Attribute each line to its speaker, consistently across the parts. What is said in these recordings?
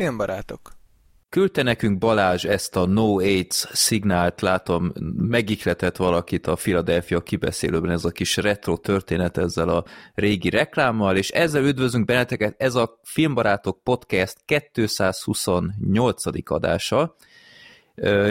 Speaker 1: Filmbarátok.
Speaker 2: Küldte nekünk Balázs ezt a No AIDS szignált, látom, megikletett valakit a Philadelphia kibeszélőben ez a kis retro történet ezzel a régi reklámmal, és ezzel üdvözlünk benneteket, ez a Filmbarátok Podcast 228. adása.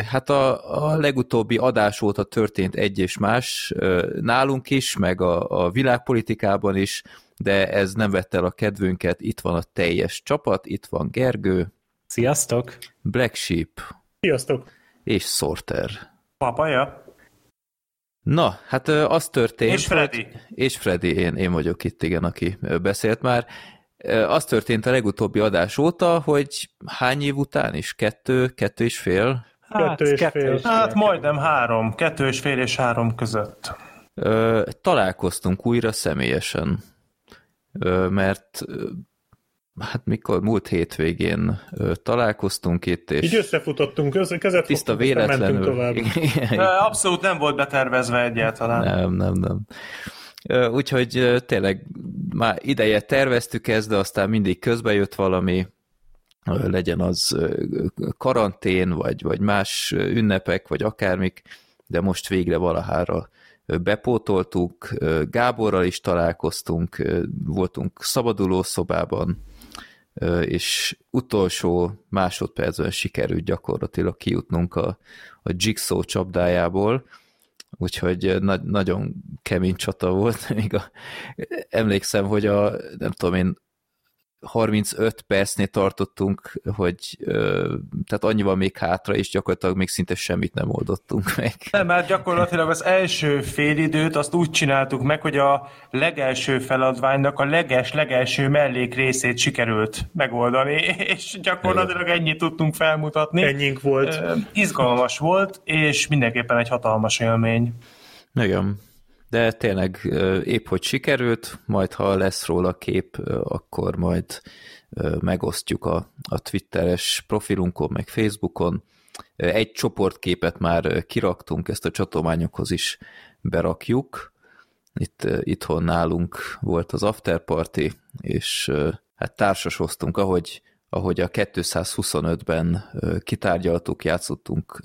Speaker 2: Hát a, a legutóbbi adás óta történt egy és más nálunk is, meg a, a világpolitikában is, de ez nem vette el a kedvünket, itt van a teljes csapat, itt van Gergő,
Speaker 3: Sziasztok!
Speaker 2: Black Sheep.
Speaker 4: Sziasztok!
Speaker 2: És Sorter.
Speaker 5: Papaja.
Speaker 2: Na, hát az történt...
Speaker 5: És Freddy.
Speaker 2: Hogy, és Freddy, én, én vagyok itt, igen, aki beszélt már. Az történt a legutóbbi adás óta, hogy hány év után is? Kettő, kettő és fél?
Speaker 4: Hát, kettő és kettő fél. És
Speaker 5: hát majdnem három. Kettő és fél és három között.
Speaker 2: Találkoztunk újra személyesen, mert hát mikor múlt hétvégén találkoztunk itt, és...
Speaker 4: Így összefutottunk, össze, kezet
Speaker 2: tiszta véletlenül.
Speaker 4: tovább.
Speaker 5: Abszolút nem volt betervezve egyáltalán.
Speaker 2: Nem, nem, nem. Úgyhogy tényleg már ideje terveztük ezt, de aztán mindig közbe jött valami, legyen az karantén, vagy, vagy más ünnepek, vagy akármik, de most végre valahára bepótoltuk, Gáborral is találkoztunk, voltunk szabaduló szobában, és utolsó másodpercben sikerült gyakorlatilag kijutnunk a, a Jigsaw csapdájából, úgyhogy na- nagyon kemény csata volt. Még a, emlékszem, hogy a, nem tudom én, 35 percnél tartottunk, hogy ö, tehát annyival még hátra, és gyakorlatilag még szinte semmit nem oldottunk meg.
Speaker 5: Nem, mert gyakorlatilag az első félidőt azt úgy csináltuk meg, hogy a legelső feladványnak a leges-legelső mellék részét sikerült megoldani, és gyakorlatilag ennyit tudtunk felmutatni.
Speaker 4: Ennyink volt.
Speaker 5: Ö, izgalmas volt, és mindenképpen egy hatalmas élmény.
Speaker 2: Igen de tényleg épp hogy sikerült, majd ha lesz róla kép, akkor majd megosztjuk a, a Twitteres profilunkon, meg Facebookon. Egy csoportképet már kiraktunk, ezt a csatományokhoz is berakjuk. Itt itthon nálunk volt az afterparty, és hát társasoztunk, ahogy, ahogy a 225-ben kitárgyaltuk, játszottunk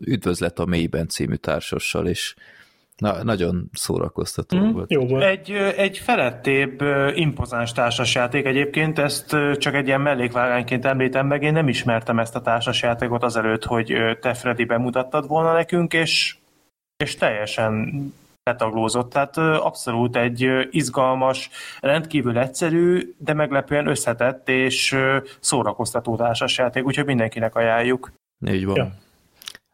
Speaker 2: Üdvözlet a mélyben című társassal, és Na, nagyon szórakoztató mm, volt.
Speaker 4: Jó volt.
Speaker 5: Egy, egy felettébb impozáns társasjáték egyébként, ezt csak egy ilyen mellékvágányként említem meg, én nem ismertem ezt a társasjátékot azelőtt, hogy te Freddy bemutattad volna nekünk, és, és teljesen betaglózott, tehát abszolút egy izgalmas, rendkívül egyszerű, de meglepően összetett és szórakoztató társasjáték, úgyhogy mindenkinek ajánljuk.
Speaker 2: Így van. Ja.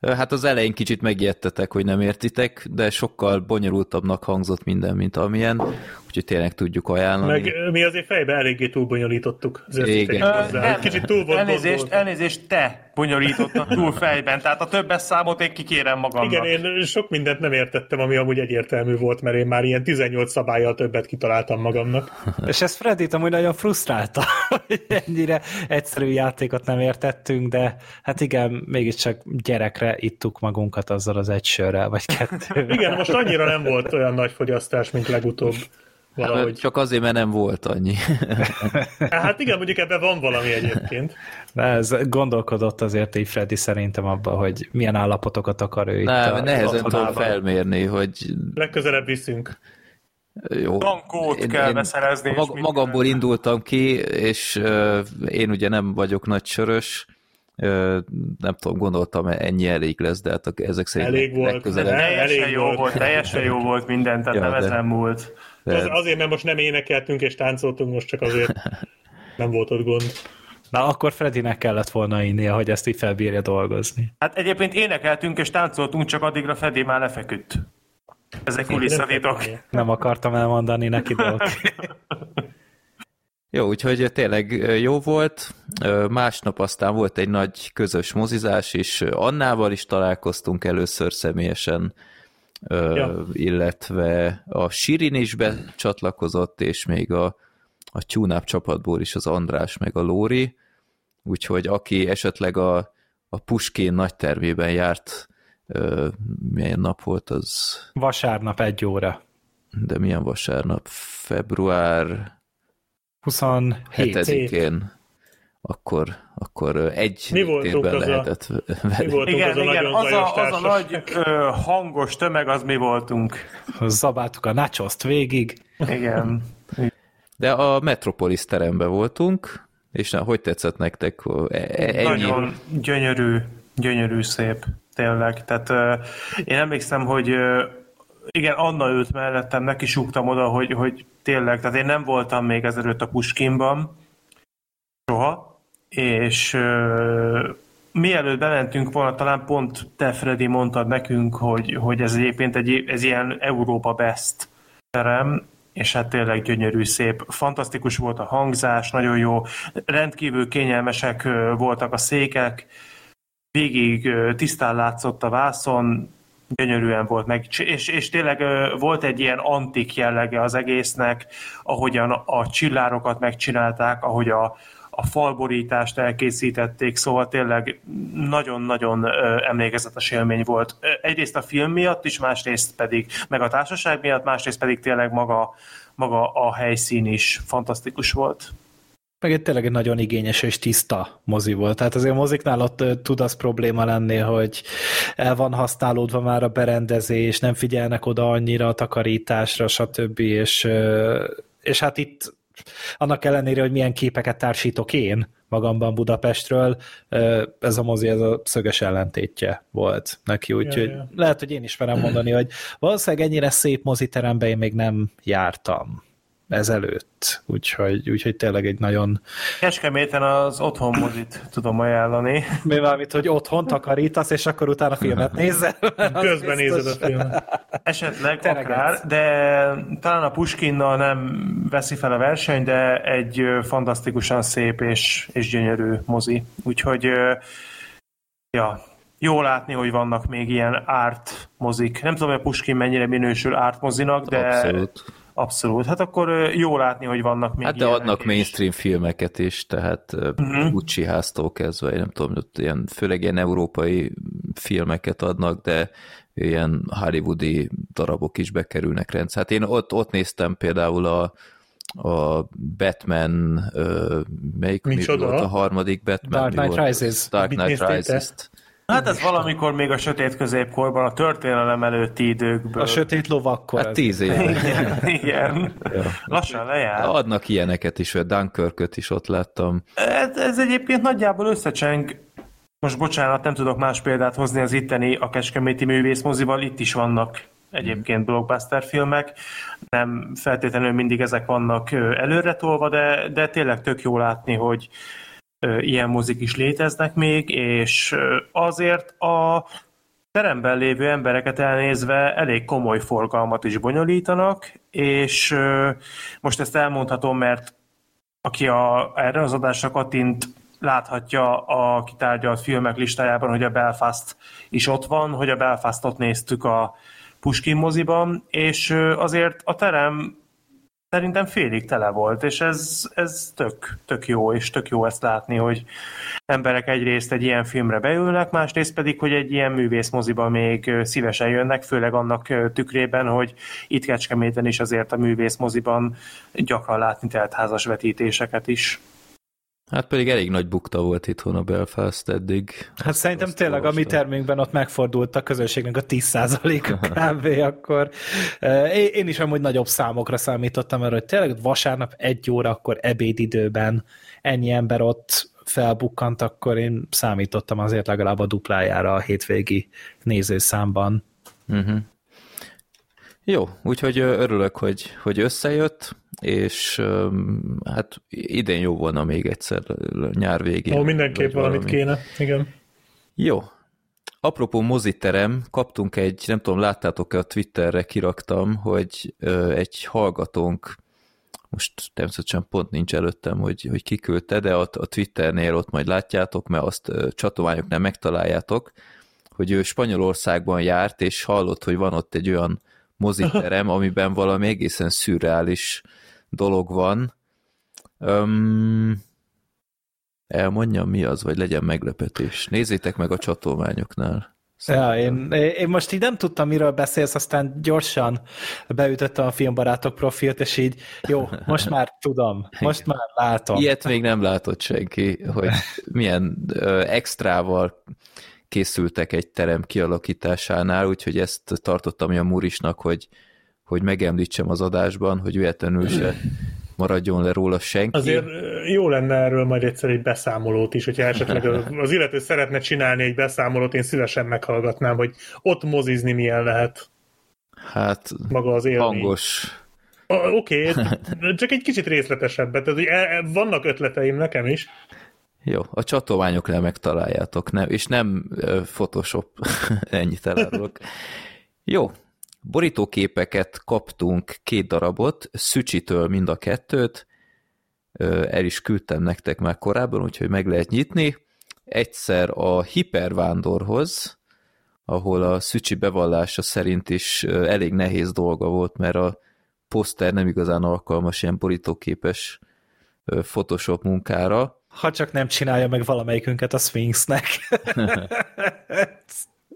Speaker 2: Hát az elején kicsit megijedtetek, hogy nem értitek, de sokkal bonyolultabbnak hangzott minden, mint amilyen, úgyhogy tényleg tudjuk ajánlani.
Speaker 4: Meg mi azért fejbe eléggé túlbonyolítottuk.
Speaker 2: Igen.
Speaker 4: Kicsit túl volt
Speaker 5: elnézést, elnézést, te bonyolítottad túl fejben, tehát a többes számot én kikérem magamnak.
Speaker 4: Igen, én sok mindent nem értettem, ami amúgy egyértelmű volt, mert én már ilyen 18 szabályjal többet kitaláltam magamnak.
Speaker 3: És ez Freddy-t amúgy nagyon frusztrálta, hogy ennyire egyszerű játékot nem értettünk, de hát igen, mégiscsak gyerekre ittuk magunkat azzal az egy sörrel, vagy kettő.
Speaker 4: igen, most annyira nem volt olyan nagy fogyasztás, mint legutóbb.
Speaker 2: Valahogy. Csak azért, mert nem volt annyi.
Speaker 4: hát igen, mondjuk ebben van valami egyébként.
Speaker 3: De ez gondolkodott azért így Freddy szerintem abban, hogy milyen állapotokat akar ő
Speaker 2: nem, itt. nehezen tudom felmérni, hogy...
Speaker 4: Legközelebb viszünk.
Speaker 5: Jó. Tankót én, kell én beszerezni.
Speaker 2: Mag, magamból minden. indultam ki, és uh, én ugye nem vagyok nagy sörös, nem tudom, gondoltam, ennyi elég lesz, de hát ezek szerint
Speaker 4: elég volt.
Speaker 5: Teljesen elég jó volt, volt, teljesen jó volt minden, tehát ja, nem de... ezen múlt.
Speaker 4: Az, azért, mert most nem énekeltünk és táncoltunk, most csak azért nem volt ott gond.
Speaker 3: Na, akkor Fredinek kellett volna innia, hogy ezt így felbírja dolgozni.
Speaker 5: Hát egyébként énekeltünk és táncoltunk, csak addigra Freddy már lefeküdt. Ezek kulisszatitok.
Speaker 3: Nem akartam elmondani neki dolgokat.
Speaker 2: Jó, úgyhogy tényleg jó volt. Másnap aztán volt egy nagy közös mozizás, és Annával is találkoztunk először személyesen ja. illetve a Sirin is becsatlakozott, és még a, a TuneUp csapatból is az András meg a Lóri, úgyhogy aki esetleg a, a Puskén nagy tervében járt, ö, milyen nap volt az?
Speaker 3: Vasárnap egy óra.
Speaker 2: De milyen vasárnap? Február
Speaker 3: 27-én.
Speaker 2: Akkor, akkor egy
Speaker 4: Mi voltunk az a-
Speaker 2: lehetett
Speaker 4: Mi voltunk
Speaker 5: Igen,
Speaker 4: az a
Speaker 5: igen, az a, az a nagy ö, hangos tömeg, az mi voltunk.
Speaker 3: Zabáltuk a nachoszt végig.
Speaker 5: Igen.
Speaker 2: De a Metropolis teremben voltunk, és na, hogy tetszett nektek? E- e- Ennyi.
Speaker 5: Nagyon gyönyörű, gyönyörű szép, tényleg. Tehát ö, én emlékszem, hogy ö, igen, Anna ült mellettem, neki súgtam oda, hogy, hogy tényleg, tehát én nem voltam még ezelőtt a Puskinban, soha, és ö, mielőtt bementünk volna, talán pont te, Freddy, mondtad nekünk, hogy, hogy ez egyébként egy, ez ilyen Európa Best terem, és hát tényleg gyönyörű, szép. Fantasztikus volt a hangzás, nagyon jó, rendkívül kényelmesek voltak a székek, végig tisztán látszott a vászon, gyönyörűen volt meg, és, és tényleg volt egy ilyen antik jellege az egésznek, ahogyan a csillárokat megcsinálták, ahogy a, a falborítást elkészítették, szóval tényleg nagyon-nagyon emlékezetes élmény volt. Egyrészt a film miatt is, másrészt pedig, meg a társaság miatt, másrészt pedig tényleg maga, maga a helyszín is fantasztikus volt.
Speaker 3: Meg egy tényleg egy nagyon igényes és tiszta mozi volt. Tehát azért a moziknál ott tud az probléma lenni, hogy el van használódva már a berendezés, nem figyelnek oda annyira a takarításra, stb. És, és hát itt annak ellenére, hogy milyen képeket társítok én magamban Budapestről, ez a mozi ez a szöges ellentétje volt neki, úgyhogy
Speaker 4: Ja, ja.
Speaker 3: lehet, hogy én is merem mondani, hogy valószínűleg ennyire szép moziterembe én még nem jártam ezelőtt, úgyhogy, úgyhogy tényleg egy nagyon
Speaker 5: Kecskeméten az otthon mozit tudom ajánlani.
Speaker 3: mivel mit, hogy otthon takarítasz, és akkor utána filmet nézel.
Speaker 4: Közben
Speaker 3: biztos-
Speaker 4: nézed a filmet.
Speaker 5: Esetleg
Speaker 3: Teregetsz.
Speaker 5: akár, de talán a Puskinnal nem veszi fel a verseny, de egy fantasztikusan szép és, és gyönyörű mozi. Úgyhogy ja, jó látni, hogy vannak még ilyen árt mozik. Nem tudom, hogy a Puskin mennyire minősül árt mozinak, de
Speaker 2: Abszolút.
Speaker 5: Abszolút. Hát akkor jó látni, hogy vannak még
Speaker 2: Hát de adnak
Speaker 5: is.
Speaker 2: mainstream filmeket is, tehát uh-huh. Gucci háztól kezdve, én nem tudom, ott ilyen, főleg ilyen európai filmeket adnak, de ilyen hollywoodi darabok is bekerülnek rendszerűen. Hát én ott, ott néztem például a, a Batman, melyik mi volt a harmadik Batman?
Speaker 3: Dark Knight? Rises.
Speaker 2: Dark Knight? Rises-t.
Speaker 5: Hát ez valamikor még a sötét középkorban, a történelem előtti időkből.
Speaker 3: A sötét lovakkor.
Speaker 2: Hát tíz éve.
Speaker 5: Igen. Lassan lejár.
Speaker 2: Adnak ilyeneket is, vagy Dunkirköt is ott láttam.
Speaker 5: Ez, ez egyébként nagyjából összecseng. Most bocsánat, nem tudok más példát hozni az itteni a Kecskeméti művészmozival, itt is vannak egyébként blockbuster filmek, nem feltétlenül mindig ezek vannak ö, előretolva, de, de tényleg tök jó látni, hogy ilyen mozik is léteznek még, és azért a teremben lévő embereket elnézve elég komoly forgalmat is bonyolítanak, és most ezt elmondhatom, mert aki a, erre az adásra kattint, láthatja a kitárgyalt filmek listájában, hogy a Belfast is ott van, hogy a Belfastot néztük a Puskin moziban, és azért a terem szerintem félig tele volt, és ez, ez tök, tök jó, és tök jó ezt látni, hogy emberek egyrészt egy ilyen filmre beülnek, másrészt pedig, hogy egy ilyen művészmoziba még szívesen jönnek, főleg annak tükrében, hogy itt Kecskeméten is azért a művészmoziban gyakran látni teltházas vetítéseket is.
Speaker 2: Hát pedig elég nagy bukta volt itthon a Belfast eddig.
Speaker 3: Hát szerintem
Speaker 2: Azt
Speaker 3: tényleg a mi
Speaker 2: olvastam.
Speaker 3: terménkben ott megfordult a közönségnek a 10%-a kb. akkor. Eh, Én is amúgy nagyobb számokra számítottam, mert hogy tényleg vasárnap egy óra, akkor ebédidőben ennyi ember ott felbukkant, akkor én számítottam azért legalább a duplájára a hétvégi nézőszámban.
Speaker 2: Uh-huh. Jó, úgyhogy örülök, hogy, hogy összejött, és hát idén jó volna még egyszer nyár végén.
Speaker 4: Ó, mindenképp valamit
Speaker 2: valami.
Speaker 4: kéne. Igen.
Speaker 2: Jó. Apropó moziterem, kaptunk egy, nem tudom, láttátok-e a Twitterre kiraktam, hogy egy hallgatónk, most természetesen pont nincs előttem, hogy, hogy kiküldte, de ott a Twitternél ott majd látjátok, mert azt csatományoknál megtaláljátok, hogy ő Spanyolországban járt, és hallott, hogy van ott egy olyan moziterem, amiben valami egészen szürreális dolog van. Öm, elmondjam mi az, vagy legyen meglepetés. Nézzétek meg a csatolmányoknál.
Speaker 3: Ja, én, én most így nem tudtam, miről beszélsz, aztán gyorsan beütöttem a filmbarátok profilt, és így jó, most már tudom, most már látom.
Speaker 2: Ilyet még nem látott senki, hogy milyen ö, extrával készültek egy terem kialakításánál, úgyhogy ezt tartottam olyan Murisnak, hogy, hogy megemlítsem az adásban, hogy véletlenül se maradjon le róla senki.
Speaker 4: Azért jó lenne erről majd egyszer egy beszámolót is, hogyha esetleg az illető szeretne csinálni egy beszámolót, én szívesen meghallgatnám, hogy ott mozizni milyen lehet.
Speaker 2: Hát
Speaker 4: maga az élmény.
Speaker 2: hangos.
Speaker 4: Oké, okay, csak egy kicsit részletesebbet. Tehát, hogy e, e, vannak ötleteim nekem is.
Speaker 2: Jó, a csatolványoknál megtaláljátok, nem, és nem Photoshop, ennyit elárulok. Jó, borítóképeket kaptunk két darabot, Szücsitől mind a kettőt, el is küldtem nektek már korábban, úgyhogy meg lehet nyitni. Egyszer a Hipervándorhoz, ahol a Szücsi bevallása szerint is elég nehéz dolga volt, mert a poszter nem igazán alkalmas ilyen borítóképes Photoshop munkára,
Speaker 3: ha csak nem csinálja meg valamelyikünket a Sphinxnek.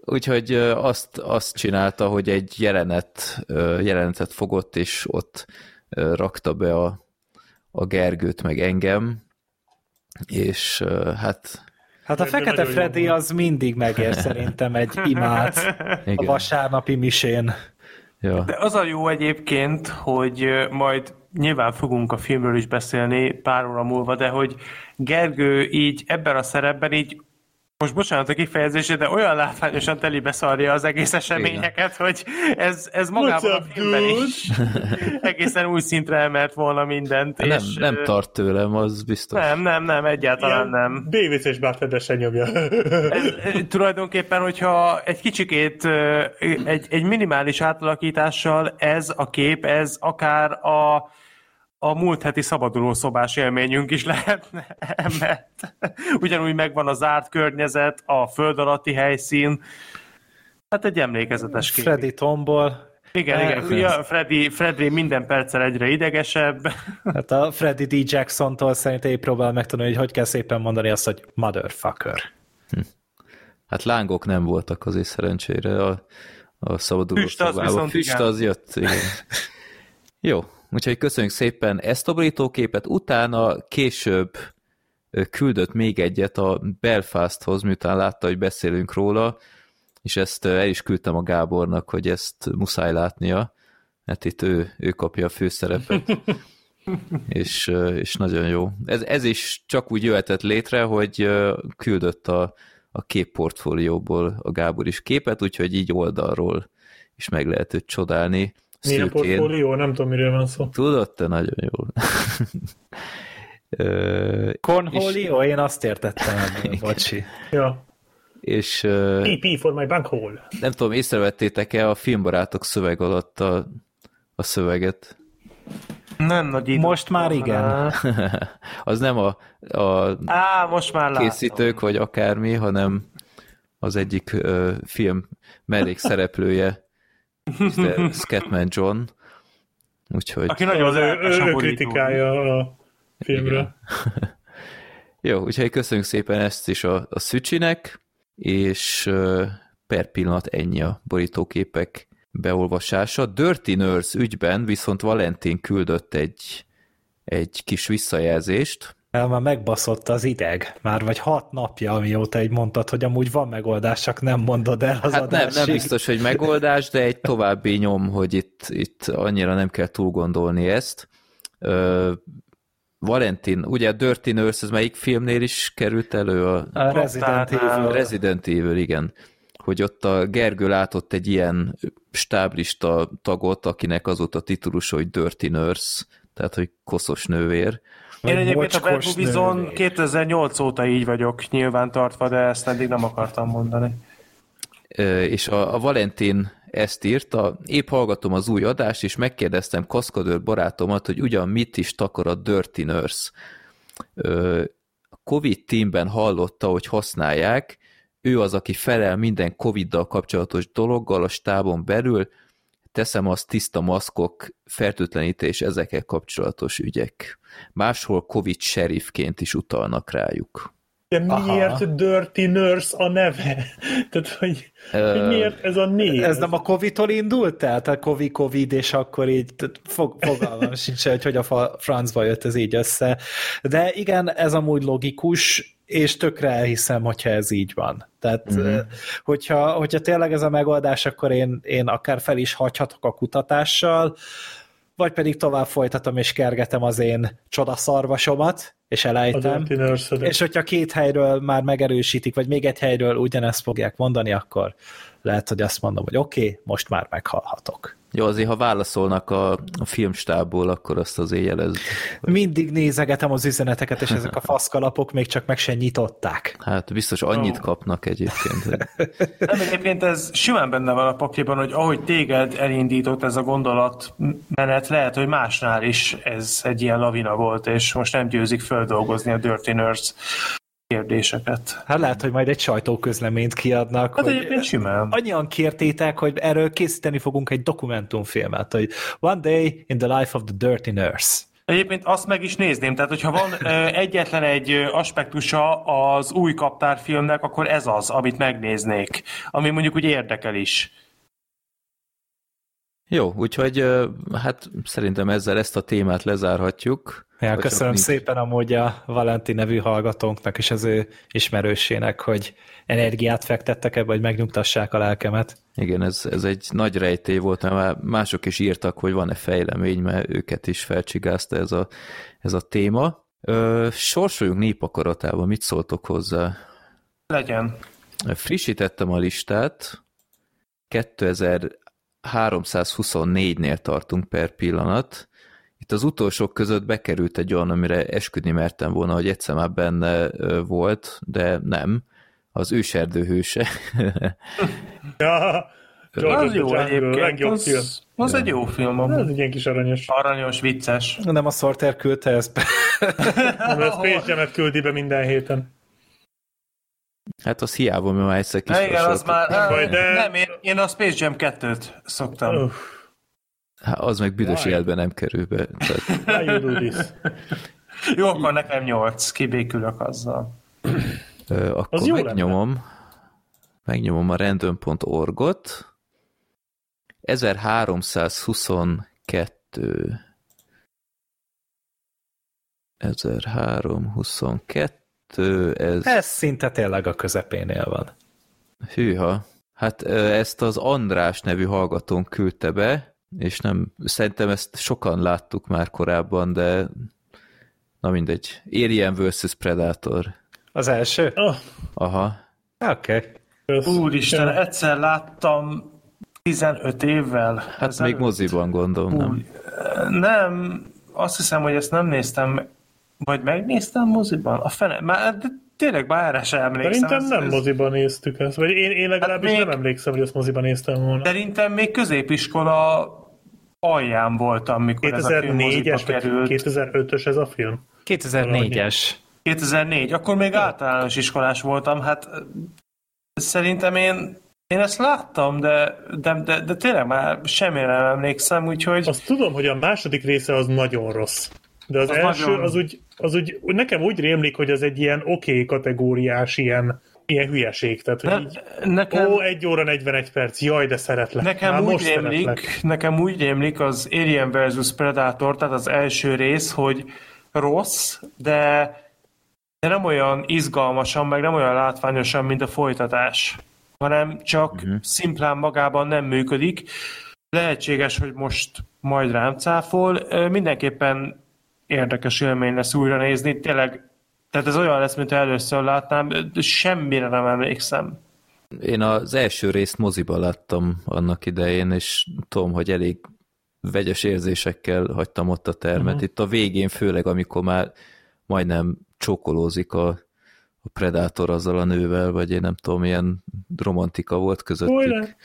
Speaker 2: Úgyhogy azt, azt csinálta, hogy egy jelenet, jelenetet fogott, és ott rakta be a, a Gergőt, meg engem, és hát...
Speaker 3: Hát a Fekete Freddy az mindig megér szerintem egy imát Igen. a vasárnapi misén.
Speaker 5: Ja. De az a jó egyébként, hogy majd nyilván fogunk a filmről is beszélni pár óra múlva, de hogy Gergő így ebben a szerepben így most bocsánat a kifejezésé, de olyan látványosan teli beszarja az egész eseményeket, Igen. hogy ez, ez magában a filmben is egészen új szintre emelt volna mindent.
Speaker 2: Nem, és, nem tart tőlem, az biztos.
Speaker 5: Nem, nem, nem, egyáltalán Ilyen nem.
Speaker 4: BVC-s bárfedesen nyomja.
Speaker 5: ez, tulajdonképpen, hogyha egy kicsikét, egy, egy minimális átalakítással ez a kép, ez akár a a múlt heti szabadulószobás élményünk is lehetne emelt. Ugyanúgy megvan a zárt környezet, a föld alatti helyszín. Hát egy emlékezetes kép.
Speaker 3: Freddy tombol.
Speaker 5: Igen, igen. Eh, ja, Freddy, Freddy minden perccel egyre idegesebb.
Speaker 3: Hát a Freddy D. Jackson-tól szerintem én próbál megtanulni, hogy hogy kell szépen mondani azt, hogy motherfucker. Hm.
Speaker 2: Hát lángok nem voltak azért szerencsére a, a szabaduló Füst az, viszont Füst igen. az jött, igen. Jó, Úgyhogy köszönjük szépen ezt a borítóképet. Utána később küldött még egyet a Belfasthoz, miután látta, hogy beszélünk róla, és ezt el is küldtem a Gábornak, hogy ezt muszáj látnia, mert itt ő, ő kapja a főszerepet. és, és nagyon jó. Ez, ez is csak úgy jöhetett létre, hogy küldött a, a képportfólióból a Gábor is képet, úgyhogy így oldalról is meg lehet őt csodálni.
Speaker 4: Milyen portfólió? Nem tudom, miről van szó.
Speaker 2: Tudod, te nagyon jól.
Speaker 3: Cornholio? Én azt értettem ebből, bocsi.
Speaker 4: Ja.
Speaker 2: És...
Speaker 4: PP for my bank hole.
Speaker 2: Nem tudom, észrevettétek-e a filmbarátok szöveg alatt a, a szöveget?
Speaker 5: Nem nagy idő.
Speaker 3: Most már igen.
Speaker 2: az nem a, a
Speaker 5: Á, most már
Speaker 2: készítők,
Speaker 5: látom.
Speaker 2: vagy akármi, hanem az egyik uh, film mellékszereplője Scatman John, úgyhogy...
Speaker 5: Aki nagyon az ő,
Speaker 4: ő, ő kritikája a filmre.
Speaker 2: Jó, úgyhogy köszönjük szépen ezt is a, a Szücsinek, és per pillanat ennyi a borítóképek beolvasása. Dirty Nurse ügyben viszont Valentin küldött egy, egy kis visszajelzést,
Speaker 3: el már megbaszott az ideg, már vagy hat napja, amióta egy mondtad, hogy amúgy van megoldás, csak nem mondod el az
Speaker 2: hát nem, nem biztos, hogy megoldás, de egy további nyom, hogy itt, itt annyira nem kell túl gondolni ezt. Ö, Valentin, ugye a Dirty Nurse, ez melyik filmnél is került elő? A,
Speaker 3: a Resident Evil.
Speaker 2: Resident Evil, igen. Hogy ott a Gergő látott egy ilyen stáblista tagot, akinek az volt a titulus, hogy Dirty Nurse, tehát hogy koszos nővér
Speaker 5: én egyébként a Bad Movies 2008 óta így vagyok nyilván tartva, de ezt eddig nem akartam mondani.
Speaker 2: És a, a Valentin ezt írta, épp hallgatom az új adást, és megkérdeztem kaszkadőr barátomat, hogy ugyan mit is takar a Dirty Nurse. A Covid teamben hallotta, hogy használják, ő az, aki felel minden Covid-dal kapcsolatos dologgal a stábon belül, teszem azt tiszta maszkok, fertőtlenítés, ezekkel kapcsolatos ügyek. Máshol Covid sheriffként is utalnak rájuk.
Speaker 4: De
Speaker 3: Aha.
Speaker 4: miért Dirty Nurse a neve? Tehát, hogy,
Speaker 2: Ö,
Speaker 4: hogy miért ez a név?
Speaker 3: Ez nem a Covid-tól indult el? Tehát Covid, Covid, és akkor így tehát fog, fogalmam sincs, hogy hogy a francba jött ez így össze. De igen, ez amúgy logikus, és tökre elhiszem, hogyha ez így van. Tehát,
Speaker 2: Mhm.
Speaker 3: mm-hmm. hogyha, hogyha tényleg ez a megoldás, akkor én, én akár fel is hagyhatok a kutatással, vagy pedig tovább folytatom és kergetem az én csodaszarvasomat, és elejtem. És hogyha két helyről már megerősítik, vagy még egy helyről ugyanezt fogják mondani, akkor lehet, hogy azt mondom, hogy oké, okay, most már meghalhatok.
Speaker 2: Jó, azért ha válaszolnak a, a filmstábból, akkor azt azért jelezd.
Speaker 3: Mindig nézegetem az üzeneteket, és ezek a faszkalapok még csak meg se nyitották.
Speaker 2: Hát biztos annyit kapnak egyébként. Hogy...
Speaker 5: Nem, egyébként ez simán benne van a pakliban, hogy ahogy téged elindított ez a gondolatmenet, lehet, hogy másnál is ez egy ilyen lavina volt, és most nem győzik földolgozni a Dirty Nerds kérdéseket.
Speaker 3: Hát lehet, hogy majd egy sajtóközleményt kiadnak,
Speaker 5: Hát egyébként simán.
Speaker 3: annyian kértétek, hogy erről készíteni fogunk egy dokumentumfilmet, hogy One Day in the Life of the Dirty Nurse.
Speaker 5: Egyébként azt meg is nézném, tehát hogyha van egyetlen egy aspektusa az új kaptárfilmnek, akkor ez az, amit megnéznék, ami mondjuk úgy érdekel is.
Speaker 2: Jó, úgyhogy hát szerintem ezzel ezt a témát lezárhatjuk.
Speaker 3: Ja, köszönöm
Speaker 2: nincs-
Speaker 3: szépen amúgy a Valenti nevű hallgatónknak és az ő ismerősének, hogy energiát fektettek ebbe, hogy megnyugtassák a lelkemet.
Speaker 2: Igen, ez, ez egy nagy rejtély volt, mert már mások is írtak, hogy van-e fejlemény, mert őket is felcsigázta ez a, ez a téma. Ö, sorsoljunk népakaratába, mit szóltok hozzá?
Speaker 5: Legyen.
Speaker 2: Frissítettem a listát, 2324-nél tartunk per pillanat. Itt az utolsók között bekerült egy olyan, amire esküdni mertem volna, hogy egyszer már benne volt, de nem. Az őserdő hőse.
Speaker 4: Ja, George
Speaker 5: Az jó egyébként,
Speaker 4: legjobb film.
Speaker 5: az, az egy jó film.
Speaker 4: Ez
Speaker 5: amúgy.
Speaker 4: egy ilyen kis aranyos.
Speaker 5: Aranyos, vicces.
Speaker 3: Nem a Sorter küldte ezt be.
Speaker 4: Nem, a Space Jam-et küldi be minden héten.
Speaker 2: Hát az hiába, mert már egyszer kis
Speaker 5: igen, az már...
Speaker 4: baj, de-
Speaker 5: Nem, én, én a Space Jam 2-t szoktam.
Speaker 4: Uff,
Speaker 2: Hát az meg büdös életben nem kerül be. Tehát?
Speaker 5: Jó, akkor nekem 8, kibékülök azzal.
Speaker 2: ö, akkor
Speaker 4: Az jó
Speaker 2: megnyomom, megnyomom a random.org-ot. 1322 1322 ez...
Speaker 3: Ez szinte tényleg a közepénél van.
Speaker 2: Hűha. Hát ezt az András nevű hallgatón küldte be, és nem, szerintem ezt sokan láttuk már korábban, de na mindegy. Alien vs. Predator.
Speaker 3: Az első?
Speaker 4: Oh,
Speaker 2: Aha.
Speaker 3: Oké. Okay.
Speaker 5: Úristen, egyszer láttam 15 évvel.
Speaker 2: Hát még
Speaker 5: ezelőtt.
Speaker 2: moziban gondolom, nem?
Speaker 5: Új, Nem, azt hiszem, hogy ezt nem néztem, vagy megnéztem moziban? A fene, már de tényleg már erre sem emlékszem.
Speaker 4: Szerintem nem
Speaker 5: ez-
Speaker 4: moziban néztük ezt. Vagy én, én legalábbis
Speaker 5: Hát még-
Speaker 4: nem emlékszem, hogy azt moziban néztem volna.
Speaker 5: Szerintem még középiskola alján voltam, mikor ez a film moziba
Speaker 4: 2004-es vagy
Speaker 5: került.
Speaker 4: 2005-ös ez a film?
Speaker 3: 2004-es.
Speaker 5: 2004, akkor még általános iskolás voltam, hát szerintem én, én ezt láttam, de, de, de, de tényleg már semmire nem emlékszem, úgyhogy
Speaker 4: Azt tudom, hogy a második része az nagyon rossz. De az,
Speaker 5: Az
Speaker 4: első,
Speaker 5: nagyon-
Speaker 4: az úgy, az úgy, nekem úgy rémlik, hogy az egy ilyen oké okay kategóriás, ilyen, ilyen hülyeség. Tehát, hogy
Speaker 5: ne,
Speaker 4: így,
Speaker 5: nekem,
Speaker 4: ó, egy óra 41 perc, jaj, de szeretlek.
Speaker 5: nekem,
Speaker 4: Már
Speaker 5: úgy
Speaker 4: most
Speaker 5: rémlik,
Speaker 4: szeretlek.
Speaker 5: nekem úgy rémlik az Alien vs. Predator, tehát az első rész, hogy rossz, de, de nem olyan izgalmasan, meg nem olyan látványosan, mint a folytatás, hanem csak uh-huh. szimplán magában nem működik. Lehetséges, hogy most majd rám cáfol. Mindenképpen érdekes élmény lesz újra nézni. Tényleg, tehát ez olyan lesz, mint először látnám, semmire nem emlékszem.
Speaker 2: Én az első részt moziban láttam annak idején, és tudom, hogy elég vegyes érzésekkel hagytam ott a termet. Uh-huh. Itt a végén főleg, amikor már majdnem csókolózik a, a Predator azzal a nővel, vagy én nem tudom, milyen romantika volt közöttük.
Speaker 4: Spoiler.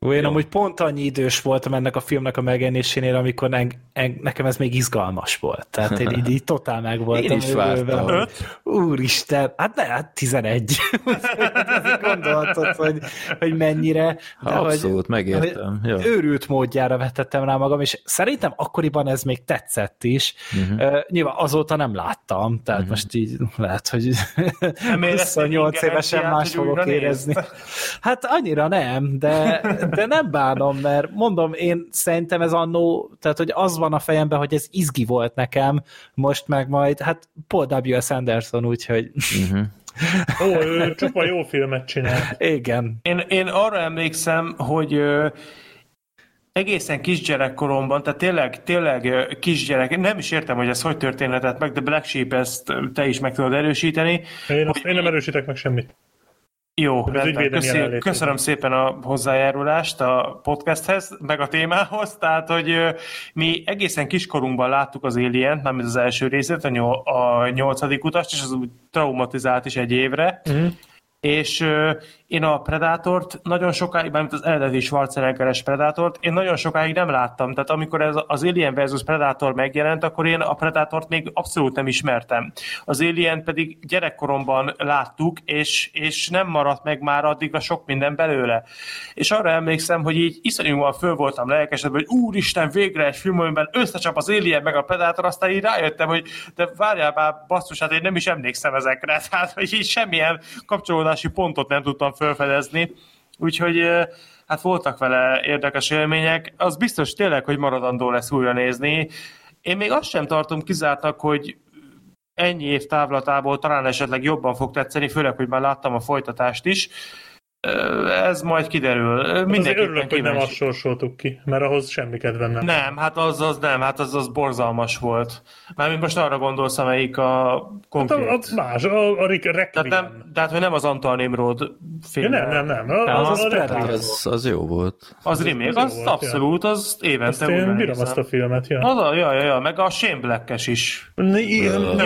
Speaker 3: Ó, én amúgy pont annyi idős voltam ennek a filmnek a megjelenésénél, amikor ne, en, nekem ez még izgalmas volt. Tehát én így, így totál meg voltam.
Speaker 2: Én is vártam.
Speaker 3: Úristen, hát ne, hát 11. Azért gondoltad, hogy, hogy mennyire. De
Speaker 2: Abszolút,
Speaker 3: hogy,
Speaker 2: megértem.
Speaker 3: hogy. Őrült módjára vetettem rá magam, és szerintem akkoriban ez még tetszett is.
Speaker 2: Mhm.
Speaker 3: Uh, nyilván azóta nem láttam, tehát uh-huh. most így lehet, hogy
Speaker 5: Nem érezted
Speaker 3: 28 évesen más fogok érezni. Hát annyira nem, de, de nem bánom, mert mondom, én szerintem ez annó, tehát hogy az van a fejemben, hogy ez izgi volt nekem, most meg majd, hát Paul W.S. Anderson, úgyhogy
Speaker 2: Mhm.
Speaker 4: Ó, ő csupa jó filmet csinál.
Speaker 3: igen.
Speaker 5: Én, én arra emlékszem, hogy ö, egészen kisgyerekkoromban, tehát tényleg, tényleg kisgyerek, nem is értem, hogy ez hogy történhetett meg, de Black Sheep ezt te is meg tudod erősíteni.
Speaker 4: Én, azt, én nem erősítek meg semmit.
Speaker 5: Jó, rendben. Köszi, köszönöm szépen a hozzájárulást a podcasthez, meg a témához. Tehát, hogy mi egészen kiskorunkban láttuk az Alien-t, mármint az első részét, a, nyol, a nyolcadik utast, és az úgy traumatizált is egy évre.
Speaker 4: Mhm.
Speaker 5: És én a Predátort nagyon sokáig, mármint az eredeti Schwarzeneggeres Predátort, én nagyon sokáig nem láttam. Tehát amikor ez az Alien versus Predator megjelent, akkor én a Predátort még abszolút nem ismertem. Az Alien pedig gyerekkoromban láttuk, és, és nem maradt meg már addig a sok minden belőle. És arra emlékszem, hogy így iszonyúan föl voltam lelkesedve, hogy úristen, végre egy film, amiben összecsap az Alien meg a Predator, aztán így rájöttem, hogy de várjál már, basszus, hát én nem is emlékszem ezekre, tehát hogy így semmilyen kapcsolódási pontot nem tudtam felfedezni. Úgyhogy hát voltak vele érdekes élmények. Az biztos tényleg, hogy maradandó lesz újra nézni. Én még azt sem tartom kizártnak, hogy ennyi év távlatából talán esetleg jobban fog tetszeni, főleg, hogy már láttam a folytatást is. Eh, Ez majd kiderül. Mindenképpen
Speaker 4: örülök, hogy nem azt sorsoltuk ki, mert ahhoz semmi kedvem nem.
Speaker 5: Nem, hát az, az nem, hát az, az borzalmas volt. Mármint most arra gondolsz, amelyik a
Speaker 4: Hát
Speaker 5: konkrét.
Speaker 4: a, a más, a, a Rick
Speaker 5: tehát, nem, tehát, hogy nem az Antal Nimrod
Speaker 4: Ja,
Speaker 5: film.
Speaker 4: nem, nem, nem. A,
Speaker 3: Nem,
Speaker 4: az,
Speaker 3: az
Speaker 4: az, a.
Speaker 2: Az, az jó volt.
Speaker 5: Az
Speaker 4: Az-
Speaker 5: remake,
Speaker 4: az
Speaker 5: az, az
Speaker 4: volt,
Speaker 5: abszolút, az évente
Speaker 4: Azt én bírom azt a filmet, ja.
Speaker 5: Az a, ja, ja, ja, meg a Shane Black-es is.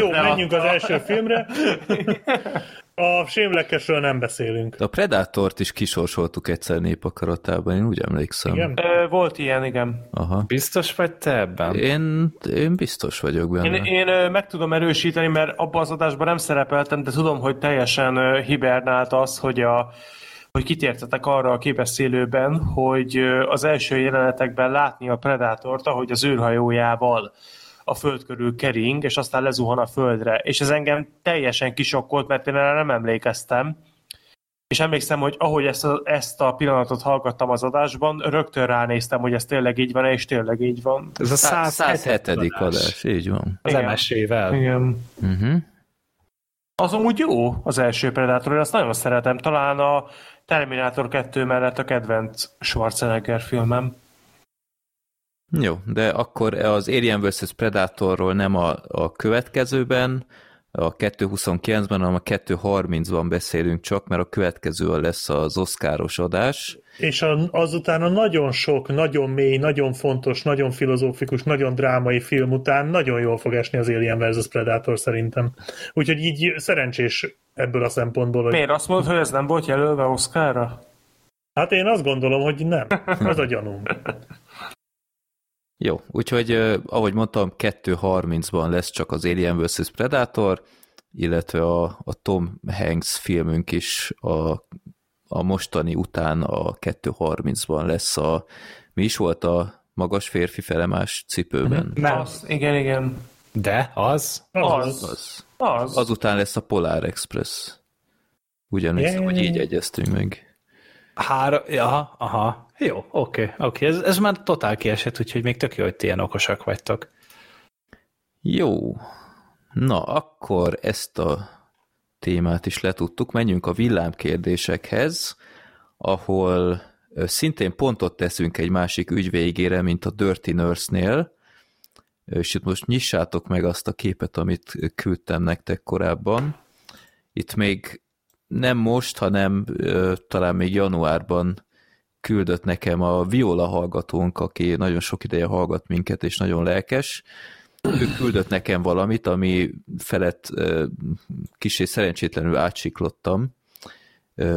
Speaker 4: Jó, menjünk az első filmre. A sémlekesről nem beszélünk.
Speaker 2: De a Predátort is kisorsoltuk egyszer népakaratában, én úgy emlékszem.
Speaker 4: Igen?
Speaker 5: Ö, Volt ilyen, igen.
Speaker 2: Aha.
Speaker 3: Biztos vagy te ebben?
Speaker 2: Én, én biztos vagyok benne.
Speaker 5: Én, én ö, meg tudom erősíteni, mert abban az adásban nem szerepeltem, de tudom, hogy teljesen ö, hibernált az, hogy a hogy kitértetek arra a képeszélőben, hogy ö, az első jelenetekben látni a Predátort, ahogy az űrhajójával a föld körül kering, és aztán lezuhan a földre. És ez engem teljesen kisokkolt, mert én erre nem emlékeztem. És emlékszem, hogy ahogy ezt a, ezt a pillanatot hallgattam az adásban, rögtön ránéztem, hogy ez tényleg így van, és tényleg így van.
Speaker 3: Ez a 107.
Speaker 2: 107. adás, így van.
Speaker 3: Az
Speaker 5: Igen.
Speaker 3: MSV-vel.
Speaker 5: Igen.
Speaker 2: Uh-huh.
Speaker 5: Az amúgy jó, az első Predator, én azt nagyon szeretem. Talán a Terminator 2 mellett a kedvenc Schwarzenegger filmem.
Speaker 2: Jó, de akkor az Alien vs. Predatorról nem a, a következőben, a 2.29-ben, hanem a 2.30-ban beszélünk csak, mert a következő lesz az oszkáros adás.
Speaker 4: És a, azután a nagyon sok, nagyon mély, nagyon fontos, nagyon filozófikus, nagyon drámai film után nagyon jól fog esni az Alien vs. Predator szerintem. Úgyhogy így szerencsés ebből a szempontból, hogy
Speaker 5: Miért azt mondod, hogy ez nem volt jelölve Oscarra?
Speaker 4: hát én azt gondolom, hogy nem. Az a gyanúm.
Speaker 2: Jó, úgyhogy ahogy mondtam, 2.30-ban lesz csak az Alien vs. Predator, illetve a, a Tom Hanks filmünk is a, a mostani után a 2.30-ban lesz a mi is volt a magas férfi felemás cipőben?
Speaker 3: Nem.
Speaker 5: Az, igen, igen.
Speaker 3: De, az?
Speaker 4: Az,
Speaker 5: Az.
Speaker 2: Az.
Speaker 5: Az.
Speaker 2: Azután lesz a Polar Express. Emlékszem,
Speaker 4: Yay.
Speaker 2: hogy így egyeztünk meg.
Speaker 3: Hára, ja, aha. Jó, oké, oké. Ez, ez már totál kiesett, úgyhogy még tök jó, hogy ti ilyen okosak vagytok.
Speaker 2: Jó. Na, akkor ezt a témát is letudtuk. Menjünk a villámkérdésekhez, ahol szintén pontot teszünk egy másik ügy végére, mint a Dirty Nurse-nél, és itt most nyissátok meg azt a képet, amit küldtem nektek korábban. Itt még nem most, hanem ö, talán még januárban küldött nekem a Viola hallgatónk, aki nagyon sok ideje hallgat minket, és nagyon lelkes. Ő küldött nekem valamit, ami felett kicsit szerencsétlenül átsiklottam,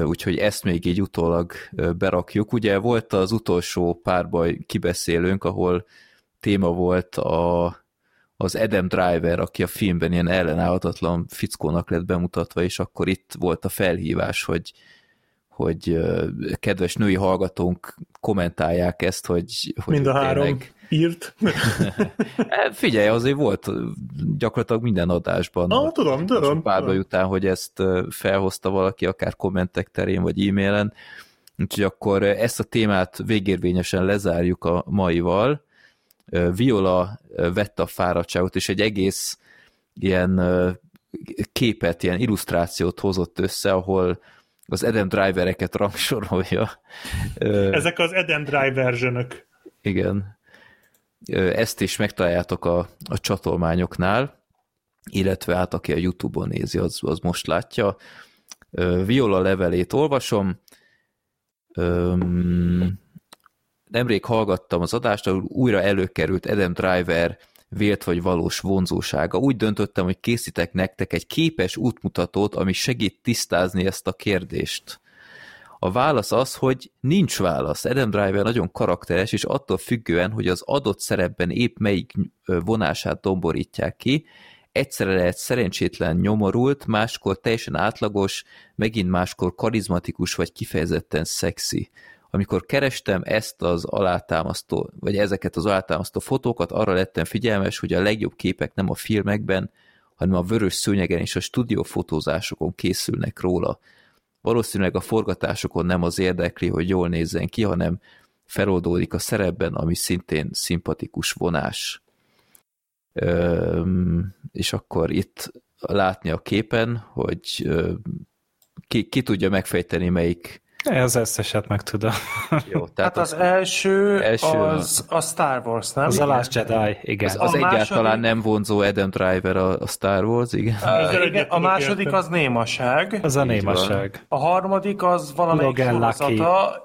Speaker 2: úgyhogy ezt még így utólag berakjuk. Ugye volt az utolsó párbaj kibeszélőnk, ahol téma volt a, az Adam Driver, aki a filmben ilyen ellenállhatatlan fickónak lett bemutatva, és akkor itt volt a felhívás, hogy, hogy kedves női hallgatónk kommentálják ezt, hogy, hogy
Speaker 4: Mind a három tényleg... írt.
Speaker 2: Hát figyelj, azért volt gyakorlatilag minden adásban.
Speaker 4: Ah, tudom, tudom.
Speaker 2: Párbaj után, hogy ezt felhozta valaki, akár kommentek terén, vagy e-mailen. Úgyhogy akkor ezt a témát végérvényesen lezárjuk a maival. Viola vette a fáradtságot, és egy egész ilyen képet, ilyen illusztrációt hozott össze, ahol az Adam Drivereket rangsorolja.
Speaker 4: Ezek az Adam Driver versionök.
Speaker 2: Igen. Ezt is megtaláljátok a, a csatolmányoknál, illetve hát aki a Youtube-on nézi, az, az most látja. Viola levelét olvasom. Nemrég hallgattam az adást, ahol újra előkerült Adam Driver vélt vagy valós vonzósága. Úgy döntöttem, hogy készítek nektek egy képes útmutatót, ami segít tisztázni ezt a kérdést. A válasz az, hogy nincs válasz. Adam Driver nagyon karakteres, és attól függően, hogy az adott szerepben épp melyik vonását domborítják ki, egyszerre lehet szerencsétlen nyomorult, máskor teljesen átlagos, megint máskor karizmatikus vagy kifejezetten szexi amikor kerestem ezt az alátámasztó, vagy ezeket az alátámasztó fotókat, arra lettem figyelmes, hogy a legjobb képek nem a filmekben, hanem a vörös szőnyegen és a stúdiófotózásokon készülnek róla. Valószínűleg a forgatásokon nem az érdekli, hogy jól nézzen ki, hanem feloldódik a szerepben, ami szintén szimpatikus vonás. Üm, és akkor itt látni a képen, hogy ki, ki tudja megfejteni, melyik
Speaker 3: az összeset meg tudom.
Speaker 5: Jó, tehát hát az, az első, első az a Star Wars, nem?
Speaker 3: Az a Last Jedi, igen.
Speaker 2: Az, az a egyáltalán második... nem vonzó Adam Driver a, a Star Wars, igen.
Speaker 5: Uh, igen a második az némaság.
Speaker 3: Az a némaság.
Speaker 5: A harmadik az valamelyik sorozata,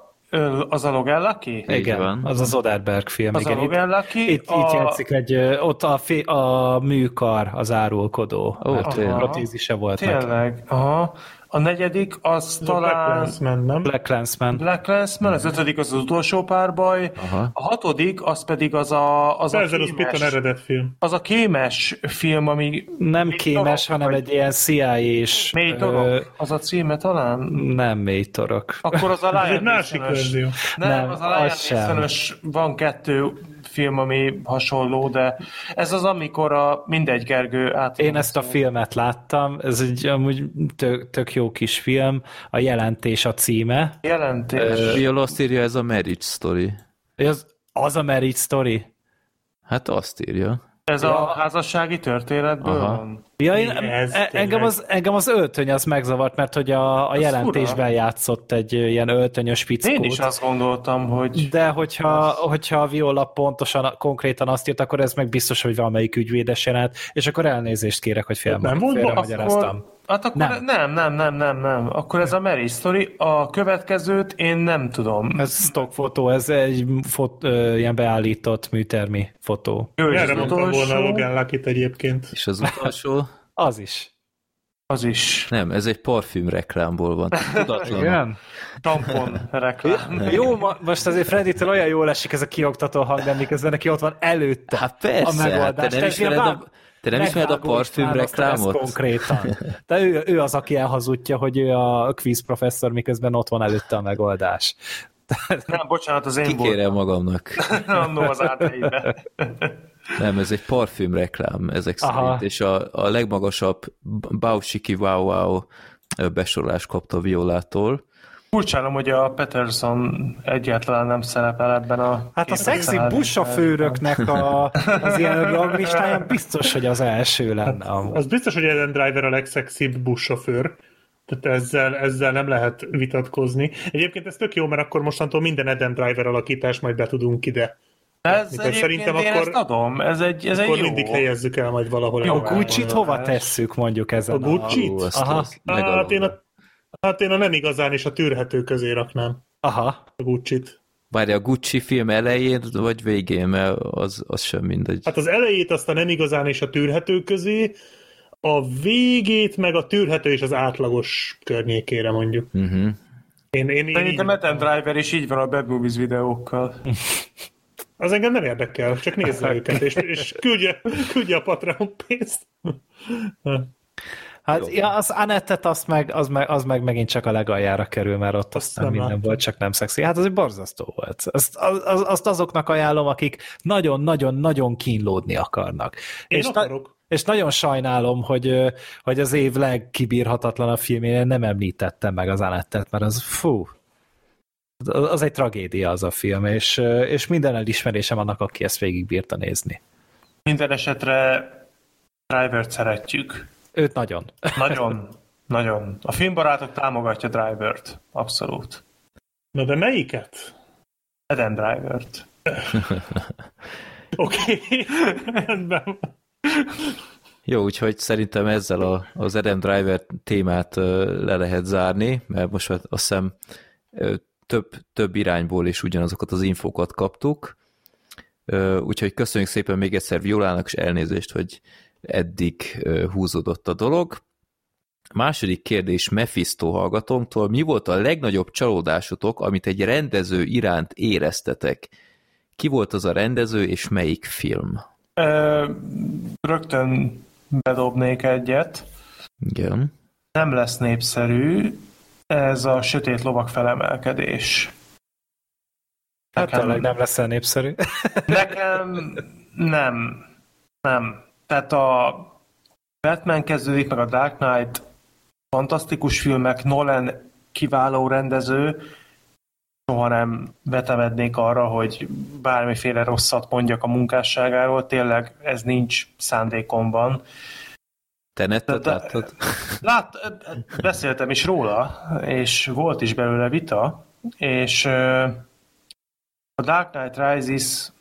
Speaker 5: az a Logellaki?
Speaker 3: Igen, van. az az Oderberg film.
Speaker 5: Az
Speaker 3: igen,
Speaker 5: a Logellaki.
Speaker 3: Itt, itt, a... itt játszik egy, ott a, fi, a műkar az árulkodó. Ó, mert protézise volt
Speaker 5: Tényleg, neki. aha. A negyedik az
Speaker 4: The
Speaker 5: talán...
Speaker 4: Black Landsman, nem?
Speaker 3: Black Landsman.
Speaker 5: Black Landsman, az ötödik az az utolsó párbaj, Aha. a hatodik az pedig az a... Az
Speaker 4: a kémes, eredet film.
Speaker 5: Az a kémes film, ami...
Speaker 3: Nem kémes, torok, hanem egy ilyen CIA-s...
Speaker 5: Mély torok? Ö... Az a címe talán?
Speaker 3: Nem mély torok.
Speaker 5: Akkor az a Lion
Speaker 4: egy másik verzió.
Speaker 5: Nem, nem, az a Lion van kettő film, ami hasonló, de ez az, amikor a mindegy Gergő át.
Speaker 3: Én ezt a filmet láttam, ez egy amúgy tök, tök jó kis film, a jelentés a címe.
Speaker 5: Jelentés.
Speaker 2: Mi azt írja ez a Marriage Story?
Speaker 3: Az, az a Marriage Story?
Speaker 2: Hát azt írja.
Speaker 5: Ez ja. a házassági történetből Aha. van?
Speaker 3: Ja, én, ez e- engem, az, engem az öltöny az megzavart, mert hogy a, a jelentésben fura. játszott egy ilyen öltönyös pickót.
Speaker 5: Én is azt gondoltam, hogy...
Speaker 3: De hogyha, hogyha a Viola pontosan, konkrétan azt írt, akkor ez meg biztos, hogy valamelyik ügyvédes jelent, és akkor elnézést kérek, hogy fél
Speaker 4: Nem
Speaker 5: magyaráztam. Hát akkor nem. nem, nem, nem, nem, nem. Akkor ez a Mary Story. A következőt én nem tudom.
Speaker 3: Ez stock fotó, ez egy fot, ö, ilyen beállított műtermi fotó.
Speaker 4: Jó, Erre mondtam volna Logan Lucky-t egyébként.
Speaker 2: És az utolsó?
Speaker 3: az is.
Speaker 5: Az is.
Speaker 2: Nem, ez egy parfüm reklámból van. Tudatlan.
Speaker 3: Igen?
Speaker 5: Tampon reklám.
Speaker 3: Jó, ma, most azért Freddy-től olyan jól esik ez a kioktató hang, de miközben neki ott van előtte
Speaker 2: hát persze, a megoldás. Hát te nem ismered a, te nem ismered a parfüm reklámot?
Speaker 3: konkrétan. De ő, ő az, aki elhazudja, hogy ő a quiz professzor, miközben ott van előtte a megoldás.
Speaker 5: Nem, bocsánat, az én
Speaker 2: Kikérem magamnak.
Speaker 5: Annó az.
Speaker 2: Nem, ez egy parfüm reklám ezek Aha. szerint, és a, a legmagasabb Baushiki Wow Wow besorolás kapta Violától.
Speaker 5: Furcsálom, hogy a Peterson egyáltalán nem szerepel ebben a...
Speaker 3: Hát a szexi buszsofőröknek a, az ilyen ranglistáján biztos, hogy az első lenne. Hát,
Speaker 4: az biztos, hogy Ellen Driver a legszexibb buszsofőr. Tehát ezzel, ezzel nem lehet vitatkozni. Egyébként ez tök jó, mert akkor mostantól minden Adam Driver alakítás majd be tudunk ide
Speaker 5: ez Mikor szerintem én akkor, ezt adom, ez egy, ez
Speaker 4: akkor
Speaker 5: egy
Speaker 4: mindig jó. helyezzük el majd valahol.
Speaker 3: Jó, Gucci-t hova tesszük mondjuk ezen?
Speaker 4: A Gucci-t?
Speaker 3: Aha.
Speaker 4: Hát én, a, hát én a nem igazán és a tűrhető közé raknám.
Speaker 3: Aha.
Speaker 4: A Gucci-t.
Speaker 2: Várja, a Gucci film elején vagy végén, mert az, az sem mindegy.
Speaker 4: Hát az elejét azt a nem igazán és a tűrhető közé, a végét, meg a tűrhető és az átlagos környékére mondjuk.
Speaker 2: Uh-huh.
Speaker 4: Én, én, én
Speaker 5: Szerintem Adam Driver is így van a Bad Movies videókkal.
Speaker 4: Az engem nem érdekel, csak nézze őket, és, és küldje, küldje a Patreon pénzt.
Speaker 3: Hát ja, az Anettet azt meg, az, meg, az meg megint csak a legaljára kerül, mert ott
Speaker 4: Azt
Speaker 3: aztán
Speaker 4: nem
Speaker 3: minden
Speaker 4: láttam.
Speaker 3: volt, csak nem szexi. Hát az egy borzasztó volt. Azt, az, az- azt azoknak ajánlom, akik nagyon-nagyon-nagyon kínlódni akarnak.
Speaker 4: Én
Speaker 3: és,
Speaker 4: akarok.
Speaker 3: és nagyon sajnálom, hogy, hogy az év legkibírhatatlanabb filmjén nem említettem meg az Anettet, mert az fú, az egy tragédia az a film, és, és minden elismerésem annak, aki ezt végig bírta nézni.
Speaker 5: Minden esetre Driver-t szeretjük.
Speaker 3: Őt nagyon.
Speaker 5: Nagyon, nagyon. A filmbarátok támogatja Driver-t. Abszolút.
Speaker 4: Na de melyiket?
Speaker 5: Adam Driver-t.
Speaker 4: Oké, rendben van.
Speaker 2: Jó, úgyhogy szerintem ezzel a, az Adam Driver témát le lehet zárni, mert most azt hiszem több, több irányból is ugyanazokat az infókat kaptuk. Úgyhogy köszönjük szépen még egyszer Violának, és elnézést, hogy eddig húzódott a dolog. Második kérdés Mephisto hallgatónktól. Mi volt a legnagyobb csalódásotok, amit egy rendező iránt éreztetek? Ki volt az a rendező, és melyik film?
Speaker 5: Ö, rögtön bedobnék egyet.
Speaker 2: Igen.
Speaker 5: Nem lesz népszerű ez a sötét lovak felemelkedés.
Speaker 3: Hát
Speaker 5: Nekem-
Speaker 3: tényleg nem leszel népszerű.
Speaker 5: Nekem nem. Nem. Tehát a Batman kezdődik, meg a Dark Knight fantasztikus filmek, Nolan kiváló rendező, soha nem vetemednék arra, hogy bármiféle rosszat mondjak a munkásságáról, tényleg ez nincs szándékomban.
Speaker 2: Te nettet
Speaker 5: De- de-
Speaker 2: láttad?
Speaker 5: Lát, beszéltem is róla, és volt is belőle vita, és ö, a Dark Knight Rises,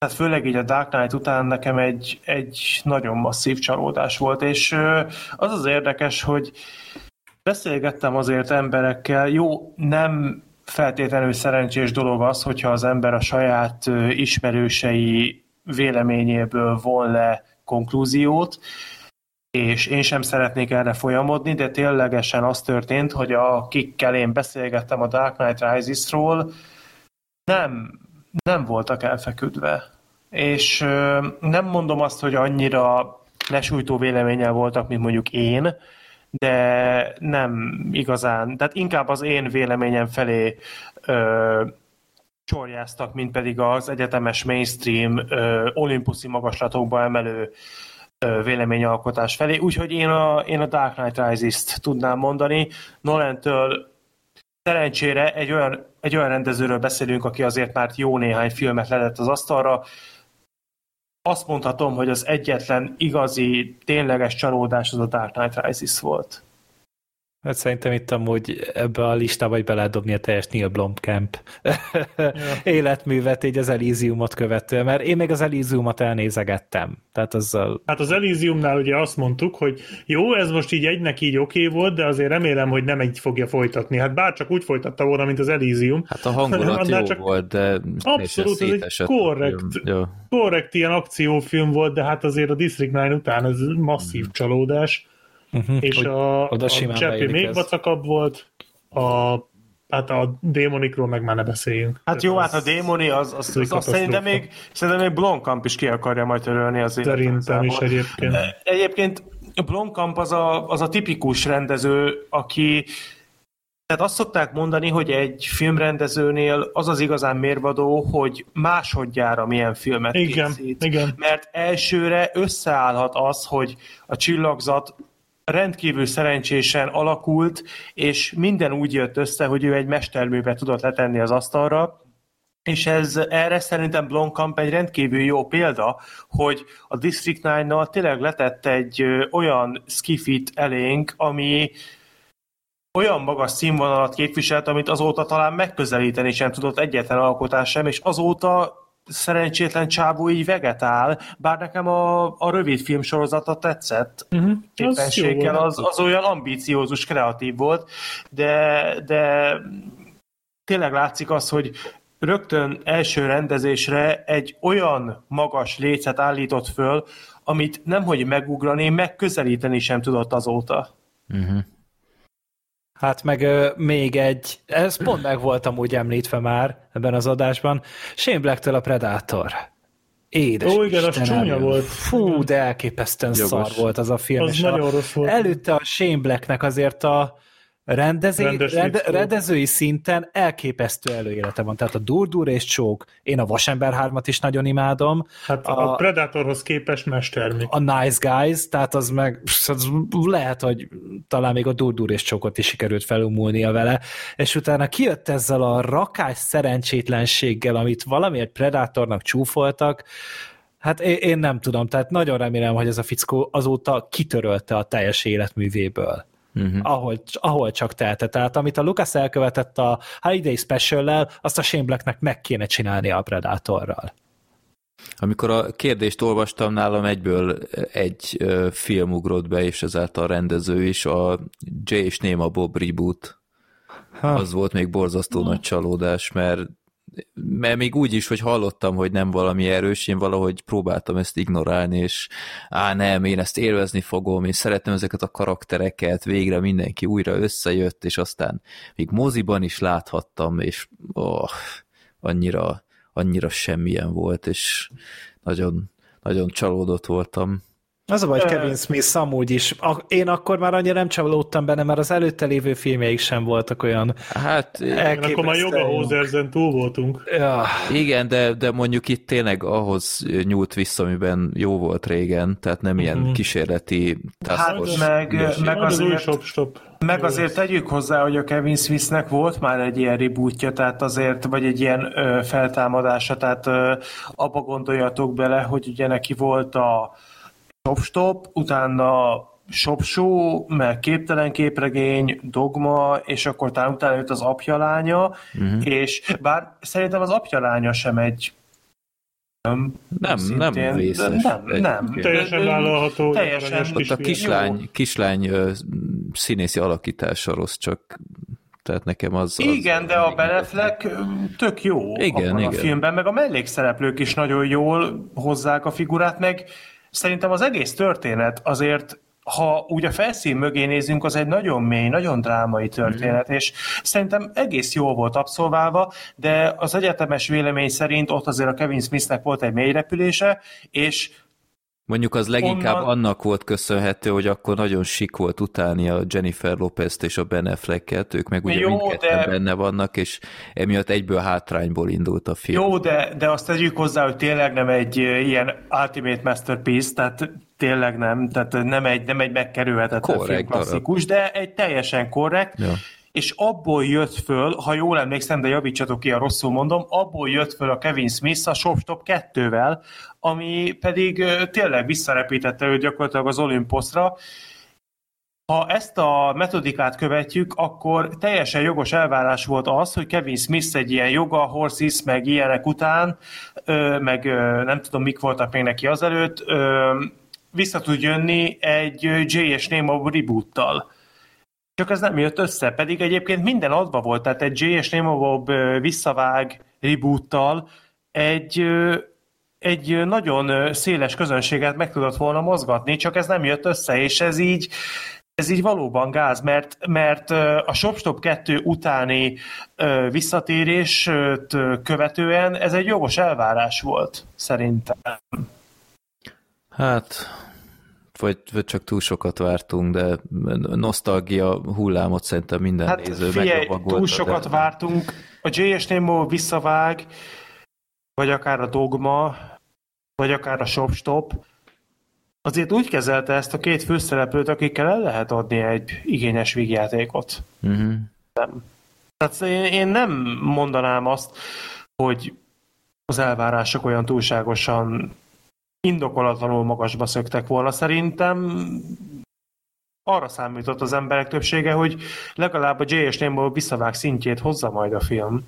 Speaker 5: tehát főleg így a Dark Knight után nekem egy, egy nagyon masszív csalódás volt, és az az érdekes, hogy beszélgettem azért emberekkel, jó, nem feltétlenül szerencsés dolog az, hogyha az ember a saját ismerősei véleményéből von le konklúziót, és én sem szeretnék erre folyamodni, de ténylegesen az történt, hogy akikkel én beszélgettem a Dark Knight Rises-ról, nem, nem voltak elfeküdve. És nem mondom azt, hogy annyira lesújtó véleménnyel voltak, mint mondjuk én, de nem igazán, tehát inkább az én véleményem felé ö, csorjáztak, mint pedig az egyetemes mainstream ö, olimpuszi magaslatokba emelő ö, véleményalkotás felé. Úgyhogy én a, én a Dark Knight Rises-t tudnám mondani. Nolan-től szerencsére egy olyan, egy olyan rendezőről beszélünk, aki azért már jó néhány filmet ledett az asztalra. Azt mondhatom, hogy az egyetlen igazi, tényleges csalódás az a Dark Knight Rises volt.
Speaker 3: Hát szerintem itt amúgy ebbe a listába hogy be lehet dobni a teljes Neil Blomkamp életművet így az Elysiumot követően, mert én még az Elysiumot elnézegettem. Tehát azzal
Speaker 4: Hát az Elysiumnál ugye azt mondtuk, hogy jó, ez most így egynek így oké volt, de azért remélem, hogy nem egy fogja folytatni. Hát bár csak úgy folytatta volna, mint az Elysium.
Speaker 2: Hát a hangulat jó
Speaker 4: csak-
Speaker 2: volt, de
Speaker 4: Abszolút, ez egy korrekt-.
Speaker 2: Jó.
Speaker 4: Korrekt ilyen akciófilm volt, de hát azért a District 9 után ez masszív csalódás.
Speaker 3: Uh-huh.
Speaker 4: És a,
Speaker 3: oda
Speaker 4: a
Speaker 3: beillik
Speaker 4: még
Speaker 3: ez.
Speaker 4: vacakabb volt, a, hát a démonikról meg már ne beszéljünk.
Speaker 5: Hát jó, hát a démoni, az, az, az, az szerintem, még, szerintem még Blomkamp is ki akarja majd törölni az
Speaker 4: Szerintem is egyébként.
Speaker 5: Egyébként Blomkamp az a, az a tipikus rendező, aki tehát azt szokták mondani, hogy egy filmrendezőnél az az igazán mérvadó, hogy másodjára milyen filmet
Speaker 4: Igen,
Speaker 5: készít.
Speaker 4: igen.
Speaker 5: Mert elsőre összeállhat az, hogy a csillagzat rendkívül szerencsésen alakult, és minden úgy jött össze, hogy ő egy mesterművet tudott letenni az asztalra, és ez erre szerintem Blomkamp egy rendkívül jó példa, hogy a District 9-nal tényleg letett egy olyan skifit elénk, ami olyan magas színvonalat képviselt, amit azóta talán megközelíteni sem tudott egyetlen alkotás sem, és azóta szerencsétlen csábú így vegetál, bár nekem a, a rövid filmsorozata tetszett,
Speaker 4: Uh-huh.
Speaker 5: éppenséggel az, az olyan ambíciózus, kreatív volt, de, de tényleg látszik az, hogy rögtön első rendezésre egy olyan magas lécet állított föl, amit nemhogy megugrani, megközelíteni sem tudott azóta.
Speaker 2: Uh-huh.
Speaker 3: Hát meg ö, még egy, ez pont meg voltam úgy említve már ebben az adásban, Shane Blacktől a Predator. Édes
Speaker 4: Ó, igen, az
Speaker 3: Istenem.
Speaker 4: csúnya volt.
Speaker 3: Fú, de elképesztően
Speaker 2: Jogos.
Speaker 3: szar volt az a film.
Speaker 4: Az
Speaker 3: és a-
Speaker 4: nagyon rossz volt.
Speaker 3: Előtte a Shane Blacknek azért a rendezé,
Speaker 4: Rendes
Speaker 3: rende, rendezői szinten elképesztő előélete van. Tehát a Durdur és Csók, én a Vasember 3-at is nagyon imádom,
Speaker 4: Hát
Speaker 3: a-
Speaker 4: a Predatorhoz képest mestermi.
Speaker 3: a Nice Guys, tehát az meg az lehet, hogy talán még a Durdur és Csókot is sikerült felumulnia vele, és utána kijött ezzel a rakás szerencsétlenséggel, amit valamiért Predatornak csúfoltak, Hát én, én nem tudom, tehát nagyon remélem, hogy ez a fickó azóta kitörölte a teljes életművéből. Uh-huh. Ahol, ahol csak tehetett. Tehát amit a Lucas elkövetett a Holiday Special-lel, azt a Shane Blacknek meg kéne csinálni a Predatorral.
Speaker 2: Amikor a kérdést olvastam, nálam egyből egy film ugrott be, és ezáltal a rendező is, a Jay és Néma Bob reboot.
Speaker 3: Ha.
Speaker 2: Az volt még borzasztó nagy csalódás, mert mert még úgy is, hogy hallottam, hogy nem valami erős, én valahogy próbáltam ezt ignorálni, és á nem, én ezt élvezni fogom, én szeretem ezeket a karaktereket, végre mindenki újra összejött, és aztán még moziban is láthattam, és oh, annyira, annyira semmilyen volt, és nagyon, nagyon csalódott voltam.
Speaker 3: Az a baj, hogy Kevin Smith amúgy is. A, én akkor már annyira nem csalódtam benne, mert az előtte lévő filmjeik sem voltak olyan
Speaker 2: Hát
Speaker 4: akkor már joga
Speaker 3: jók.
Speaker 4: Hoserzen túl voltunk.
Speaker 3: Ja,
Speaker 2: igen, de, de mondjuk itt tényleg ahhoz nyúlt vissza, amiben jó volt régen, tehát nem ilyen
Speaker 3: Mhm.
Speaker 2: kísérleti
Speaker 5: Hát meg, meg azért,
Speaker 4: shop stop.
Speaker 5: meg azért tegyük hozzá, hogy a Kevin Smithnek volt már egy ilyen rebootja, tehát azért, vagy egy ilyen ö, feltámadása, tehát ö, abba gondoljatok bele, hogy ugye neki volt a Shop Stop, utána Shop Show, meg képtelen képregény, dogma, és akkor talán utána jött az apja lánya, uh-huh. és bár szerintem az apja lánya sem egy nem,
Speaker 2: Nem, nem
Speaker 5: szintén,
Speaker 2: vészes.
Speaker 5: Nem,
Speaker 2: Egy-
Speaker 5: nem.
Speaker 4: Teljesen vállalható.
Speaker 5: Teljesen.
Speaker 2: Ott a kislány, kislány ö, színészi alakítása rossz, csak tehát nekem az... az
Speaker 5: Igen, de a Ben Affleck ö, tök jó
Speaker 2: Igen,
Speaker 5: abban a
Speaker 2: igen.
Speaker 5: filmben, meg a mellékszereplők is nagyon jól hozzák a figurát, meg szerintem az egész történet azért ha úgy a felszín mögé nézünk, az egy nagyon mély, nagyon drámai történet,
Speaker 2: Mhm.
Speaker 5: és szerintem egész jól volt abszolválva, de az egyetemes vélemény szerint ott azért a Kevin Smithnek volt egy mély repülése, és
Speaker 2: Mondjuk az leginkább
Speaker 5: Onnan-
Speaker 2: annak volt köszönhető, hogy akkor nagyon sik volt utáni a Jennifer Lopez-t és a Ben Affleck-et, ők meg ugye
Speaker 5: Jó,
Speaker 2: mindketten
Speaker 5: de-
Speaker 2: benne vannak, és emiatt egyből hátrányból indult a film.
Speaker 5: Jó, de, de azt tegyük hozzá, hogy tényleg nem egy ilyen ultimate masterpiece, tehát tényleg nem, tehát nem egy, nem egy megkerülhetetlen
Speaker 2: Korrekt
Speaker 5: film klasszikus, de egy teljesen korrekt,
Speaker 2: Ja.
Speaker 5: És abból jött föl, ha jól emlékszem, de javítsatok ki, ha rosszul mondom, abból jött föl a Kevin Smith a Shopstop 2-vel, ami pedig tényleg visszarepítette őt gyakorlatilag az Olymposzra, ha ezt a metodikát követjük, akkor teljesen jogos elvárás volt az, hogy Kevin Smith egy ilyen joga, horses, meg ilyenek után, meg nem tudom, mik voltak még neki azelőtt, vissza tud jönni egy ö, J és Nemo reboottal. Csak ez nem jött össze, pedig egyébként minden adva volt, tehát egy J és Nemo visszavág reboottal egy egy nagyon széles közönséget meg tudott volna mozgatni, csak ez nem jött össze, és ez így ez így valóban gáz, mert, mert a ShopStop 2 utáni visszatérést követően ez egy jogos elvárás volt, szerintem.
Speaker 2: Hát, vagy, vagy csak túl sokat vártunk, de nosztalgia hullámot szerintem minden
Speaker 5: Hát
Speaker 2: néző
Speaker 5: figyelj, túl sokat
Speaker 2: de...
Speaker 5: vártunk. A J.S. Nemo visszavág, vagy akár a Dogma, vagy akár a ShopStop, azért úgy kezelte ezt a két főszereplőt, akikkel el lehet adni egy igényes vígjátékot.
Speaker 2: Uh-huh.
Speaker 5: Tehát én, én nem mondanám azt, hogy az elvárások olyan túlságosan indokolatlanul magasba szöktek volna. Szerintem arra számított az emberek többsége, hogy legalább a J.S. Nemo visszavág szintjét hozza majd a film.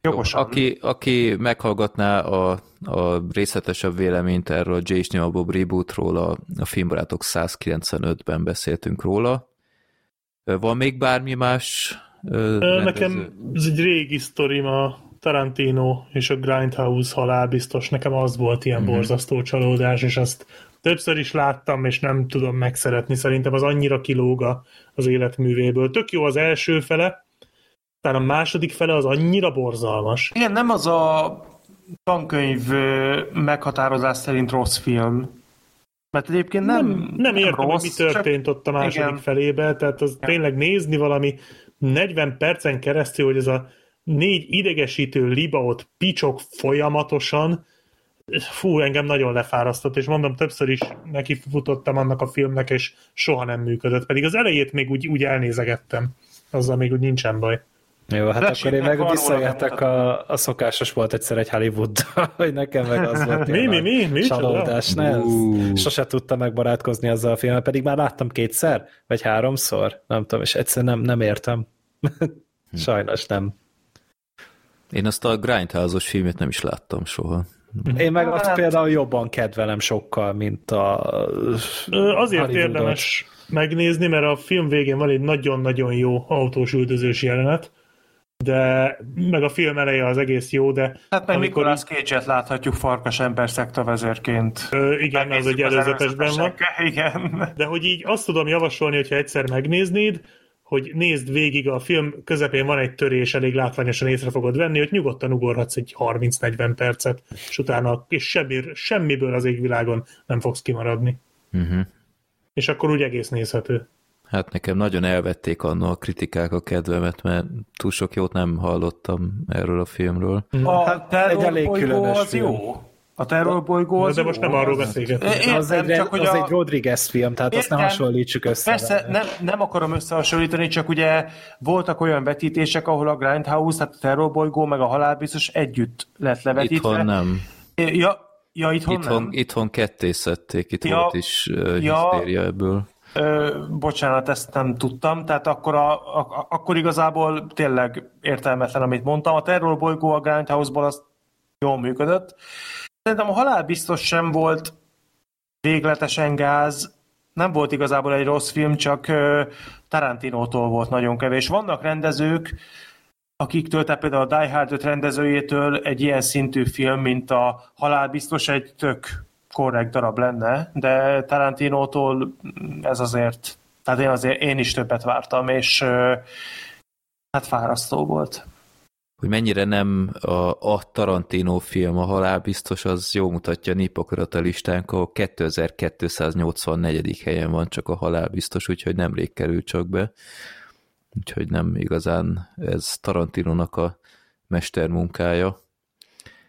Speaker 5: Jogosan.
Speaker 2: Aki, aki meghallgatná a, a részletesebb véleményt erről a J. Nemo Bob rebootról, a, a Filmbarátok 195-ben beszéltünk róla. Van még bármi más ö?
Speaker 4: Nekem ez egy régi sztorim a Tarantino és a Grindhouse halál biztos, nekem az volt ilyen mm-hmm. borzasztó csalódás, és azt többször is láttam, és nem tudom megszeretni. Szerintem az annyira kilóga az életművéből. Tök jó az első fele, talán a második fele az annyira borzalmas.
Speaker 5: Igen, nem az a tankönyv meghatározás szerint rossz film. Mert egyébként nem
Speaker 4: Nem, nem értem, rossz, hogy mi történt csak... ott a második igen. felébe, tehát az igen. tényleg nézni valami 40 percen keresztül, hogy ez a négy idegesítő liba ott picsok folyamatosan, fú, engem nagyon lefárasztott, és mondom, többször is neki futottam annak a filmnek, és soha nem működött, pedig az elejét még úgy, úgy elnézegettem, azzal még úgy nincsen baj.
Speaker 3: Jó, hát Lessék akkor én meg visszajöttek a, a szokásos volt egyszer egy Hollywood, hogy nekem meg az volt.
Speaker 4: mi, mi, mi, mi?
Speaker 3: Csalódás, ne? Sose tudtam megbarátkozni azzal a filmmel, pedig már láttam kétszer, vagy háromszor, nem tudom, és egyszer nem, nem értem. Sajnos nem.
Speaker 2: Én azt a Grindhouse-os filmet nem is láttam soha.
Speaker 3: Én meg azt például jobban kedvelem sokkal, mint a
Speaker 4: Azért érdemes megnézni, mert a film végén van egy nagyon-nagyon jó autós üldözős jelenet, de meg a film eleje az egész jó, de...
Speaker 5: Hát meg amikor Nicolas cage láthatjuk farkas ember vezérként.
Speaker 4: Ö, igen, az egy előzetesben van.
Speaker 5: Igen.
Speaker 4: De hogy így azt tudom javasolni, hogyha egyszer megnéznéd, hogy nézd végig, a film közepén van egy törés, elég látványosan észre fogod venni, hogy nyugodtan ugorhatsz egy 30-40 percet, és utána és semmi, semmiből az égvilágon nem fogsz kimaradni. Uh-huh. És akkor úgy egész nézhető.
Speaker 2: Hát nekem nagyon elvették annak a kritikák a kedvemet, mert túl sok jót nem hallottam erről a filmről.
Speaker 5: A hát egy elég különös az film. jó. A terrorbolygó
Speaker 4: az De most nem arról beszélgetünk.
Speaker 3: Az, egy, csak, hogy az a... egy Rodriguez film, tehát Értem, azt nem hasonlítsuk össze.
Speaker 5: Persze, nem, nem akarom összehasonlítani, csak ugye voltak olyan vetítések, ahol a Grindhouse, tehát a terrorbolygó, meg a halálbiztos együtt lett levetítve.
Speaker 2: Itthon nem.
Speaker 5: Ja, ja itthon,
Speaker 2: itthon
Speaker 5: nem.
Speaker 2: Itthon ketté szedték, itt ja, volt is uh, ja, hisztéria ebből.
Speaker 5: Ö, bocsánat, ezt nem tudtam, tehát akkor, a, a, akkor igazából tényleg értelmetlen, amit mondtam. A terrorbolygó a Grindhouse-ból az jól működött, Szerintem a halál biztos sem volt végletesen gáz, nem volt igazából egy rossz film, csak Tarantinótól volt nagyon kevés. Vannak rendezők, akiktől, tehát például a Die Hard 5 rendezőjétől egy ilyen szintű film, mint a Halál biztos egy tök korrekt darab lenne, de Tarantinótól ez azért, tehát én azért én is többet vártam, és hát fárasztó volt
Speaker 2: hogy mennyire nem a, a Tarantino film a halál biztos, az jó mutatja a népokrata listánk, ahol 2284. helyen van csak a halál biztos, úgyhogy nemrég kerül csak be. Úgyhogy nem igazán ez Tarantinónak a mestermunkája.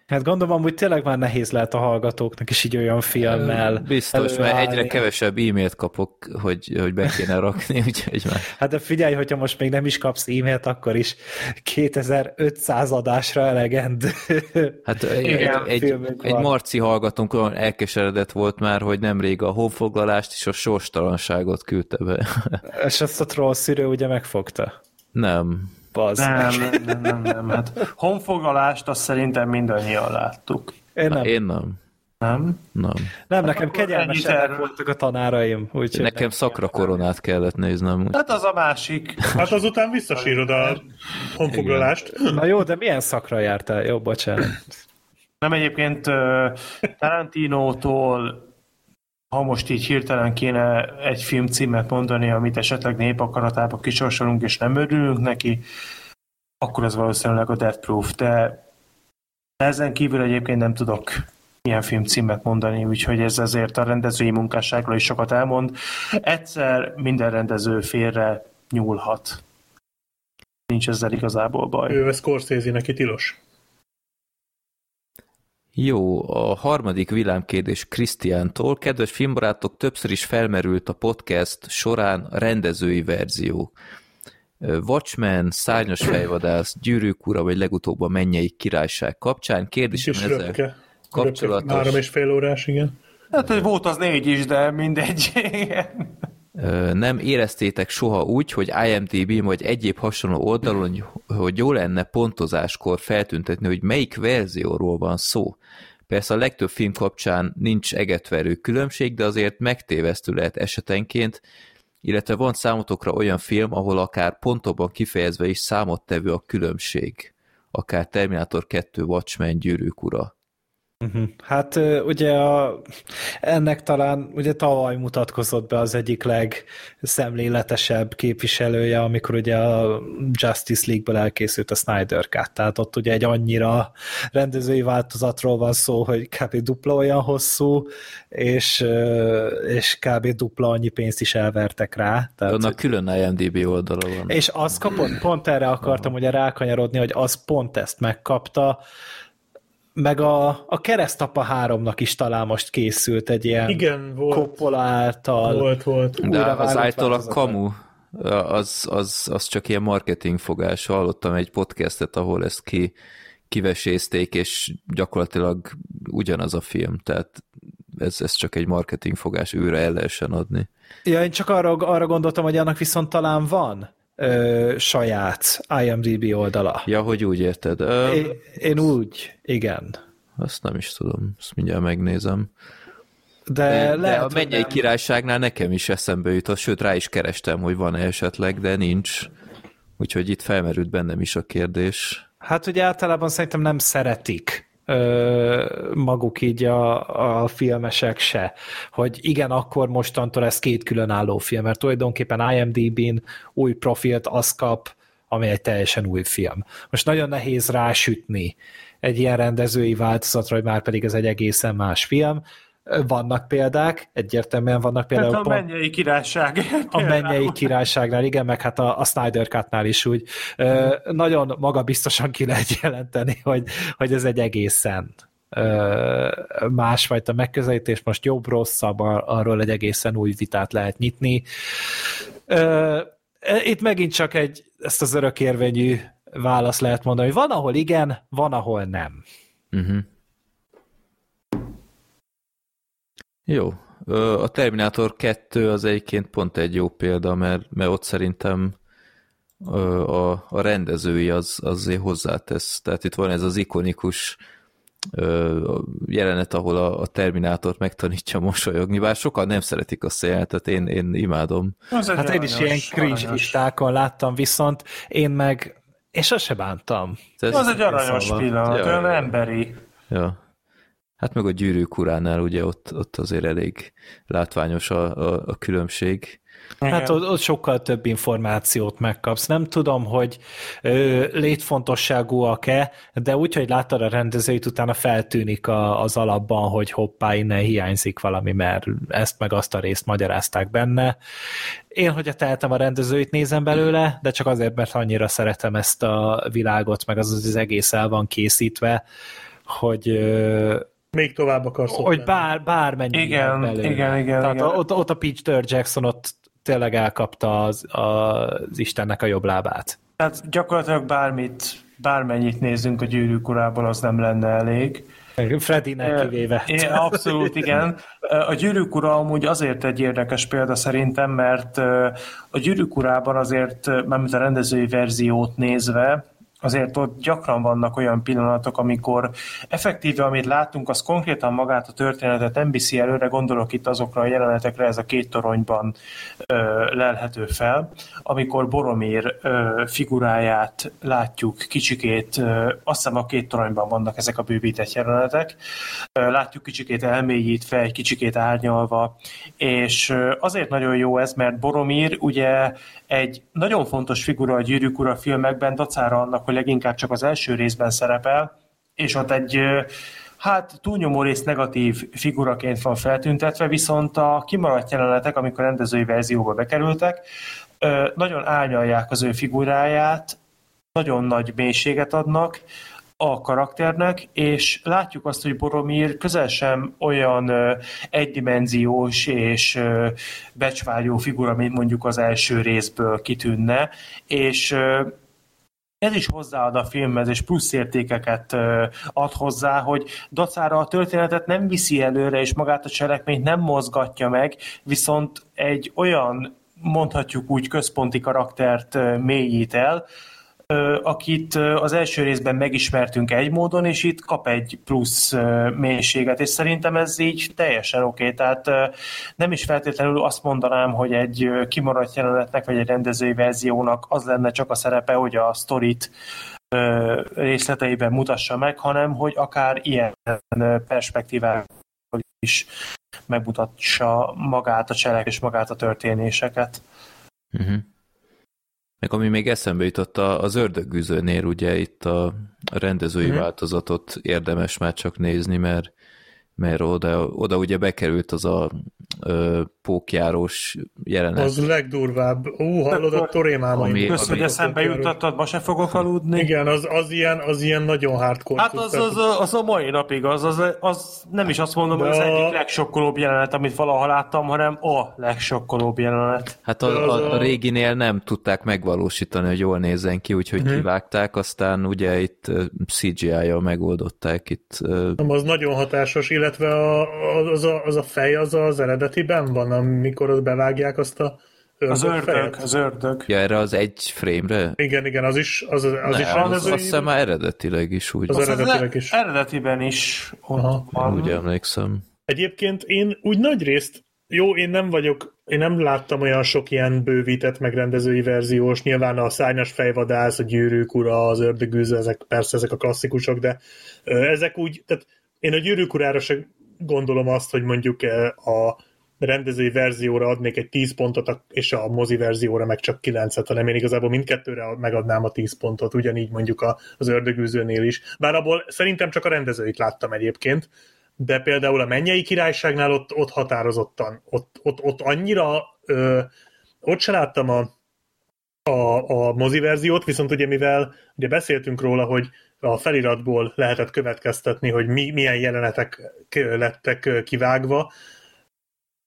Speaker 3: Hát gondolom, hogy tényleg már nehéz lehet a hallgatóknak is így olyan filmmel
Speaker 2: Biztos, előállni. mert egyre kevesebb e-mailt kapok, hogy, hogy be kéne rakni, úgyhogy már...
Speaker 3: Hát de figyelj, hogyha most még nem is kapsz e-mailt, akkor is 2500 adásra elegendő.
Speaker 2: Hát egy, egy, egy marci hallgatónk olyan elkeseredett volt már, hogy nemrég a honfoglalást és a sorstalanságot küldte be.
Speaker 3: És azt a troll szűrő ugye megfogta?
Speaker 2: Nem
Speaker 5: bazd nem, nem, nem, nem, nem. Hát honfoglalást azt szerintem mindannyian láttuk.
Speaker 3: Én nem.
Speaker 2: Én nem.
Speaker 5: Nem?
Speaker 2: Nem.
Speaker 3: Nem, nekem kegyelmesebbek voltak a tanáraim. Úgy,
Speaker 2: nekem szakra koronát kellett néznem. Úgy.
Speaker 5: Hát az a másik.
Speaker 4: Hát azután visszasírod a honfoglalást.
Speaker 3: Na jó, de milyen szakra jártál? Jó, bocsánat.
Speaker 5: Nem egyébként Tarantinótól ha most így hirtelen kéne egy film címet mondani, amit esetleg népakaratába kisorsolunk, és nem örülünk neki, akkor az valószínűleg a Death Proof, de ezen kívül egyébként nem tudok ilyen film címet mondani, úgyhogy ez azért a rendezői munkásságról is sokat elmond. Egyszer minden rendező félre nyúlhat. Nincs ezzel igazából baj.
Speaker 4: Ő ez Scorsese neki tilos.
Speaker 2: Jó, a harmadik villámkérdés Krisztiántól. Kedves filmbarátok, többször is felmerült a podcast során a rendezői verzió. Watchmen, Szárnyas fejvadász, Gyűrűk ura, vagy legutóbb a Mennyei Királyság kapcsán. Kérdésem ezzel röpke. kapcsolatos...
Speaker 4: Három és fél órás, igen.
Speaker 5: Hát, hogy volt az négy is, de mindegy.
Speaker 2: nem éreztétek soha úgy, hogy IMDb vagy egyéb hasonló oldalon, hogy jó lenne pontozáskor feltüntetni, hogy melyik verzióról van szó. Persze a legtöbb film kapcsán nincs egetverő különbség, de azért megtévesztő lehet esetenként, illetve van számotokra olyan film, ahol akár pontokban kifejezve is számottevő a különbség. akár Terminator 2, Watchmen, Gyűrűk ura.
Speaker 3: Uh-huh. Hát ugye a, ennek talán ugye tavaly mutatkozott be az egyik legszemléletesebb képviselője, amikor ugye a Justice League-ből elkészült a Snyder Cut, tehát ott ugye egy annyira rendezői változatról van szó, hogy kb. dupla olyan hosszú, és, és kb. dupla annyi pénzt is elvertek rá.
Speaker 2: Tehát, Annak külön IMDB oldala van.
Speaker 3: És azt kapott, pont erre akartam ugye rákanyarodni, hogy az pont ezt megkapta, meg a, a keresztapa háromnak is talán most készült egy ilyen
Speaker 4: Igen, volt.
Speaker 3: Coppola által.
Speaker 4: Volt, volt.
Speaker 2: De az által a kamu, az, az, az csak ilyen marketing fogás. Hallottam egy podcastet, ahol ezt ki, kivesézték, és gyakorlatilag ugyanaz a film, tehát ez, ez csak egy marketing fogás, őre el lehessen adni.
Speaker 3: Ja, én csak arra, arra gondoltam, hogy annak viszont talán van ö, saját IMDb oldala.
Speaker 2: Ja, hogy úgy érted. Ö,
Speaker 3: én, én úgy, igen.
Speaker 2: Azt nem is tudom, ezt mindjárt megnézem.
Speaker 3: De,
Speaker 2: de,
Speaker 3: lehet,
Speaker 2: de a mennyei nem... királyságnál nekem is eszembe jutott, sőt rá is kerestem, hogy van-e esetleg, de nincs. Úgyhogy itt felmerült bennem is a kérdés.
Speaker 3: Hát ugye általában szerintem nem szeretik maguk így a, a filmesek se, hogy igen, akkor mostantól ez két különálló film, mert tulajdonképpen IMDb-n új profilt az kap, ami egy teljesen új film. Most nagyon nehéz rásütni egy ilyen rendezői változatra, hogy már pedig ez egy egészen más film, vannak példák, egyértelműen vannak például... Hát
Speaker 5: a pont, mennyei királyság.
Speaker 3: A mennyei királyságnál, igen, meg hát a, a Snyder Cut-nál is úgy. Ö, nagyon magabiztosan ki lehet jelenteni, hogy, hogy ez egy egészen ö, másfajta megközelítés, most jobb-rosszabb, arról egy egészen új vitát lehet nyitni. Ö, itt megint csak egy, ezt az örökérvényű válasz lehet mondani, hogy van, ahol igen, van, ahol nem. Uh-huh.
Speaker 2: Jó. A Terminator 2 az egyébként pont egy jó példa, mert, mert ott szerintem a, a rendezői az, azért hozzátesz. Tehát itt van ez az ikonikus jelenet, ahol a, a Terminátort megtanítja mosolyogni, bár sokan nem szeretik a széltet, én, én imádom.
Speaker 3: Az hát én is ilyen cringe listákon láttam, viszont én meg, és azt se bántam.
Speaker 5: Ez az egy aranyos szóval. pillanat, ja, olyan emberi.
Speaker 2: Ja. Hát meg a gyűrűk uránál ugye ott, ott azért elég látványos a, a, a különbség.
Speaker 3: Hát ott, ott sokkal több információt megkapsz. Nem tudom, hogy ö, létfontosságúak-e, de úgy, hogy láttad a rendezőit, utána feltűnik a, az alapban, hogy hoppá, innen hiányzik valami, mert ezt meg azt a részt magyarázták benne. Én, hogyha tehetem a rendezőit, nézem belőle, de csak azért, mert annyira szeretem ezt a világot, meg az az egész el van készítve, hogy ö,
Speaker 4: még tovább akarsz
Speaker 3: Hogy bár, bármennyi
Speaker 5: igen, belőle. igen, igen,
Speaker 3: Tehát
Speaker 5: igen.
Speaker 3: Ott, ott a Peter Jackson ott tényleg elkapta az, az Istennek a jobb lábát.
Speaker 5: Tehát gyakorlatilag bármit, bármennyit nézzünk a gyűrűk urából, az nem lenne elég.
Speaker 3: Freddynek kivéve.
Speaker 5: É, abszolút, igen. A gyűrűk ura amúgy azért egy érdekes példa szerintem, mert a gyűrűk urában azért, mármint a rendezői verziót nézve, azért ott gyakran vannak olyan pillanatok, amikor effektíve, amit látunk, az konkrétan magát a történetet nem viszi előre, gondolok itt azokra a jelenetekre, ez a két toronyban ö, lelhető fel, amikor Boromir ö, figuráját látjuk kicsikét, ö, azt hiszem a két toronyban vannak ezek a bővített jelenetek, ö, látjuk kicsikét elmélyítve, egy kicsikét árnyalva, és ö, azért nagyon jó ez, mert Boromir ugye egy nagyon fontos figura a Gyűrűk Ura filmekben, dacára annak, hogy leginkább csak az első részben szerepel, és ott egy hát túlnyomó rész negatív figuraként van feltüntetve, viszont a kimaradt jelenetek, amikor rendezői verzióba bekerültek, nagyon árnyalják az ő figuráját, nagyon nagy mélységet adnak, a karakternek, és látjuk azt, hogy Boromir közel sem olyan egydimenziós és becsvágyó figura, mint mondjuk az első részből kitűnne, és ez is hozzáad a filmhez, és plusz értékeket ad hozzá, hogy dacára a történetet nem viszi előre, és magát a cselekményt nem mozgatja meg, viszont egy olyan, mondhatjuk úgy, központi karaktert mélyít el, akit az első részben megismertünk egy módon, és itt kap egy plusz mélységet, és szerintem ez így teljesen oké, okay. tehát nem is feltétlenül azt mondanám, hogy egy kimaradt jelenetnek, vagy egy rendezői verziónak az lenne csak a szerepe, hogy a sztorit részleteiben mutassa meg, hanem hogy akár ilyen perspektívával is megmutassa magát a cselek és magát a történéseket.
Speaker 2: Uh-huh. Meg ami még eszembe jutott, az ördögűzőnél ugye itt a rendezői uh-huh. változatot érdemes már csak nézni, mert mert oda, oda ugye bekerült az a ö, pókjárós jelenet.
Speaker 4: Az legdurvább. Ú, hallod a torémámaim.
Speaker 5: Ami, Kösz, hogy eszembe jutottad, ma se fogok aludni.
Speaker 4: Igen, az, az, ilyen, az ilyen nagyon hardcore.
Speaker 5: Hát az, az, az, a mai napig, az, az, az nem is azt mondom, hogy az egyik legsokkolóbb jelenet, amit valaha láttam, hanem a legsokkolóbb jelenet.
Speaker 2: Hát a, a, a réginél nem tudták megvalósítani, hogy jól nézzen ki, úgyhogy hmm. kivágták, aztán ugye itt CGI-jal megoldották itt.
Speaker 4: Nem, az nagyon hatásos, illetve a, az, a, az a fej az az eredetiben van, amikor ott bevágják azt a
Speaker 5: az ördög, az ördög.
Speaker 2: Ja, erre az egy frame-re?
Speaker 4: Igen, igen, az is, az, az
Speaker 2: ne,
Speaker 4: is
Speaker 2: van. Az, azt hiszem már eredetileg is úgy.
Speaker 4: Az, az eredetileg is.
Speaker 5: Eredetiben is
Speaker 2: Aha. van. Úgy emlékszem.
Speaker 4: Egyébként én úgy nagy részt, jó, én nem vagyok, én nem láttam olyan sok ilyen bővített megrendezői verziós, nyilván a szárnyas fejvadász, a gyűrűk ura, az ördögűző, ezek persze ezek a klasszikusok, de ezek úgy, tehát én a gyűrűk urára se gondolom azt, hogy mondjuk a rendezői verzióra adnék egy 10 pontot, és a mozi verzióra meg csak 9-et, hanem én igazából mindkettőre megadnám a 10 pontot, ugyanígy mondjuk az ördögűzőnél is. Bár abból szerintem csak a rendezőit láttam egyébként, de például a mennyei királyságnál ott, ott határozottan, ott, ott, ott annyira, ö, ott se láttam a, a, a mozi verziót, viszont ugye mivel ugye beszéltünk róla, hogy a feliratból lehetett következtetni, hogy mi, milyen jelenetek lettek kivágva.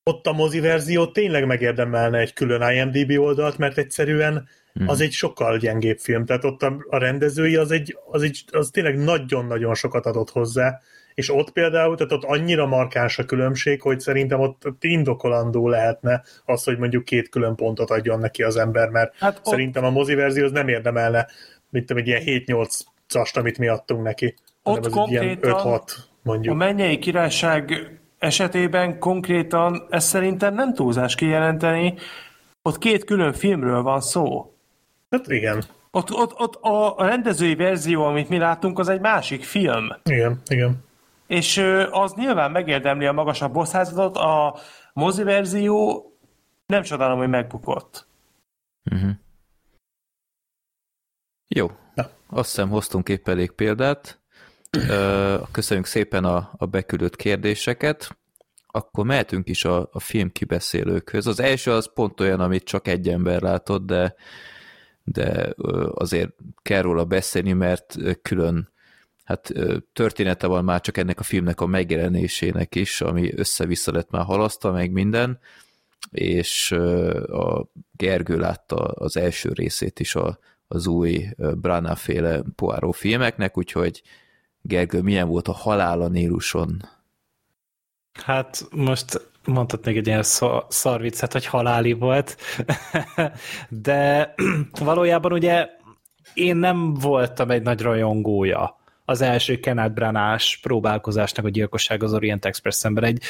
Speaker 4: Ott a mozi verzió tényleg megérdemelne egy külön IMDB oldalt, mert egyszerűen hmm. az egy sokkal gyengébb film. Tehát ott a, a rendezői az, egy, az, egy, az tényleg nagyon-nagyon sokat adott hozzá, és ott például, tehát ott annyira markáns a különbség, hogy szerintem ott, ott indokolandó lehetne az, hogy mondjuk két külön pontot adjon neki az ember, mert hát ott... szerintem a mozi verzió az nem érdemelne, mint egy ilyen 7-8 cast, amit mi adtunk neki.
Speaker 5: Ott konkrétan 5-6 mondjuk. A mennyei királyság esetében konkrétan ez szerintem nem túlzás kijelenteni, ott két külön filmről van szó.
Speaker 4: Hát igen.
Speaker 5: Ott, ott, ott a, a rendezői verzió, amit mi láttunk, az egy másik film.
Speaker 4: Igen, igen.
Speaker 5: És az nyilván megérdemli a magasabb bosszázatot, a mozi verzió nem csodálom, hogy megbukott. Uh-huh.
Speaker 2: Jó, azt hiszem hoztunk épp elég példát. Köszönjük szépen a, a beküldött kérdéseket. Akkor mehetünk is a, a film kibeszélőkhöz. Az első az pont olyan, amit csak egy ember látott, de, de azért kell róla beszélni, mert külön hát története van már csak ennek a filmnek a megjelenésének is, ami össze-vissza lett már halasztva, meg minden, és a Gergő látta az első részét is a, az új Brana féle Poirot filmeknek, úgyhogy Gergő, milyen volt a halál a Níluson?
Speaker 3: Hát most mondhatnék egy ilyen szarviccet, hogy haláli volt, de valójában ugye én nem voltam egy nagy rajongója az első Kenneth Branás próbálkozásnak a gyilkosság az Orient Express szemben. Egy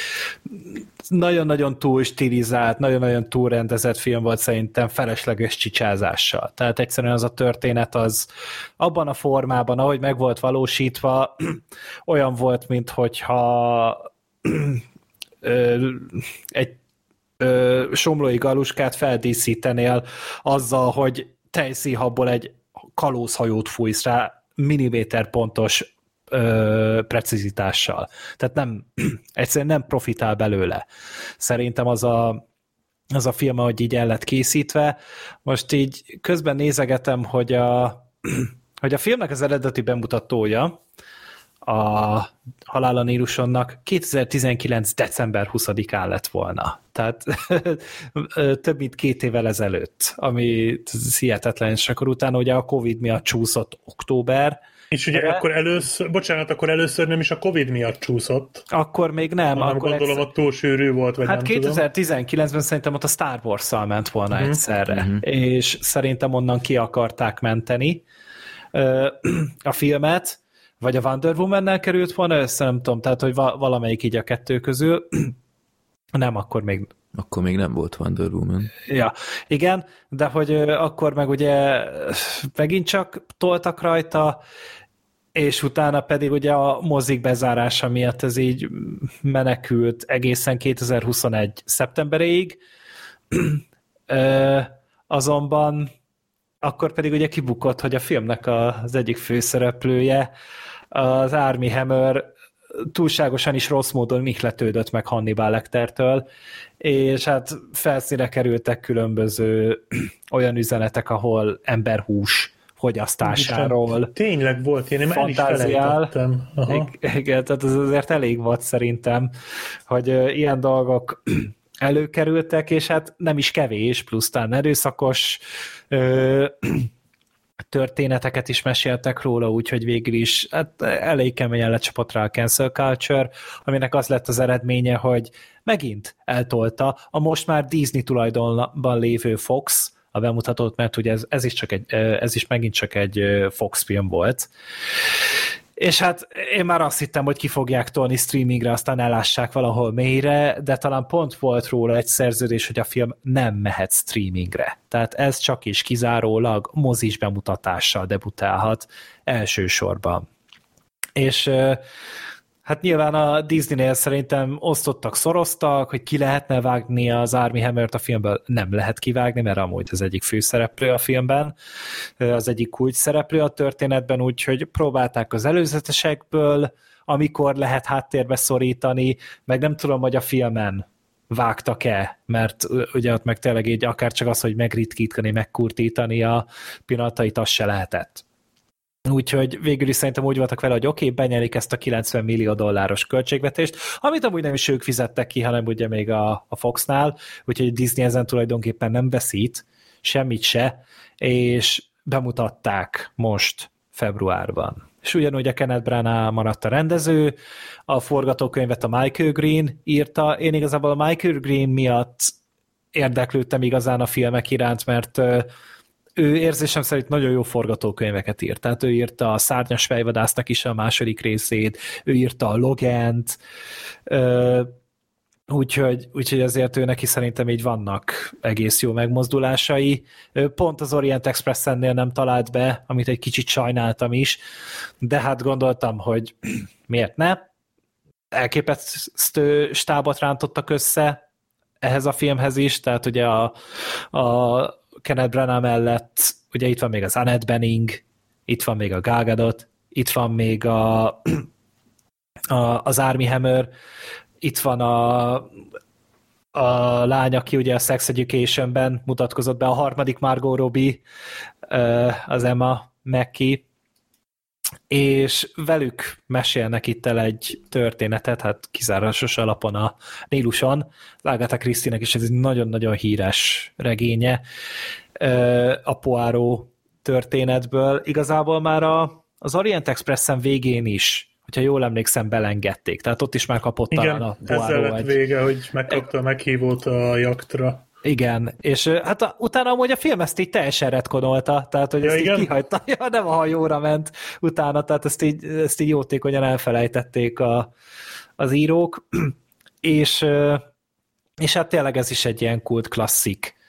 Speaker 3: nagyon-nagyon túl stilizált, nagyon-nagyon túl rendezett film volt szerintem felesleges csicsázással. Tehát egyszerűen az a történet az abban a formában, ahogy meg volt valósítva, olyan volt, mint hogyha egy somlói galuskát feldíszítenél azzal, hogy tejszíhabból egy kalózhajót fújsz rá, milliméter pontos ö, precizitással. Tehát nem, egyszerűen nem profitál belőle. Szerintem az a, az a film, ahogy így el lett készítve. Most így közben nézegetem, hogy a, hogy a filmnek az eredeti bemutatója, a Halál a Nírusonnak 2019. december 20-án lett volna. Tehát több mint két évvel ezelőtt, ami hihetetlen, és akkor utána ugye a Covid miatt csúszott október,
Speaker 4: és ugye de... akkor először, bocsánat, akkor először nem is a Covid miatt csúszott.
Speaker 3: Akkor még nem.
Speaker 4: Hanem
Speaker 3: akkor
Speaker 4: gondolom, egyszer... ott túl sűrű volt, vagy
Speaker 3: Hát 2019-ben szerintem ott a Star Wars-szal ment volna uh-huh. egyszerre, uh-huh. és szerintem onnan ki akarták menteni a filmet, vagy a Wonder Woman-nel került volna össze, nem tudom, tehát hogy valamelyik így a kettő közül. Nem, akkor még
Speaker 2: Akkor még nem volt Wonder Woman.
Speaker 3: Ja, igen, de hogy akkor meg ugye megint csak toltak rajta, és utána pedig ugye a mozik bezárása miatt ez így menekült egészen 2021. szeptemberéig, azonban akkor pedig ugye kibukott, hogy a filmnek az egyik főszereplője, az Army Hammer túlságosan is rossz módon ihletődött meg Hannibal Lectertől, és hát felszíne kerültek különböző olyan üzenetek, ahol emberhús fogyasztásáról.
Speaker 4: Tényleg volt, én el is felejtettem.
Speaker 3: Igen, tehát ez azért elég volt szerintem, hogy ilyen dolgok előkerültek, és hát nem is kevés, plusz erőszakos ö, történeteket is meséltek róla, úgyhogy végül is hát elég keményen lecsapott rá a cancel culture, aminek az lett az eredménye, hogy megint eltolta a most már Disney tulajdonban lévő Fox, a bemutatót, mert ugye ez, ez, is csak egy, ez is megint csak egy Fox film volt. És hát én már azt hittem, hogy ki fogják tolni streamingre, aztán elássák valahol mélyre, de talán pont volt róla egy szerződés, hogy a film nem mehet streamingre. Tehát ez csak is kizárólag mozis bemutatással debutálhat elsősorban. És Hát nyilván a Disney-nél szerintem osztottak, szoroztak, hogy ki lehetne vágni az Army Hammer-t a filmből. Nem lehet kivágni, mert amúgy az egyik főszereplő a filmben, az egyik kulcs szereplő a történetben, úgyhogy próbálták az előzetesekből, amikor lehet háttérbe szorítani, meg nem tudom, hogy a filmen vágtak-e, mert ugye ott meg tényleg így akár csak az, hogy megritkítani, megkurtítani a pillanatait, az se lehetett. Úgyhogy végül is szerintem úgy voltak vele, hogy oké, okay, benyelik ezt a 90 millió dolláros költségvetést, amit amúgy nem is ők fizettek ki, hanem ugye még a, a Foxnál, úgyhogy Disney ezen tulajdonképpen nem veszít, semmit se, és bemutatták most februárban. És ugyanúgy a Kenneth Branagh maradt a rendező, a forgatókönyvet a Michael Green írta, én igazából a Michael Green miatt érdeklődtem igazán a filmek iránt, mert ő érzésem szerint nagyon jó forgatókönyveket írt. Tehát ő írta a Szárnyas fejvadásznak is a második részét, ő írta a Logent, úgyhogy, úgyhogy azért ő neki szerintem így vannak egész jó megmozdulásai. Pont az Orient Express-ennél nem talált be, amit egy kicsit sajnáltam is, de hát gondoltam, hogy miért ne? Elképesztő stábot rántottak össze ehhez a filmhez is, tehát ugye a, a Kenneth Branagh mellett ugye itt van még az Annette Bening, itt van még a Gal Gadot, itt van még a, a, az Army Hammer, itt van a, a lány, aki ugye a Sex Education-ben mutatkozott be, a harmadik Margot Robbie, az Emma McKee, és velük mesélnek itt el egy történetet, hát kizárásos alapon a Níluson. Agatha Krisztinek is ez egy nagyon-nagyon híres regénye a Poirot történetből. Igazából már a, az Orient Expressen végén is, hogyha jól emlékszem, belengedték. Tehát ott is már kapott
Speaker 4: Igen,
Speaker 3: talán a
Speaker 4: Poirot ezzel lett egy... vége, hogy megkapta a meghívót a jaktra.
Speaker 3: Igen, és hát a, utána amúgy a film ezt így teljesen retkonolta, tehát hogy ja, ezt igen? így kihagyta, ja, nem a hajóra ment utána, tehát ezt így, ezt így jótékonyan elfelejtették a, az írók, és, és hát tényleg ez is egy ilyen kult klasszik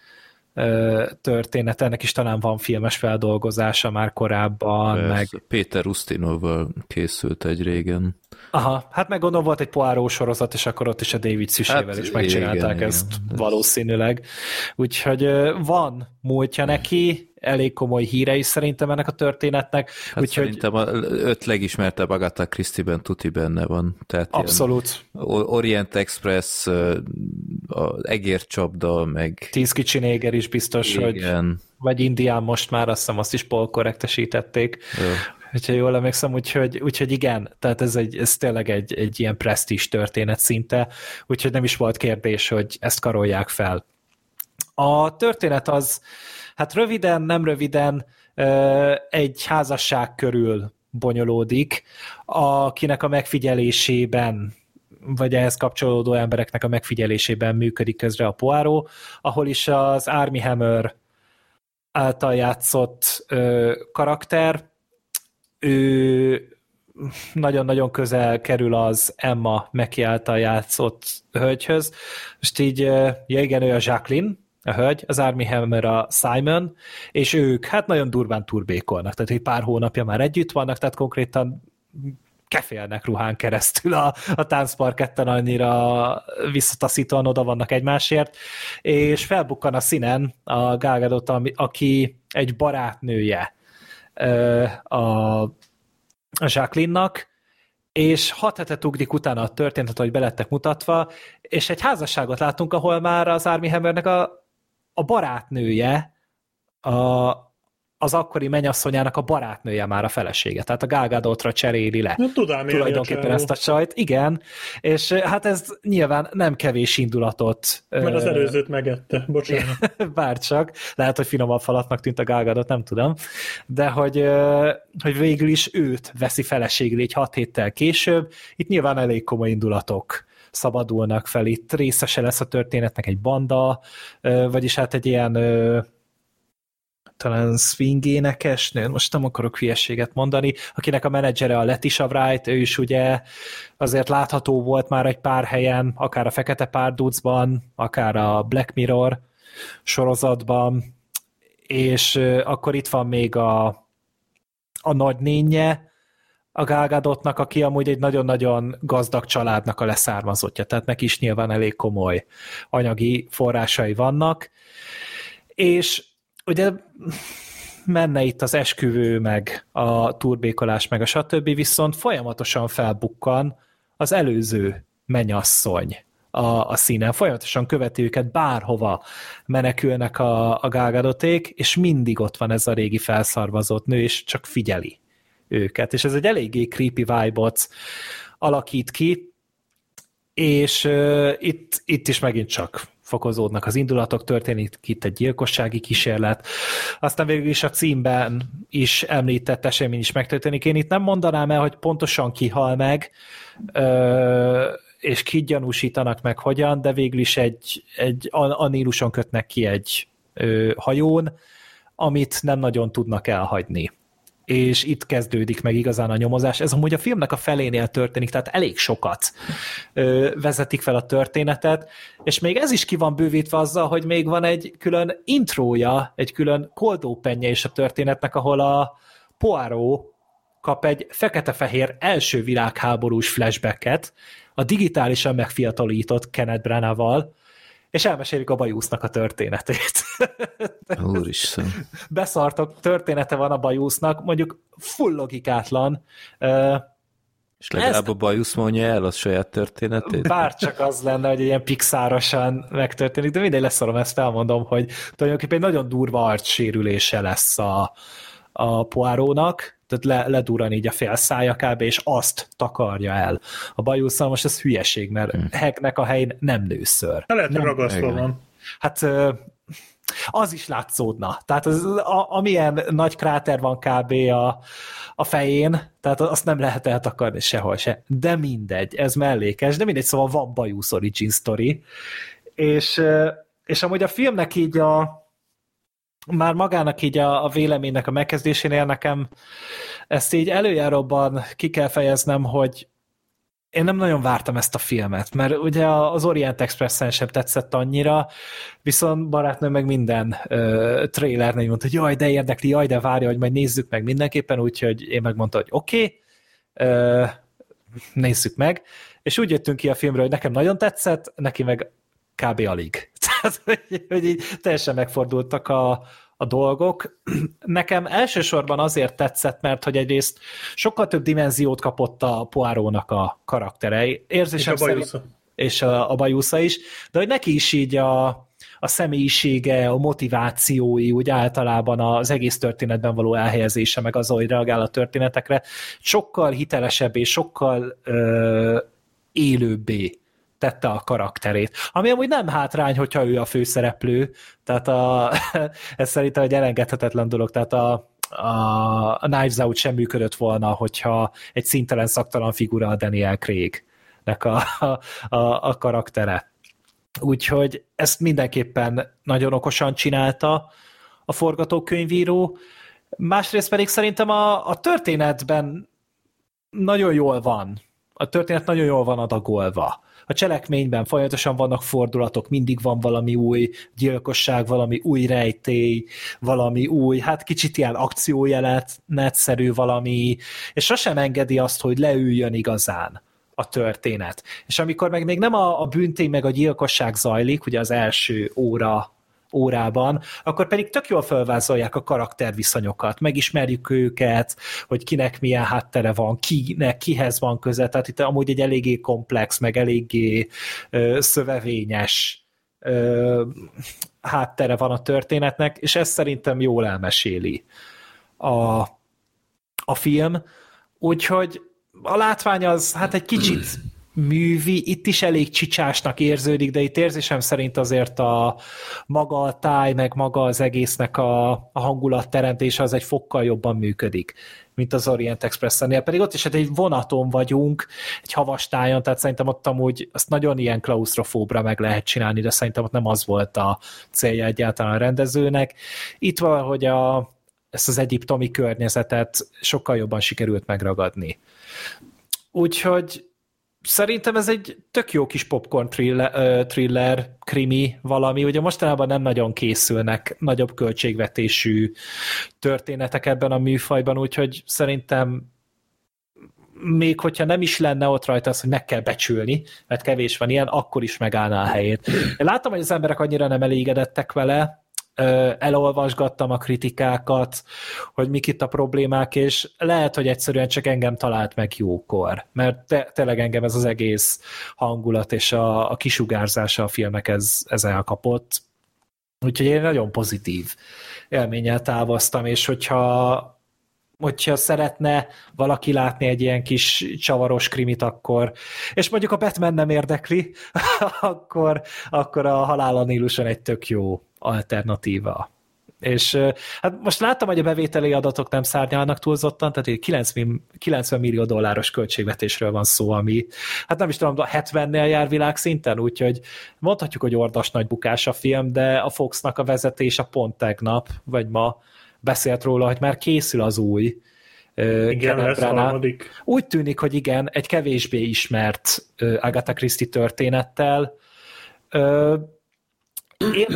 Speaker 3: történet, ennek is talán van filmes feldolgozása már korábban. Persze, meg...
Speaker 2: Péter Ustinovval készült egy régen.
Speaker 3: Aha, hát meg gondolom volt egy Poirot sorozat, és akkor ott is a David Szüsével hát, is megcsinálták igen, ezt igen. valószínűleg. Úgyhogy van múltja neki, elég komoly híre is szerintem ennek a történetnek.
Speaker 2: Hát úgyhogy... Szerintem a öt legismertebb Agatha Christie-ben tuti benne van. Tehát
Speaker 3: Abszolút.
Speaker 2: Orient Express, az egércsapda, meg...
Speaker 3: Tíz kicsi néger is biztos, Igen. hogy... Vagy Indián most már, azt hiszem azt is polkorrektesítették. Jó hogyha jól emlékszem, úgyhogy, úgyhogy igen, tehát ez, egy, ez tényleg egy, egy ilyen presztis történet szinte, úgyhogy nem is volt kérdés, hogy ezt karolják fel. A történet az, hát röviden, nem röviden, egy házasság körül bonyolódik, akinek a megfigyelésében vagy ehhez kapcsolódó embereknek a megfigyelésében működik közre a Poirot, ahol is az Army Hammer által játszott karakter ő nagyon-nagyon közel kerül az Emma Meki által játszott hölgyhöz. Most így, ja igen, ő a Jacqueline, a hölgy, az Army Hammer a Simon, és ők hát nagyon durván turbékolnak, tehát egy pár hónapja már együtt vannak, tehát konkrétan kefélnek ruhán keresztül a, a táncparketten, annyira visszataszítóan oda vannak egymásért, és felbukkan a színen a Gálgadot, aki egy barátnője a, a Jacqueline-nak, és hat hetet ugrik utána a történetet, hogy belettek mutatva, és egy házasságot látunk, ahol már az Army Hammernek a, a barátnője a, az akkori menyasszonyának a barátnője már a felesége, tehát a Gálgádotra cseréli le.
Speaker 4: Na, tudom,
Speaker 3: tulajdonképpen ezt a csajt, igen, és hát ez nyilván nem kevés indulatot.
Speaker 4: Mert az előzőt megette, bocsánat.
Speaker 3: Bárcsak, lehet, hogy finomabb falatnak tűnt a Gálgádot, nem tudom, de hogy, hogy végül is őt veszi feleségül egy hat héttel később, itt nyilván elég komoly indulatok szabadulnak fel, itt részese lesz a történetnek egy banda, vagyis hát egy ilyen talán swing énekesnő, most nem akarok hülyeséget mondani, akinek a menedzsere a Letitia Wright, ő is ugye azért látható volt már egy pár helyen, akár a Fekete Párducban, akár a Black Mirror sorozatban, és akkor itt van még a, a nagynénye, a Gálgádotnak, aki amúgy egy nagyon-nagyon gazdag családnak a leszármazottja, tehát neki is nyilván elég komoly anyagi forrásai vannak, és ugye menne itt az esküvő, meg a turbékolás, meg a stb., viszont folyamatosan felbukkan az előző menyasszony a, a színen, folyamatosan követi őket, bárhova menekülnek a, a gálgadoték, és mindig ott van ez a régi felszarvazott nő, és csak figyeli őket, és ez egy eléggé creepy vibe-ot alakít ki, és uh, itt, itt is megint csak fokozódnak az indulatok, történik itt egy gyilkossági kísérlet, aztán végül is a címben is említett esemény is megtörténik. Én itt nem mondanám el, hogy pontosan ki hal meg, és ki gyanúsítanak meg hogyan, de végül is egy, egy a Níluson kötnek ki egy hajón, amit nem nagyon tudnak elhagyni és itt kezdődik meg igazán a nyomozás. Ez amúgy a filmnek a felénél történik, tehát elég sokat ö, vezetik fel a történetet, és még ez is ki van bővítve azzal, hogy még van egy külön intrója, egy külön koldópenje is a történetnek, ahol a Poirot kap egy fekete-fehér első világháborús flashbacket, a digitálisan megfiatalított Kenneth Branagh-val, és elmesélik a bajusznak a történetét.
Speaker 2: Úristen.
Speaker 3: Beszartok, története van a bajusznak, mondjuk full logikátlan.
Speaker 2: És legalább Ez... a bajusz mondja el a saját történetét?
Speaker 3: Bár csak az lenne, hogy ilyen pixárosan megtörténik, de mindegy leszorom, ezt elmondom, hogy tulajdonképpen egy nagyon durva arcsérülése lesz a, a poárónak, tehát le, ledurran így a fél szája kb. és azt takarja el. A bajusszal most ez hülyeség, mert hmm. heknek a helyén nem nőször.
Speaker 4: Lehet, hogy ragasztva van.
Speaker 3: Hát az is látszódna. Tehát az, a, amilyen nagy kráter van kb. a, a fején, tehát azt nem lehet eltakarni sehol se. De mindegy, ez mellékes, de mindegy, szóval van bajusz origin story. És, és amúgy a filmnek így a, már magának így a, a véleménynek a megkezdésénél nekem ezt így előjáróban ki kell fejeznem, hogy én nem nagyon vártam ezt a filmet, mert ugye az Orient Express-en sem tetszett annyira, viszont barátnő meg minden trailernél mondta, hogy jaj, de érdekli, jaj, de várja, hogy majd nézzük meg mindenképpen, úgyhogy én megmondta, hogy oké, okay, nézzük meg, és úgy jöttünk ki a filmről, hogy nekem nagyon tetszett, neki meg kb. alig. Tehát, hogy, hogy így teljesen megfordultak a, a dolgok. Nekem elsősorban azért tetszett, mert hogy egyrészt sokkal több dimenziót kapott a Poirónak a karaktere. Érzésem
Speaker 4: és a szerint,
Speaker 3: és a, a bajusza is, de hogy neki is így a, a személyisége, a motivációi, úgy általában az egész történetben való elhelyezése, meg az, hogy reagál a történetekre, sokkal hitelesebb és sokkal ö, élőbbé tette a karakterét. Ami amúgy nem hátrány, hogyha ő a főszereplő, tehát a, ez szerintem egy elengedhetetlen dolog, tehát a, a, Knives Out sem működött volna, hogyha egy szintelen szaktalan figura a Daniel Craig-nek a, a, a, a karaktere. Úgyhogy ezt mindenképpen nagyon okosan csinálta a forgatókönyvíró. Másrészt pedig szerintem a, a történetben nagyon jól van. A történet nagyon jól van adagolva. A cselekményben folyamatosan vannak fordulatok, mindig van valami új gyilkosság, valami új rejtély, valami új, hát kicsit ilyen akciójelenetszerű valami, és sosem engedi azt, hogy leüljön igazán a történet. És amikor meg még nem a, a büntény meg a gyilkosság zajlik, ugye az első óra órában, akkor pedig tök jól felvázolják a karakterviszonyokat, megismerjük őket, hogy kinek milyen háttere van, kinek, kihez van köze, tehát itt amúgy egy eléggé komplex, meg eléggé ö, szövevényes ö, háttere van a történetnek, és ez szerintem jól elmeséli a, a film, úgyhogy a látvány az hát egy kicsit művi, itt is elég csicsásnak érződik, de itt érzésem szerint azért a maga a táj, meg maga az egésznek a, a hangulatteremtése az egy fokkal jobban működik, mint az Orient Express-nél, pedig ott is hát egy vonaton vagyunk, egy havas tájon, tehát szerintem ott amúgy azt nagyon ilyen klaustrofóbra meg lehet csinálni, de szerintem ott nem az volt a célja egyáltalán a rendezőnek. Itt valahogy a, ezt az egyiptomi környezetet sokkal jobban sikerült megragadni. Úgyhogy szerintem ez egy tök jó kis popcorn thriller, thriller, krimi valami. Ugye mostanában nem nagyon készülnek nagyobb költségvetésű történetek ebben a műfajban, úgyhogy szerintem még hogyha nem is lenne ott rajta az, hogy meg kell becsülni, mert kevés van ilyen, akkor is megállná a helyét. Én látom, hogy az emberek annyira nem elégedettek vele, elolvasgattam a kritikákat, hogy mik itt a problémák, és lehet, hogy egyszerűen csak engem talált meg jókor, mert te, tényleg engem ez az egész hangulat és a, a kisugárzása a filmek ez, ez elkapott. Úgyhogy én nagyon pozitív élménnyel távoztam, és hogyha hogyha szeretne valaki látni egy ilyen kis csavaros krimit, akkor, és mondjuk a Batman nem érdekli, akkor, akkor a Halál a Níluson egy tök jó alternatíva. És hát most láttam, hogy a bevételi adatok nem szárnyalnak túlzottan, tehát 90, 90 millió dolláros költségvetésről van szó, ami hát nem is tudom, 70-nél jár világszinten, úgyhogy mondhatjuk, hogy ordas nagy bukás a film, de a Foxnak a vezetése pont tegnap, vagy ma beszélt róla, hogy már készül az új
Speaker 4: igen, lesz harmadik.
Speaker 3: Úgy tűnik, hogy igen, egy kevésbé ismert Agatha Christie történettel, én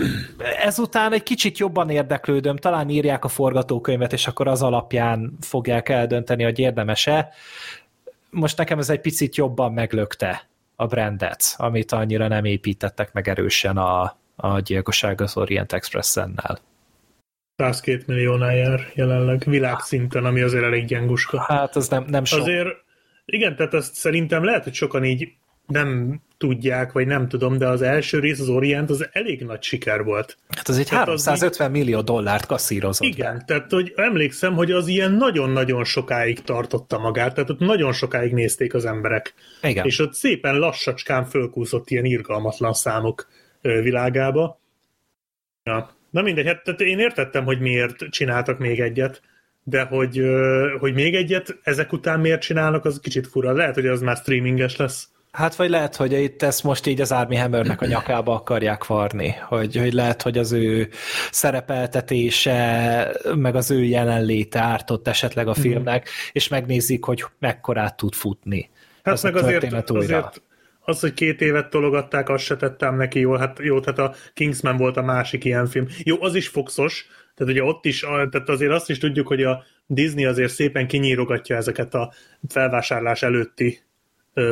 Speaker 3: ezután egy kicsit jobban érdeklődöm, talán írják a forgatókönyvet, és akkor az alapján fogják eldönteni, hogy érdemese. Most nekem ez egy picit jobban meglökte a brandet, amit annyira nem építettek meg erősen a, a gyilkosság az Orient Express-ennel.
Speaker 4: 102 milliónál jár jelenleg világszinten, ami azért elég gyenguska.
Speaker 3: Hát az nem, nem sok.
Speaker 4: Azért, igen, tehát azt szerintem lehet, hogy sokan így nem tudják, vagy nem tudom, de az első rész, az Orient, az elég nagy siker volt.
Speaker 3: Hát az egy tehát 350 az így... millió dollárt kasszírozott.
Speaker 4: Igen, be. tehát hogy emlékszem, hogy az ilyen nagyon-nagyon sokáig tartotta magát, tehát ott nagyon sokáig nézték az emberek.
Speaker 3: Igen.
Speaker 4: És ott szépen lassacskán fölkúszott ilyen irgalmatlan számok világába. Ja. Na mindegy, hát tehát én értettem, hogy miért csináltak még egyet, de hogy, hogy még egyet ezek után miért csinálnak, az kicsit fura. Lehet, hogy az már streaminges lesz.
Speaker 3: Hát vagy lehet, hogy itt ezt most így az Army Hammernek a nyakába akarják varni, hogy, hogy lehet, hogy az ő szerepeltetése, meg az ő jelenléte ártott esetleg a mhm. filmnek, mm. és megnézik, hogy mekkorát tud futni.
Speaker 4: Hát az meg azért, azért az, hogy két évet tologatták, azt se tettem neki jól. Hát jó, tehát a Kingsman volt a másik ilyen film. Jó, az is foxos, tehát ugye ott is, tehát azért azt is tudjuk, hogy a Disney azért szépen kinyírogatja ezeket a felvásárlás előtti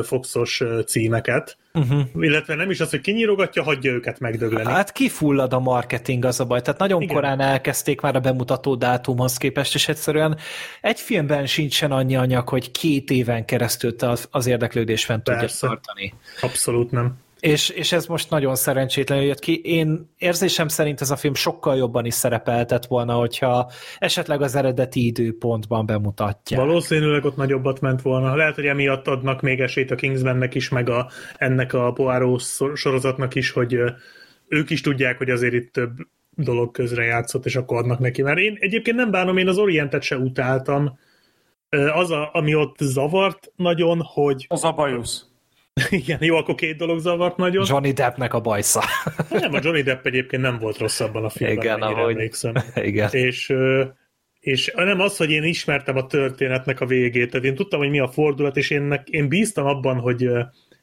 Speaker 4: Foxos címeket, uh-huh. illetve nem is az, hogy kinyírogatja, hagyja őket megdögleni.
Speaker 3: Hát kifullad a marketing az a baj, tehát nagyon Igen. korán elkezdték már a bemutató dátumhoz képest, és egyszerűen egy filmben sincsen annyi anyag, hogy két éven keresztül az, az érdeklődés fent tudja tartani.
Speaker 4: Abszolút nem.
Speaker 3: És, és ez most nagyon szerencsétlenül jött ki. Én érzésem szerint ez a film sokkal jobban is szerepeltett volna, hogyha esetleg az eredeti időpontban bemutatja.
Speaker 4: Valószínűleg ott nagyobbat ment volna. Lehet, hogy emiatt adnak még esélyt a Kingsmannek is, meg a, ennek a Poirot sorozatnak is, hogy ők is tudják, hogy azért itt több dolog közre játszott, és akkor adnak neki. Mert én egyébként nem bánom, én az Orientet se utáltam. Az, a, ami ott zavart nagyon, hogy...
Speaker 5: Az a bajusz.
Speaker 4: Igen, jó, akkor két dolog zavart nagyon.
Speaker 3: Johnny Deppnek a bajsza.
Speaker 4: nem, a Johnny Depp egyébként nem volt rosszabban a filmben,
Speaker 3: Igen, ahogy...
Speaker 4: emlékszem.
Speaker 3: Igen.
Speaker 4: És, és nem az, hogy én ismertem a történetnek a végét, tehát én tudtam, hogy mi a fordulat, és én, én bíztam abban, hogy,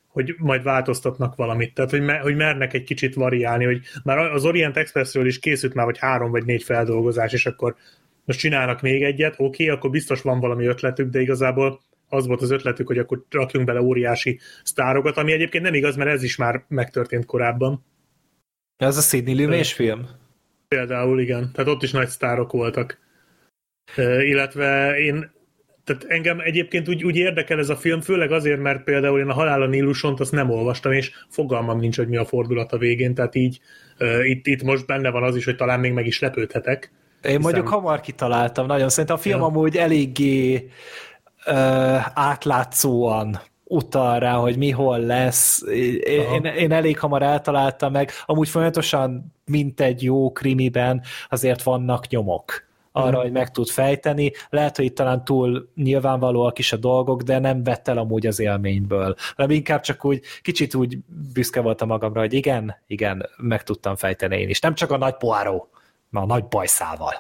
Speaker 4: hogy majd változtatnak valamit, tehát hogy, me, hogy mernek egy kicsit variálni, hogy már az Orient Expressről is készült már vagy három vagy négy feldolgozás, és akkor most csinálnak még egyet, oké, okay, akkor biztos van valami ötletük, de igazából az volt az ötletük, hogy akkor rakjunk bele óriási sztárokat, ami egyébként nem igaz, mert ez is már megtörtént korábban.
Speaker 3: Ez a Sidney Lumet film?
Speaker 4: Például igen, tehát ott is nagy sztárok voltak. Illetve én, tehát engem egyébként úgy, úgy érdekel ez a film, főleg azért, mert például én a Halál a Nílusont azt nem olvastam, és fogalmam nincs, hogy mi a fordulat a végén, tehát így itt, itt most benne van az is, hogy talán még meg is lepődhetek.
Speaker 3: Én hiszen... mondjuk hamar kitaláltam, nagyon szerintem a film ja. amúgy eléggé uh, átlátszóan utal rá, hogy mi hol lesz. Én, én elég hamar eltaláltam meg. Amúgy folyamatosan, mint egy jó krimiben, azért vannak nyomok arra, mm. hogy meg tud fejteni. Lehet, hogy itt talán túl nyilvánvalóak is a dolgok, de nem vett el amúgy az élményből. Hanem inkább csak úgy, kicsit úgy büszke voltam magamra, hogy igen, igen, meg tudtam fejteni én is. Nem csak a nagy poáró, a nagy bajszával.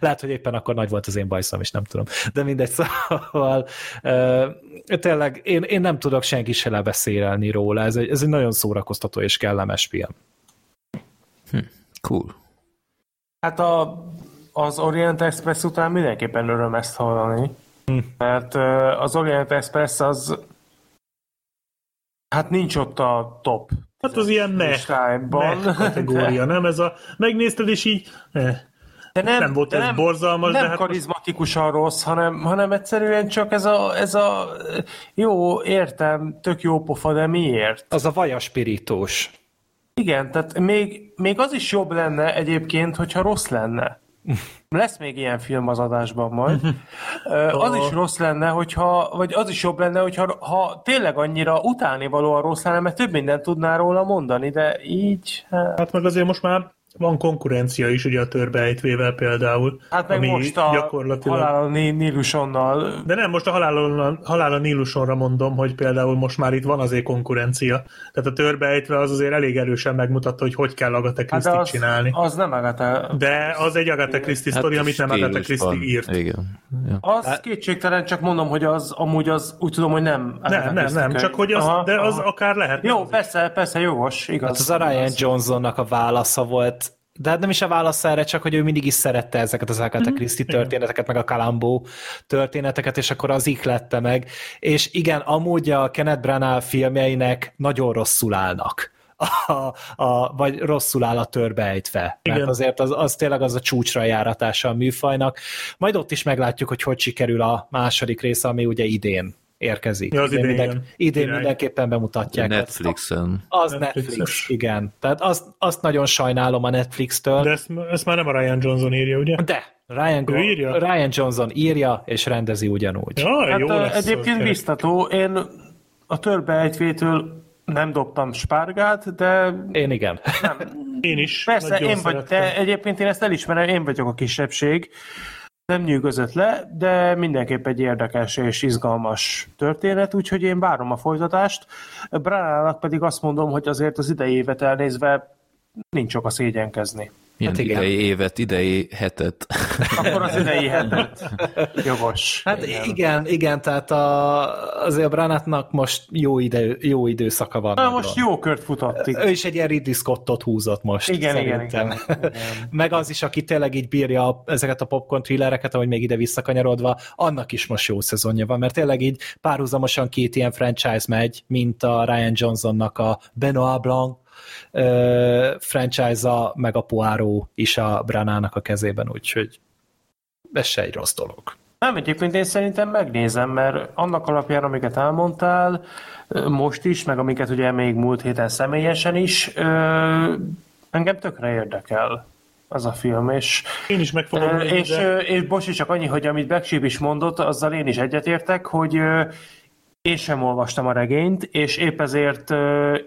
Speaker 3: Lehet, hogy éppen akkor nagy volt az én bajszom, és nem tudom. De mindegy, szóval uh, tényleg én, én nem tudok senki se lebeszélni róla. Ez egy, ez egy nagyon szórakoztató és kellemes film.
Speaker 2: Hm, cool.
Speaker 5: Hát a, az Orient Express után mindenképpen öröm ezt hallani. Hm. Mert az Orient Express az hát nincs ott a top
Speaker 4: Hát az ilyen ne, ne kategória, nem? Ez a, megnézted, és így eh. De nem, nem volt de ez nem, borzalmas,
Speaker 5: nem
Speaker 4: de
Speaker 5: hát karizmatikusan most... rossz, hanem, hanem egyszerűen csak ez a, ez a jó, értem, tök jó pofa, de miért?
Speaker 3: Az a vajaspirítós.
Speaker 5: Igen, tehát még, még az is jobb lenne egyébként, hogyha rossz lenne. Lesz még ilyen film az adásban majd. az is rossz lenne, hogyha, vagy az is jobb lenne, hogyha ha tényleg annyira utáni valóan rossz lenne, mert több mindent tudná róla mondani, de így...
Speaker 4: Hát, hát meg azért most már van konkurencia is ugye a törbejtvével például.
Speaker 5: Hát meg ami most a gyakorlatilag... halál a Nílusonnal.
Speaker 4: De nem, most a halál a, halál a Nílusonra mondom, hogy például most már itt van azért konkurencia. Tehát a törbejtve az azért elég erősen megmutatta, hogy hogy kell Agatha christie hát csinálni.
Speaker 5: Az nem Agatha...
Speaker 4: De az egy Agatha Christie hát sztori, amit nem Agatha Christie írt.
Speaker 2: Igen.
Speaker 5: Ja. Az hát... kétségtelen, csak mondom, hogy az amúgy az úgy tudom, hogy nem.
Speaker 4: Nem, nem, nem, csak hogy az, aha, de az aha. akár lehet.
Speaker 5: Jó, persze, persze, jogos, igaz.
Speaker 3: Hát az a Ryan Johnsonnak a válasza volt de hát nem is a válasz erre, csak hogy ő mindig is szerette ezeket az Agatha mhm. Christie történeteket, meg a Kalambó történeteket, és akkor az iklette meg. És igen, amúgy a Kenneth Branagh filmjeinek nagyon rosszul állnak. A, a, vagy rosszul áll a törbejtve. Igen. Mert azért az, az tényleg az a csúcsra járatása a műfajnak. Majd ott is meglátjuk, hogy hogy sikerül a második része, ami ugye idén érkezik.
Speaker 4: Ja, az idén,
Speaker 3: idén, minden, idén mindenképpen bemutatják.
Speaker 2: Netflixen.
Speaker 3: Az Netflix, Netflix, igen. Tehát azt, azt nagyon sajnálom a Netflix-től.
Speaker 4: De ezt, ezt már nem a Ryan Johnson írja, ugye?
Speaker 3: De, Ryan, Go- írja? Ryan Johnson írja és rendezi ugyanúgy.
Speaker 4: Ja, hát jó lesz
Speaker 5: egyébként biztató. Én a törbejtvétől nem dobtam spárgát, de...
Speaker 3: Én igen.
Speaker 5: Nem.
Speaker 4: Én is.
Speaker 5: Persze, én vagy, de egyébként én ezt elismerem, én vagyok a kisebbség nem nyűgözött le, de mindenképp egy érdekes és izgalmas történet, úgyhogy én várom a folytatást. Branának pedig azt mondom, hogy azért az idei évet elnézve nincs ok a szégyenkezni.
Speaker 2: Milyen hát idei évet, idei hetet.
Speaker 5: Akkor az idei hetet. Jogos.
Speaker 3: Hát igen, igen, igen tehát a, azért a Branatnak most jó, idő, jó időszaka van.
Speaker 5: Na, most jó kört futott.
Speaker 3: Ő is egy ilyen Ridley Scottot húzott most.
Speaker 5: Igen, szerintem. igen, igen, igen.
Speaker 3: Meg az is, aki tényleg így bírja ezeket a popcorn thrillereket, ahogy még ide visszakanyarodva, annak is most jó szezonja van, mert tényleg így párhuzamosan két ilyen franchise megy, mint a Ryan Johnsonnak a Benoit Blanc franchise-a, meg a Poirot is a Branának a kezében, úgyhogy ez se egy rossz dolog.
Speaker 5: Nem, egyébként én szerintem megnézem, mert annak alapján, amiket elmondtál, most is, meg amiket ugye még múlt héten személyesen is, engem tökre érdekel az a film, és...
Speaker 4: Én is meg fogom
Speaker 5: és, és, és Bocsi, csak annyi, hogy amit Becksib is mondott, azzal én is egyetértek, hogy én sem olvastam a regényt, és épp ezért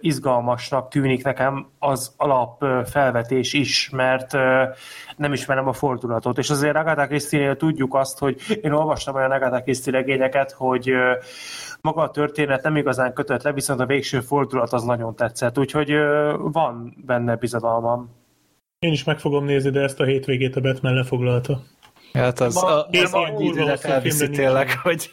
Speaker 5: izgalmasnak tűnik nekem az alap felvetés is, mert nem ismerem a fordulatot. És azért Agatha christie tudjuk azt, hogy én olvastam olyan Agatha Christie regényeket, hogy maga a történet nem igazán kötött le, viszont a végső fordulat az nagyon tetszett, úgyhogy van benne bizadalmam.
Speaker 4: Én is meg fogom nézni, de ezt a hétvégét a Batman lefoglalta.
Speaker 3: Hát az
Speaker 5: Ma-
Speaker 3: az
Speaker 4: ilyen
Speaker 3: annyi időre felviszi tényleg, hogy,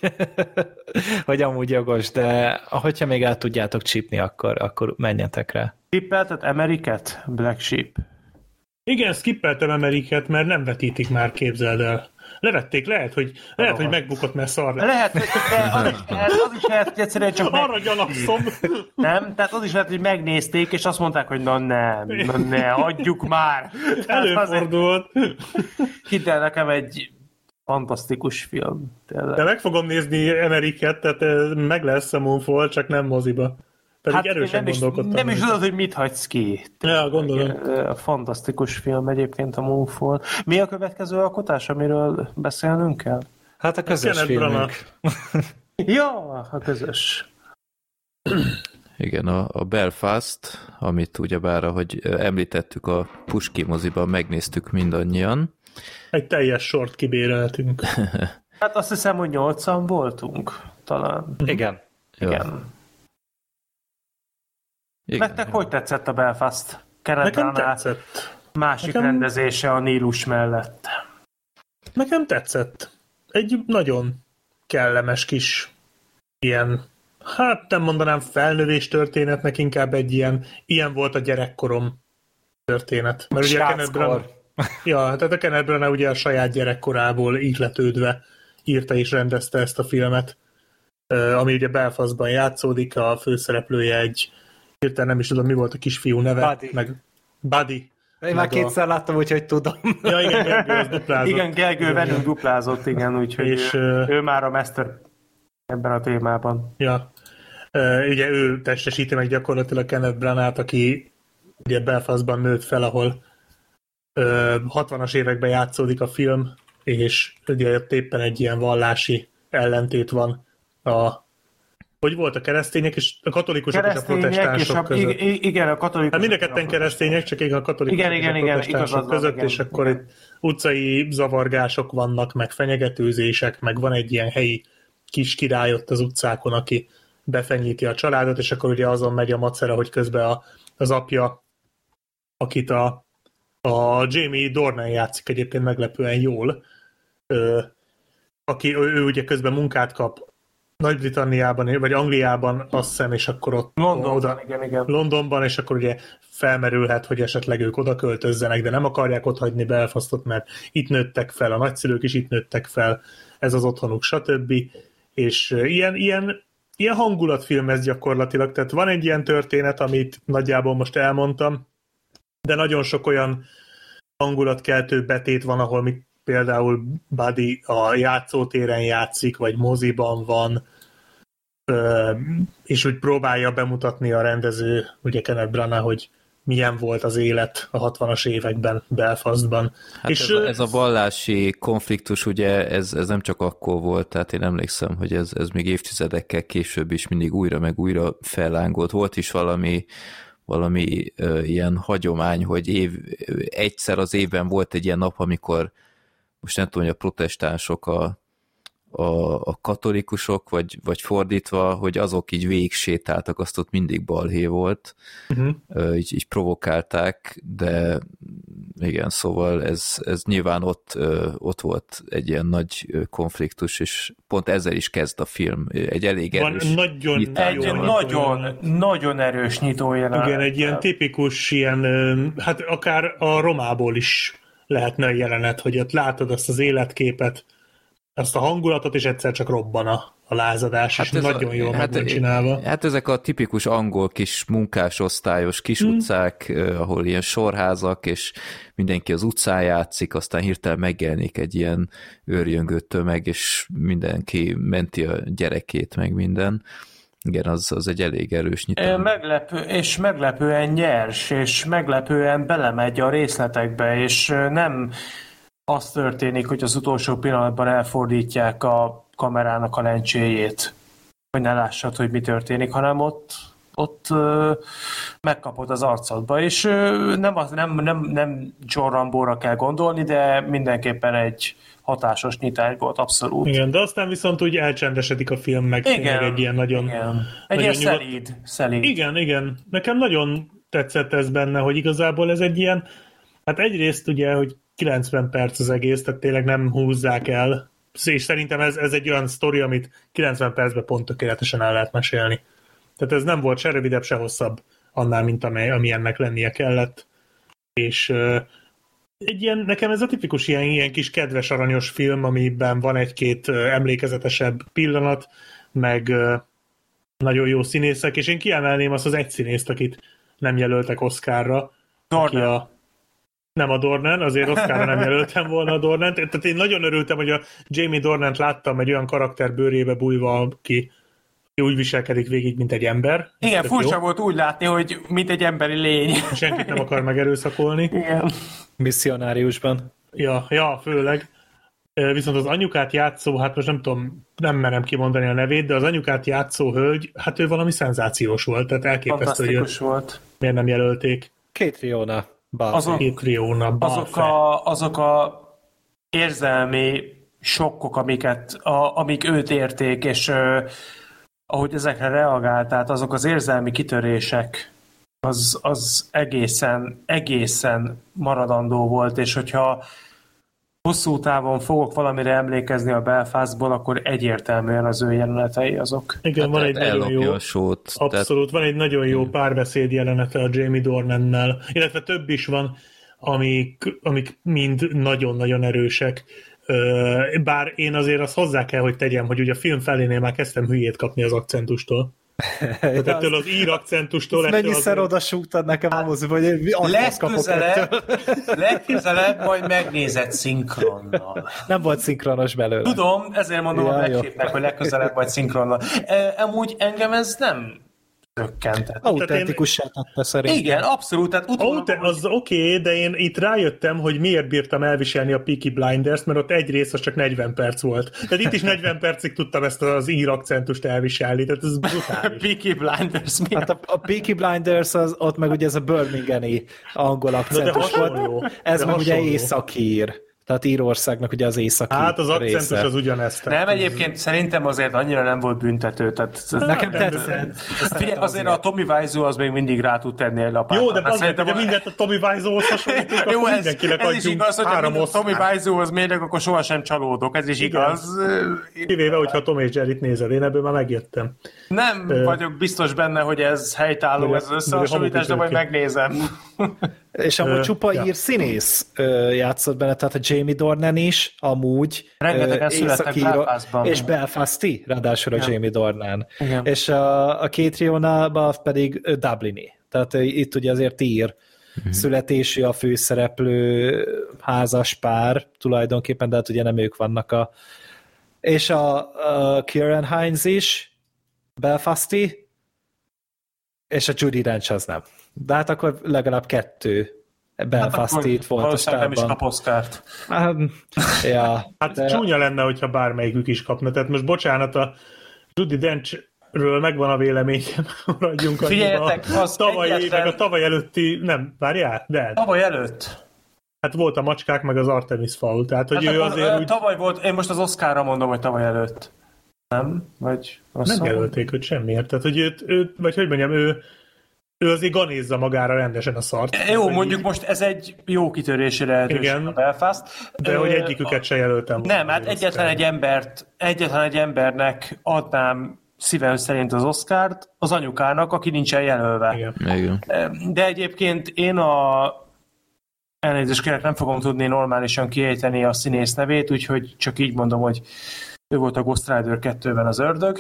Speaker 3: hogy amúgy jogos, de hogyha még el tudjátok csípni, akkor menjetek rá.
Speaker 5: Tippeltet Ameriket? Black Sheep.
Speaker 4: Igen, skippeltem Ameriket, mert nem vetítik már, képzeld el. Levették, lehet, hogy, lehet, hogy megbukott, mert szar lett.
Speaker 5: Lehet, hogy az is lehet, az is lehet, hogy egyszerűen csak meg,
Speaker 4: Arra gyanakszom.
Speaker 5: nem, tehát az is lehet, hogy megnézték, és azt mondták, hogy na nem, na ne, hagyjuk már. Tehát azért,
Speaker 4: Előfordult.
Speaker 5: hidd el, nekem egy fantasztikus film. Tényleg.
Speaker 4: De meg fogom nézni Ameriket, tehát eh, meg lesz a Moonfall, csak nem moziba. Pedig hát erősen
Speaker 5: nem is,
Speaker 4: gondolkodtam.
Speaker 5: nem is tudod, hogy mit hagysz ki.
Speaker 4: Ja, gondolom.
Speaker 5: Fantasztikus film egyébként a Moonfall. Mi a következő alkotás, amiről beszélnünk kell?
Speaker 3: Hát a közös
Speaker 4: Kenneth Branagh.
Speaker 3: filmünk.
Speaker 5: Ja, a közös.
Speaker 2: Igen, a, a Belfast, amit ugyebár, ahogy említettük a Puski moziban, megnéztük mindannyian.
Speaker 4: Egy teljes sort kibéreltünk.
Speaker 5: Hát azt hiszem, hogy nyolcan voltunk, talán.
Speaker 3: Igen.
Speaker 2: Ja,
Speaker 5: Igen.
Speaker 2: Igen.
Speaker 5: Nektek hogy tetszett a Belfast?
Speaker 4: Nekem tetszett.
Speaker 5: másik
Speaker 4: Nekem-
Speaker 5: rendezése a Nílus mellett.
Speaker 4: Nekem tetszett. Egy nagyon kellemes kis ilyen, hát nem mondanám felnövés történetnek, inkább egy ilyen, ilyen volt a gyerekkorom történet. Mert ugye a Kenneth Branagh,
Speaker 3: Sráckor.
Speaker 4: ja, tehát a Kenneth Branagh ugye a saját gyerekkorából ihletődve írta és rendezte ezt a filmet, ami ugye Belfastban játszódik, a főszereplője egy, hirtelen nem is tudom, mi volt a kisfiú neve,
Speaker 3: Buddy.
Speaker 4: meg Buddy.
Speaker 3: Én már
Speaker 4: Meg a-
Speaker 3: kétszer láttam, úgyhogy tudom.
Speaker 4: Ja, igen, Gergő, az duplázott.
Speaker 5: Igen, Gergő velünk duplázott, igen, úgyhogy
Speaker 4: És,
Speaker 5: ő, ő már a master ebben a témában.
Speaker 4: Ja. Ugye ő testesíti meg gyakorlatilag Kenneth Branagh, aki ugye Belfastban nőtt fel, ahol uh, 60-as években játszódik a film, és ugye éppen egy ilyen vallási ellentét van a hogy volt a keresztények és a katolikusok és a
Speaker 5: Keresztények és
Speaker 4: protestánsok
Speaker 5: a,
Speaker 4: között.
Speaker 5: igen, a katolikusok.
Speaker 4: Hát mind a ketten keresztények, csak igen, a katolikusok
Speaker 5: Igen,
Speaker 4: és a
Speaker 5: igen, igen,
Speaker 4: protestánsok
Speaker 5: van,
Speaker 4: között,
Speaker 5: igen,
Speaker 4: és akkor
Speaker 5: igen.
Speaker 4: itt utcai zavargások vannak, meg fenyegetőzések, meg van egy ilyen helyi kis király ott az utcákon, aki befenyíti a családot, és akkor ugye azon megy a macera, hogy közben a, az apja, akit a, a Jamie Dornan játszik egyébként meglepően jól, ö, aki ő, ő ugye közben munkát kap Nagy-Britanniában, vagy Angliában, azt hiszem, és akkor ott
Speaker 5: Londonban,
Speaker 4: oda,
Speaker 5: igen, igen.
Speaker 4: Londonban, és akkor ugye felmerülhet, hogy esetleg ők oda költözzenek, de nem akarják ott hagyni Belfastot, mert itt nőttek fel, a nagyszülők is itt nőttek fel, ez az otthonuk, stb. És ilyen, ilyen, ilyen hangulatfilm ez gyakorlatilag, tehát van egy ilyen történet, amit nagyjából most elmondtam, de nagyon sok olyan hangulatkeltő betét van, ahol mi például Buddy a játszótéren játszik, vagy moziban van, és úgy próbálja bemutatni a rendező, ugye Kenneth Branagh, hogy milyen volt az élet a 60-as években Belfastban.
Speaker 2: Hát
Speaker 4: és
Speaker 2: ez, a, ez a vallási konfliktus, ugye, ez, ez nem csak akkor volt, tehát én emlékszem, hogy ez, ez még évtizedekkel később is mindig újra meg újra fellángolt. Volt is valami, valami ö, ilyen hagyomány, hogy év, egyszer az évben volt egy ilyen nap, amikor most nem tudom, hogy a protestánsok a, a, a katolikusok, vagy, vagy fordítva, hogy azok így végig sétáltak, azt ott mindig balhé volt,
Speaker 4: uh-huh.
Speaker 2: így, így provokálták, de igen, szóval ez, ez nyilván ott, ott volt egy ilyen nagy konfliktus, és pont ezzel is kezd a film. Egy elég
Speaker 4: Van
Speaker 2: erős
Speaker 4: nagyon.
Speaker 5: Egy
Speaker 4: jó
Speaker 5: nagyon, nagyon erős nyitó jelenet.
Speaker 4: Igen, egy ilyen tipikus ilyen, hát akár a Romából is lehetne a jelenet, hogy ott látod azt az életképet, azt a hangulatot, és egyszer csak robban a, a lázadás, hát és
Speaker 2: ez
Speaker 4: nagyon
Speaker 2: a,
Speaker 4: jól
Speaker 2: hát,
Speaker 4: meg van csinálva.
Speaker 2: Hát ezek a tipikus angol kis munkásosztályos kis
Speaker 4: Hmm.
Speaker 2: utcák, ahol ilyen sorházak, és mindenki az utcán játszik, aztán hirtelen megjelenik egy ilyen őrjöngő tömeg, és mindenki menti a gyerekét, meg minden. Igen, az, az egy elég erős nyitó.
Speaker 5: Meglepő, és meglepően nyers, és meglepően belemegy a részletekbe, és nem az történik, hogy az utolsó pillanatban elfordítják a kamerának a lencséjét, hogy ne lássad, hogy mi történik, hanem ott, ott ö, megkapod az arcodba, és ö, nem, az, nem, nem, nem John Rambóra kell gondolni, de mindenképpen egy hatásos nyitás volt, abszolút.
Speaker 4: Igen, de aztán viszont úgy elcsendesedik a film, meg tényleg egy ilyen nagyon...
Speaker 5: igen. Egy
Speaker 4: nagyon
Speaker 5: ilyen
Speaker 4: nyugodt-
Speaker 5: szelíd, szelíd.
Speaker 4: Igen, igen. Nekem nagyon tetszett ez benne, hogy igazából ez egy ilyen Hát egyrészt ugye, hogy 90 perc az egész, tehát tényleg nem húzzák el, és szerintem ez, ez egy olyan sztori, amit 90 percben pont tökéletesen el lehet mesélni. Tehát ez nem volt se rövidebb, se hosszabb annál, mint amely, ami ennek lennie kellett. És egy ilyen, nekem ez a tipikus ilyen, ilyen kis kedves aranyos film, amiben van egy-két emlékezetesebb pillanat, meg nagyon jó színészek, és én kiemelném azt az egy színészt, akit nem jelöltek Oscarra. Aki a, nem a Dornan, azért Oscarra nem jelöltem volna a Dornant. Tehát én nagyon örültem, hogy a Jamie Dornant láttam egy olyan karakter bőrébe bújva, aki úgy viselkedik végig, mint egy ember.
Speaker 5: Igen, furcsa jó. volt úgy látni, hogy mint egy emberi lény.
Speaker 4: Senkit nem akar megerőszakolni.
Speaker 5: Igen.
Speaker 3: Misszionáriusban.
Speaker 4: Ja, ja, főleg. Viszont az anyukát játszó, hát most nem tudom, nem merem kimondani a nevét, de az anyukát játszó hölgy, hát ő valami szenzációs volt, tehát elképesztő, hogy
Speaker 5: volt.
Speaker 4: miért nem jelölték.
Speaker 3: Két Riona.
Speaker 5: Azok,
Speaker 4: Két Riona,
Speaker 5: azok, a, azok a érzelmi sokkok, amiket, a, amik őt érték, és uh, ahogy ezekre reagált, tehát azok az érzelmi kitörések, az, az egészen, egészen maradandó volt, és hogyha hosszú távon fogok valamire emlékezni a Belfastból, akkor egyértelműen az ő jelenetei azok.
Speaker 4: Igen, hát, van egy nagyon jó,
Speaker 2: a sót,
Speaker 4: abszolút, tehát... van egy nagyon jó párbeszéd jelenete a Jamie Dornannel, illetve több is van, amik, amik mind nagyon-nagyon erősek. Bár én azért azt hozzá kell, hogy tegyem, hogy ugye a film felénél már kezdtem hülyét kapni az akcentustól. Tehát ettől az ír akcentustól...
Speaker 3: Mennyiszer az... oda súgtad nekem a moziba, hogy
Speaker 5: legközelebb, legközelebb majd megnézed szinkronnal.
Speaker 3: Nem volt szinkronos belőle.
Speaker 5: Tudom, ezért mondom ja, a hogy legközelebb majd szinkronnal. E, amúgy engem ez nem rökkentett.
Speaker 3: Autentikussá tette szerintem.
Speaker 5: Igen, abszolút. Tehát
Speaker 4: utólag, Aute- az oké, okay, de én itt rájöttem, hogy miért bírtam elviselni a Peaky Blinders, mert ott egy rész az csak 40 perc volt. Tehát itt is 40 percig tudtam ezt az ír akcentust elviselni, tehát ez brutális.
Speaker 5: Peaky Blinders mi?
Speaker 3: Hát a, a Peaky Blinders az, ott meg ugye ez a Birminghami angol akcentus volt. Ez de meg hasonló. ugye északír. Tehát Írországnak ugye az északi
Speaker 4: Hát az akcentus része. az ugyanezt.
Speaker 5: Nem, egyébként szerintem azért annyira nem volt büntető. Tehát
Speaker 3: nem, nekem tetszett.
Speaker 5: Figyelj, azért a Tommy Wiseau az még mindig rá tud tenni egy lapát.
Speaker 4: Jó, de az szerintem, hogy mindent a Tommy Wiseau-hoz hasonlítunk, Jó, ez, mindenkinek ez is igaz, hogy három a
Speaker 5: Tommy Wiseau-hoz mérnek, akkor sohasem csalódok. Ez is igaz.
Speaker 4: Kivéve, hogyha Tom és Jerry-t nézed, én ebből már megjöttem.
Speaker 5: Nem vagyok biztos benne, hogy ez helytálló, ez összehasonlítás, de majd megnézem.
Speaker 3: És amúgy csupa ja. ír színész játszott benne, tehát a Jamie Dornan is, amúgy.
Speaker 5: Rengetegen születtek Belfastban.
Speaker 3: És Belfasti, ráadásul a ja. Jamie Dornan. Igen. És a, a két Riona pedig Dublini. Tehát itt ugye azért ír uh-huh. születésű a főszereplő házas pár tulajdonképpen, de hát ugye nem ők vannak a... És a, a Kieran Hines is, Belfasti, és a Judy Dench az nem. De hát akkor legalább kettő Belfast hát itt volt a
Speaker 5: stábban. nem is kap Oscárt.
Speaker 3: Hát, ja,
Speaker 4: hát de... csúnya lenne, hogyha bármelyikük is kapna. Tehát most bocsánat, a Judy Dench ről megvan a véleményem, maradjunk
Speaker 5: Figyeljetek, az
Speaker 4: tavaly, egyetlen... meg a tavaly előtti, nem, várjál, de...
Speaker 5: Tavaly előtt.
Speaker 4: Hát volt a macskák, meg az Artemis Fowl, tehát hogy hát ő azért úgy...
Speaker 5: Tavaly volt, én most az Oscarra mondom, hogy tavaly előtt. Nem? Vagy
Speaker 4: Nem jelölték őt semmiért, tehát hogy őt, őt, vagy hogy mondjam, ő ő azért ganézza magára rendesen a szart.
Speaker 5: Jó, mondjuk így... most ez egy jó kitörési lehetőség Igen, a Belfast.
Speaker 4: De hogy egyiküket se jelöltem.
Speaker 5: Nem, hát egyetlen egy embert, egyetlen egy embernek adnám szívem szerint az Oscárt, az anyukának, aki nincsen jelölve.
Speaker 4: Igen.
Speaker 2: Igen.
Speaker 5: De egyébként én a elnézést kérek, nem fogom tudni normálisan kiejteni a színész nevét, úgyhogy csak így mondom, hogy ő volt a Ghost Rider 2-ben az ördög,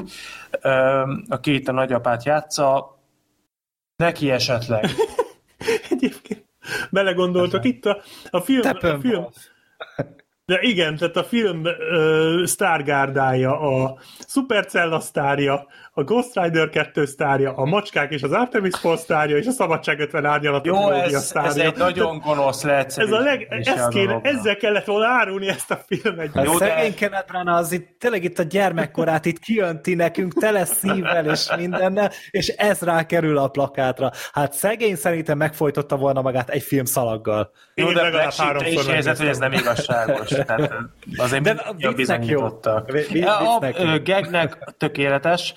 Speaker 5: aki itt a nagyapát játsza, Neki esetleg.
Speaker 4: Egyébként. Belegondoltok, itt a, a film, a film de igen, tehát a film uh, sztárgárdája, a Supercella sztárja, a Ghost Rider 2 sztárja, a Macskák és az Artemis Fowl sztárja, és a Szabadság 50 árnyalat
Speaker 5: Jó, ez, sztárja. ez egy nagyon gonosz lehet.
Speaker 4: Ez a leg, ez kéne, ezzel kellett volna árulni ezt a filmet.
Speaker 3: Hát Jó, de... Szegény Kenneth Branagh az itt, tényleg itt a gyermekkorát itt kijönti nekünk tele szívvel és mindennel, és ez rákerül a plakátra. Hát szegény szerintem megfojtotta volna magát egy film szalaggal.
Speaker 5: Jó, de legalább háromszor érzed, hogy ez nem igazságos. Tehát azért de a bizonyítottak. A, a gagnek tökéletes.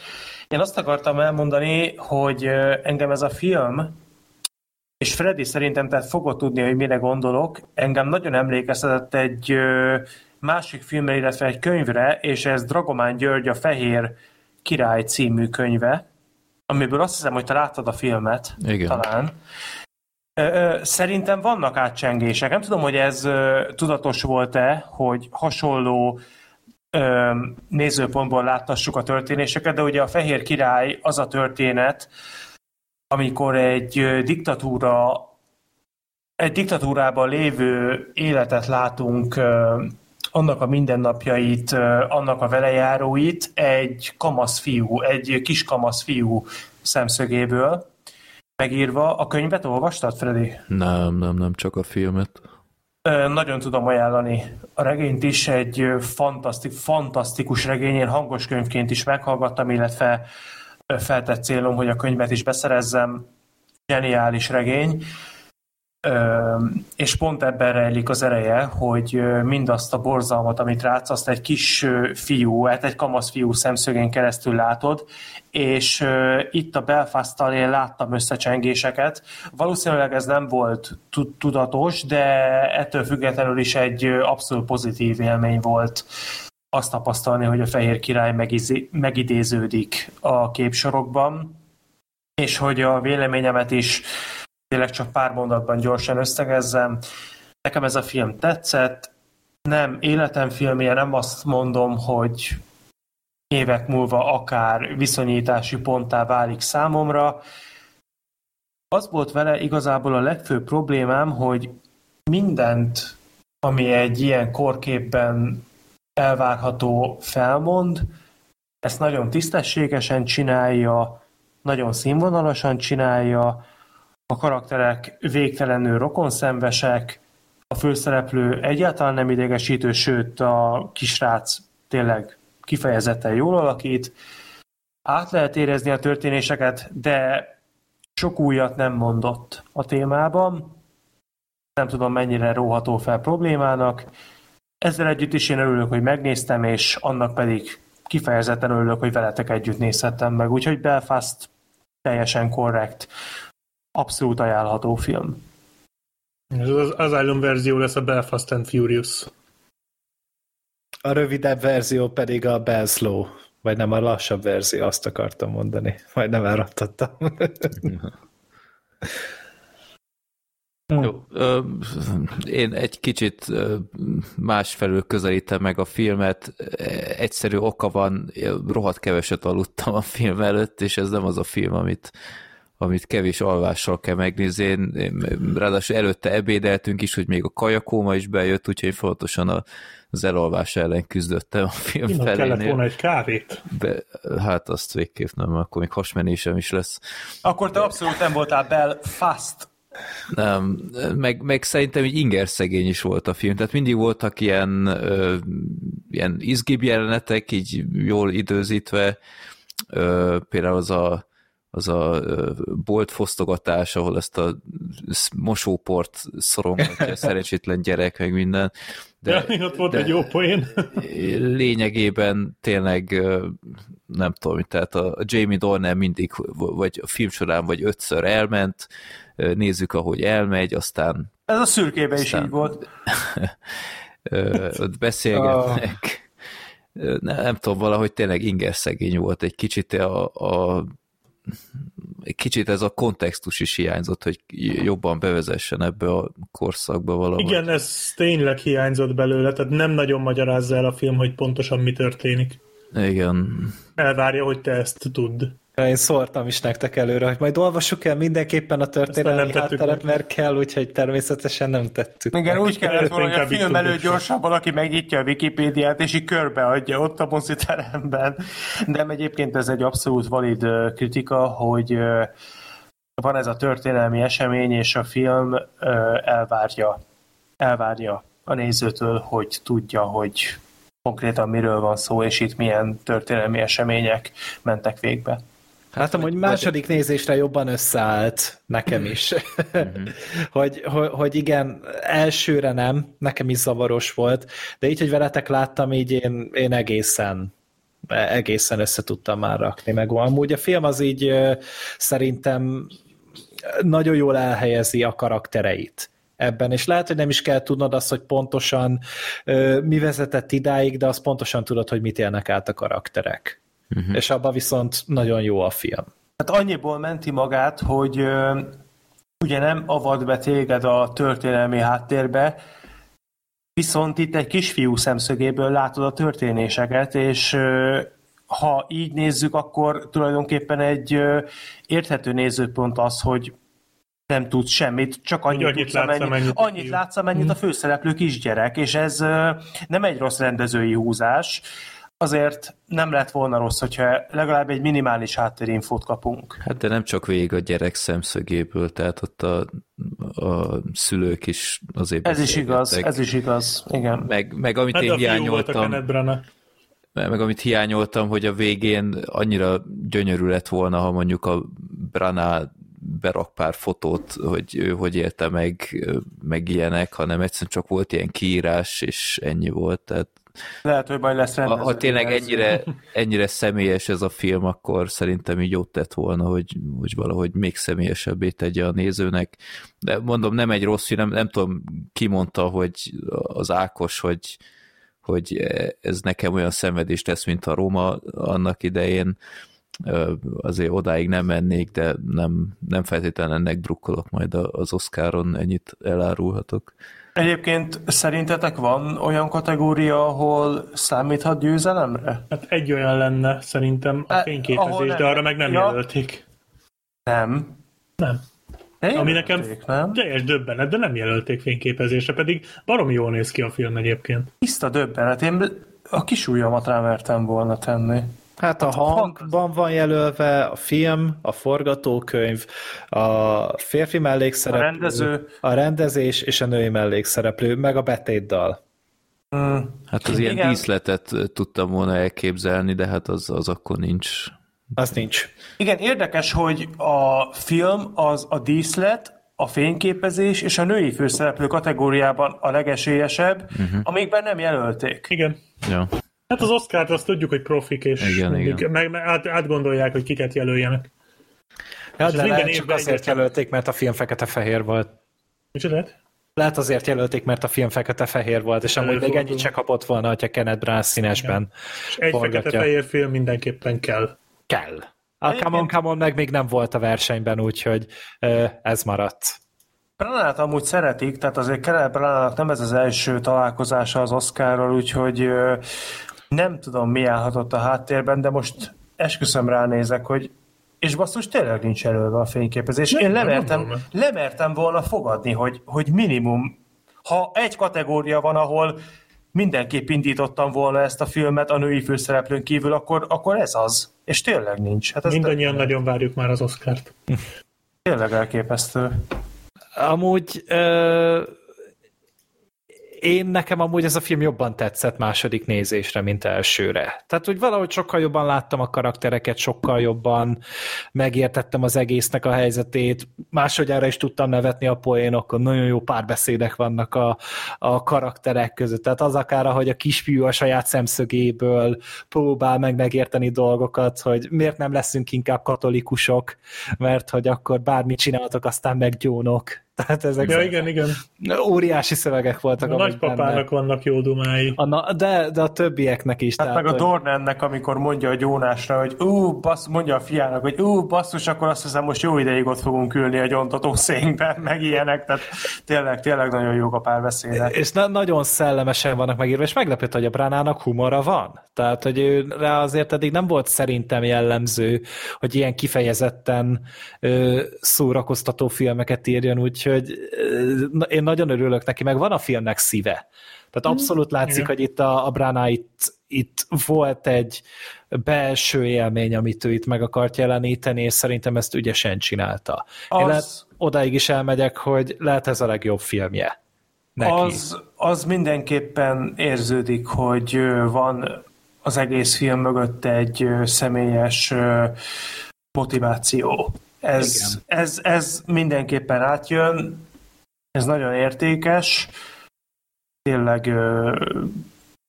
Speaker 5: Én azt akartam elmondani, hogy engem ez a film és Freddy szerintem tehát fogod tudni, hogy mire gondolok. Engem nagyon emlékeztetett egy másik filmre, illetve egy könyvre, és ez Dragomán György a Fehér Király című könyve, amiből azt hiszem, hogy te láttad a filmet,
Speaker 2: Igen.
Speaker 5: talán. Szerintem vannak átcsengések. Nem tudom, hogy ez tudatos volt-e, hogy hasonló nézőpontból láttassuk a történéseket, de ugye a Fehér Király az a történet, amikor egy diktatúra egy diktatúrában lévő életet látunk, annak a mindennapjait, annak a velejáróit egy kamasz fiú, egy kis kamasz fiú szemszögéből megírva. A könyvet olvastad, Freddy?
Speaker 2: Nem, nem, nem, csak a filmet.
Speaker 5: Nagyon tudom ajánlani a regényt is, egy fantasztik, fantasztikus regény, én hangos könyvként is meghallgattam, illetve feltett célom, hogy a könyvet is beszerezzem. Geniális regény. És pont ebben rejlik az ereje, hogy mindazt a borzalmat, amit rátsz, azt egy kis fiú, hát egy kamasz fiú szemszögén keresztül látod, és itt a Belfast-tal én láttam összecsengéseket. Valószínűleg ez nem volt tudatos, de ettől függetlenül is egy abszolút pozitív élmény volt azt tapasztalni, hogy a fehér király megidéződik a képsorokban, és hogy a véleményemet is tényleg csak pár mondatban gyorsan összegezzem. Nekem ez a film tetszett, nem életem filmje, nem azt mondom, hogy évek múlva akár viszonyítási ponttá válik számomra. Az volt vele igazából a legfőbb problémám, hogy mindent, ami egy ilyen korképben elvárható felmond, ezt nagyon tisztességesen csinálja, nagyon színvonalasan csinálja, a karakterek végtelenül rokonszenvesek, a főszereplő egyáltalán nem idegesítő, sőt a kisrác tényleg kifejezetten jól alakít. Át lehet érezni a történéseket, de sok újat nem mondott a témában. Nem tudom, mennyire róható fel problémának. Ezzel együtt is én örülök, hogy megnéztem, és annak pedig kifejezetten örülök, hogy veletek együtt nézhettem meg. Úgyhogy Belfast teljesen korrekt abszolút ajánlható film.
Speaker 4: Ez az Asylum verzió lesz a Belfast and Furious.
Speaker 3: A rövidebb verzió pedig a Belslow, vagy nem a lassabb verzió, azt akartam mondani. Majd nem elrattadtam.
Speaker 2: Jó, ö, én egy kicsit másfelől közelítem meg a filmet. Egyszerű oka van, rohadt keveset aludtam a film előtt, és ez nem az a film, amit amit kevés alvással kell megnézni. Én, én, ráadásul előtte ebédeltünk is, hogy még a kajakóma is bejött, úgyhogy fontosan az elalvás ellen küzdöttem a film
Speaker 4: Innen
Speaker 2: felénél.
Speaker 4: kellett volna egy kávét.
Speaker 2: Be, hát azt végképp nem, akkor még hasmenésem is lesz.
Speaker 5: Akkor te abszolút nem voltál Belfast.
Speaker 2: Nem, meg, meg szerintem így inger szegény is volt a film, tehát mindig voltak ilyen, ö, ilyen izgibb jelenetek, így jól időzítve, ö, például az a az a bolt fosztogatás, ahol ezt a mosóport szorongatja a szerencsétlen gyerek, meg minden.
Speaker 4: De, ja, ott volt de egy jó poén.
Speaker 2: lényegében tényleg nem tudom, tehát a Jamie Dornan mindig, vagy a film során, vagy ötször elment, nézzük, ahogy elmegy, aztán...
Speaker 5: Ez a szürkében is így volt.
Speaker 2: ott beszélgetnek. Oh. Nem, nem tudom, valahogy tényleg inger szegény volt egy kicsit a, a kicsit ez a kontextus is hiányzott, hogy jobban bevezessen ebbe a korszakba valahogy.
Speaker 4: Igen, ez tényleg hiányzott belőle, tehát nem nagyon magyarázza el a film, hogy pontosan mi történik.
Speaker 2: Igen.
Speaker 4: Elvárja, hogy te ezt tudd.
Speaker 3: Én szóltam is nektek előre, hogy majd olvassuk el mindenképpen a történelmi hátteret, mert kell, úgyhogy természetesen nem tettük.
Speaker 5: Igen, úgy kellett volna, hogy a film előtt gyorsan valaki megnyitja a Wikipédiát, és így körbeadja ott a moziteremben. De egyébként ez egy abszolút valid kritika, hogy van ez a történelmi esemény, és a film elvárja, elvárja a nézőtől, hogy tudja, hogy konkrétan miről van szó, és itt milyen történelmi események mentek végbe.
Speaker 3: Hát hogy második nézésre jobban összeállt nekem is. Mhm. hogy, hogy, hogy igen, elsőre nem, nekem is zavaros volt, de így, hogy veletek láttam, így én, én egészen egészen össze tudtam már rakni meg. Amúgy a film az így szerintem nagyon jól elhelyezi a karaktereit ebben, és lehet, hogy nem is kell tudnod azt, hogy pontosan mi vezetett idáig, de azt pontosan tudod, hogy mit élnek át a karakterek. Uh-huh. És abban viszont nagyon jó a film.
Speaker 5: Hát annyiból menti magát, hogy ö, ugye nem avad be téged a történelmi háttérbe, viszont itt egy kisfiú szemszögéből látod a történéseket, és ö, ha így nézzük, akkor tulajdonképpen egy ö, érthető nézőpont az, hogy nem tud semmit, csak annyit,
Speaker 4: annyit
Speaker 5: tudsz,
Speaker 4: látsz,
Speaker 5: amennyit,
Speaker 4: amennyit
Speaker 5: annyit
Speaker 4: a
Speaker 5: látsz, amennyit
Speaker 4: Mhm.
Speaker 5: a főszereplő kisgyerek, és ez ö, nem egy rossz rendezői húzás, azért nem lett volna rossz, hogyha legalább egy minimális háttérinfót kapunk.
Speaker 2: Hát de nem csak végig a gyerek szemszögéből, tehát ott a, a szülők is azért
Speaker 5: Ez is igaz, ez is igaz, igen.
Speaker 2: Meg, meg amit
Speaker 4: Hát
Speaker 2: én hiányoltam, meg amit hiányoltam, hogy a végén annyira gyönyörű lett volna, ha mondjuk a Brana berak pár fotót, hogy ő hogy élte meg, meg ilyenek, hanem egyszerűen csak volt ilyen kiírás, és ennyi volt. Tehát
Speaker 5: Lehet, hogy majd lesz
Speaker 2: ha,
Speaker 5: rendező.
Speaker 2: ha tényleg ennyire, ennyire személyes ez a film, akkor szerintem így jót tett volna, hogy, hogy valahogy még személyesebbé tegye a nézőnek. De mondom, nem egy rossz film, nem, nem tudom, ki mondta, hogy az Ákos, hogy, hogy ez nekem olyan szenvedést tesz, mint a Roma annak idején. Azért odáig nem mennék, de nem, nem feltétlenül ennek drukkolok majd az Oscaron, ennyit elárulhatok.
Speaker 5: Egyébként szerintetek van olyan kategória, ahol számíthat győzelemre?
Speaker 4: Hát egy olyan lenne szerintem a
Speaker 5: ahol
Speaker 4: fényképezés, de arra meg nem
Speaker 5: Ja.
Speaker 4: jelölték.
Speaker 5: Nem.
Speaker 4: Nem.
Speaker 5: De
Speaker 4: Ami nekem
Speaker 5: nem?
Speaker 4: teljes döbbenet, de nem jelölték fényképezésre, pedig baromi jól néz ki a film egyébként.
Speaker 5: Tiszta döbbenet. Én a kis ujjamat rámertem volna tenni.
Speaker 3: Hát a hangban van jelölve, a film, a forgatókönyv, a férfi mellékszereplő,
Speaker 5: A rendező.
Speaker 3: a rendezés és a női mellékszereplő, meg a betétdal.
Speaker 5: Mm.
Speaker 2: Hát az ilyen
Speaker 5: Igen.
Speaker 2: díszletet tudtam volna elképzelni, de hát az, az akkor nincs.
Speaker 3: Az nincs.
Speaker 5: Igen, érdekes, hogy a film az a díszlet, a fényképezés és a női főszereplő kategóriában a legesélyesebb, uh-huh. amikben nem jelölték.
Speaker 4: Igen.
Speaker 2: Ja.
Speaker 4: Hát az Oscar-t azt tudjuk, hogy profik, és
Speaker 2: Igen,
Speaker 4: mindig,
Speaker 2: igen.
Speaker 4: Meg, meg át, átgondolják, hogy kiket jelöljenek.
Speaker 3: Ja,
Speaker 4: ez
Speaker 3: de
Speaker 4: minden
Speaker 3: lehet csak azért
Speaker 4: egyetlen.
Speaker 3: jelölték, mert a film fekete-fehér volt.
Speaker 4: Micsoda?
Speaker 3: Lehet azért jelölték, mert a film fekete-fehér volt, és amúgy még ennyit se kapott volna, hogyha Kenneth Branagh színesben
Speaker 4: És egy
Speaker 3: forgatja.
Speaker 4: fekete-fehér film mindenképpen kell.
Speaker 3: kell. A Come on, Come on meg még nem volt a versenyben, úgyhogy ez maradt.
Speaker 5: Branát amúgy szeretik, tehát azért Kenneth Branagh nem ez az első találkozása az Oscarral, úgyhogy nem tudom, mi állhatott a háttérben, de most esküszöm ránézek, hogy és basszus, tényleg nincs előve a fényképezés.
Speaker 4: Nem,
Speaker 5: Én
Speaker 4: nem
Speaker 5: lemertem,
Speaker 4: gondolom.
Speaker 5: lemertem volna fogadni, hogy, hogy minimum, ha egy kategória van, ahol mindenképp indítottam volna ezt a filmet a női főszereplőn kívül, akkor, akkor ez az. És tényleg nincs. Hát ez
Speaker 4: Mindannyian nagyon várjuk már az Oscart.
Speaker 5: tényleg elképesztő.
Speaker 3: Amúgy ö, én nekem amúgy ez a film jobban tetszett második nézésre, mint elsőre. Tehát úgy valahogy sokkal jobban láttam a karaktereket, sokkal jobban megértettem az egésznek a helyzetét, másodjára is tudtam nevetni a poénokon, nagyon jó párbeszédek vannak a, a karakterek között. Tehát az akár, hogy a kisfiú a saját szemszögéből próbál meg megérteni dolgokat, hogy miért nem leszünk inkább katolikusok, mert hogy akkor bármit csináltok, aztán meggyónok. Tehát ezek
Speaker 4: Ja, igen, igen.
Speaker 3: óriási szövegek voltak.
Speaker 4: A nagypapának
Speaker 3: benne.
Speaker 4: vannak jó dumái.
Speaker 3: A, na, de, de a többieknek is.
Speaker 5: Hát meg a
Speaker 3: hogy-
Speaker 5: Dornennek, amikor mondja a Jónásra, hogy ú, bassz, mondja a fiának, hogy ú, basszus, akkor azt hiszem most jó ideig ott fogunk ülni a gyontató szénkben, meg ilyenek, tehát tényleg, tényleg nagyon jók a párbeszédek.
Speaker 3: És na- nagyon szellemesen vannak megírva, és meglepett, hogy a Bránának humora van. Tehát, hogy ő rá azért eddig nem volt szerintem jellemző, hogy ilyen kifejezetten ö, szórakoztató filmeket írjon, úgyhogy én nagyon örülök neki, meg van a filmnek szíve. Tehát abszolút látszik,
Speaker 4: igen.
Speaker 3: hogy itt a, a Brana itt, itt volt egy belső élmény, amit ő itt meg akart jeleníteni, és szerintem ezt ügyesen csinálta. Az... Én lehet, odáig is elmegyek, hogy lehet ez a legjobb filmje. Neki.
Speaker 5: Az, az mindenképpen érződik, hogy van az egész film mögött egy személyes motiváció. Ez, ez, ez mindenképpen átjön, ez nagyon értékes, tényleg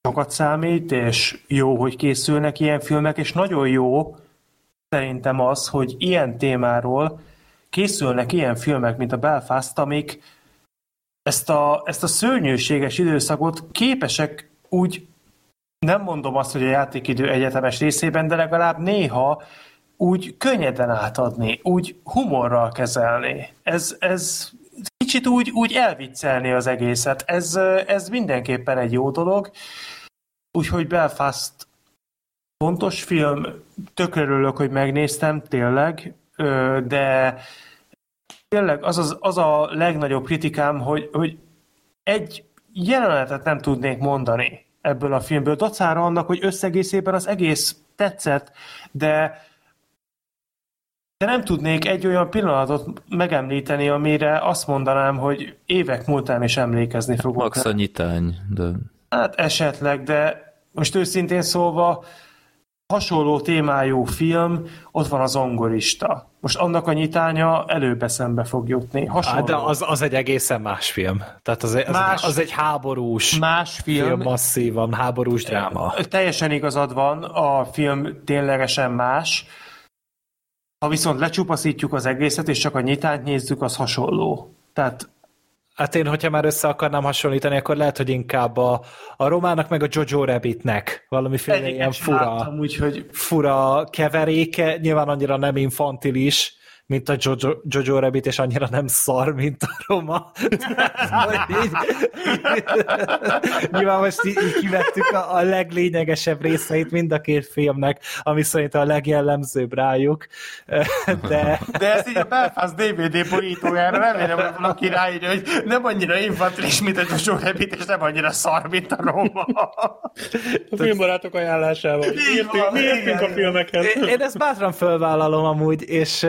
Speaker 5: sokat számít, és jó, hogy készülnek ilyen filmek, és nagyon jó szerintem az, hogy ilyen témáról készülnek ilyen filmek, mint a Belfast, amik ezt a, ezt a szörnyűséges időszakot képesek úgy, nem mondom azt, hogy a játékidő egyetemes részében, de legalább néha úgy könnyeden átadni, úgy humorral kezelni. Ez, ez kicsit úgy, úgy elviccelni az egészet. Ez, ez mindenképpen egy jó dolog. Úgyhogy Belfast fontos film, tökre örülök, hogy megnéztem, tényleg, de tényleg az, az, az a legnagyobb kritikám, hogy, hogy egy jelenetet nem tudnék mondani ebből a filmből, dacára annak, hogy összegészében az egész tetszett, de de nem tudnék egy olyan pillanatot megemlíteni, amire azt mondanám, hogy évek múltán is emlékezni fogok.
Speaker 2: Max a nyitány, de...
Speaker 5: Hát esetleg, de most őszintén szólva hasonló témájú film, ott van az ongorista. Most annak a nyitánya előbb szembe fog jutni.
Speaker 3: Hasonló. de az, az egy egészen más film. Tehát az, az, más, az egy háborús
Speaker 5: más film, film
Speaker 3: masszívan, háborús dráma.
Speaker 5: Teljesen igazad van, a film ténylegesen más. Ha viszont lecsupaszítjuk az egészet, és csak a nyitányt nézzük, az hasonló. Tehát
Speaker 3: Hát én, hogyha már össze akarnám hasonlítani, akkor lehet, hogy inkább a, a romának meg a Jojo Rabbitnek valamiféle ilyen fura, láttam, úgyhogy... fura keveréke, nyilván annyira nem infantilis, mint a Jojo, Jojo Rabbit, és annyira nem szar, mint a Roma. így, nyilván most így, így kivettük a, a leglényegesebb részeit mind a két filmnek, ami szerint a legjellemzőbb rájuk. De,
Speaker 5: De ezt így a Belfast DVD borítójára remélem, hogy valaki ráírja, hogy nem annyira infantilis, mint a Jojo Rabbit, és nem annyira szar, mint a Roma.
Speaker 4: A filmbarátok ajánlásával. Mi értünk a filmekhez.
Speaker 3: Én, én ezt bátran fölvállalom amúgy, és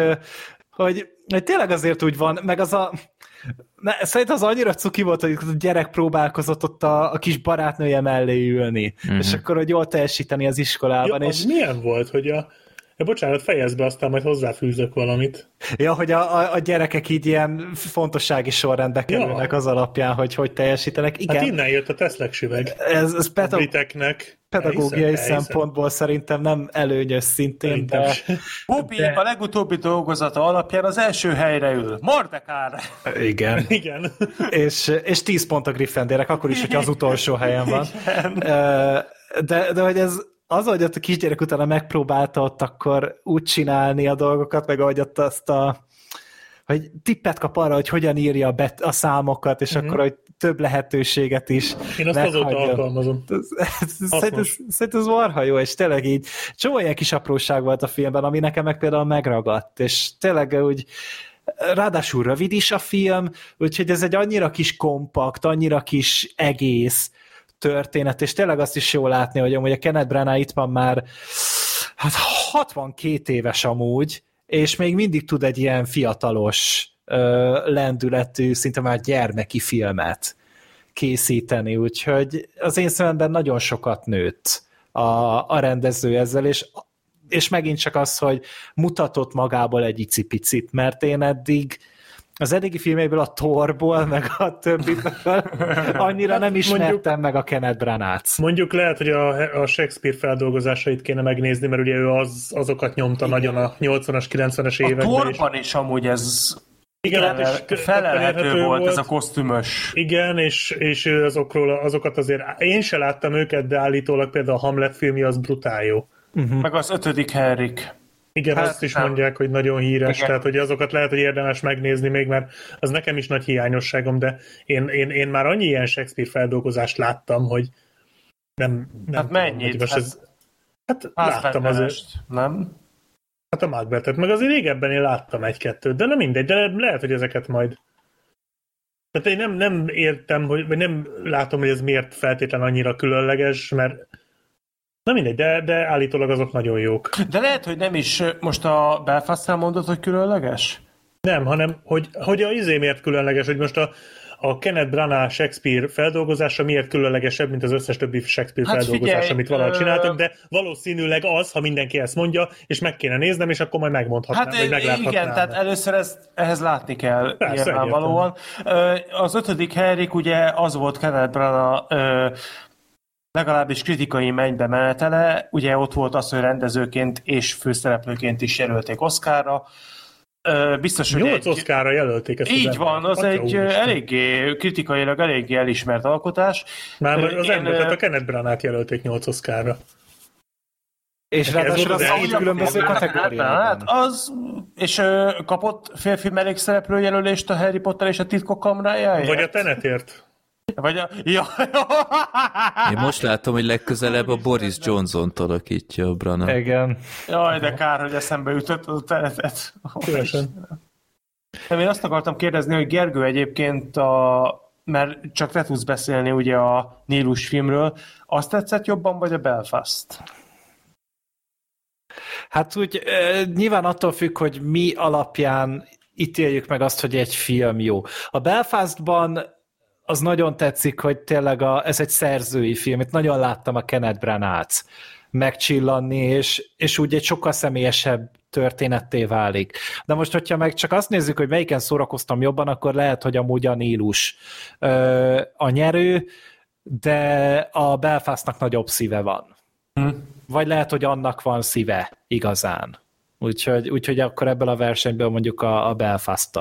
Speaker 3: hogy, hogy tényleg azért úgy van, meg az a ne, szerintem az annyira cuki volt, hogy a gyerek próbálkozott ott a, a kis barátnője mellé ülni, mm-hmm. és akkor, hogy jól teljesíteni az iskolában.
Speaker 4: Ja, és... milyen volt, hogy a, Ja, bocsánat, fejezd be, aztán majd hozzáfűzök valamit.
Speaker 3: Ja, hogy a, a, a gyerekek így ilyen fontossági sorrendbe kerülnek ja. az alapján, hogy hogy teljesítenek.
Speaker 4: Igen. Hát innen jött a Tesla süveg.
Speaker 3: Ez, ez peta- briteknek. pedagógiai elhiszem, szempontból elhiszem. szerintem nem előnyös szintén, de...
Speaker 5: Bobby de... a legutóbbi dolgozata alapján az első helyre ül. Mordekár!
Speaker 3: Igen.
Speaker 4: Igen.
Speaker 3: és, és 10 pont a Gryffindorek, akkor is, hogyha az utolsó helyen van. Igen. De, de hogy ez az, hogy ott a kisgyerek utána megpróbálta ott akkor úgy csinálni a dolgokat, meg ahogy ott azt a hogy tippet kap arra, hogy hogyan írja a, bet, a számokat, és mm-hmm. akkor, hogy több lehetőséget is
Speaker 4: Én azt azóta alkalmazom.
Speaker 3: Szerintem ez, ez marha jó, és tényleg így csomó ilyen kis apróság volt a filmben, ami nekem meg például megragadt, és tényleg úgy ráadásul rövid is a film, úgyhogy ez egy annyira kis kompakt, annyira kis egész, történet, és tényleg azt is jó látni, hogy amúgy a Kenneth Branagh itt van már hát 62 éves amúgy, és még mindig tud egy ilyen fiatalos lendületű, szinte már gyermeki filmet készíteni, úgyhogy az én szememben nagyon sokat nőtt a, a rendező ezzel, és és megint csak az, hogy mutatott magából egy icipicit, mert én eddig az eddigi filméből, a Thorból, meg a többiből annyira nem ismertem mondjuk, meg a Kenneth Branagh-t.
Speaker 4: Mondjuk lehet, hogy a, a Shakespeare feldolgozásait kéne megnézni, mert ugye ő az, azokat nyomta Igen. nagyon a 80-as, 90-es években.
Speaker 5: A Thorban is. is amúgy ez igen, és felelhető volt, volt ez a kosztümös.
Speaker 4: Igen, és, és azokról, azokat azért én se láttam őket, de állítólag például a Hamlet filmje az brutál jó.
Speaker 5: Uh-huh. Meg az ötödik Henrik.
Speaker 4: Igen, hát, azt is nem. mondják, hogy nagyon híres, Igen. tehát hogy azokat lehet, hogy érdemes megnézni még, mert az nekem is nagy hiányosságom, de én, én, én már annyi ilyen Shakespeare feldolgozást láttam, hogy nem, nem
Speaker 5: hát tudom, mennyit?
Speaker 4: Most hát, ez, hát láttam azért.
Speaker 5: Nem?
Speaker 4: Hát a Macbethet, meg azért régebben én láttam egy-kettőt, de nem mindegy, de lehet, hogy ezeket majd tehát én nem, nem értem, hogy, vagy nem látom, hogy ez miért feltétlen annyira különleges, mert Na mindegy, de, de állítólag azok nagyon jók.
Speaker 5: De lehet, hogy nem is most a belfast mondod, hogy különleges?
Speaker 4: Nem, hanem hogy, hogy a izé miért különleges, hogy most a, a Kenneth Branagh Shakespeare feldolgozása miért különlegesebb, mint az összes többi Shakespeare hát feldolgozás, figyelj, amit valaha csináltak, de valószínűleg az, ha mindenki ezt mondja, és meg kéne néznem, és akkor majd megmondhatnám, hát, vagy megláthatnám.
Speaker 5: Igen, tehát először ezt, ehhez látni kell Persze, nyilvánvalóan. Az ötödik Henrik ugye az volt Kenneth Branagh legalábbis kritikai mennybe menetele, ugye ott volt az, hogy rendezőként és főszereplőként is jelölték Oscarra, biztos, hogy
Speaker 4: Nyolc
Speaker 5: egy...
Speaker 4: oszkára jelölték ezt az
Speaker 5: Így
Speaker 4: embert.
Speaker 5: van, az
Speaker 4: Atya
Speaker 5: egy
Speaker 4: úristen.
Speaker 5: eléggé, kritikailag eléggé elismert alkotás.
Speaker 4: Már az
Speaker 5: én,
Speaker 4: ember,
Speaker 5: ö,
Speaker 4: tehát a Kenneth Branagh jelölték nyolc oszkára.
Speaker 3: És ráadásul az
Speaker 4: az
Speaker 3: különböző
Speaker 4: film.
Speaker 5: Hát
Speaker 3: kategóriában.
Speaker 5: az, és ö, kapott férfi mellékszereplő jelölést a Harry Potter és a titkok kamrájáért?
Speaker 4: Vagy a Tenetért.
Speaker 5: Vagy a... Ja.
Speaker 2: Én most látom, hogy legközelebb a Boris Johnson alakítja a Brana.
Speaker 3: Igen.
Speaker 5: Jaj, de kár, hogy eszembe ütött a teretet.
Speaker 4: Szívesen.
Speaker 5: Én azt akartam kérdezni, hogy Gergő egyébként a mert csak te tudsz beszélni ugye a Nílus filmről, azt tetszett jobban, vagy a Belfast?
Speaker 3: Hát úgy nyilván attól függ, hogy mi alapján ítéljük meg azt, hogy egy film jó. A Belfastban az nagyon tetszik, hogy tényleg a, ez egy szerzői film. Itt nagyon láttam a Kenneth Branagh megcsillanni, és, és úgy egy sokkal személyesebb történetté válik. De most, hogyha meg csak azt nézzük, hogy melyiken szórakoztam jobban, akkor lehet, hogy amúgy a Nílus ö, a nyerő, de a Belfastnak nagyobb szíve van.
Speaker 5: Hm.
Speaker 3: Vagy lehet, hogy annak van szíve igazán. Úgyhogy, úgyhogy akkor ebből a versenyből mondjuk a, a belfast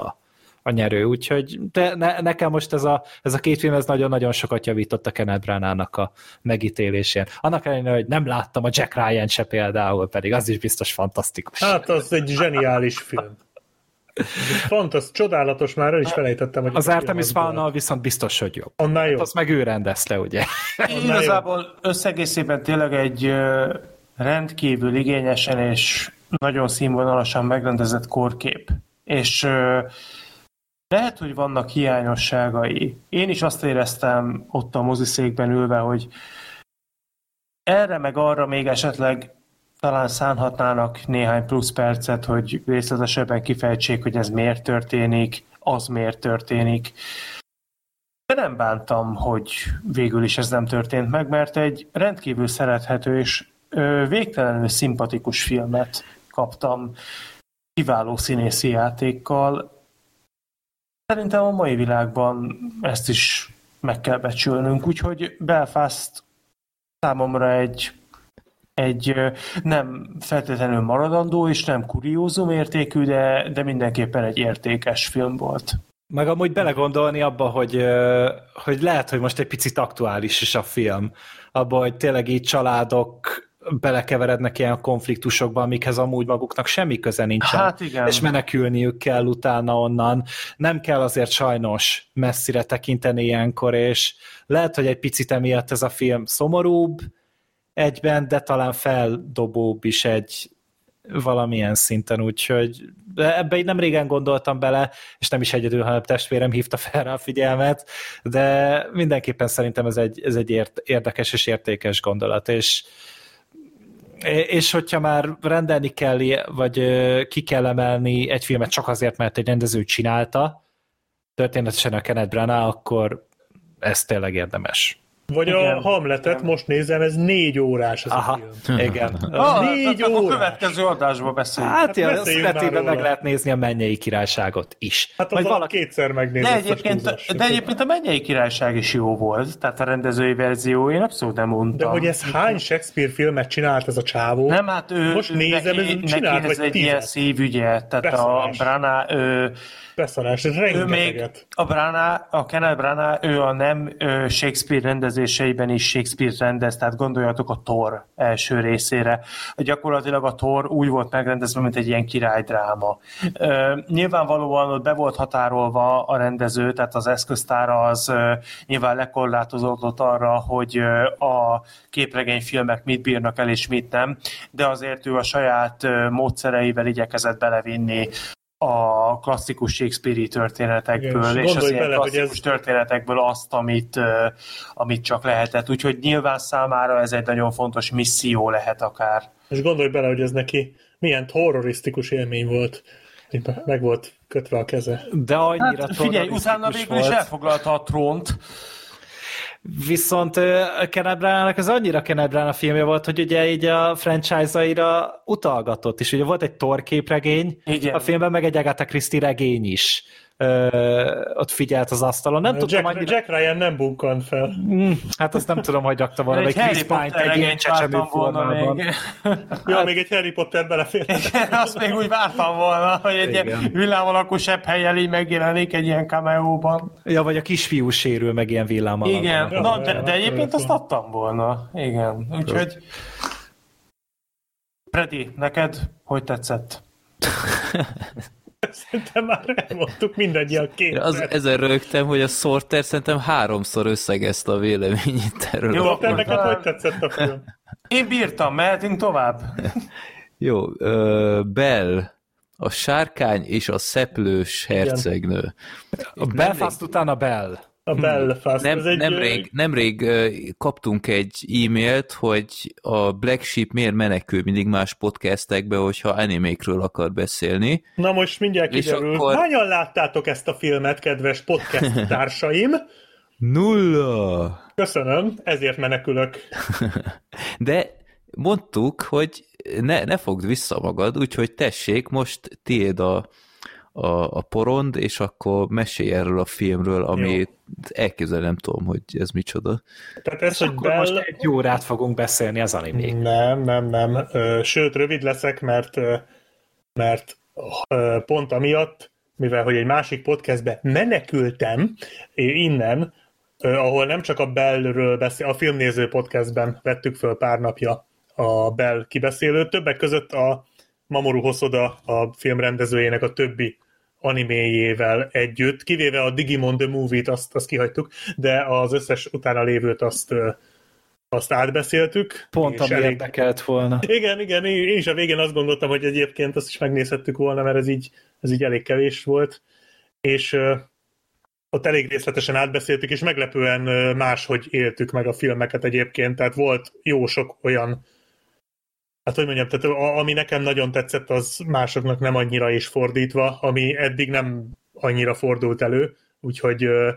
Speaker 3: a, nyerő. Úgyhogy de ne, nekem most ez a, ez a két film ez nagyon-nagyon sokat javított a Kenneth Branagh-nak a megítélésén. Annak ellenére, hogy nem láttam a Jack Ryan se például, pedig az is biztos fantasztikus.
Speaker 4: Hát az egy zseniális film. Fantasz, csodálatos, már el is felejtettem, hogy
Speaker 3: Az Artemis Fowl-nal viszont biztos, hogy jobb.
Speaker 4: Annál jobb.
Speaker 3: Azt meg ő rendezte, ugye?
Speaker 5: Igazából összegészében tényleg egy rendkívül igényesen és nagyon színvonalasan megrendezett korkép. És lehet, hogy vannak hiányosságai. Én is azt éreztem ott a moziszékben ülve, hogy erre meg arra még esetleg talán szánhatnának néhány plusz percet, hogy részletesebben kifejtsék, hogy ez miért történik, az miért történik. De nem bántam, hogy végül is ez nem történt meg, mert egy rendkívül szerethető és végtelenül szimpatikus filmet kaptam kiváló színészi játékkal. Szerintem a mai világban ezt is meg kell becsülnünk, úgyhogy Belfast számomra egy egy nem feltétlenül maradandó és nem kuriózum értékű, de, de mindenképpen egy értékes film volt.
Speaker 3: Meg amúgy belegondolni abba, hogy, hogy lehet, hogy most egy picit aktuális is a film. Abba, hogy tényleg így családok belekeverednek ilyen konfliktusokba, amikhez amúgy maguknak semmi köze nincsen.
Speaker 5: Hát igen.
Speaker 3: És menekülniük kell utána onnan. Nem kell azért sajnos messzire tekinteni ilyenkor, és lehet, hogy egy picit emiatt ez a film szomorúbb egyben, de talán feldobóbb is egy valamilyen szinten, úgyhogy ebbe így nem régen gondoltam bele, és nem is egyedül, hanem testvérem hívta fel rá a figyelmet, de mindenképpen szerintem ez egy, ez egy ért, érdekes és értékes gondolat, és és hogyha már rendelni kell, vagy ki kell emelni egy filmet csak azért, mert egy rendező csinálta, történetesen a Kenneth Branagh, akkor ez tényleg érdemes.
Speaker 4: Vagy a
Speaker 5: Igen.
Speaker 4: Hamletet most nézem, ez négy órás ez a
Speaker 3: Aha,
Speaker 4: film.
Speaker 3: igen.
Speaker 5: Ah,
Speaker 4: négy
Speaker 5: hát
Speaker 4: órás.
Speaker 5: következő adásba beszéljünk.
Speaker 3: Hát, ja,
Speaker 4: beszéljünk már
Speaker 3: születében meg lehet nézni a mennyei királyságot is.
Speaker 4: Hát
Speaker 3: Majd
Speaker 4: az
Speaker 3: valaki...
Speaker 4: kétszer megnézem.
Speaker 5: De egyébként, de egyébként a mennyei királyság is jó volt, tehát a rendezői verzió, én abszolút nem
Speaker 4: De
Speaker 5: mondtam.
Speaker 4: hogy ez hány Shakespeare filmet csinált ez a csávó?
Speaker 5: Nem, hát ő,
Speaker 4: Most nézem,
Speaker 5: neki,
Speaker 4: ez csinált
Speaker 5: neki ez
Speaker 4: vagy
Speaker 5: egy ilyen
Speaker 4: tízet.
Speaker 5: szívügye, tehát a
Speaker 4: Beszarás.
Speaker 5: Brana, ő,
Speaker 4: Beszarás, ez
Speaker 5: ő még,
Speaker 4: rengeteget.
Speaker 5: a Brana, a Kenneth Brana, ő a nem ő Shakespeare rendezéseiben is Shakespeare rendez, tehát gondoljatok a Thor első részére. Gyakorlatilag a Thor úgy volt megrendezve, mint egy ilyen királydráma. Ö, nyilvánvalóan ott be volt határolva a rendező, tehát az eszköztára az ö, nyilván lekorlátozódott arra, hogy ö, a képregényfilmek mit bírnak el és mit nem, de azért ő a saját módszereivel igyekezett belevinni a klasszikus Shakespeare-i történetekből,
Speaker 4: Igen, és
Speaker 5: és az ilyen
Speaker 4: bele, hogy
Speaker 5: klasszikus
Speaker 4: ez-
Speaker 5: történetekből azt, amit, amit csak lehetett. Úgyhogy nyilván számára ez egy nagyon fontos misszió lehet akár.
Speaker 4: És gondolj bele, hogy ez neki milyen horrorisztikus élmény volt. hogy Meg volt kötve a keze.
Speaker 3: De annyira
Speaker 5: Hát figyelj, utána végül is elfoglalta a trónt.
Speaker 3: Viszont ö, Kenneth Branagh ez annyira Kenneth Branagh filmje volt, hogy ugye így a franchise-aira utalgatott is. Ugye volt egy Thor képregény,
Speaker 5: Igen.
Speaker 3: a filmben meg egy Agatha Christie regény is ö, ott figyelt az asztalon. Nem tudtam
Speaker 4: Jack,
Speaker 3: annyira...
Speaker 4: Jack Ryan nem bukkant fel.
Speaker 3: Mm, hát azt nem tudom, hogy rakta volna,
Speaker 5: Egy
Speaker 3: vagy Chris Pine-t
Speaker 5: Potter
Speaker 3: egy ilyen csecsemő formában.
Speaker 5: még.
Speaker 4: Ja, még egy Harry Potter belefér.
Speaker 5: Igen, azt még úgy vártam volna, hogy egy ilyen
Speaker 3: Igen.
Speaker 5: villámalakú sebb helyen így megjelenik egy ilyen cameóban.
Speaker 3: Ja, vagy a kisfiú sérül meg ilyen villám.
Speaker 5: Igen,
Speaker 4: Ja,
Speaker 5: na, de, de egyébként azt adtam volna. Igen, úgyhogy... Freddy, neked hogy tetszett?
Speaker 4: Szerintem már elmondtuk mindannyian két.
Speaker 2: Az, ezen rögtem, hogy a Sorter szerintem háromszor összegezte a véleményét erről.
Speaker 5: Jó, akkor
Speaker 4: neked hogy tetszett a film?
Speaker 5: Én bírtam, mehetünk tovább.
Speaker 2: Jó, ö, Bell, a sárkány és a szeplős hercegnő.
Speaker 3: A Belfast után a Bell.
Speaker 4: A Belfast.
Speaker 2: Nem,
Speaker 4: egy,
Speaker 2: nemrég, nemrég kaptunk egy e-mailt, hogy a Black Sheep miért menekül mindig más podcastekbe, hogyha animékről akar beszélni.
Speaker 4: Na most mindjárt
Speaker 2: És
Speaker 4: kiderül.
Speaker 2: akkor-
Speaker 4: Hányan láttátok ezt a filmet, kedves podcast társaim?
Speaker 2: Nulla!
Speaker 4: Köszönöm, ezért menekülök.
Speaker 2: De mondtuk, hogy ne, ne fogd vissza magad, úgyhogy tessék, most tiéd a, a, a porond, és akkor mesélj erről a filmről, ami elképzelni nem tudom, hogy ez micsoda.
Speaker 4: Tehát ez, hogy
Speaker 3: Akkor most
Speaker 4: Bell...
Speaker 3: egy órát fogunk beszélni az animék.
Speaker 4: Nem, nem, nem. Sőt, rövid leszek, mert, mert pont amiatt, mivel hogy egy másik podcastbe menekültem innen, ahol nem csak a Bellről beszél, a filmnéző podcastben vettük föl pár napja a Bell kibeszélőt, többek között a Mamoru Hosoda, a filmrendezőjének a többi animéjével együtt, kivéve a Digimon The Movie-t, azt, azt kihagytuk, de az összes utána lévőt azt, azt átbeszéltük.
Speaker 3: Pont ami érdekelt volna.
Speaker 4: igen, igen, én is a végén azt gondoltam, hogy egyébként azt is megnézhettük volna, mert ez így, ez így elég kevés volt, és ott elég részletesen átbeszéltük, és meglepően uh, máshogy éltük meg a filmeket egyébként, tehát volt jó sok olyan Hát hogy mondjam, tehát a, ami nekem nagyon tetszett, az másoknak nem annyira is fordítva, ami eddig nem annyira fordult elő, úgyhogy ö,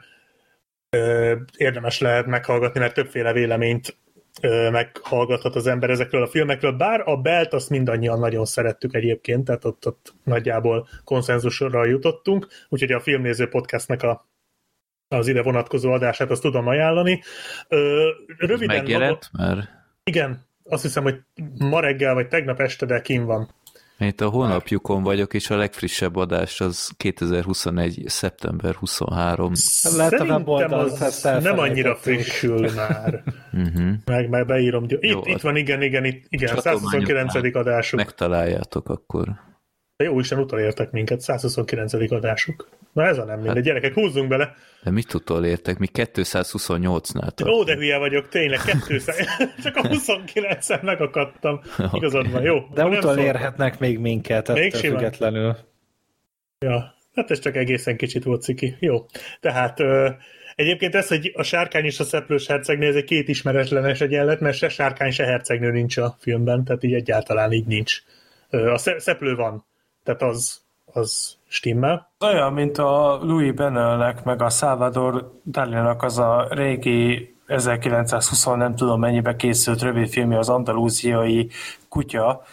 Speaker 4: ö, érdemes lehet meghallgatni, mert többféle véleményt ö, meghallgathat az ember ezekről a filmekről, bár a Belt azt mindannyian nagyon szerettük egyébként, tehát ott, ott nagyjából konszenzusra jutottunk, úgyhogy a Filmnéző Podcastnek a az ide vonatkozó adását azt tudom ajánlani. Ö, röviden
Speaker 2: Megjelent már?
Speaker 4: igen, azt hiszem, hogy ma reggel vagy tegnap este, de kim van.
Speaker 2: Én itt a honlapjukon vagyok, és a legfrissebb adás az 2021. szeptember 23.
Speaker 3: Lehet a
Speaker 4: az nem annyira frissül már.
Speaker 2: Uh-huh.
Speaker 4: Meg, meg beírom. Itt,
Speaker 2: Jó,
Speaker 4: itt van, igen, igen, itt, igen,
Speaker 2: csatolmányoknál
Speaker 4: 129. adásuk.
Speaker 2: Megtaláljátok akkor.
Speaker 4: De jó Isten utolértek minket, 129. adásuk. Na ez a nem mindegy, gyerekek, húzzunk bele.
Speaker 2: De mit utolértek? Mi 228-nál
Speaker 4: Ó,
Speaker 2: tartunk.
Speaker 4: de hülye vagyok, tényleg, 200, csak a 29-en megakadtam. Igazad van, jó.
Speaker 3: De utolérhetnek még minket
Speaker 4: Még
Speaker 3: ettől
Speaker 4: simán.
Speaker 3: függetlenül.
Speaker 4: Ja, hát ez csak egészen kicsit volt ciki. Jó, tehát ö, egyébként ez, hogy a sárkány és a szeplős hercegnő, ez egy két ismeretlenes egyenlet, mert se sárkány, se hercegnő nincs a filmben, tehát így egyáltalán így nincs. A sze- szeplő van, tehát az, az stimmel.
Speaker 5: Olyan, mint a Louis Benelnek, meg a Salvador Dalinak az a régi 1920 nem tudom mennyibe készült rövidfilmje az andalúziai kutya,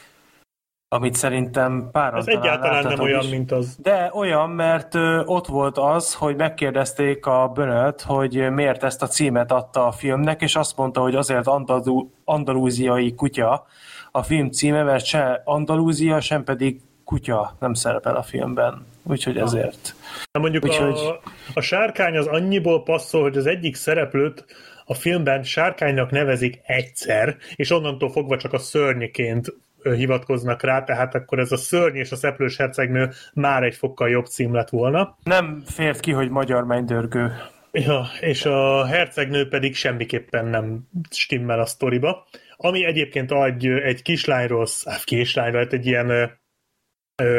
Speaker 5: amit szerintem páran
Speaker 4: Ez
Speaker 5: talán
Speaker 4: egyáltalán nem olyan,
Speaker 5: is.
Speaker 4: mint az.
Speaker 5: De olyan, mert ott volt az, hogy megkérdezték a Bönöt, hogy miért ezt a címet adta a filmnek, és azt mondta, hogy azért andalú, andalúziai kutya a film címe, mert se Andalúzia, sem pedig kutya nem szerepel a filmben. Úgyhogy ezért.
Speaker 4: Na mondjuk
Speaker 5: Úgyhogy-
Speaker 4: a, a sárkány az annyiból passzol, hogy az egyik szereplőt a filmben sárkánynak nevezik egyszer, és onnantól fogva csak a szörnyeként ö, hivatkoznak rá, tehát akkor ez a szörny és a szeplős hercegnő már egy fokkal jobb cím lett volna.
Speaker 5: Nem fért ki, hogy magyar mennydörgő.
Speaker 4: Ja, és a hercegnő pedig semmiképpen nem stimmel a sztoriba. Ami egyébként egy, egy kislányról, kislányról, hát egy ilyen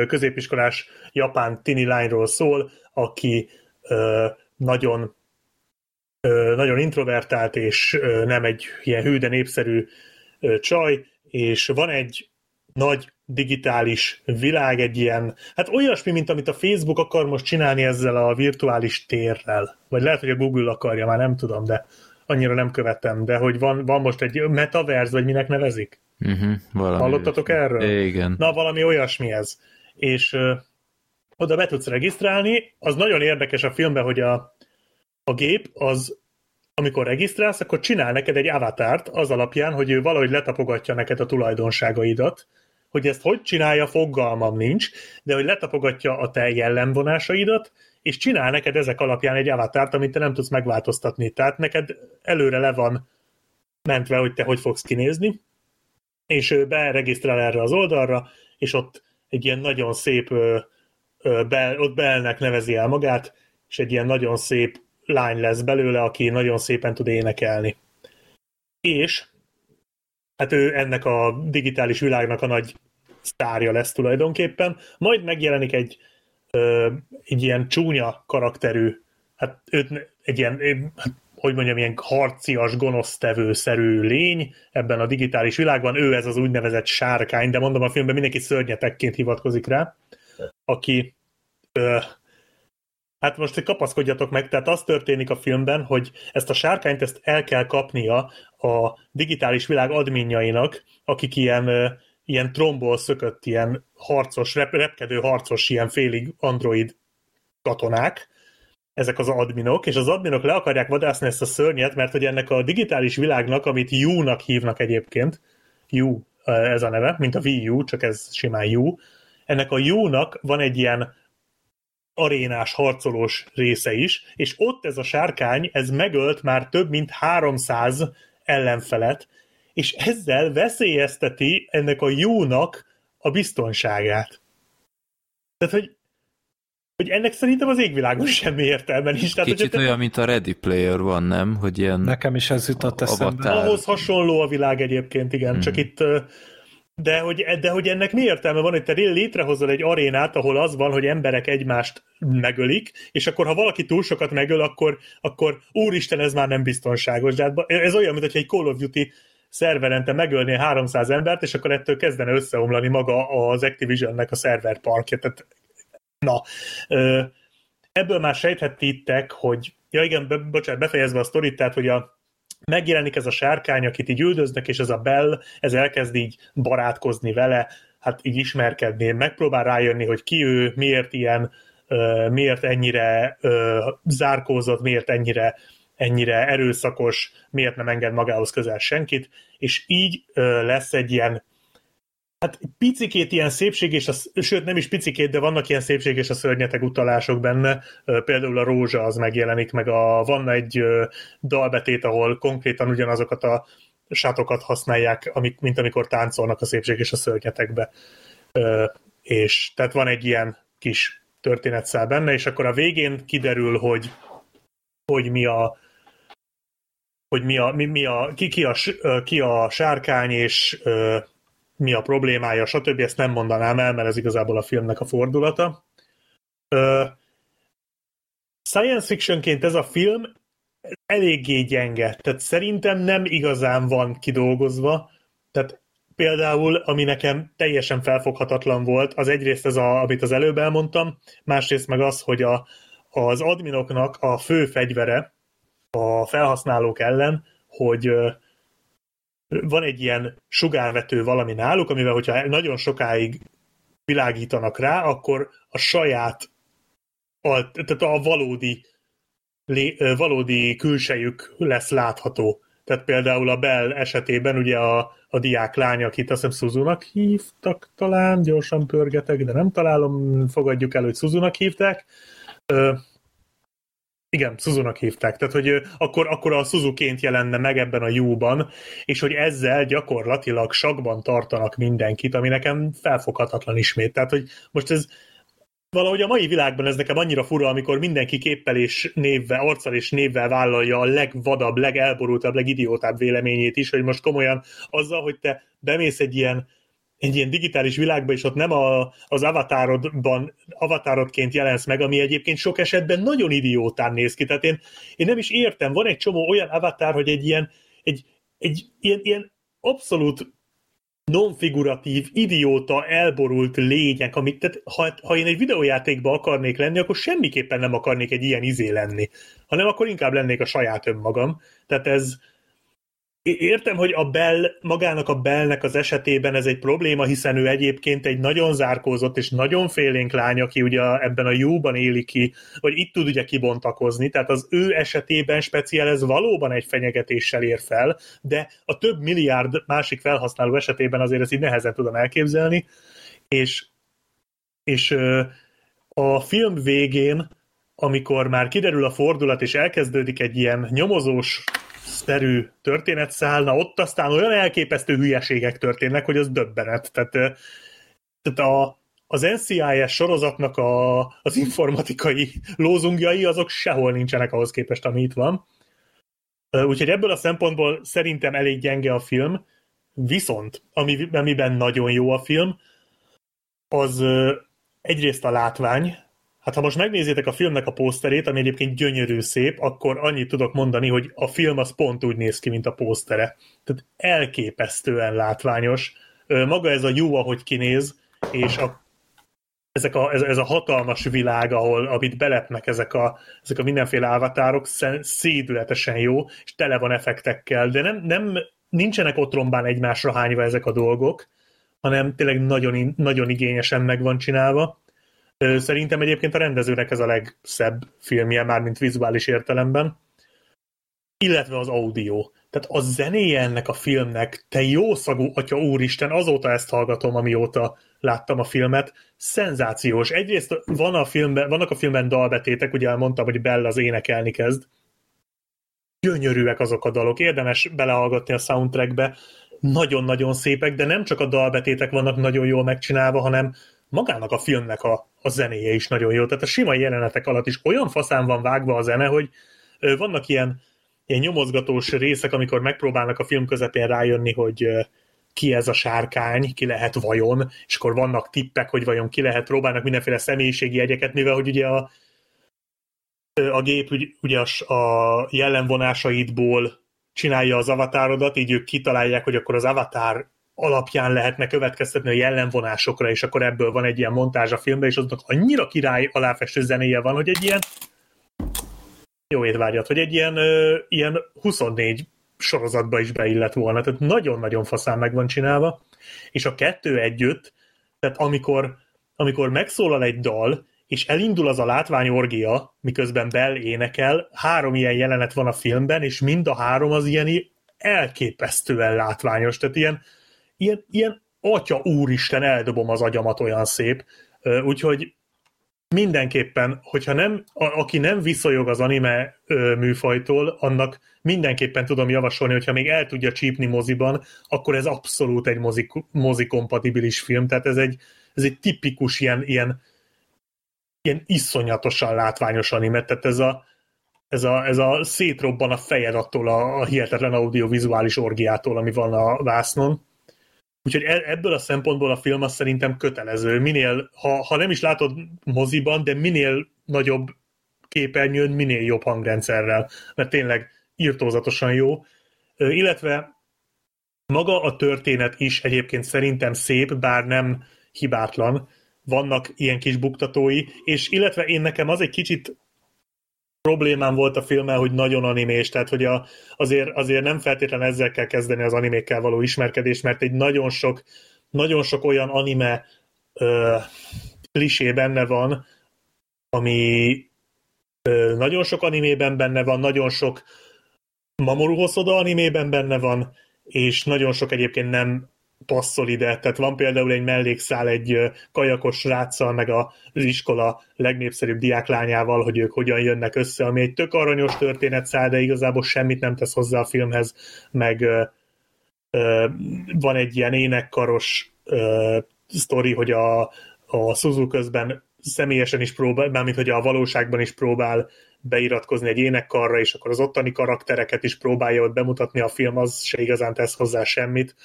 Speaker 4: középiskolás japán tini lányról szól, aki nagyon nagyon introvertált, és nem egy ilyen hű, de népszerű csaj, és van egy nagy digitális világ, egy ilyen, hát olyasmi, mint amit a Facebook akar most csinálni ezzel a virtuális térrel. Vagy lehet, hogy a Google akarja, már nem tudom, de annyira nem követem, de hogy van, van most egy metaverse, vagy minek nevezik?
Speaker 2: Uh-huh, valami
Speaker 4: Hallottatok erről?
Speaker 2: Igen.
Speaker 4: Na, valami olyasmi ez. És, ö, oda be tudsz regisztrálni, az nagyon érdekes a filmben, hogy a, a gép az amikor regisztrálsz, akkor csinál neked egy avatárt az alapján, hogy ő valahogy letapogatja neked a tulajdonságaidat, hogy ezt hogy csinálja, fogalmam nincs, de hogy letapogatja a te jellemvonásaidat, és csinál neked ezek alapján egy avatárt, amit te nem tudsz megváltoztatni. Tehát neked előre le van mentve, hogy te hogy fogsz kinézni, és ő beregisztrál erre az oldalra, és ott egy ilyen nagyon szép, be, ott Belnek nevezi el magát, és egy ilyen nagyon szép lány lesz belőle, aki nagyon szépen tud énekelni. És hát ő ennek a digitális világnak a nagy sztárja lesz tulajdonképpen. Majd megjelenik egy, egy ilyen csúnya karakterű, hát őt egy ilyen, hogy mondjam, ilyen harcias, gonosztevő-szerű lény ebben a digitális világban. Ő ez az úgynevezett sárkány, de mondom a filmben mindenki szörnyetekként hivatkozik rá, aki ö, Hát most kapaszkodjatok meg, tehát az történik a filmben, hogy ezt a sárkányt ezt el kell kapnia a digitális világ adminjainak, akik ilyen, ilyen tromból szökött, ilyen harcos, rep, repkedő harcos, ilyen félig android katonák, ezek az adminok, és az adminok le akarják vadászni ezt a szörnyet, mert hogy ennek a digitális világnak, amit U-nak hívnak egyébként, U ez a neve, mint a Wii U, csak ez simán U, ennek a U-nak van egy ilyen arénás, harcolós része is, és ott ez a sárkány, ez megölt már több mint 300 ellenfelet, és ezzel veszélyezteti ennek a jónak a biztonságát. Tehát, hogy, hogy ennek szerintem az égvilágon semmi értelme nincs. Tehát,
Speaker 2: Kicsit olyan, mint a Ready Player van, nem? Hogy ilyen
Speaker 3: Nekem is ez jutott eszembe.
Speaker 4: Ahhoz hasonló a világ egyébként, igen, hmm. csak itt de hogy, de hogy ennek mi értelme van, hogy te létrehozol egy arénát, ahol az van, hogy emberek egymást megölik, és akkor ha valaki túl sokat megöl, akkor, akkor úristen, ez már nem biztonságos. De hát ez olyan, mint hogy egy Call of Duty szerverente megölné 300 embert, és akkor ettől kezdene összeomlani maga az Activisionnek a szerverparkja. Tehát, na, ebből már sejthettétek, hogy ja igen, be, bocsánat, befejezve a sztorit, tehát, hogy a megjelenik ez a sárkány, akit így üldöznek, és ez a Bell, ez elkezd így barátkozni vele, hát így ismerkedni, megpróbál rájönni, hogy ki ő, miért ilyen, miért ennyire zárkózott, miért ennyire ennyire erőszakos, miért nem enged magához közel senkit, és így lesz egy ilyen Hát picikét ilyen szépség, és a, sőt nem is picikét, de vannak ilyen szépség és a szörnyeteg utalások benne. Például a rózsa az megjelenik, meg a, van egy dalbetét, ahol konkrétan ugyanazokat a sátokat használják, amik, mint amikor táncolnak a szépség és a szörnyetekbe. És tehát van egy ilyen kis történetszál benne, és akkor a végén kiderül, hogy, hogy mi a hogy mi a, mi, mi a, ki, ki, a, ki a sárkány, és mi a problémája, stb. Ezt nem mondanám el, mert ez igazából a filmnek a fordulata. Uh, science fictionként ez a film eléggé gyenge, tehát szerintem nem igazán van kidolgozva, tehát például, ami nekem teljesen felfoghatatlan volt, az egyrészt ez, a, amit az előbb elmondtam, másrészt meg az, hogy a, az adminoknak a fő fegyvere a felhasználók ellen, hogy van egy ilyen sugárvető valami náluk, amivel hogyha nagyon sokáig világítanak rá, akkor a saját, a, tehát a valódi, valódi külsejük lesz látható. Tehát például a Bell esetében ugye a, a diák lány, akit azt hiszem Suzunak hívtak talán, gyorsan pörgetek, de nem találom, fogadjuk el, hogy Suzunak hívták. Igen, Suzunak hívták, tehát hogy akkor, akkor a Suzuként jelenne meg ebben a jó-ban, és hogy ezzel gyakorlatilag sakban tartanak mindenkit, ami nekem felfoghatatlan ismét. Tehát, hogy most ez valahogy a mai világban ez nekem annyira fura, amikor mindenki képpel és névvel, arccal és névvel vállalja a legvadabb, legelborultabb, legidiótább véleményét is, hogy most komolyan azzal, hogy te bemész egy ilyen egy ilyen digitális világban, és ott nem a, az avatárodban, avatárodként jelensz meg, ami egyébként sok esetben nagyon idiótán néz ki. Tehát én, én nem is értem, van egy csomó olyan avatár, hogy egy ilyen, egy, egy ilyen, ilyen abszolút nonfiguratív, idióta, elborult lények, amit, tehát ha, ha én egy videójátékban akarnék lenni, akkor semmiképpen nem akarnék egy ilyen izé lenni, hanem akkor inkább lennék a saját önmagam. Tehát ez, Értem, hogy a Bell, magának a Bellnek az esetében ez egy probléma, hiszen ő egyébként egy nagyon zárkózott és nagyon félénk lány, aki ugye ebben a jóban éli ki, vagy itt tud ugye kibontakozni, tehát az ő esetében speciál ez valóban egy fenyegetéssel ér fel, de a több milliárd másik felhasználó esetében azért ezt így nehezen tudom elképzelni, és, és a film végén, amikor már kiderül a fordulat, és elkezdődik egy ilyen nyomozós szerű történetszál, na ott aztán olyan elképesztő hülyeségek történnek, hogy az döbbenet. Tehát, tehát a, az NCIS sorozatnak a, az informatikai lózungjai azok sehol nincsenek ahhoz képest, ami itt van. Úgyhogy ebből a szempontból szerintem elég gyenge a film, viszont ami, amiben nagyon jó a film, az egyrészt a látvány, Hát ha most megnézitek a filmnek a poszterét, ami egyébként gyönyörű szép, akkor annyit tudok mondani, hogy a film az pont úgy néz ki, mint a posztere. Tehát elképesztően látványos. Maga ez a jó, ahogy kinéz, és a, ezek a, ez, ez a hatalmas világ, ahol, amit belepnek ezek a, ezek a mindenféle ávatárok, szédületesen jó, és tele van effektekkel, de nem, nem nincsenek otrombán egymásra hányva ezek a dolgok, hanem tényleg nagyon, nagyon igényesen meg van csinálva Szerintem egyébként a rendezőnek ez a legszebb filmje, már mint vizuális értelemben. Illetve az audio. Tehát a zenéje ennek a filmnek, te jó szagú atya úristen, azóta ezt hallgatom, amióta láttam a filmet, szenzációs. Egyrészt van a filmben, vannak a filmben dalbetétek, ugye elmondtam, hogy Bella az énekelni kezd. Gyönyörűek azok a dalok, érdemes belehallgatni a soundtrackbe, nagyon-nagyon szépek, de nem csak a dalbetétek vannak nagyon jól megcsinálva, hanem magának a filmnek a, a zenéje is nagyon jó. Tehát a sima jelenetek alatt is olyan faszán van vágva a zene, hogy vannak ilyen, ilyen nyomozgatós részek, amikor megpróbálnak a film közepén rájönni, hogy ki ez a sárkány, ki lehet vajon, és akkor vannak tippek, hogy vajon ki lehet, próbálnak mindenféle személyiségi jegyeket, mivel hogy ugye a, a gép ugye a, a jellemvonásaidból csinálja az avatárodat, így ők kitalálják, hogy akkor az avatár alapján lehetne következtetni a jellemvonásokra, és akkor ebből van egy ilyen montázs a filmben, és aznak annyira király aláfestő zenéje van, hogy egy ilyen jó étvágyat, hogy egy ilyen, ö, ilyen 24 sorozatba is beillett volna, tehát nagyon-nagyon faszán meg van csinálva, és a kettő együtt, tehát amikor, amikor megszólal egy dal, és elindul az a látványorgia, miközben Bell énekel, három ilyen jelenet van a filmben, és mind a három az ilyen elképesztően látványos, tehát ilyen, ilyen, ilyen atya úristen, eldobom az agyamat olyan szép. Úgyhogy mindenképpen, hogyha nem, a, aki nem viszonyog az anime ö, műfajtól, annak mindenképpen tudom javasolni, hogyha még el tudja csípni moziban, akkor ez abszolút egy mozi, mozi film, tehát ez egy, ez egy tipikus ilyen, ilyen, ilyen iszonyatosan látványos anime, tehát ez a, ez a, ez a szétrobban a fejed attól a, a hihetetlen audiovizuális orgiától, ami van a vásznon. Úgyhogy e, ebből a szempontból a film az szerintem kötelező. Minél, ha, ha nem is látod moziban, de minél nagyobb képernyőn, minél jobb hangrendszerrel, mert tényleg írtózatosan jó. Illetve maga a történet is egyébként szerintem szép, bár nem hibátlan. Vannak ilyen kis buktatói, és illetve én nekem az egy kicsit problémám volt a filmmel, hogy nagyon animés, tehát hogy a, azért, azért nem feltétlenül ezzel kell kezdeni az animékkel való ismerkedést, mert egy nagyon sok, nagyon sok olyan anime ö, klisé benne van, ami ö, nagyon sok animében benne van, nagyon sok Mamoru Hosoda animében benne van, és nagyon sok egyébként nem passzol ide. Tehát van például egy mellékszál egy kajakos sráccal, meg az iskola legnépszerűbb diáklányával, hogy ők hogyan jönnek össze, ami egy tök aranyos történetszál, de igazából semmit nem tesz hozzá a filmhez, meg van egy ilyen énekkaros sztori, hogy a, a Suzu közben személyesen is próbál, mármint hogy a valóságban is próbál beiratkozni egy énekkarra, és akkor az ottani karaktereket is próbálja ott bemutatni a film, az se igazán tesz hozzá semmit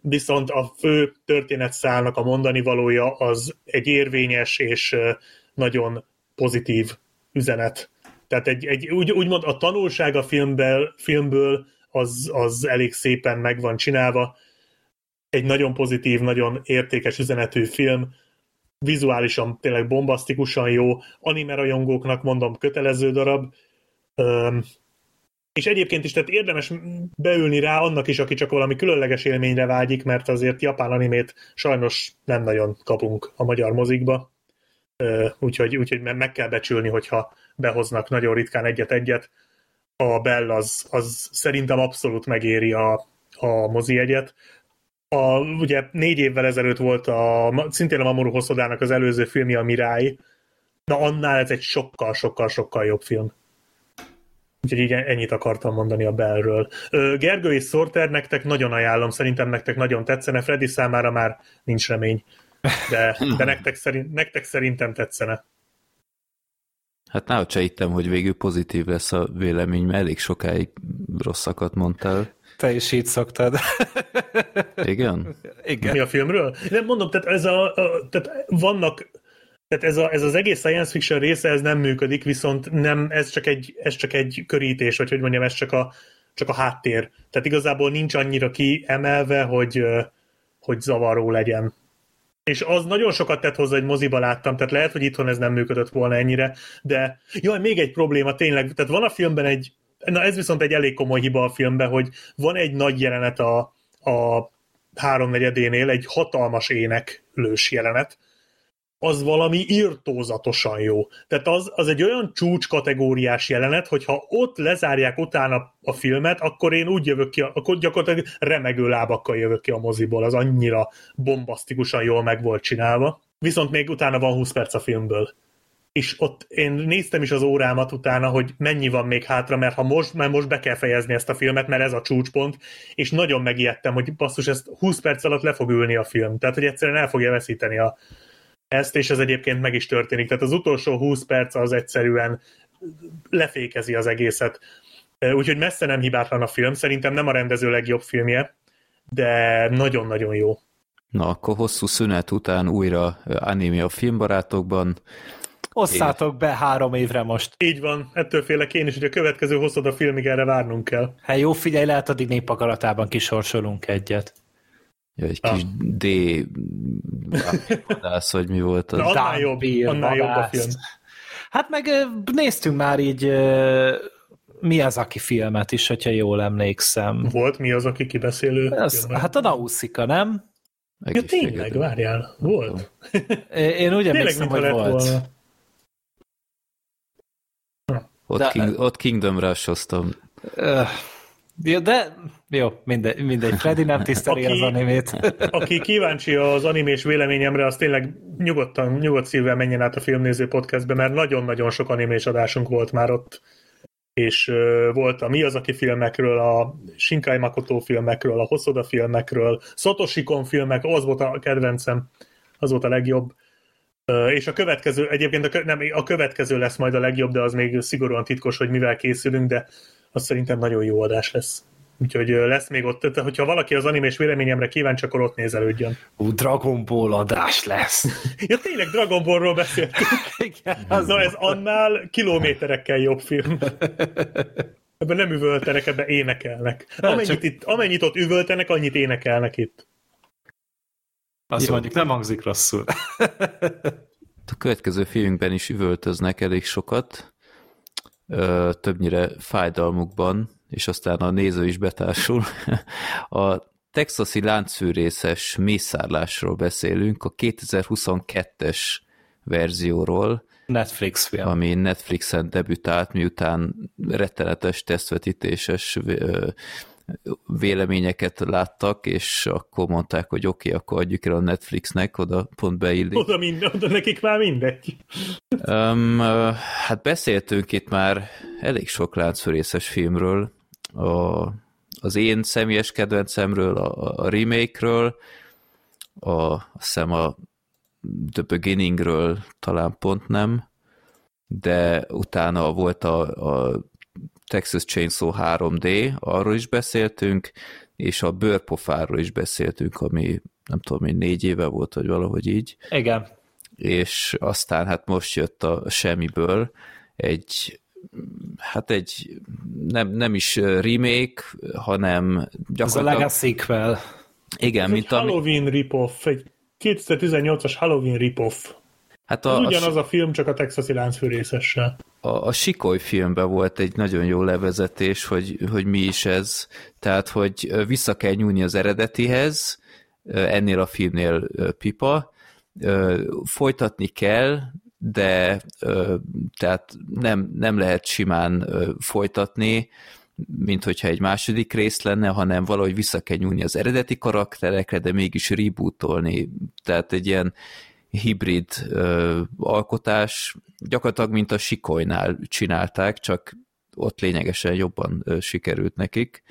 Speaker 4: viszont a fő történetszálnak a mondani valója az egy érvényes és nagyon pozitív üzenet. Tehát egy, egy úgy, úgymond a tanulság a filmből, filmből az, az elég szépen meg van csinálva. Egy nagyon pozitív, nagyon értékes üzenetű film, vizuálisan tényleg bombasztikusan jó, anime rajongóknak mondom kötelező darab, és egyébként is, tehát érdemes beülni rá annak is, aki csak valami különleges élményre vágyik, mert azért japán animét sajnos nem nagyon kapunk a magyar mozikba, úgyhogy, úgyhogy meg kell becsülni, hogyha behoznak nagyon ritkán egyet-egyet. A Bell az, az szerintem abszolút megéri a, a mozi egyet. A, ugye négy évvel ezelőtt volt a, szintén a Mamoru Hosodának az előző filmje, a Mirai. Na annál ez egy sokkal-sokkal-sokkal jobb film. Úgyhogy igen, ennyit akartam mondani a Bellről. Gergő és Sorter nektek nagyon ajánlom, szerintem nektek nagyon tetszene, Freddy számára már nincs remény, de, de nektek, szerint, nektek szerintem tetszene.
Speaker 2: Hát náhogy se hittem, hogy végül pozitív lesz a vélemény, mert elég sokáig rosszakat mondtál.
Speaker 3: Te is így szoktad.
Speaker 2: Igen?
Speaker 3: Igen.
Speaker 4: Mi a filmről? Nem mondom, tehát, ez a, a, tehát vannak tehát ez, a, ez az egész science fiction része, ez nem működik, viszont nem, ez csak egy, ez csak egy körítés, vagy hogy mondjam, ez csak a, csak a háttér. Tehát igazából nincs annyira kiemelve, hogy, hogy zavaró legyen. És az nagyon sokat tett hozzá, hogy moziba láttam, tehát lehet, hogy itthon ez nem működött volna ennyire, de jaj, még egy probléma tényleg, tehát van a filmben egy, na ez viszont egy elég komoly hiba a filmben, hogy van egy nagy jelenet a, a háromnegyedénél, egy hatalmas éneklős jelenet, az valami irtózatosan jó. Tehát az, az egy olyan csúcs kategóriás jelenet, hogyha ott lezárják utána a filmet, akkor én úgy jövök ki, akkor gyakorlatilag remegő lábakkal jövök ki a moziból, az annyira bombasztikusan jól meg volt csinálva. Viszont még utána van 20 perc a filmből. És ott én néztem is az órámat utána, hogy mennyi van még hátra, mert ha most, mert most be kell fejezni ezt a filmet, mert ez a csúcspont, és nagyon megijedtem, hogy basszus, ezt 20 perc alatt le fog ülni a film. Tehát, hogy egyszerűen el fogja veszíteni a, ezt, és ez egyébként meg is történik. Tehát az utolsó 20 perc az egyszerűen lefékezi az egészet. Úgyhogy messze nem hibátlan a film, szerintem nem a rendező legjobb filmje, de nagyon-nagyon jó.
Speaker 2: Na, akkor hosszú szünet után újra anime a filmbarátokban.
Speaker 3: Osszátok be három évre most.
Speaker 4: Így van, ettől félek én is, hogy a következő hosszad a filmig erre várnunk kell.
Speaker 3: Hát jó, figyelj, lehet addig népakaratában kisorsolunk egyet.
Speaker 2: Ja, egy kis ah. D vadász, vagy mi volt az?
Speaker 4: Na, annál jobb, annál jobb a film.
Speaker 3: Hát meg néztünk már így mi az, aki filmet is, hogyha jól emlékszem.
Speaker 4: Volt mi az, aki kibeszélő?
Speaker 3: Az, hát a Nausicaa, nem?
Speaker 4: Ja, tényleg, várjál, volt.
Speaker 3: Én úgy emlékszem, hogy volt. Volna.
Speaker 2: Ott, De, King, ott Kingdom Rush-oztam.
Speaker 3: Ja, de jó, mindegy, mindegy. Freddy nem tiszteli aki, az animét.
Speaker 4: aki kíváncsi az animés véleményemre, az tényleg nyugodtan, nyugodt szívvel menjen át a Filmnéző podcastbe, mert nagyon-nagyon sok animés adásunk volt már ott és volt a Miyazaki filmekről, a Shinkai Makoto filmekről, a Hosoda filmekről, Satoshi Kon filmek, az volt a kedvencem, az volt a legjobb. És a következő, egyébként a, nem, a következő lesz majd a legjobb, de az még szigorúan titkos, hogy mivel készülünk, de az szerintem nagyon jó adás lesz. Úgyhogy lesz még ott, tehát, hogyha valaki az animés véleményemre kíváncsi, akkor ott nézelődjön.
Speaker 3: Ú, Dragon Ball adás lesz.
Speaker 4: ja, tényleg Dragon Ballról beszéltünk. Igen, Na, ez annál kilométerekkel jobb film. Ebben nem üvöltenek, ebben énekelnek. Amennyit, csak... itt, amennyit ott üvöltenek, annyit énekelnek itt.
Speaker 3: Azt Jó. mondjuk, nem hangzik rosszul.
Speaker 2: a következő filmünkben is üvöltöznek elég sokat többnyire fájdalmukban, és aztán a néző is betársul. A texasi láncfűrészes mészárlásról beszélünk, a 2022-es verzióról,
Speaker 3: Netflix film.
Speaker 2: Ami Netflixen debütált, miután rettenetes tesztvetítéses véleményeket láttak, és akkor mondták, hogy oké, okay, akkor adjuk el a Netflixnek, oda pont beillik.
Speaker 4: Oda, minden, oda nekik már mindegy.
Speaker 2: Um, hát beszéltünk itt már elég sok láncfőrészes filmről, a, az én személyes kedvencemről, a, a remake-ről, a, azt hiszem a The Beginningről talán pont nem, de utána volt a, a Texas Chainsaw 3D, arról is beszéltünk, és a bőrpofáról is beszéltünk, ami nem tudom, én négy éve volt, vagy valahogy így.
Speaker 3: Igen.
Speaker 2: És aztán hát most jött a semmiből egy hát egy nem, nem is remake, hanem
Speaker 3: gyakorlatilag... Ez a Legacy sequel.
Speaker 2: Igen,
Speaker 4: Ez
Speaker 2: mint
Speaker 4: egy ami... Halloween ripoff, egy 2018-as Halloween ripoff. Hát a, Ez ugyanaz a, a film, csak a texasi láncfűrészessel.
Speaker 2: a, a Sikoly filmben volt egy nagyon jó levezetés, hogy, hogy mi is ez. Tehát, hogy vissza kell nyúlni az eredetihez, ennél a filmnél pipa, folytatni kell, de tehát nem, nem lehet simán folytatni, mint hogyha egy második rész lenne, hanem valahogy vissza kell nyúlni az eredeti karakterekre, de mégis rebootolni. Tehát egy ilyen hibrid ö, alkotás, gyakorlatilag mint a Sikolynál csinálták, csak ott lényegesen jobban ö, sikerült nekik.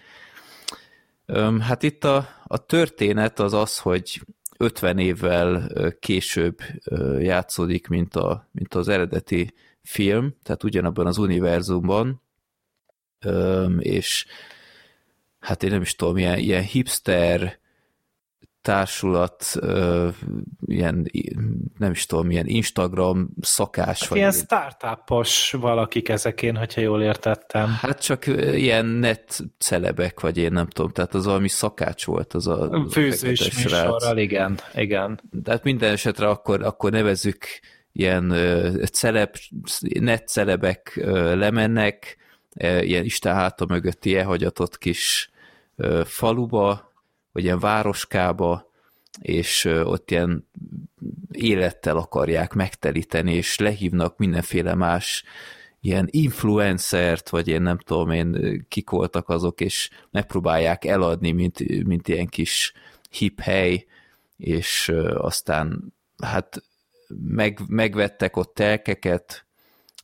Speaker 2: Ö, hát itt a, a történet az az, hogy 50 évvel később játszódik, mint, a, mint az eredeti film, tehát ugyanabban az univerzumban, és hát én nem is tudom, ilyen, ilyen hipster társulat, ilyen, nem is tudom, ilyen Instagram szakás. Hát
Speaker 3: vagy ilyen startupos valakik ezekén, hogyha jól értettem.
Speaker 2: Hát csak ilyen net celebek, vagy én nem tudom, tehát az valami szakács volt az a
Speaker 3: Főzős műsorral, igen, igen.
Speaker 2: De hát minden esetre akkor, akkor nevezzük ilyen celeb, net celebek lemennek, ilyen Isten háta mögötti elhagyatott kis faluba, vagy ilyen városkába, és ott ilyen élettel akarják megtelíteni, és lehívnak mindenféle más ilyen influencert, vagy én nem tudom én, kik voltak azok, és megpróbálják eladni, mint, mint ilyen kis hip hely, és aztán hát meg, megvettek ott telkeket,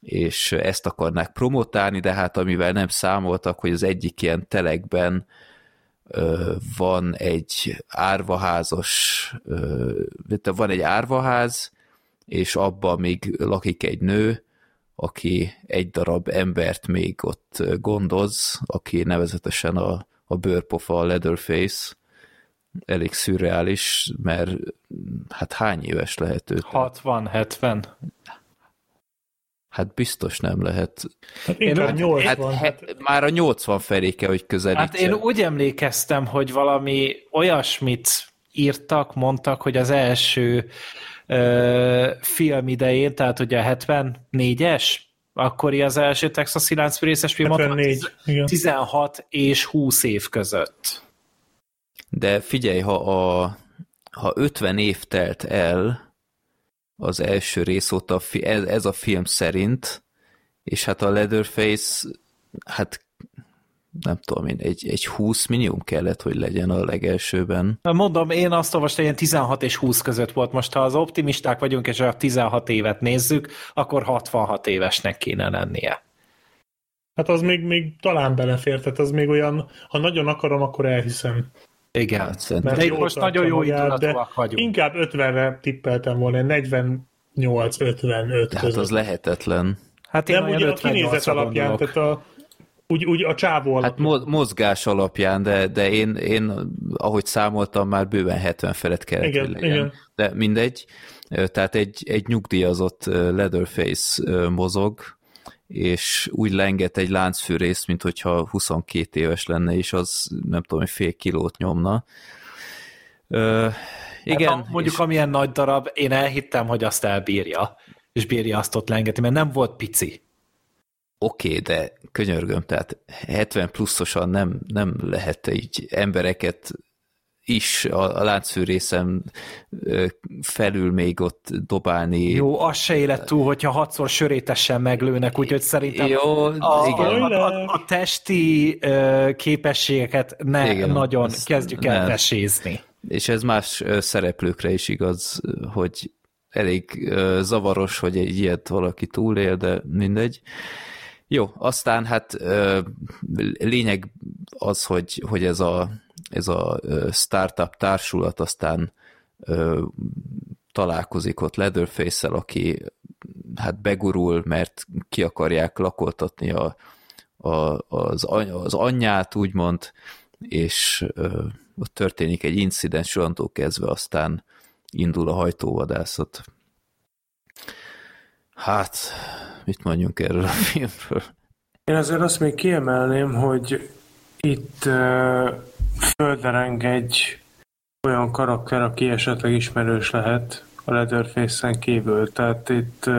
Speaker 2: és ezt akarnák promotálni, de hát amivel nem számoltak, hogy az egyik ilyen telekben van egy árvaházas, van egy árvaház, és abban még lakik egy nő, aki egy darab embert még ott gondoz, aki nevezetesen a, a bőrpofa, a Leatherface, elég szürreális, mert hát hány éves lehet ő?
Speaker 3: 60-70.
Speaker 2: Hát biztos nem lehet.
Speaker 4: Hát én úgy, 80.
Speaker 2: Hát, hát, már a 80 felé kell, hogy közelítsen.
Speaker 3: Hát én úgy emlékeztem, hogy valami olyasmit írtak, mondtak, hogy az első ö, film idején, tehát ugye a 74-es, akkori az első Texas Lánc részes film,
Speaker 4: 74,
Speaker 3: 16 és 20 év között.
Speaker 2: De figyelj, ha, a, ha 50 év telt el, az első rész óta ez, ez a film szerint, és hát a Leatherface, hát nem tudom én, egy, egy 20 minimum kellett, hogy legyen a legelsőben.
Speaker 3: Mondom, én azt olvastam, hogy 16 és 20 között volt. Most, ha az optimisták vagyunk, és a 16 évet nézzük, akkor 66 évesnek kéne lennie.
Speaker 4: Hát az még, még talán belefér, tehát az még olyan, ha nagyon akarom, akkor elhiszem.
Speaker 3: Igen, hát, mert de most nagyon jó indulatúak vagyunk.
Speaker 4: Inkább 50-re tippeltem volna, 48 55
Speaker 2: Hát az lehetetlen.
Speaker 4: Hát én Nem, ugye a kinézet alapján, gondolok. tehát a, úgy, úgy a csávó
Speaker 2: alapján. Hát mozgás alapján, de, de én, én, ahogy számoltam, már bőven 70 felett kellett, igen, hogy legyen. Igen. De mindegy. Tehát egy, egy nyugdíjazott Leatherface mozog, és úgy lenget egy láncfűrészt, mint hogyha 22 éves lenne, és az nem tudom, hogy fél kilót nyomna. Ö, igen. Hát,
Speaker 3: mondjuk és... amilyen nagy darab, én elhittem, hogy azt elbírja, és bírja azt ott lengeti, mert nem volt pici.
Speaker 2: Oké, okay, de könyörgöm, tehát 70 pluszosan nem, nem lehet így embereket is a, a láncfűrészem felül még ott dobálni.
Speaker 3: Jó, az se élet túl, hogyha hatszor sörétesen meglőnek, úgyhogy szerintem
Speaker 2: Jó,
Speaker 3: a, igen. A, a, a testi képességeket ne igen, nagyon kezdjük el vesézni.
Speaker 2: És ez más szereplőkre is igaz, hogy elég zavaros, hogy egy ilyet valaki túlél, de mindegy. Jó, aztán hát lényeg az, hogy, hogy ez a ez a startup társulat aztán találkozik ott Leatherface-el, aki hát begurul, mert ki akarják lakoltatni a, a, az, az anyját, úgymond, és ö, ott történik egy incidens, onnantól kezdve aztán indul a hajtóvadászat. Hát, mit mondjunk erről a filmről?
Speaker 5: Én azért azt még kiemelném, hogy itt földre egy olyan karakter, aki esetleg ismerős lehet a Leatherface-en kívül. Tehát itt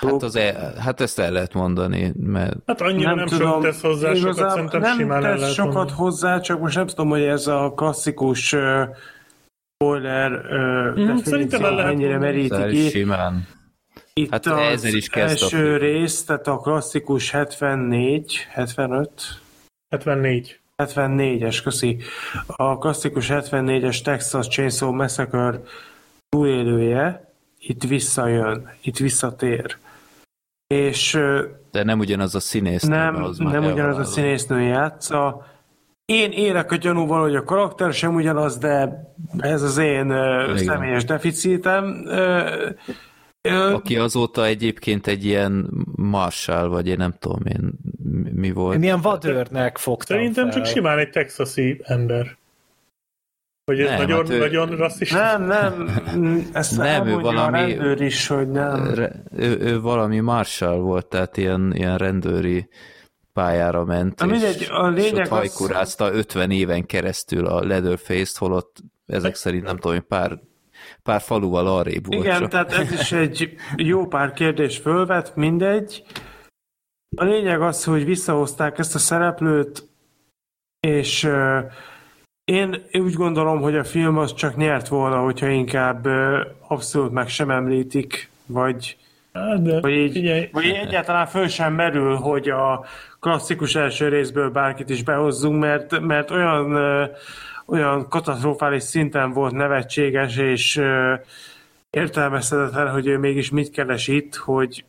Speaker 2: Hát, az el, hát ezt el lehet mondani, mert...
Speaker 4: Hát annyira nem, nem tudom, sok tesz hozzá, sokat szerintem
Speaker 5: nem
Speaker 4: simán
Speaker 5: tesz sokat mondani. hozzá, csak most nem tudom, hogy ez a klasszikus uh, spoiler uh, mm, szerintem el lehet mennyire meríti ki.
Speaker 2: Simán.
Speaker 5: Itt hát az is első rész, tehát a klasszikus 74, 75?
Speaker 4: 74.
Speaker 5: 74-es, köszi. A klasszikus 74-es Texas Chainsaw Massacre túlélője itt visszajön, itt visszatér. És
Speaker 2: de nem ugyanaz a színésznő.
Speaker 5: Nem, az nem ugyanaz a színésznő játsza. Én élek a gyanúval, hogy a karakter sem ugyanaz, de ez az én Igen. személyes deficitem.
Speaker 2: Aki azóta egyébként egy ilyen marshal, vagy én nem tudom én mi volt.
Speaker 3: Én ilyen vadőrnek fogtam
Speaker 4: Szerintem
Speaker 3: fel.
Speaker 4: csak simán egy texasi ember. Hogy ez nem, nagyon, hát ő... nagyon rasszista?
Speaker 5: Nem, nem, ezt nem, ő valami, a rendőr is, hogy nem.
Speaker 2: Ő, ő valami marshal volt, tehát ilyen, ilyen rendőri pályára ment,
Speaker 5: a mindegy, a lényeg és ott
Speaker 2: hajkurázta az... 50 éven keresztül a Leatherface-t, holott ezek szerint nem tudom, pár pár faluval arrébb volt.
Speaker 5: Igen, csak. tehát ez is egy jó pár kérdés fölvet, mindegy. A lényeg az, hogy visszahozták ezt a szereplőt, és én úgy gondolom, hogy a film az csak nyert volna, hogyha inkább abszolút meg sem említik, vagy,
Speaker 4: hát De,
Speaker 5: vagy, így, vagy egyáltalán föl sem merül, hogy a klasszikus első részből bárkit is behozzunk, mert, mert olyan uh, olyan katasztrofális szinten volt nevetséges és értelmezhetetlen, hogy ő mégis mit keres itt, hogy,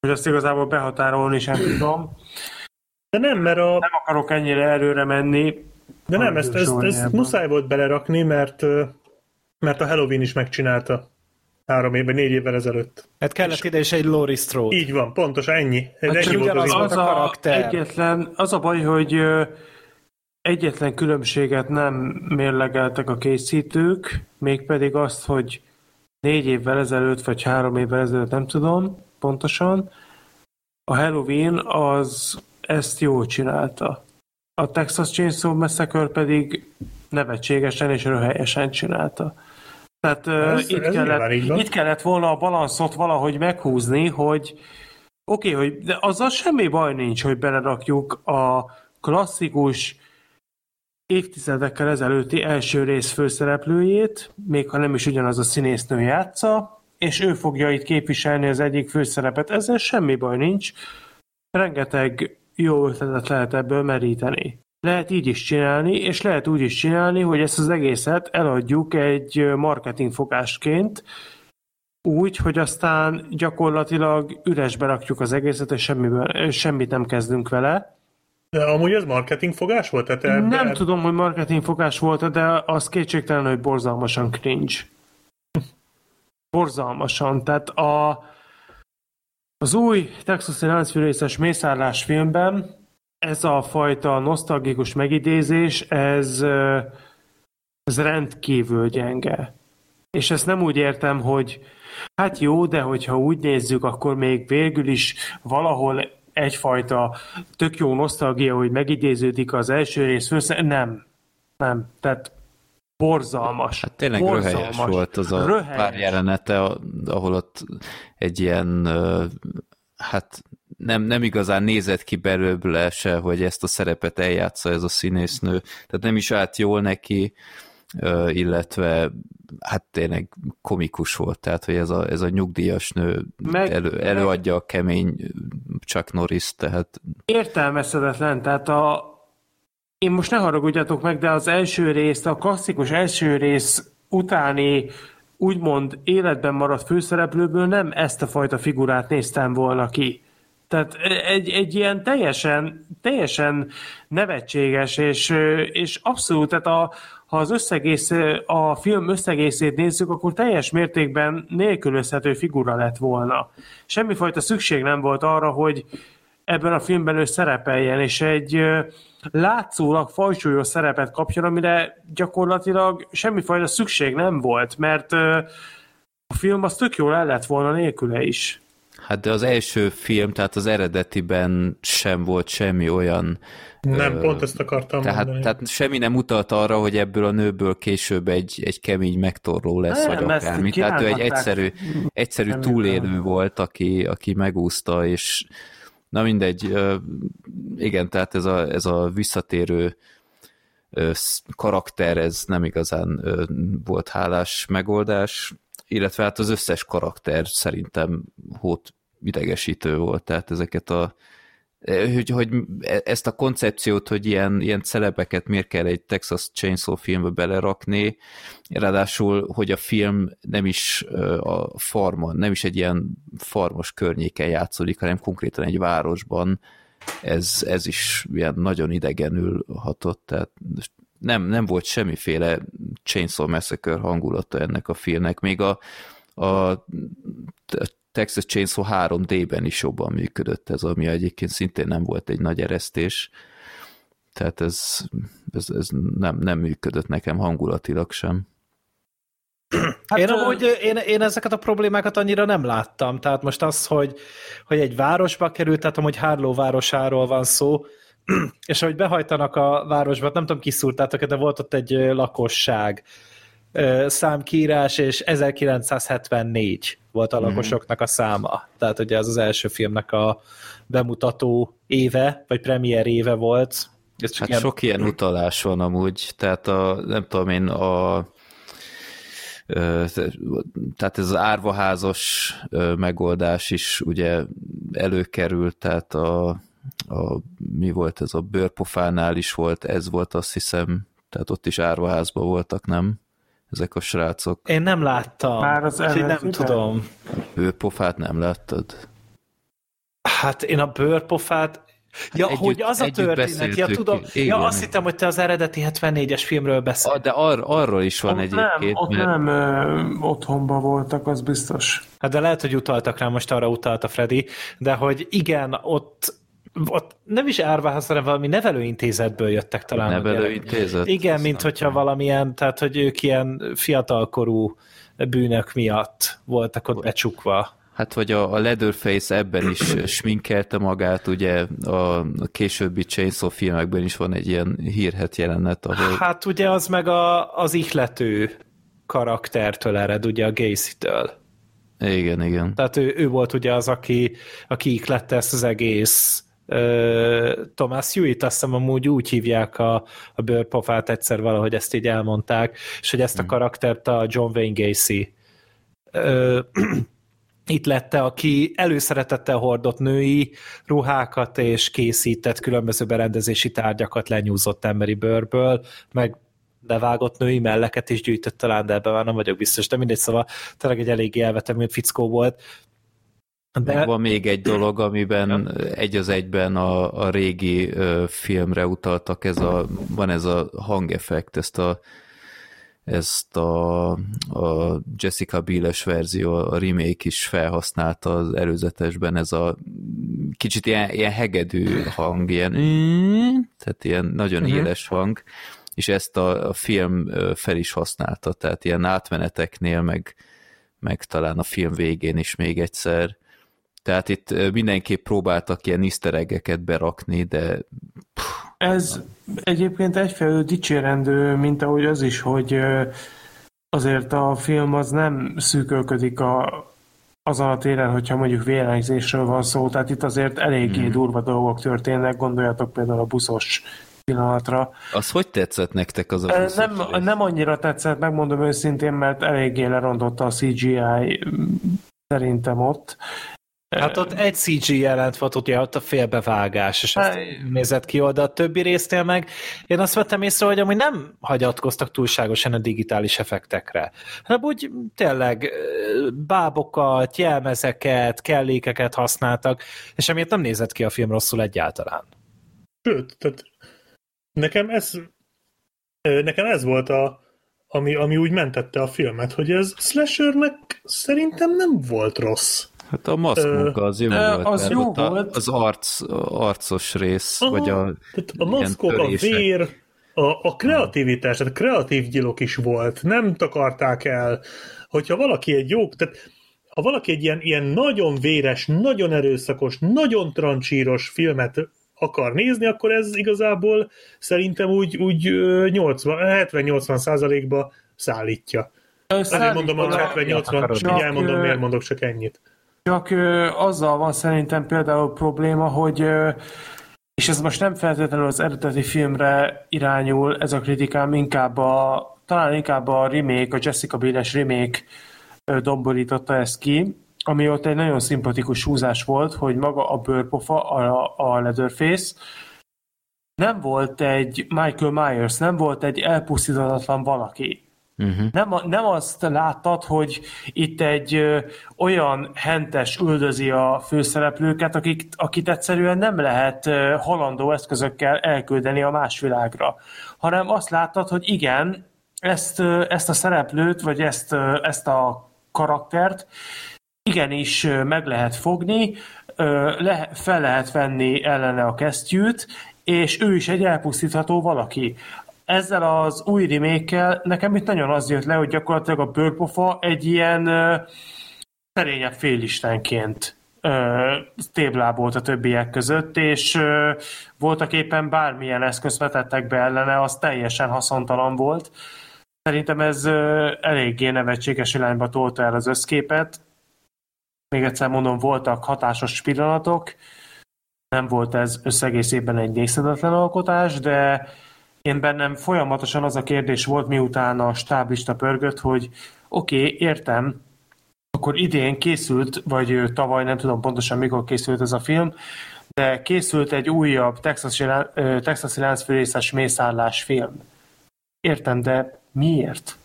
Speaker 5: hogy azt igazából behatárolni sem tudom.
Speaker 4: De nem, mert a...
Speaker 5: Nem akarok ennyire előre menni.
Speaker 4: De nem, ezt, ezt, ezt muszáj volt belerakni, mert, mert a Halloween is megcsinálta három év, vagy négy évvel ezelőtt.
Speaker 3: Hát kellett ide is egy Laurie Strode.
Speaker 4: Így van, pontosan ennyi. Hát
Speaker 5: ennyi volt az, az, a, karakter. Egyetlen, az a baj, hogy Egyetlen különbséget nem mérlegeltek a készítők, mégpedig azt, hogy négy évvel ezelőtt, vagy három évvel ezelőtt, nem tudom pontosan, a Halloween az ezt jól csinálta. A Texas Chainsaw Massacre pedig nevetségesen és röhelyesen csinálta. Tehát ez, uh, itt, ez kellett, itt kellett volna a balanszot valahogy meghúzni, hogy oké, okay, hogy de azzal semmi baj nincs, hogy belerakjuk a klasszikus évtizedekkel ezelőtti első rész főszereplőjét, még ha nem is ugyanaz a színésznő játsza, és ő fogja itt képviselni az egyik főszerepet. Ezzel semmi baj nincs. Rengeteg jó ötletet lehet ebből meríteni. Lehet így is csinálni, és lehet úgy is csinálni, hogy ezt az egészet eladjuk egy marketingfogásként, úgy, hogy aztán gyakorlatilag üresbe rakjuk az egészet, és semmiben, semmit nem kezdünk vele,
Speaker 4: de amúgy ez marketing fogás volt? Tehát
Speaker 5: ebbe... Nem tudom, hogy marketing fogás volt, de az kétségtelen, hogy borzalmasan cringe. Borzalmasan. Tehát a, az új Texas Láncfűrészes mészárlás filmben ez a fajta nosztalgikus megidézés, ez, ez rendkívül gyenge. És ezt nem úgy értem, hogy hát jó, de hogyha úgy nézzük, akkor még végül is valahol egyfajta tök jó nosztalgia, hogy megidéződik az első rész fősze. Nem. Nem. Tehát borzalmas.
Speaker 2: Hát tényleg
Speaker 5: borzalmas.
Speaker 2: röhelyes volt az a röhelyes. pár jelenete, ahol ott egy ilyen, hát nem, nem igazán nézett ki belőle se, hogy ezt a szerepet eljátsza ez a színésznő. Tehát nem is állt jól neki, illetve hát tényleg komikus volt, tehát hogy ez a, ez a nyugdíjas nő meg, elő, előadja a kemény Chuck Norris, tehát...
Speaker 5: Értelmezhetetlen, tehát a én most ne haragudjatok meg, de az első részt, a klasszikus első rész utáni úgymond életben maradt főszereplőből nem ezt a fajta figurát néztem volna ki. Tehát egy, egy ilyen teljesen, teljesen nevetséges, és, és abszolút, tehát a, ha az összegész, a film összegészét nézzük, akkor teljes mértékben nélkülözhető figura lett volna. Semmifajta szükség nem volt arra, hogy ebben a filmben ő szerepeljen, és egy látszólag fajsúlyos szerepet kapjon, amire gyakorlatilag semmifajta szükség nem volt, mert a film az tök jól el lett volna nélküle is.
Speaker 2: Hát de az első film, tehát az eredetiben sem volt semmi olyan...
Speaker 4: Nem, ö, pont ezt akartam
Speaker 2: tehát,
Speaker 4: mondani.
Speaker 2: Tehát semmi nem utalt arra, hogy ebből a nőből később egy, egy kemény megtorló lesz,
Speaker 5: Nem,
Speaker 2: vagy akármi. Tehát ő egy egyszerű, egyszerű
Speaker 5: Nem
Speaker 2: túlélő volt, aki, aki megúszta, és na mindegy, ö, igen, tehát ez a, ez a visszatérő karakter, ez nem igazán ö, volt hálás megoldás, illetve hát az összes karakter szerintem hót idegesítő volt, tehát ezeket a hogy, hogy ezt a koncepciót, hogy ilyen, ilyen celebeket miért kell egy Texas Chainsaw filmbe belerakni, ráadásul, hogy a film nem is a farmon, nem is egy ilyen farmos környéken játszódik, hanem konkrétan egy városban, ez, ez is ilyen nagyon idegenül hatott, tehát nem, nem volt semmiféle Chainsaw Massacre hangulata ennek a filmnek, még a, a Texas Chainsaw 3D-ben is jobban működött ez, ami egyébként szintén nem volt egy nagy eresztés, tehát ez, ez, ez nem, nem működött nekem hangulatilag sem.
Speaker 3: Hát, én amúgy én, én ezeket a problémákat annyira nem láttam. Tehát most az, hogy, hogy egy városba került, tehát amúgy Harlow városáról van szó, és ahogy behajtanak a városba, nem tudom, kiszúrtátok de volt ott egy lakosság számkírás, és 1974 volt a lakosoknak a száma. Tehát ugye az az első filmnek a bemutató éve, vagy premier éve volt. Ez csak
Speaker 2: Hát
Speaker 3: ilyen-
Speaker 2: sok ilyen utalás van amúgy, tehát a, nem tudom én, a tehát ez az árvaházos ö, megoldás is ugye előkerült, tehát a, a mi volt ez a bőrpofánál is volt, ez volt azt hiszem, tehát ott is árvaházban voltak, nem? Ezek a srácok.
Speaker 3: Én nem láttam.
Speaker 5: Már az
Speaker 3: nem
Speaker 5: eredetiben?
Speaker 3: tudom.
Speaker 2: Bőrpofát nem láttad?
Speaker 3: Hát én a bőrpofát... Ja,
Speaker 2: Együtt-
Speaker 3: hogy az a történet, ja tudom, ja azt hittem, hogy te az eredeti 74-es filmről beszélsz.
Speaker 2: Ah, de ar, arról is van
Speaker 5: Ott
Speaker 2: egyébként,
Speaker 5: nem, ott
Speaker 2: mert
Speaker 5: nem ö, otthonban voltak, az biztos.
Speaker 3: Hát de lehet, hogy utaltak rá, most arra utalt a Freddy, de hogy igen, ott, ott nem is árvához, hanem valami nevelőintézetből jöttek talán.
Speaker 2: nevelőintézet.
Speaker 3: Igen, mint hogyha valamilyen, tehát hogy ők ilyen fiatalkorú bűnök miatt voltak ott becsukva.
Speaker 2: Hát vagy a, a Leatherface ebben is sminkelte magát, ugye a, későbbi Chainsaw filmekben is van egy ilyen hírhet jelenet, ahol
Speaker 3: Hát ugye az meg a, az ihlető karaktertől ered, ugye a Gacy-től.
Speaker 2: igen, igen.
Speaker 3: Tehát ő, ő volt ugye az, aki, aki iklette ezt az egész Thomas Hewitt, azt hiszem amúgy úgy hívják a, a bőrpofát egyszer valahogy ezt így elmondták, és hogy ezt a karaktert a John Wayne Gacy ö, itt lette, aki előszeretettel hordott női ruhákat, és készített különböző berendezési tárgyakat lenyúzott emberi bőrből, meg bevágott női melleket is gyűjtött talán, de ebben már nem vagyok biztos, de mindegy, szóval tényleg egy eléggé elvetemű fickó volt.
Speaker 2: De... Meg van még egy dolog, amiben egy az egyben a, a régi ö, filmre utaltak, ez a, van ez a hangeffekt, ezt a ezt a, a Jessica Biel-es verzió, a remake is felhasználta az előzetesben, ez a kicsit ilyen, ilyen hegedű hang, ilyen tehát ilyen nagyon uh-huh. éles hang, és ezt a, a film fel is használta, tehát ilyen átmeneteknél, meg, meg talán a film végén is még egyszer. Tehát itt mindenképp próbáltak ilyen easter egg-eket berakni, de
Speaker 5: Ez egyébként egyfelől dicsérendő, mint ahogy az is, hogy azért a film az nem szűkölködik a, azon a téren, hogyha mondjuk véleményzésről van szó, tehát itt azért eléggé
Speaker 2: Mhm.
Speaker 5: durva dolgok történnek, gondoljatok például a buszos pillanatra.
Speaker 2: az hogy tetszett nektek az a
Speaker 5: Nem,
Speaker 2: rész?
Speaker 5: nem annyira tetszett, megmondom őszintén, mert eléggé lerontotta a CGI szerintem ott.
Speaker 3: Hát ott egy CG jelent volt, ugye ott a félbevágás, és
Speaker 5: Hát-
Speaker 3: nézett ki oda a többi résznél meg. Én azt vettem észre, hogy amúgy nem hagyatkoztak túlságosan a digitális effektekre. hanem úgy tényleg bábokat, jelmezeket, kellékeket használtak, és emiatt nem nézett ki a film rosszul egyáltalán.
Speaker 4: Sőt, tehát nekem ez, nekem ez volt a, ami, ami úgy mentette a filmet, hogy ez slashernek szerintem nem volt rossz.
Speaker 2: Hát a maszkmunka az jó
Speaker 5: Ö,
Speaker 2: volt.
Speaker 5: az jó volt.
Speaker 2: Az arc, arcos rész,
Speaker 4: Aha.
Speaker 2: vagy a
Speaker 4: Tehát a maszkok, a vér, a, a kreativitás, tehát kreatív gyilok is volt, nem takarták el. Hogyha valaki egy jó, tehát ha valaki egy ilyen, ilyen nagyon véres, nagyon erőszakos, nagyon trancsíros filmet akar nézni, akkor ez igazából szerintem úgy, úgy 70-80 százalékba szállítja. Azért mondom, a 70-80, mindjárt elmondom, miért mondok csak ennyit.
Speaker 5: Csak ö, azzal van szerintem például probléma, hogy ö, és ez most nem feltétlenül az eredeti filmre irányul, ez a kritikám inkább a, talán inkább a remake, a Jessica Biel-es remake ö, domborította ezt ki, ami ott egy nagyon szimpatikus húzás volt, hogy maga a bőrpofa, a, a Leatherface, nem volt egy Michael Myers, nem volt egy elpusztítatlan valaki. Uh-huh. Nem, nem azt láttad, hogy itt egy ö, olyan hentes üldözi a főszereplőket, akik, akit egyszerűen nem lehet ö, halandó eszközökkel elküldeni a más világra, hanem azt láttad, hogy igen, ezt, ö, ezt a szereplőt, vagy ezt, ö, ezt a karaktert igenis ö, meg lehet fogni, ö, le, fel lehet venni ellene a kesztyűt, és ő is egy elpusztítható valaki ezzel az új remake nekem itt nagyon az jött le, hogy gyakorlatilag a bőrpofa egy ilyen uh, szerényebb félistenként uh, téblábolt a többiek között, és uh, voltak éppen bármilyen eszközt vetettek be ellene, az teljesen haszontalan volt. Szerintem ez uh, eléggé nevetséges irányba tolta el az összképet. Még egyszer mondom, voltak hatásos pillanatok, nem volt ez összegészében egy nézhetetlen alkotás, de én bennem folyamatosan az a kérdés volt, miután a stáblista pörgött, hogy oké, okay, értem, akkor idén készült, vagy tavaly, nem tudom pontosan mikor készült ez a film, de készült egy újabb texasi, texasi láncfőrészes mészállás film. Értem, de miért?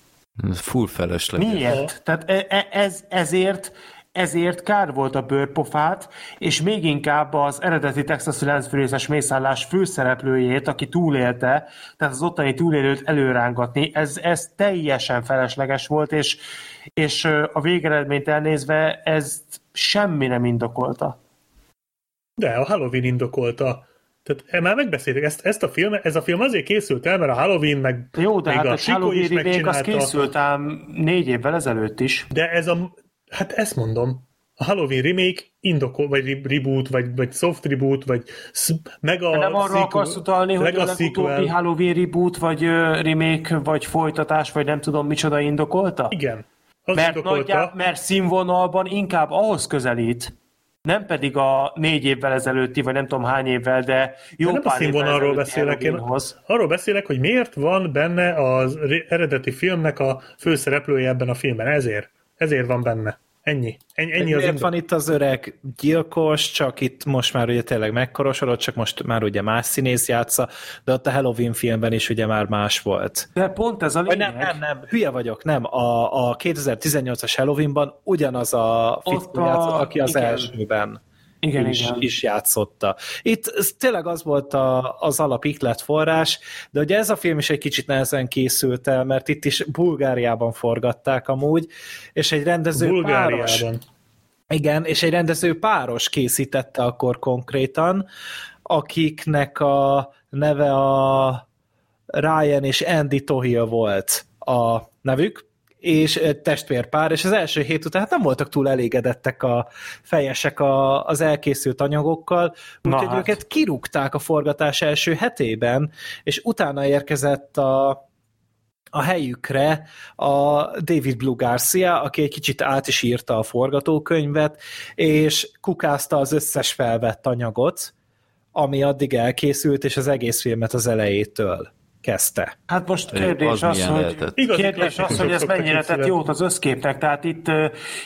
Speaker 2: Full felesleges.
Speaker 5: Miért? Tehát e, e, ez, ezért ezért kár volt a bőrpofát, és még inkább az eredeti texasi láncfűrészes mészállás főszereplőjét, aki túlélte, tehát az ottani túlélőt előrángatni, ez, ez teljesen felesleges volt, és, és a végeredményt elnézve ezt semmi nem indokolta.
Speaker 4: De a Halloween indokolta. Tehát e, már megbeszéltük, ezt, ezt a film, ez a film azért készült el, mert a Halloween meg
Speaker 5: Jó, de
Speaker 4: még
Speaker 5: hát
Speaker 4: a
Speaker 5: a Halloween remake az készült ám négy évvel ezelőtt is.
Speaker 4: De ez a, Hát ezt mondom. A Halloween remake indokol, vagy reboot, vagy, vagy soft reboot, vagy mega
Speaker 5: De nem arra sequel, akarsz utalni, hogy a legutóbbi Halloween reboot, vagy remake, vagy folytatás, vagy nem tudom micsoda indokolta?
Speaker 4: Igen.
Speaker 5: Az mert, indokolta. Nagyjá, mert színvonalban inkább ahhoz közelít, nem pedig a négy évvel ezelőtti, vagy nem tudom hány évvel, de jó
Speaker 4: de nem
Speaker 5: pár
Speaker 4: a színvonalról beszélek, én arról beszélek, hogy miért van benne az eredeti filmnek a főszereplője ebben a filmben, ezért. Ezért van benne. Ennyi. Ennyi, ennyi
Speaker 3: az Miért van itt az öreg gyilkos, csak itt most már ugye tényleg megkorosodott, csak most már ugye más színész játsza, de ott a Halloween filmben is ugye már más volt.
Speaker 5: De pont ez a lényeg.
Speaker 3: nem, nem, nem, hülye vagyok, nem. A, a 2018-as Halloweenban ugyanaz a fickó játszott, aki az igen. elsőben igen, is, igen. is játszotta. Itt ez tényleg az volt a, az alap forrás, de ugye ez a film is egy kicsit nehezen készült el, mert itt is Bulgáriában forgatták amúgy, és egy rendező Bulgáriában. páros... Igen, és egy rendező páros készítette akkor konkrétan, akiknek a neve a Ryan és Andy Tohill volt a nevük, és testvérpár, és az első hét után hát nem voltak túl elégedettek a fejesek a, az elkészült anyagokkal, úgyhogy hát. őket kirúgták a forgatás első hetében, és utána érkezett a, a helyükre a David Blue Garcia, aki egy kicsit át is írta a forgatókönyvet, és kukázta az összes felvett anyagot, ami addig elkészült, és az egész filmet az elejétől kezdte.
Speaker 5: Hát most kérdés az, az hogy, kérdés az, hogy ez mennyire tett jót az összképnek. Tehát itt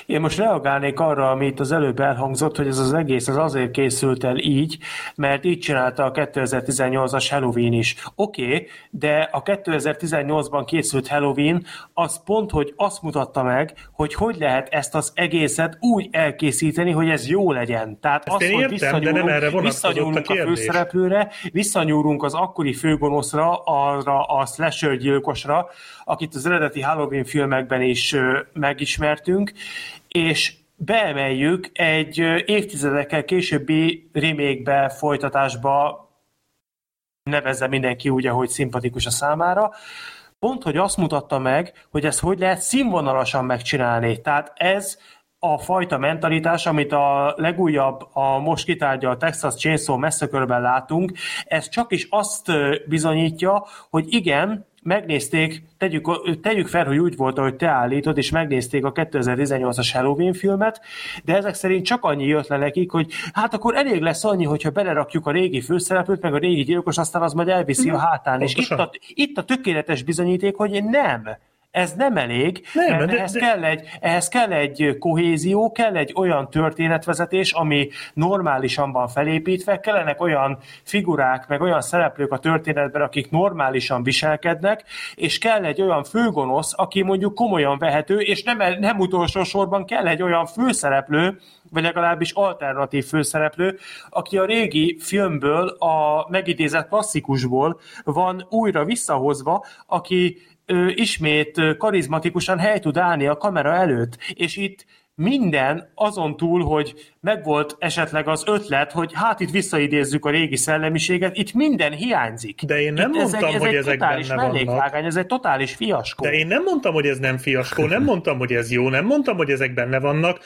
Speaker 5: én most reagálnék arra, amit az előbb elhangzott, hogy ez az egész az azért készült el így, mert így csinálta a 2018-as Halloween is. Oké, okay, de a 2018-ban készült Halloween az pont, hogy azt mutatta meg, hogy hogy lehet ezt az egészet úgy elkészíteni, hogy ez jó legyen. Tehát
Speaker 4: ezt az, hogy visszanyúlunk,
Speaker 5: visszanyúlunk a, a főszereplőre, visszanyúlunk az akkori főgonoszra, a arra a slasher gyilkosra, akit az eredeti Halloween filmekben is megismertünk, és beemeljük egy évtizedekkel későbbi remake folytatásba, nevezze mindenki úgy, ahogy szimpatikus a számára, pont, hogy azt mutatta meg, hogy ezt hogy lehet színvonalasan megcsinálni. Tehát ez a, fajta mentalitás, amit a legújabb, a most kitárgyalt Texas Chainsaw Massacre-ben látunk, ez csak is azt bizonyítja, hogy igen, megnézték, tegyük, tegyük fel, hogy úgy volt, ahogy te állítod, és megnézték a 2018-as Halloween filmet, de ezek szerint csak annyi jött le nekik, hogy hát akkor elég lesz annyi, hogyha belerakjuk a régi főszereplőt, meg a régi gyilkos, aztán az majd elviszi a mhm. hátán. És itt a, itt a tökéletes bizonyíték, hogy nem ez nem elég, nem, de, ehhez, de... Kell egy, ehhez kell egy kohézió, kell egy olyan történetvezetés, ami normálisan van felépítve, kellenek olyan figurák, meg olyan szereplők a történetben, akik normálisan viselkednek, és kell egy olyan főgonosz, aki mondjuk komolyan vehető, és nem, nem utolsó sorban kell egy olyan főszereplő, vagy legalábbis alternatív főszereplő, aki a régi filmből, a megidézett klasszikusból van újra visszahozva, aki ö, ismét karizmatikusan hely tud állni a kamera előtt, és itt minden azon túl, hogy megvolt esetleg az ötlet, hogy hát itt visszaidézzük a régi szellemiséget, itt minden hiányzik.
Speaker 4: De én nem
Speaker 5: itt
Speaker 4: mondtam,
Speaker 5: ez egy, ez
Speaker 4: hogy
Speaker 5: egy
Speaker 4: ezek
Speaker 5: totális
Speaker 4: benne vannak.
Speaker 5: Ez egy totális fiaskó.
Speaker 4: De én nem mondtam, hogy ez nem fiaskó, nem mondtam, hogy ez jó, nem mondtam, hogy ezek benne vannak.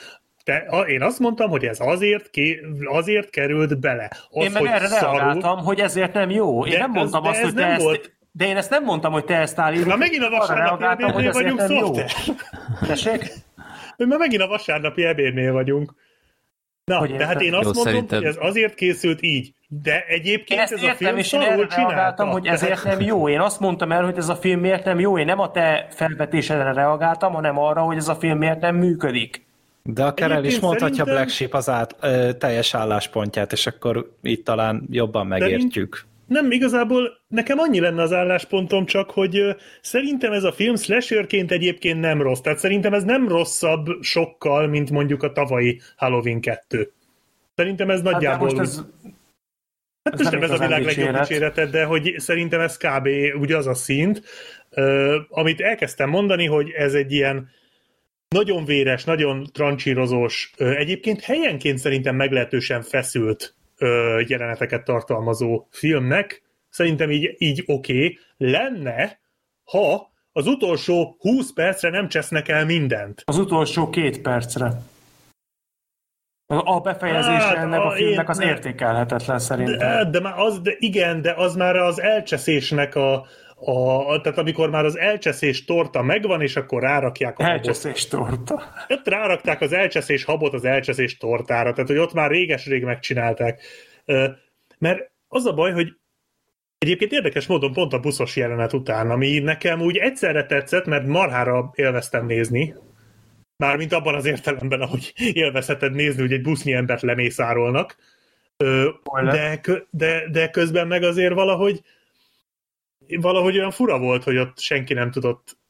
Speaker 4: De én azt mondtam, hogy ez azért, ké, azért került bele. Az,
Speaker 5: én meg erre szarul, reagáltam, hogy ezért nem jó. Én nem mondtam azt, hogy te ezt, volt de én ezt nem mondtam, hogy te ezt állítod.
Speaker 4: Már megint a vasárnapi ebédnél vagyunk, Szofter.
Speaker 5: Tessék?
Speaker 4: Már megint a vasárnapi ebédnél vagyunk. Na, hogy tehát én azt Jó, mondom, szerintem... hogy ez azért készült így. De egyébként
Speaker 5: én ezt
Speaker 4: ez
Speaker 5: értem, a film és én erre reagáltam, hogy ezért nem jó. Én azt mondtam el, hogy ez a film miért nem jó. Én nem a te felvetésedre reagáltam, hanem arra, hogy ez a film miért nem működik.
Speaker 3: De akár el is mondhatja szerintem... Black Sheep az át, ö, teljes álláspontját, és akkor itt talán jobban megértjük.
Speaker 4: Nem, igazából nekem annyi lenne az álláspontom csak, hogy szerintem ez a film slasherként egyébként nem rossz. Tehát szerintem ez nem rosszabb sokkal, mint mondjuk a tavalyi Halloween 2. Szerintem ez hát nagyjából... Hát most ez... Hát ez most nem ez a világ legjobb dicsérete, de hogy szerintem ez kb. ugye az a szint, amit elkezdtem mondani, hogy ez egy ilyen nagyon véres, nagyon trancsírozós, egyébként helyenként szerintem meglehetősen feszült jeleneteket tartalmazó filmnek, szerintem így, így oké, okay. lenne, ha az utolsó 20 percre nem csesznek el mindent.
Speaker 5: Az utolsó két percre. A befejezése hát, ennek a, a filmnek az értékelhetetlen szerintem.
Speaker 4: De, de, már az, de igen, de az már az elcseszésnek a, a, tehát amikor már az elcseszés torta megvan, és akkor rárakják
Speaker 5: a elcseszés habot. torta.
Speaker 4: Ott rárakták az elcseszés habot az elcseszés tortára, tehát hogy ott már réges-rég megcsinálták. Mert az a baj, hogy Egyébként érdekes módon pont a buszos jelenet után, ami nekem úgy egyszerre tetszett, mert marhára élveztem nézni, mármint abban az értelemben, ahogy élvezheted nézni, hogy egy busznyi embert lemészárolnak, de, de, de közben meg azért valahogy valahogy olyan fura volt, hogy ott senki nem tudott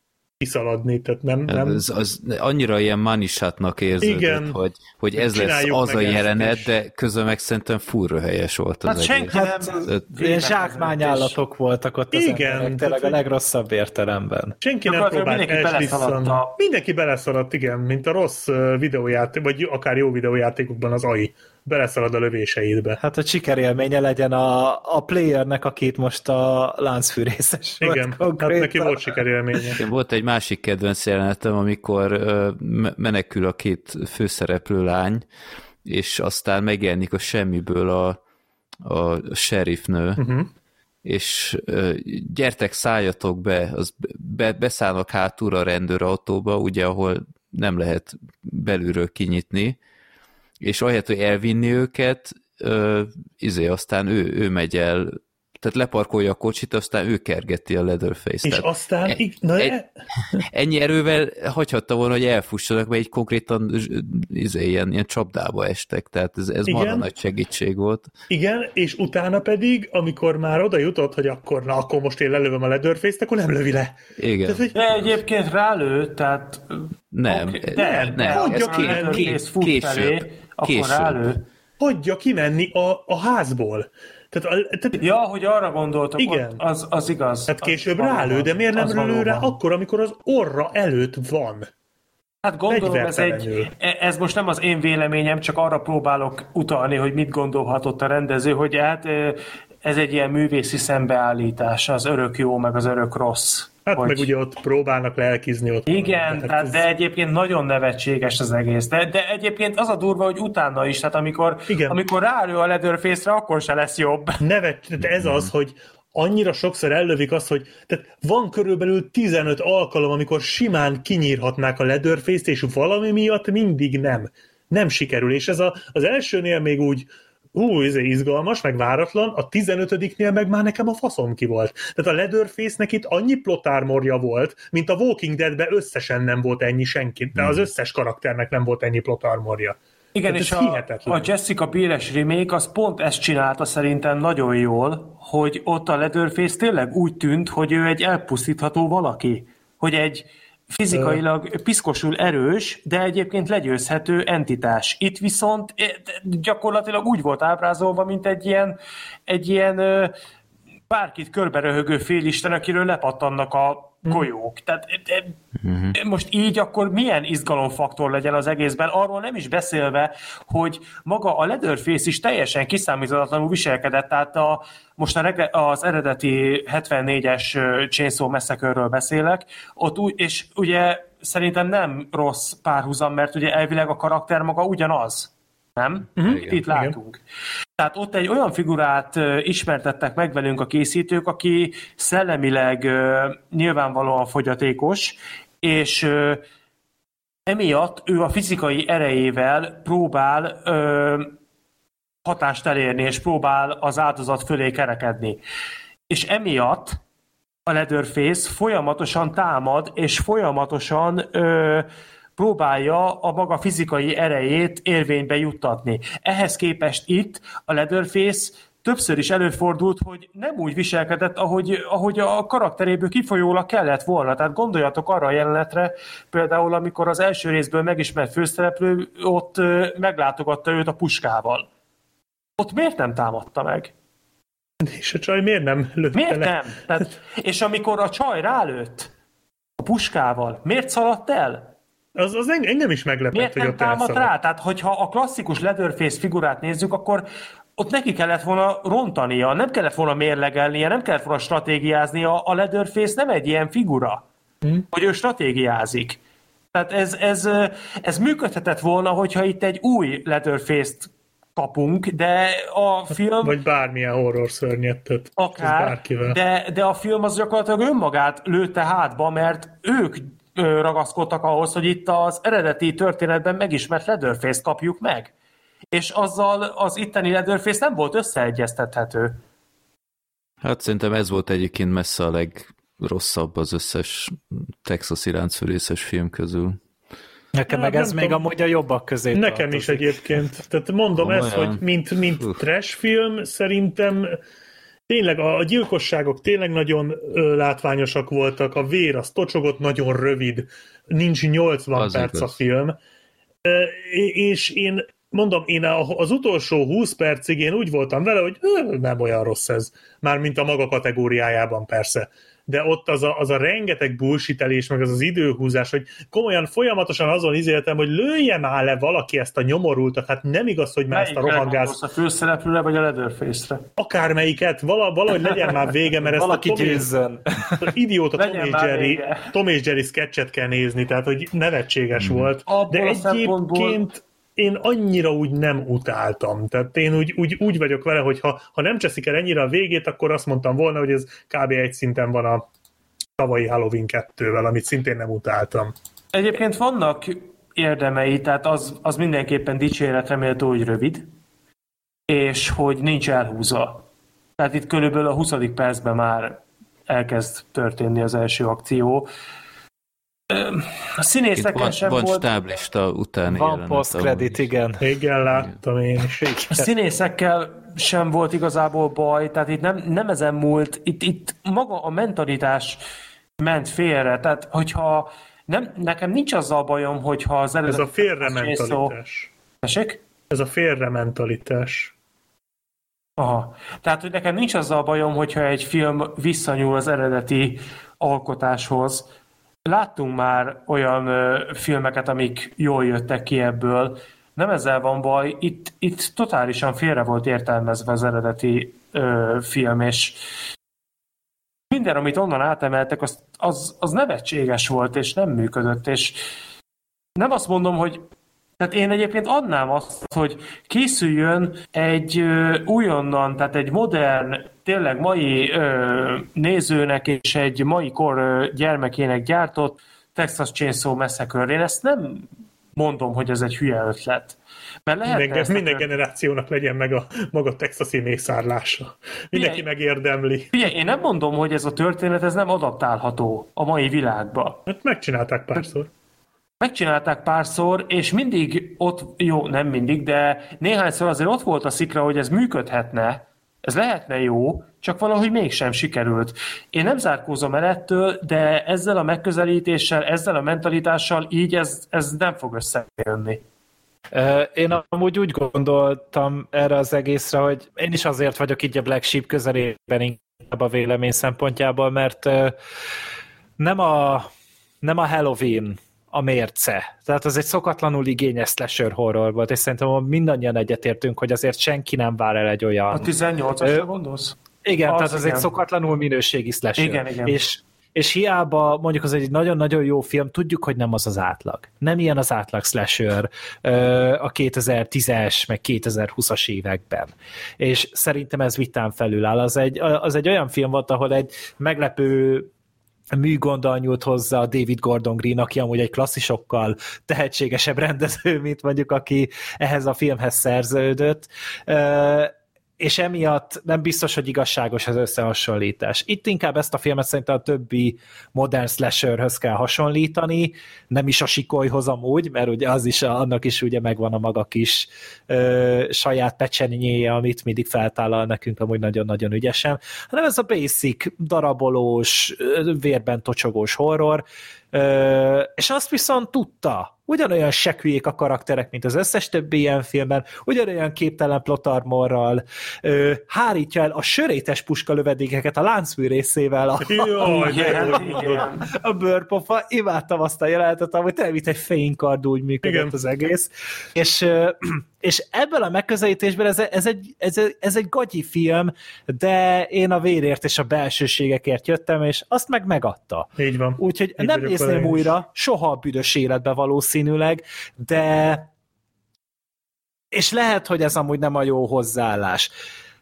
Speaker 4: kiszaladni, tehát nem... nem...
Speaker 2: Az, az annyira ilyen manisátnak érződött, Igen, hogy, hogy ez lesz az a jelenet, is. de közben meg szerintem furra helyes volt az hát
Speaker 3: egész. Hát, ilyen zsákmányállatok voltak ott az Igen, emberek, tényleg a legrosszabb értelemben.
Speaker 4: Senki nem próbált elslisszani. Mindenki beleszaladt, igen, mint a rossz videójáték, vagy akár jó videójátékokban az AI beleszalad a lövéseidbe.
Speaker 3: Hát a sikerélménye legyen a, a playernek, akit most a láncfűrészes
Speaker 4: Igen, volt hát neki volt sikerélménye.
Speaker 2: Igen, volt egy másik kedvenc jelenetem, amikor menekül a két főszereplő lány, és aztán megjelenik a semmiből a, a sheriffnő, uh-huh. és gyertek, szálljatok be, az be, beszállnak hátulra a rendőrautóba, ugye, ahol nem lehet belülről kinyitni, és ahelyett, hogy elvinni őket, ö, izé, aztán ő, ő megy el, tehát leparkolja a kocsit, aztán ő kergeti a Leatherface.
Speaker 4: És
Speaker 2: tehát
Speaker 4: aztán... E, na, egy,
Speaker 2: e... ennyi erővel hagyhatta volna, hogy elfussanak, mert egy konkrétan izé, ilyen, ilyen csapdába estek, tehát ez, ez marha nagy segítség volt.
Speaker 4: Igen, és utána pedig, amikor már oda jutott, hogy akkor, na, akkor most én lelövöm a Leatherface-t, akkor nem lövi le.
Speaker 2: Igen. Tehát,
Speaker 5: hogy... De egyébként rálő, tehát...
Speaker 2: Nem,
Speaker 5: okay,
Speaker 2: nem, nem.
Speaker 4: Hagyja ki,
Speaker 2: később. Felé,
Speaker 5: akkor rálő.
Speaker 4: Hagyja kimenni a, a házból. Tehát, a, tehát,
Speaker 5: ja, hogy arra gondoltok, igen. az, az igaz.
Speaker 4: Hát később az rálő, de miért nem lő rá akkor, amikor az orra előtt van?
Speaker 5: Hát gondolom, ez, egy, e- ez most nem az én véleményem, csak arra próbálok utalni, hogy mit gondolhatott a rendező, hogy hát ez egy ilyen művészi szembeállítás, az örök jó, meg az örök rossz.
Speaker 4: Hát hogy... meg ugye ott próbálnak lelkizni ott.
Speaker 5: Igen, van, tehát ez... de egyébként nagyon nevetséges az egész. De, de egyébként az a durva, hogy utána is, tehát amikor, Igen. amikor ráállő a Leatherface-re, akkor se lesz jobb.
Speaker 4: Nevet, tehát ez az, hogy annyira sokszor ellövik azt, hogy tehát van körülbelül 15 alkalom, amikor simán kinyírhatnák a Leatherface-t, és valami miatt mindig nem. Nem sikerül, és ez a, az elsőnél még úgy ú, ez izgalmas, meg váratlan, a 15-nél meg már nekem a faszom ki volt. Tehát a Leatherface-nek itt annyi plotármorja volt, mint a Walking Dead-ben összesen nem volt ennyi senki, de az hmm. összes karakternek nem volt ennyi plotármorja.
Speaker 5: Igen, és a, a Jessica Biel-es remake az pont ezt csinálta szerintem nagyon jól, hogy ott a Leatherface tényleg úgy tűnt, hogy ő egy elpusztítható valaki. Hogy egy, fizikailag piszkosul erős, de egyébként legyőzhető entitás. Itt viszont eh, gyakorlatilag úgy volt ábrázolva, mint egy ilyen, egy ilyen bárkit körberöhögő félisten, akiről lepattannak a golyók. Tehát uh-huh. most így akkor milyen izgalomfaktor legyen az egészben, arról nem is beszélve, hogy maga a Leatherface is teljesen kiszámíthatatlanul viselkedett, tehát a, most a az eredeti 74-es Chainsaw massacre beszélek, ott úgy, és ugye szerintem nem rossz párhuzam, mert ugye elvileg a karakter maga ugyanaz. Nem? Uh-huh. Igen, Itt látunk. Igen. Tehát ott egy olyan figurát ismertettek meg velünk a készítők, aki szellemileg nyilvánvalóan fogyatékos, és emiatt ő a fizikai erejével próbál hatást elérni, és próbál az áldozat fölé kerekedni. És emiatt a Leatherface folyamatosan támad, és folyamatosan ö, próbálja a maga fizikai erejét érvénybe juttatni. Ehhez képest itt a Leatherface többször is előfordult, hogy nem úgy viselkedett, ahogy, ahogy a karakteréből kifolyólag kellett volna. Tehát gondoljatok arra a jelenetre, például amikor az első részből megismert főszereplő ott meglátogatta őt a puskával. Ott miért nem támadta meg?
Speaker 4: És a csaj miért nem lőtte
Speaker 5: Miért
Speaker 4: le?
Speaker 5: nem? Tehát, és amikor a csaj rálőtt a puskával, miért szaladt el?
Speaker 4: Az, az engem is meglepett,
Speaker 5: Miért
Speaker 4: hogy
Speaker 5: nem támad rá? Tehát, hogyha a klasszikus Leatherface figurát nézzük, akkor ott neki kellett volna rontania, nem kellett volna mérlegelnie, nem kellett volna stratégiáznia. A Leatherface nem egy ilyen figura, hmm. hogy ő stratégiázik. Tehát ez, ez, ez működhetett volna, hogyha itt egy új Leatherface-t kapunk, de a film...
Speaker 4: Vagy bármilyen horror szörnyetet.
Speaker 5: Akár, de, de a film az gyakorlatilag önmagát lőtte hátba, mert ők ragaszkodtak ahhoz, hogy itt az eredeti történetben megismert Leatherface-t kapjuk meg. És azzal az itteni Leatherface nem volt összeegyeztethető.
Speaker 2: Hát szerintem ez volt egyébként messze a legrosszabb az összes Texas iráncfűrészes film közül.
Speaker 3: Nekem hát, meg ez még tudom. amúgy a jobbak közé
Speaker 4: Nekem tartozik. is egyébként. Tehát mondom Olyan. ezt, hogy mint, mint trash film, szerintem tényleg a, a gyilkosságok tényleg nagyon ö, látványosak voltak, a vér az tocsogott, nagyon rövid, nincs 80 az perc igaz. a film, ö, és én mondom, én az utolsó 20 percig én úgy voltam vele, hogy nem olyan rossz ez, már mint a maga kategóriájában persze de ott az a, az a rengeteg bullshitelés, meg az az időhúzás, hogy komolyan folyamatosan azon izéltem, hogy lője már le valaki ezt a nyomorultat, hát nem igaz, hogy már ezt a rohangást...
Speaker 5: a főszereplőre, vagy a Leatherface-re?
Speaker 4: Akármelyiket, vala, valahogy legyen már vége, mert ezt
Speaker 3: valaki
Speaker 4: a
Speaker 3: Tom, győzzön.
Speaker 4: idióta Tom és, Jerry, Tom és Jerry sketchet kell nézni, tehát hogy nevetséges hmm. volt. Abból de egyébként én annyira úgy nem utáltam. Tehát én úgy, úgy, úgy vagyok vele, hogy ha, ha nem cseszik el ennyire a végét, akkor azt mondtam volna, hogy ez kb. egy szinten van a tavalyi Halloween 2-vel, amit szintén nem utáltam.
Speaker 5: Egyébként vannak érdemei, tehát az, az mindenképpen dicséretre méltó, hogy rövid, és hogy nincs elhúzva. Tehát itt körülbelül a 20. percben már elkezd történni az első akció. A színészeken van, sem
Speaker 2: van
Speaker 5: volt...
Speaker 2: stáblista utáni
Speaker 3: Van post-credit, igen.
Speaker 4: Igen, láttam én is.
Speaker 5: A színészekkel sem volt igazából baj, tehát itt nem, nem ezen múlt, itt, itt maga a mentalitás ment félre, tehát hogyha nem, nekem nincs azzal bajom, hogyha az
Speaker 4: eredeti... Ez a félre mentalitás.
Speaker 5: Tessék?
Speaker 4: Ez a félre mentalitás.
Speaker 5: Aha. Tehát, hogy nekem nincs azzal bajom, hogyha egy film visszanyúl az eredeti alkotáshoz, Láttunk már olyan filmeket, amik jól jöttek ki ebből. Nem ezzel van baj, itt, itt totálisan félre volt értelmezve az eredeti ö, film, és minden, amit onnan átemeltek, az, az, az nevetséges volt, és nem működött, és nem azt mondom, hogy tehát én egyébként adnám azt, hogy készüljön egy ö, újonnan, tehát egy modern, tényleg mai ö, nézőnek és egy mai kor ö, gyermekének gyártott Texas Chainsaw Massacre. Én ezt nem mondom, hogy ez egy hülye ötlet.
Speaker 4: Mert minden, ezt minden generációnak legyen meg a maga texasi mészárlása. Mindenki Figyelj, megérdemli.
Speaker 5: Figyelj, én nem mondom, hogy ez a történet ez nem adaptálható a mai világba.
Speaker 4: Hát megcsinálták párszor.
Speaker 5: Megcsinálták párszor, és mindig ott, jó, nem mindig, de néhányszor azért ott volt a szikra, hogy ez működhetne, ez lehetne jó, csak valahogy mégsem sikerült. Én nem zárkózom el ettől, de ezzel a megközelítéssel, ezzel a mentalitással így ez, ez nem fog összejönni.
Speaker 3: Én amúgy úgy gondoltam erre az egészre, hogy én is azért vagyok így a Black Sheep közelében inkább a vélemény szempontjából, mert nem a, nem a Halloween a mérce. Tehát az egy szokatlanul igényes slasher horror volt, és szerintem mindannyian egyetértünk, hogy azért senki nem vár el egy olyan...
Speaker 5: A 18-asra gondolsz?
Speaker 3: Igen, az tehát az igen. egy szokatlanul minőségi slasher.
Speaker 5: Igen, igen.
Speaker 3: És és hiába mondjuk az egy nagyon-nagyon jó film, tudjuk, hogy nem az az átlag. Nem ilyen az átlag slasher a 2010-es, meg 2020-as években. És szerintem ez vitán felül áll. Az egy, az egy olyan film volt, ahol egy meglepő műgonddal nyújt hozzá a David Gordon Green, aki amúgy egy klasszisokkal tehetségesebb rendező, mint mondjuk aki ehhez a filmhez szerződött és emiatt nem biztos, hogy igazságos az összehasonlítás. Itt inkább ezt a filmet szerintem a többi modern slasherhöz kell hasonlítani, nem is a sikolyhoz amúgy, mert ugye az is, annak is ugye megvan a maga kis ö, saját pecsenyéje, amit mindig feltállal nekünk amúgy nagyon-nagyon ügyesen, hanem ez a basic, darabolós, vérben tocsogós horror, ö, és azt viszont tudta, ugyanolyan seküljék a karakterek, mint az összes többi ilyen filmben, ugyanolyan képtelen plot armorral, ö, hárítja el a sörétes puska lövedékeket a láncműrészével a, a, a bőrpofa, imádtam azt a jelenetet, hogy tényleg mint egy fénykard úgy működött Igen. az egész, és és ebből a megközelítésből ez, ez, egy, ez, ez egy gagyi film, de én a vérért és a belsőségekért jöttem, és azt meg megadta.
Speaker 4: Így van.
Speaker 3: Úgyhogy Így nem nézném újra, soha a büdös életbe valószínűleg, de és lehet, hogy ez amúgy nem a jó hozzáállás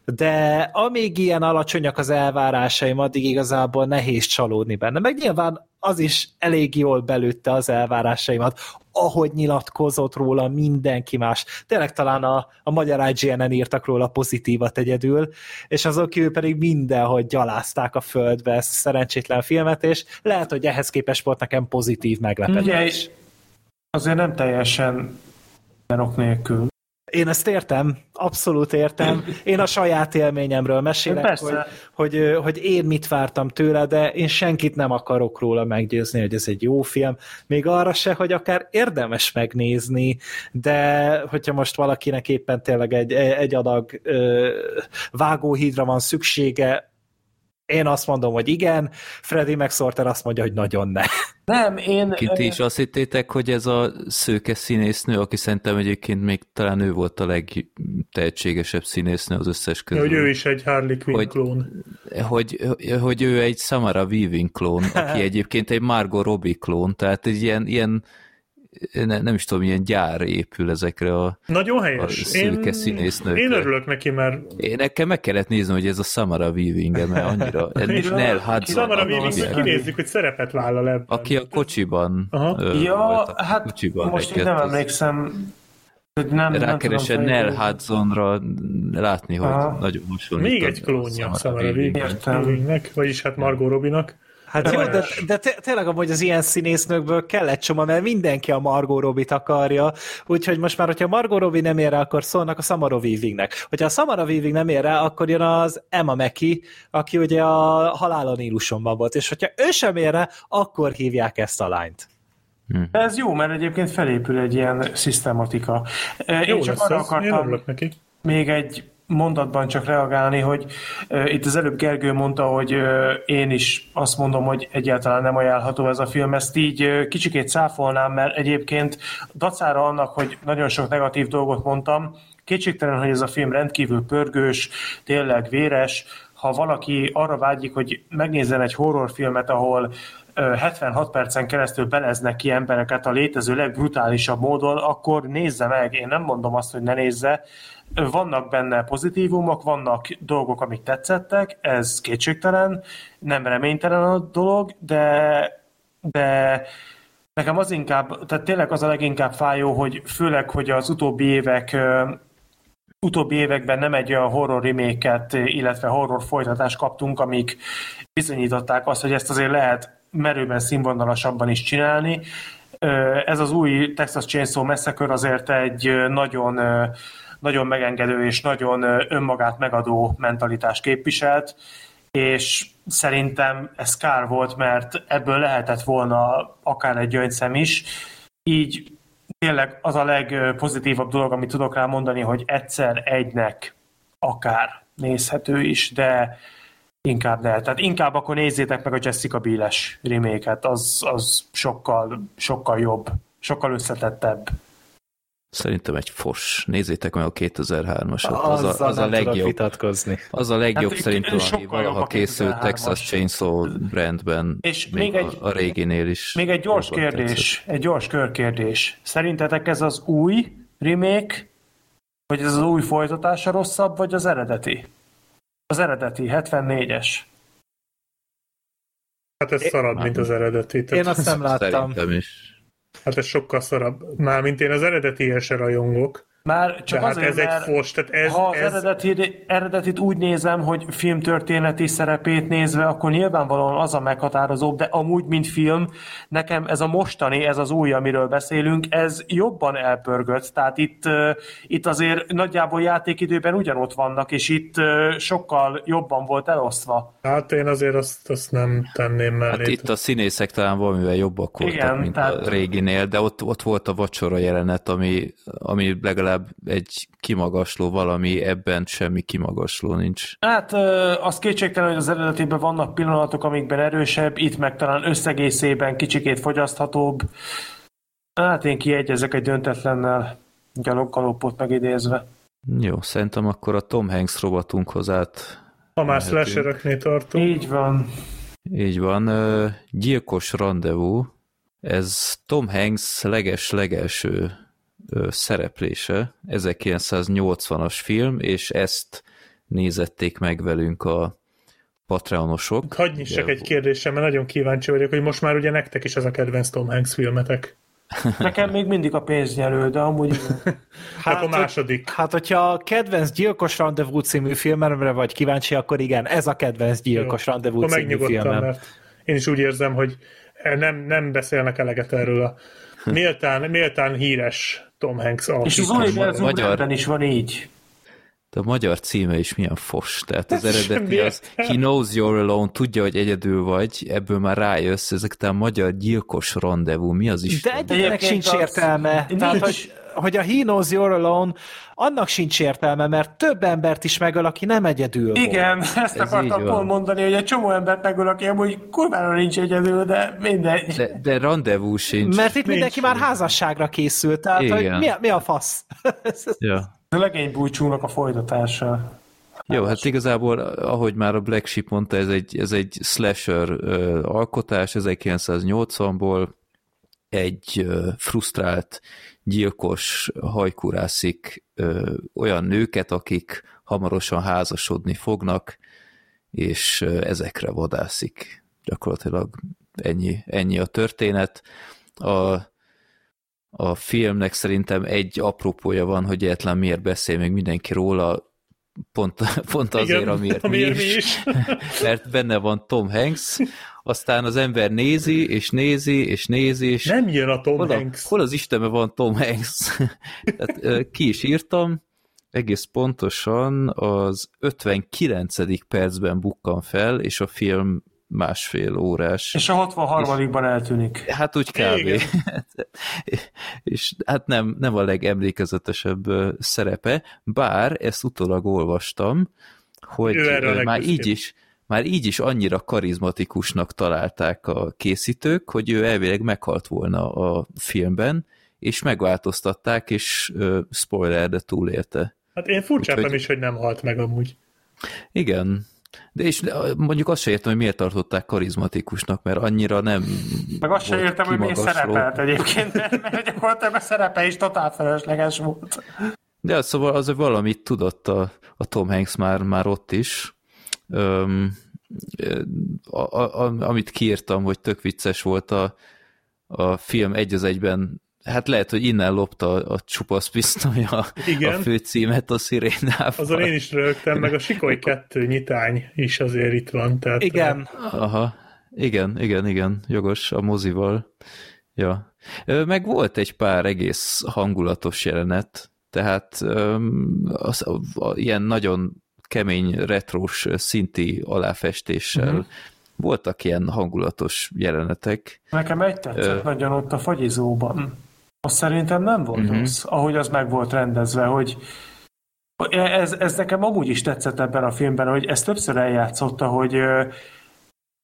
Speaker 3: de amíg ilyen alacsonyak az elvárásaim, addig igazából nehéz csalódni benne. Meg nyilván az is elég jól belőtte az elvárásaimat, ahogy nyilatkozott róla mindenki más. Tényleg talán a, a magyar IGN-en írtak róla pozitívat egyedül, és azok ő pedig mindenhogy gyalázták a földbe ezt a szerencsétlen filmet, és lehet, hogy ehhez képest volt nekem pozitív meglepetés. Ugye,
Speaker 5: azért nem teljesen ok nélkül.
Speaker 3: Én ezt értem, abszolút értem. Én a saját élményemről mesélek, hogy, hogy, hogy én mit vártam tőle, de én senkit nem akarok róla meggyőzni, hogy ez egy jó film. Még arra se, hogy akár érdemes megnézni, de hogyha most valakinek éppen tényleg egy, egy adag ö, vágóhídra van szüksége, én azt mondom, hogy igen, Freddy McSorter azt mondja, hogy nagyon ne.
Speaker 5: Nem, én...
Speaker 2: Kint is azt hittétek, hogy ez a szőke színésznő, aki szerintem egyébként még talán ő volt a legtehetségesebb színésznő az összes közül.
Speaker 4: Hogy ő is egy Harley Quinn hogy, klón.
Speaker 2: Hogy, hogy ő egy Samara Weaving klón, aki egyébként egy Margot Robbie klón, tehát egy ilyen, ilyen ne, nem is tudom, milyen gyár épül ezekre a,
Speaker 4: Nagyon helyes.
Speaker 2: a szőke én, színésznőkre.
Speaker 4: Én örülök neki, mert...
Speaker 2: Én nekem meg kellett nézni, hogy ez a Samara weaving -e, mert annyira... És Nell Hudson.
Speaker 4: Samara weaving kinézzük, hogy szerepet vállal ebben.
Speaker 2: Aki a kocsiban Aha.
Speaker 5: Ö, ja, a hát kocsiban most én nem emlékszem,
Speaker 2: nem, Rákeresen Nell Hudsonra látni, hogy Aha. nagyon hasonlít.
Speaker 4: Még egy klónja Samara Weavingnek, vagyis hát Margot Robinak.
Speaker 3: Hát jó, de, de tényleg amúgy az ilyen színésznőkből kell egy csomag, mert mindenki a Margot Robbie-t akarja, úgyhogy most már, hogyha Margot Robbie nem ér rá, akkor szólnak a Samara Weavingnek. Hogyha a Samara Weaving nem ér rá, akkor jön az Emma Meki, aki ugye a Halálon Nílusonban volt, és hogyha ő sem ér rá, akkor hívják ezt a lányt.
Speaker 5: Hm. Ez jó, mert egyébként felépül egy ilyen szisztematika. Én jó csak arra akartam neki. még egy mondatban csak reagálni, hogy itt az előbb Gergő mondta, hogy én is azt mondom, hogy egyáltalán nem ajánlható ez a film. Ezt így uh, kicsikét száfolnám, mert egyébként dacára annak, hogy nagyon sok negatív dolgot mondtam, kétségtelen, hogy ez a film rendkívül pörgős, tényleg véres, ha valaki arra vágyik, hogy megnézzen egy horrorfilmet, ahol 76 percen keresztül beleznek ki embereket a létező legbrutálisabb módon, akkor nézze meg. Én nem mondom azt, hogy ne nézze. Vannak benne pozitívumok, vannak dolgok, amik tetszettek, ez kétségtelen, nem reménytelen a dolog, de, de nekem az inkább, tehát tényleg az a leginkább fájó, hogy főleg, hogy az utóbbi évek utóbbi években nem egy olyan horror reméket, illetve horror folytatást kaptunk, amik bizonyították azt, hogy ezt azért lehet merőben színvonalasabban is csinálni. Ez az új Texas Chainsaw Massacre azért egy nagyon, nagyon megengedő és nagyon önmagát megadó mentalitást képviselt, és szerintem ez kár volt, mert ebből lehetett volna akár egy gyöngyszem is. Így tényleg az a legpozitívabb dolog, amit tudok rá mondani, hogy egyszer egynek akár nézhető is, de inkább ne. Tehát inkább akkor nézzétek meg a Jessica Biel-es remake az, az sokkal, sokkal jobb, sokkal összetettebb.
Speaker 2: Szerintem egy fos. Nézzétek meg a 2003-asat. Az, a, az a legjobb.
Speaker 3: Vitatkozni.
Speaker 2: Az a legjobb hát, szerintem, ami valaha készült Texas Chainsaw brandben. És még, még egy, a, a réginél is.
Speaker 5: Még egy gyors kérdés, tetszett. egy gyors körkérdés. Szerintetek ez az új remake, vagy ez az új folytatása rosszabb, vagy az eredeti? Az eredeti, 74-es.
Speaker 4: Hát ez szarad, mint az eredeti.
Speaker 3: Tehát... Én azt nem láttam.
Speaker 2: Szerintem is.
Speaker 4: Hát ez sokkal szarabb. Mármint én az eredeti se rajongok.
Speaker 5: Már csak
Speaker 4: hát
Speaker 5: azért,
Speaker 4: ez egy fos, tehát ez,
Speaker 5: ha az
Speaker 4: ez...
Speaker 5: Eredeti, eredetit úgy nézem, hogy filmtörténeti szerepét nézve, akkor nyilvánvalóan az a meghatározóbb, de amúgy, mint film, nekem ez a mostani, ez az új, amiről beszélünk, ez jobban elpörgött, tehát itt, itt azért nagyjából játékidőben ugyanott vannak, és itt sokkal jobban volt elosztva.
Speaker 4: Hát én azért azt, azt nem tenném mellé.
Speaker 2: Hát itt a színészek talán valamivel jobbak voltak, Igen, mint tehát... a réginél, de ott, ott volt a vacsora jelenet, ami, ami legalább legalább egy kimagasló valami, ebben semmi kimagasló nincs.
Speaker 5: Hát az kétségtelen, hogy az eredetében vannak pillanatok, amikben erősebb, itt meg talán összegészében kicsikét fogyaszthatóbb. Hát én kiegyezek egy döntetlennel, gyaloggalopot megidézve.
Speaker 2: Jó, szerintem akkor a Tom Hanks robatunkhoz át
Speaker 4: Ha már slashereknél tartunk.
Speaker 5: Így van.
Speaker 2: Így van. Gyilkos rendezvú. Ez Tom Hanks leges-legelső szereplése, 1980-as film, és ezt nézették meg velünk a Patreonosok.
Speaker 4: Hagyj nyissak egy kérdésem, mert nagyon kíváncsi vagyok, hogy most már ugye nektek is ez a kedvenc Tom Hanks filmetek.
Speaker 5: Nekem még mindig a pénznyelő, de amúgy...
Speaker 4: hát, a második.
Speaker 3: Hát, hogyha a kedvenc Gyilkos Rendezvú című filmemre vagy kíváncsi, akkor igen, ez a kedvenc Gyilkos Jó, Rendezvú című filmem. Mert
Speaker 4: én is úgy érzem, hogy nem, nem beszélnek eleget erről a méltán, méltán híres Tom Hanks
Speaker 5: És új magyar... is van így.
Speaker 2: De a magyar címe is milyen fos. Tehát az eredeti az He knows you're alone, tudja, hogy egyedül vagy, ebből már rájössz, ezek a magyar gyilkos rendezvú, mi az is?
Speaker 3: De egyébként sincs értelme. Nincs. Tehát, hogy, hogy a He knows you're alone, annak sincs értelme, mert több embert is megöl, aki nem egyedül
Speaker 5: Igen, volt. ezt Ez akartam pont mondani, hogy egy csomó embert megöl, aki amúgy kurvára nincs egyedül, de mindegy.
Speaker 2: De, de rendezvú sincs.
Speaker 3: Mert itt nincs. mindenki már házasságra készült, tehát hogy mi, a, mi a fasz?
Speaker 2: ja.
Speaker 5: A legénybúcsúnak a folytatása.
Speaker 2: Jó, hát igazából, ahogy már a Black Sheep mondta, ez egy, ez egy slasher uh, alkotás 1980-ból, egy uh, frusztrált gyilkos hajkurászik uh, olyan nőket, akik hamarosan házasodni fognak, és uh, ezekre vadászik. Gyakorlatilag ennyi, ennyi a történet. A a filmnek szerintem egy apropója van, hogy egyetlen miért beszél még mindenki róla, pont, pont azért, Igen, amiért, amiért mi is, mi is. mert benne van Tom Hanks, aztán az ember nézi, és nézi, és nézi, és
Speaker 4: nem jön a Tom
Speaker 2: hol
Speaker 4: a, Hanks.
Speaker 2: Hol az Istenben van Tom Hanks? Tehát, ki is írtam, egész pontosan az 59. percben bukkan fel, és a film másfél órás.
Speaker 5: És a 63-ban eltűnik.
Speaker 2: Hát úgy kb. és hát nem, nem a legemlékezetesebb szerepe, bár ezt utólag olvastam, hogy már így is már így is annyira karizmatikusnak találták a készítők, hogy ő elvileg meghalt volna a filmben, és megváltoztatták, és spoiler, de túlélte.
Speaker 4: Hát én furcsáltam Úgyhogy... is, hogy nem halt meg amúgy.
Speaker 2: Igen, de és mondjuk azt sem értem, hogy miért tartották karizmatikusnak, mert annyira nem
Speaker 5: Meg azt sem értem, hogy miért szerepelt egyébként, mert gyakorlatilag a szerepe is totál felesleges volt.
Speaker 2: De szóval az, hogy valamit tudott a, a Tom Hanks már, már ott is. Öm, a, a, a, amit kiírtam, hogy tök vicces volt a, a film egy az egyben Hát lehet, hogy innen lopta a, a csupasz pisztoly a, Igen. a főcímet a szirénával.
Speaker 4: Azon én is rögtem, meg a Sikoly 2 nyitány is azért itt van. Tehát
Speaker 3: igen.
Speaker 2: Aha, igen, igen, igen, jogos, a mozival. Ja. Meg volt egy pár egész hangulatos jelenet, tehát az, a, a, ilyen nagyon kemény, retrós, szinti aláfestéssel uh-huh. voltak ilyen hangulatos jelenetek.
Speaker 5: Nekem egy tetszett uh, nagyon ott a fagyizóban. Azt szerintem nem volt uh-huh. rossz, ahogy az meg volt rendezve, hogy ez, ez nekem amúgy is tetszett ebben a filmben, hogy ezt többször eljátszotta, hogy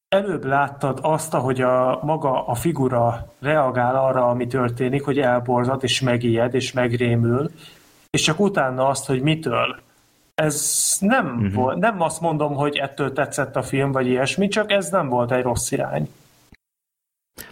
Speaker 5: előbb láttad azt, ahogy a maga a figura reagál arra, ami történik, hogy elborzad, és megijed, és megrémül, és csak utána azt, hogy mitől. Ez nem uh-huh. volt, nem azt mondom, hogy ettől tetszett a film, vagy ilyesmi, csak ez nem volt egy rossz irány.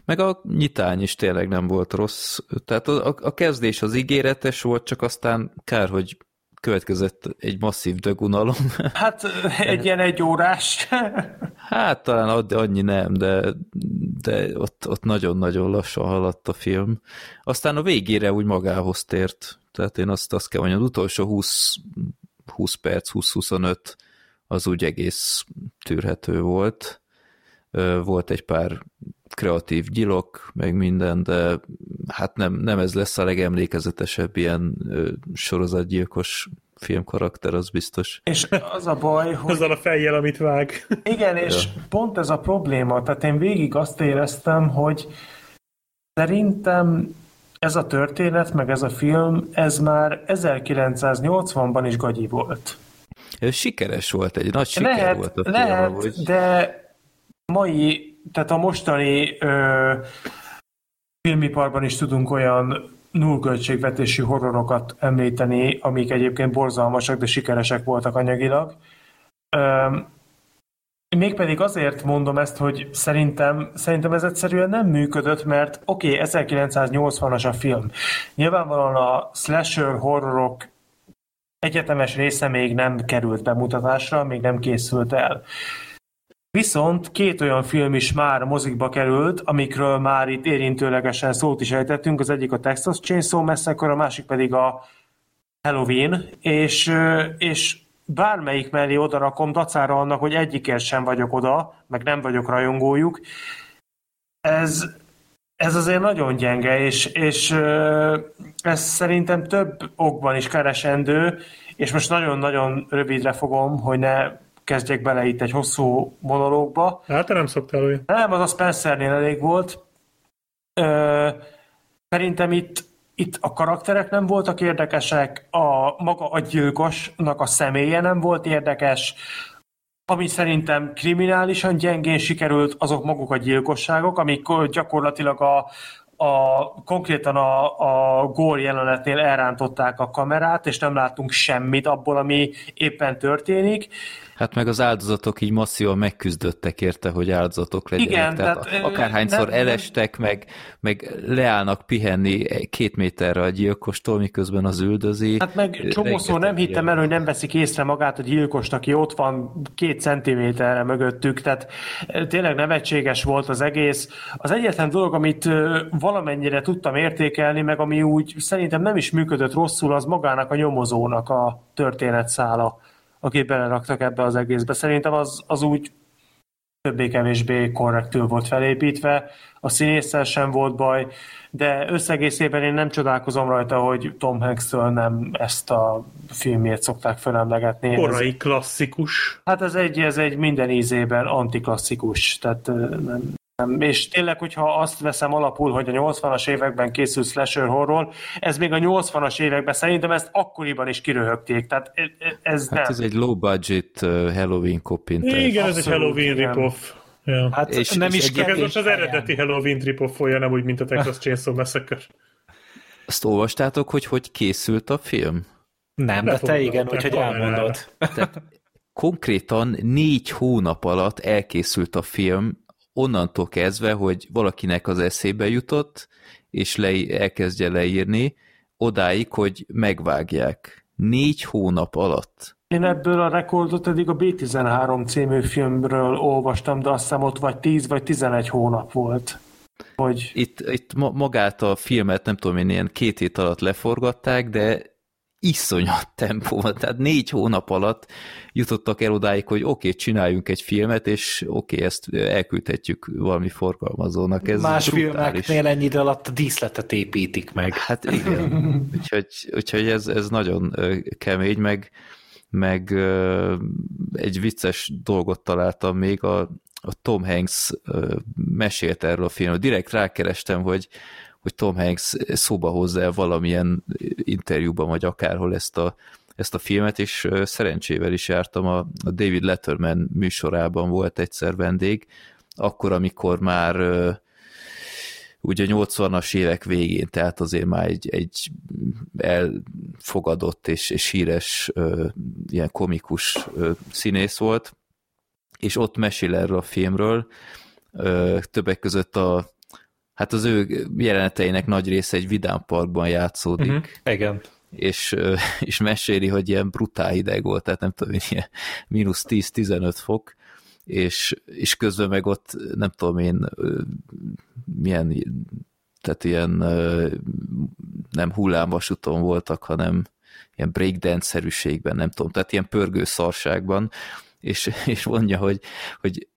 Speaker 2: Meg a nyitány is tényleg nem volt rossz. Tehát a, a kezdés az ígéretes volt, csak aztán kár, hogy következett egy masszív dögunalom.
Speaker 5: Hát egy ilyen egy órás.
Speaker 2: Hát talán annyi nem, de, de ott, ott nagyon-nagyon lassan haladt a film. Aztán a végére úgy magához tért. Tehát én azt, azt kell mondjam, az utolsó 20, 20 perc, 20-25 az úgy egész tűrhető volt. Volt egy pár kreatív gyilok, meg minden, de hát nem, nem ez lesz a legemlékezetesebb ilyen sorozatgyilkos filmkarakter, az biztos.
Speaker 5: És az a baj, hogy...
Speaker 4: Azzal a fejjel, amit vág.
Speaker 5: Igen, és ja. pont ez a probléma. Tehát én végig azt éreztem, hogy szerintem ez a történet, meg ez a film, ez már 1980-ban is gagyi volt.
Speaker 2: Ez sikeres volt, egy nagy siker
Speaker 5: lehet,
Speaker 2: volt a
Speaker 5: film. Lehet, hogy... de mai tehát a mostani ö, filmiparban is tudunk olyan nullköltségvetésű horrorokat említeni, amik egyébként borzalmasak, de sikeresek voltak anyagilag. Ö, Mégpedig azért mondom ezt, hogy szerintem, szerintem ez egyszerűen nem működött, mert oké, okay, 1980-as a film. Nyilvánvalóan a slasher horrorok egyetemes része még nem került bemutatásra, még nem készült el. Viszont két olyan film is már mozikba került, amikről már itt érintőlegesen szót is ejtettünk, az egyik a Texas Chainsaw Massacre, a másik pedig a Halloween, és, és bármelyik mellé odarakom, dacára annak, hogy egyikért sem vagyok oda, meg nem vagyok rajongójuk, ez, ez azért nagyon gyenge, és, és ez szerintem több okban is keresendő, és most nagyon-nagyon rövidre fogom, hogy ne kezdjek bele itt egy hosszú monológba.
Speaker 4: Hát te nem szoktál olyan.
Speaker 5: Nem, az a Spencernél elég volt. Ö, szerintem itt, itt a karakterek nem voltak érdekesek, a maga a gyilkosnak a személye nem volt érdekes, ami szerintem kriminálisan gyengén sikerült, azok maguk a gyilkosságok, amik gyakorlatilag a, a, konkrétan a, a gól jelenetnél elrántották a kamerát, és nem láttunk semmit abból, ami éppen történik.
Speaker 2: Hát meg az áldozatok így masszívan megküzdöttek érte, hogy áldozatok legyenek. Igen, tehát, tehát akárhányszor nem, elestek, meg, meg leállnak pihenni két méterre a gyilkostól, miközben az üldözi.
Speaker 5: Hát meg csomószor nem hittem el, hogy nem veszik észre magát a gyilkost, aki ott van két centiméterre mögöttük, tehát tényleg nevetséges volt az egész. Az egyetlen dolog, amit valamennyire tudtam értékelni, meg ami úgy szerintem nem is működött rosszul, az magának a nyomozónak a történetszála akit beleraktak ebbe az egészbe. Szerintem az, az úgy többé-kevésbé korrektül volt felépítve, a színésszel sem volt baj, de összegészében én nem csodálkozom rajta, hogy Tom Hanks-től nem ezt a filmét szokták felemlegetni.
Speaker 4: Korai ez, klasszikus.
Speaker 5: Hát ez egy, ez egy minden ízében antiklasszikus, tehát nem, és tényleg, hogyha azt veszem alapul, hogy a 80-as években készült slasher horror, ez még a 80-as években szerintem ezt akkoriban is kiröhögték, tehát e, e, ez
Speaker 2: hát
Speaker 5: nem.
Speaker 2: ez egy low budget Halloween kopintás.
Speaker 4: Igen, ez egy Halloween rip-off. Ja.
Speaker 5: Hát és, nem és is
Speaker 4: kell. Ez most az eredeti Halloween rip olyan, nem úgy, mint a Texas Chainsaw Massacre.
Speaker 2: Azt olvastátok, hogy hogy készült a film?
Speaker 3: Nem, de te igen, úgyhogy elmondod.
Speaker 2: Tehát konkrétan négy hónap alatt elkészült a film, onnantól kezdve, hogy valakinek az eszébe jutott, és le, elkezdje leírni, odáig, hogy megvágják. Négy hónap alatt.
Speaker 5: Én ebből a rekordot eddig a B13 című filmről olvastam, de azt hiszem ott vagy 10 vagy 11 hónap volt. Hogy...
Speaker 2: Itt, itt magát a filmet nem tudom én ilyen két hét alatt leforgatták, de iszonyat tempó van, tehát négy hónap alatt jutottak el odáig, hogy oké, okay, csináljunk egy filmet, és oké, okay, ezt elküldhetjük valami forgalmazónak. Ez
Speaker 3: Más brutális. filmeknél ennyi idő alatt a díszletet építik meg.
Speaker 2: Hát igen, úgyhogy, úgyhogy ez, ez nagyon kemény, meg, meg egy vicces dolgot találtam még, a, a Tom Hanks mesélt erről a filmről. Direkt rákerestem, hogy hogy Tom Hanks szóba hozza el valamilyen interjúban, vagy akárhol ezt a, ezt a filmet, és szerencsével is jártam, a, David Letterman műsorában volt egyszer vendég, akkor, amikor már ugye 80-as évek végén, tehát azért már egy, egy elfogadott és, és híres ilyen komikus színész volt, és ott mesél erről a filmről, többek között a hát az ő jeleneteinek nagy része egy vidámparkban játszódik. Uh-huh.
Speaker 3: Igen.
Speaker 2: És, és meséli, hogy ilyen brutál hideg volt, tehát nem tudom, ilyen mínusz 10-15 fok, és, és közben meg ott nem tudom én milyen, tehát ilyen nem hullámvasúton voltak, hanem ilyen breakdance-szerűségben, nem tudom, tehát ilyen pörgő szarságban, és, és mondja, hogy, hogy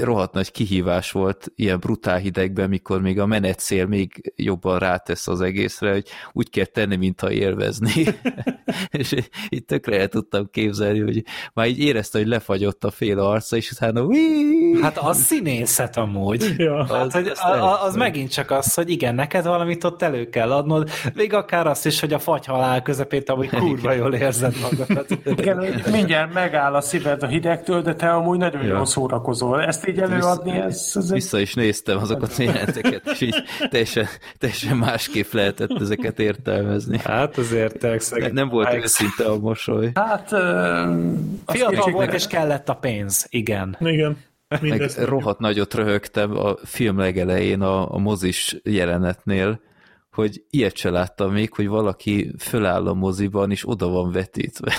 Speaker 2: rohadt nagy kihívás volt ilyen brutál hidegben, mikor még a menetszél még jobban rátesz az egészre, hogy úgy kell tenni, mintha élvezni. és itt tökre el tudtam képzelni, hogy már így érezte, hogy lefagyott a fél arca, és utána Wii!
Speaker 3: Hát az színészet amúgy. Ja. Hát, az, hogy az, az megint csak az, hogy igen, neked valamit ott elő kell adnod, még akár azt is, hogy a fagyhalál közepén, hogy kurva jól érzed magad.
Speaker 5: Igen, mindjárt megáll a szíved a hidegtől, de te amúgy nagyon ja. jól szórakozol ezt így előadni, ez... ez
Speaker 2: Vissza is néztem azokat a jelenteket, és így teljesen, teljesen másképp lehetett ezeket értelmezni.
Speaker 3: Hát azért
Speaker 2: ne, Nem volt őszinte a mosoly.
Speaker 5: Hát... Uh,
Speaker 3: Fiatal volt, és kellett a pénz, igen.
Speaker 4: Igen.
Speaker 2: Meg rohadt nagyot röhögtem a film legelején a, a mozis jelenetnél, hogy ilyet se láttam még, hogy valaki föláll a moziban, és oda van vetítve.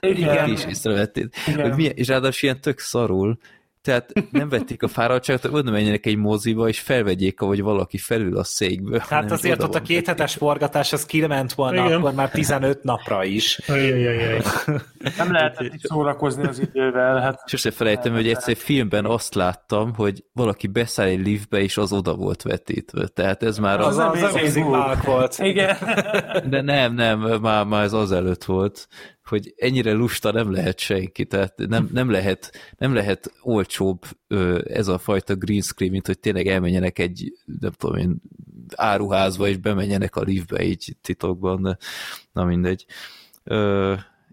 Speaker 2: Igen. is észrevették. Hogy milyen, és ráadásul ilyen tök szarul, tehát nem vették a fáradtságot, hogy oda menjenek egy moziba, és felvegyék, ahogy valaki felül a székből.
Speaker 3: Hát azért ott a kéthetes forgatás, az kiment volna Igen. akkor már 15 napra is.
Speaker 5: Nem lehetett itt szórakozni az idővel. Hát...
Speaker 2: Sose felejtem, hogy egyszer filmben azt láttam, hogy valaki beszáll egy liftbe, és az oda volt vetítve. Tehát ez már
Speaker 3: az... Az, az, az, az volt.
Speaker 5: Igen.
Speaker 2: De nem, nem, már, már ez az előtt volt hogy ennyire lusta nem lehet senki, tehát nem, nem, lehet, nem lehet olcsóbb ez a fajta green screen, mint hogy tényleg elmenjenek egy, nem tudom én, áruházba, és bemenjenek a liftbe így titokban, de na mindegy.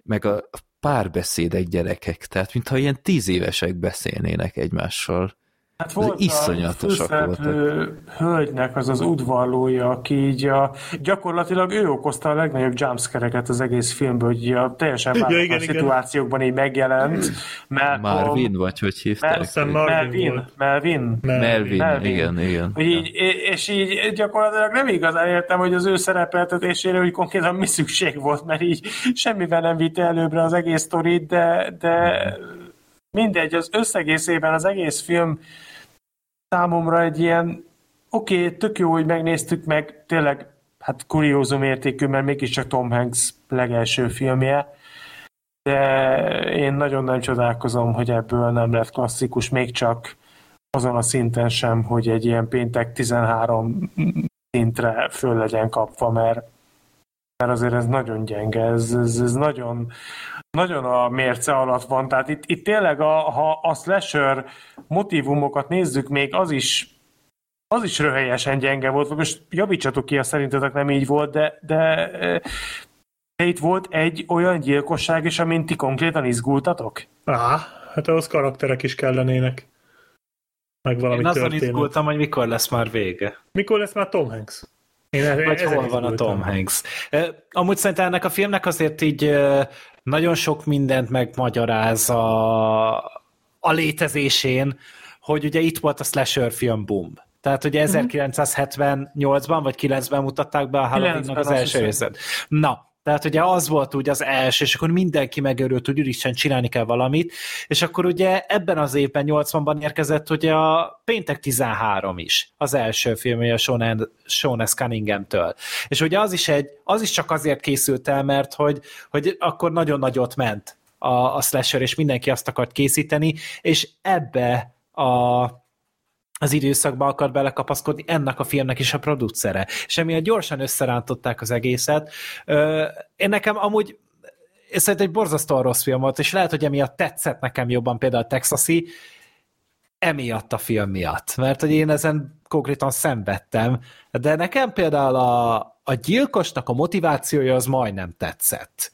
Speaker 2: Meg a párbeszédek gyerekek, tehát mintha ilyen tíz évesek beszélnének egymással.
Speaker 5: Hát volt iszonyatosak a voltak. hölgynek az az udvarlója, aki így a, gyakorlatilag ő okozta a legnagyobb jumpscare az egész filmből, hogy a teljesen ja, igen, szituációkban így megjelent.
Speaker 2: Malcolm, Marvin, vagy hogy hívták?
Speaker 5: Mel- Melvin, Melvin,
Speaker 2: Melvin. Melvin, Melvin. igen, igen.
Speaker 5: Hogy így, és így gyakorlatilag nem igazán értem, hogy az ő szerepeltetésére hogy konkrétan mi szükség volt, mert így semmivel nem vitte előbbre az egész sztorit, de, de mindegy, az összegészében az egész film számomra egy ilyen oké, okay, tök jó, hogy megnéztük meg, tényleg hát kuriózum értékű, mert mégiscsak Tom Hanks legelső filmje, de én nagyon nem csodálkozom, hogy ebből nem lett klasszikus, még csak azon a szinten sem, hogy egy ilyen péntek 13 szintre föl legyen kapva, mert, mert azért ez nagyon gyenge, ez, ez, ez nagyon, nagyon a mérce alatt van, tehát itt, itt tényleg, a, ha a slasher motivumokat nézzük, még az is az is röhelyesen gyenge volt, most javítsatok ki, ha szerintetek nem így volt, de, de, de itt volt egy olyan gyilkosság is, amint ti konkrétan izgultatok?
Speaker 4: Á, hát ahhoz karakterek is kellenének. Meg valami
Speaker 3: Én azon történet. izgultam, hogy mikor lesz már vége.
Speaker 4: Mikor lesz már Tom Hanks?
Speaker 3: Én erre, Vagy hol van a Tom Hanks. Amúgy szerintem ennek a filmnek azért így nagyon sok mindent megmagyaráz a, a létezésén, hogy ugye itt volt a slasher film boom. Tehát ugye 1978-ban vagy 9-ben mutatták be a halloween az első részet. Na, tehát ugye az volt ugye az első, és akkor mindenki megörült, hogy úristen csinálni kell valamit, és akkor ugye ebben az évben, 80-ban érkezett ugye a Péntek 13 is, az első filmje Sean, Sean S. Cunningham-től. És ugye az is, egy, az is csak azért készült el, mert hogy, hogy akkor nagyon nagyot ment a, a slasher, és mindenki azt akart készíteni, és ebbe a az időszakba akar belekapaszkodni ennek a filmnek is a producere. És emiatt gyorsan összerántották az egészet. Én nekem amúgy ez egy borzasztóan rossz film volt, és lehet, hogy emiatt tetszett nekem jobban például a Texasi, emiatt a film miatt. Mert hogy én ezen konkrétan szenvedtem, de nekem például a, a gyilkosnak a motivációja az majdnem tetszett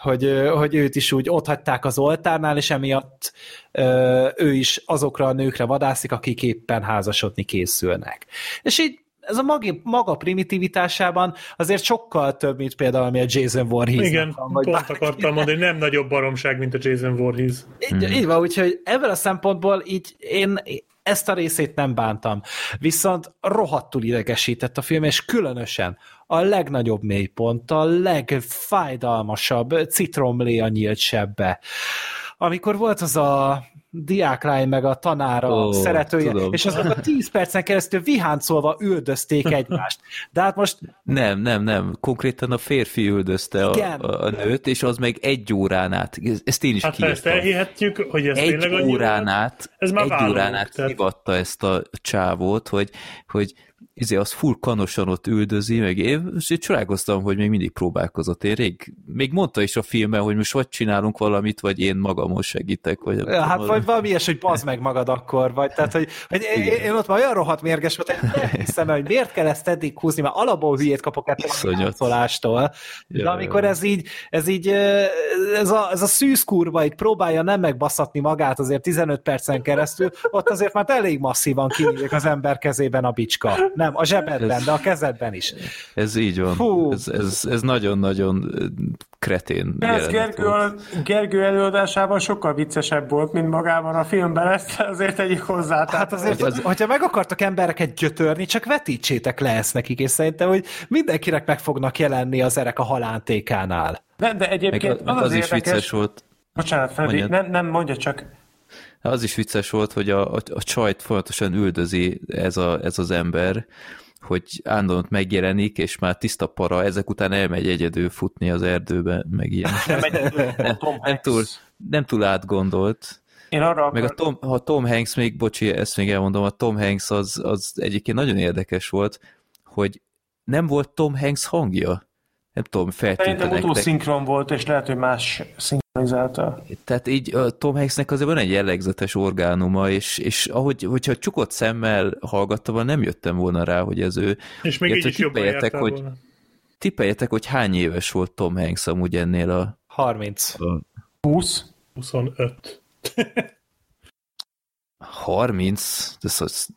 Speaker 3: hogy, hogy őt is úgy ott hagyták az oltárnál, és emiatt ő is azokra a nőkre vadászik, akik éppen házasodni készülnek. És így ez a maga, maga primitivitásában azért sokkal több, mint például, ami a Jason Voorhees.
Speaker 4: Igen, van, vagy pont bárki. akartam mondani, hogy nem nagyobb baromság, mint a Jason Voorhees.
Speaker 3: Így, hmm. így van, úgyhogy ebből a szempontból így én ezt a részét nem bántam. Viszont rohadtul idegesített a film, és különösen a legnagyobb mélypont, a legfájdalmasabb citromlé a nyílt sebbe. Amikor volt az a diáklány meg a tanára oh, szeretője, tudom. és azok a tíz percen keresztül viháncolva üldözték egymást. De hát most...
Speaker 2: Nem, nem, nem. Konkrétan a férfi üldözte a, a, nőt, és az meg egy órán át. Ezt én is
Speaker 4: hát kiírtam. ezt elhihetjük, hogy ez
Speaker 2: egy órán át, ez már egy órán át tehát... ezt a csávót, hogy, hogy izé, az full kanosan ott üldözi, meg én, és én csodálkoztam, hogy még mindig próbálkozott. Én rég, még mondta is a filmben, hogy most vagy csinálunk valamit, vagy én magamon segítek. Vagy
Speaker 3: ja, hát vagy valami ilyes, hogy bazd meg magad akkor, vagy tehát, hogy, hogy én, én, ott már olyan rohadt mérges volt, hogy hiszem hogy miért kell ezt eddig húzni, mert alapból hülyét kapok ettől a. De ja, amikor ez így, ez így, ez a, ez a szűz kurva így próbálja nem megbaszatni magát azért 15 percen keresztül, ott azért már elég masszívan kinyílik az ember kezében a bicska. Nem nem, a zsebedben, ez, de a kezedben is.
Speaker 2: Ez így van. Fú. Ez, ez, ez nagyon-nagyon kretén.
Speaker 5: De ez Gergő, Gergő előadásában sokkal viccesebb volt, mint magában a filmben, ezt azért tegyük hozzá.
Speaker 3: Hát azért, az... hogyha meg akartak embereket gyötörni, csak vetítsétek le ezt nekik, és szerintem, hogy mindenkinek meg fognak jelenni az erek a halántékánál.
Speaker 5: Nem, de egyébként
Speaker 2: meg az, az, az is érdekes... vicces volt.
Speaker 5: Bocsánat, Freddy, nem, nem mondja csak.
Speaker 2: Az is vicces volt, hogy a, a, a csajt folyamatosan üldözi ez, a, ez az ember, hogy állandóan megjelenik, és már tiszta para, ezek után elmegy egyedül futni az erdőbe, meg ilyen. Nem, nem, nem, túl, nem túl átgondolt.
Speaker 5: Én arra
Speaker 2: Meg a Tom, a Tom Hanks, még, bocsi, ezt még elmondom, a Tom Hanks az, az egyébként nagyon érdekes volt, hogy nem volt Tom Hanks hangja. Nem tudom, feltűnt
Speaker 5: Szerintem utószinkron volt, és lehet, hogy más.
Speaker 2: Tehát így a Tom Hanksnek azért van egy jellegzetes orgánuma, és, és ahogy, hogyha csukott szemmel hallgattam, nem jöttem volna rá, hogy ez ő.
Speaker 4: És még így is tippeljetek, hogy, volna.
Speaker 2: tippeljetek, hogy hány éves volt Tom Hanks amúgy ennél a...
Speaker 3: 30. A...
Speaker 5: 20?
Speaker 4: 25.
Speaker 2: 30? Ez az,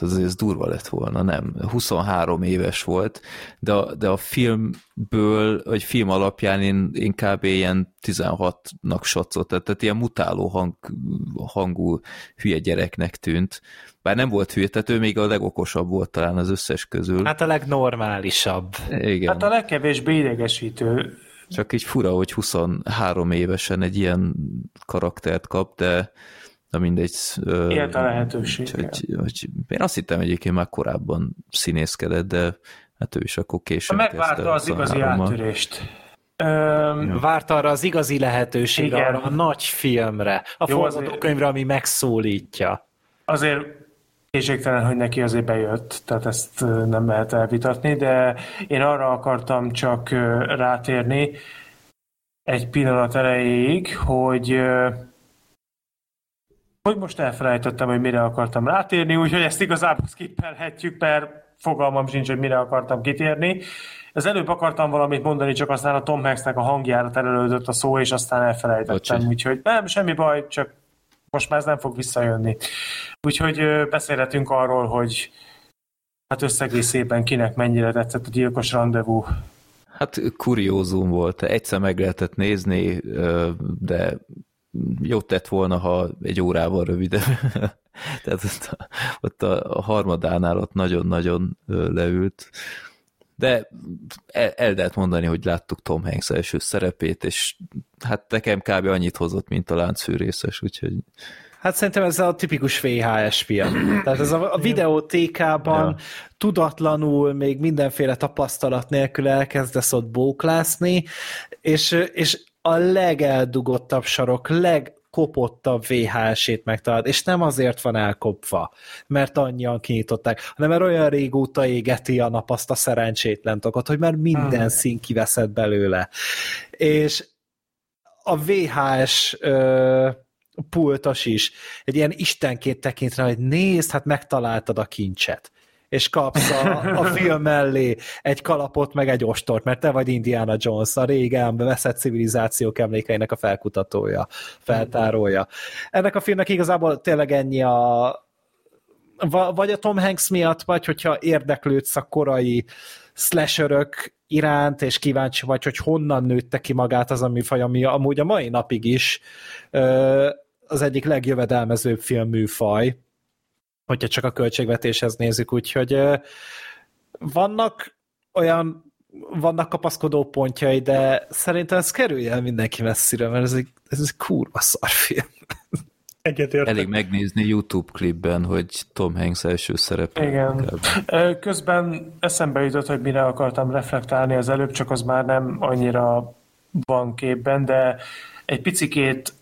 Speaker 2: ez, ez durva lett volna, nem. 23 éves volt, de a, de a filmből, vagy film alapján én, én kb. ilyen 16-nak satszott, tehát, tehát ilyen mutáló hang, hangú hülye gyereknek tűnt. Bár nem volt hülye, tehát ő még a legokosabb volt talán az összes közül.
Speaker 3: Hát a legnormálisabb.
Speaker 2: Igen.
Speaker 5: Hát a legkevésbé idegesítő.
Speaker 2: Csak így fura, hogy 23 évesen egy ilyen karaktert kap, de Na mindegy.
Speaker 5: Élt a lehetőség.
Speaker 2: Hogy, hogy, én azt hittem egyébként már korábban színészkedett, de hát ő is akkor később
Speaker 5: Megvárta az igazi áttörést.
Speaker 3: Öm, Várt arra az igazi lehetőségre, igen. arra a nagy filmre, a forgatókönyvre, ami megszólítja.
Speaker 5: Azért készségtelen, hogy neki azért bejött, tehát ezt nem lehet elvitatni, de én arra akartam csak rátérni egy pillanat erejéig, hogy hogy most elfelejtettem, hogy mire akartam rátérni, úgyhogy ezt igazából skippelhetjük, mert fogalmam sincs, hogy mire akartam kitérni. Az előbb akartam valamit mondani, csak aztán a Tom Hanksnek a hangjára terelődött a szó, és aztán elfelejtettem, Bocsi. úgyhogy nem, semmi baj, csak most már ez nem fog visszajönni. Úgyhogy beszélhetünk arról, hogy Hát összegli szépen kinek mennyire tetszett a gyilkos rendezvú.
Speaker 2: Hát kuriózum volt, egyszer meg lehetett nézni, de jót tett volna, ha egy órával rövidebb. Tehát ott a, ott a harmadánál ott nagyon-nagyon leült. De el, el lehet mondani, hogy láttuk Tom Hanks első szerepét, és hát nekem kb. annyit hozott, mint a láncfűrészes, úgyhogy
Speaker 3: Hát szerintem ez a tipikus VHS film. Tehát ez a, a videótékában ja. tudatlanul, még mindenféle tapasztalat nélkül elkezdesz ott bóklászni, és, és a legeldugottabb sarok, leg kopottabb VHS-ét megtalált, és nem azért van elkopva, mert annyian kinyitották, hanem mert olyan régóta égeti a nap azt a szerencsétlen tokot, hogy már minden hmm. szín kiveszett belőle. És a VHS ö, pultos is egy ilyen istenként tekintve, hogy nézd, hát megtaláltad a kincset és kapsz a, a film mellé egy kalapot, meg egy ostort, mert te vagy Indiana Jones, a régen veszett civilizációk emlékeinek a felkutatója, feltárója. Ennek a filmnek igazából tényleg ennyi a vagy a Tom Hanks miatt, vagy hogyha érdeklődsz a korai slasherök iránt, és kíváncsi vagy, hogy honnan nőtte ki magát az a műfaj, ami amúgy a mai napig is az egyik legjövedelmezőbb filmműfaj, hogyha csak a költségvetéshez nézzük, úgyhogy vannak olyan vannak kapaszkodó pontjai, de szerintem ez kerülje el mindenki messzire, mert ez egy, ez egy kurva film.
Speaker 4: Egyetértek.
Speaker 2: Elég megnézni YouTube klipben, hogy Tom Hanks első szerepe.
Speaker 5: Igen. Közben eszembe jutott, hogy mire akartam reflektálni az előbb, csak az már nem annyira van képben, de egy picikét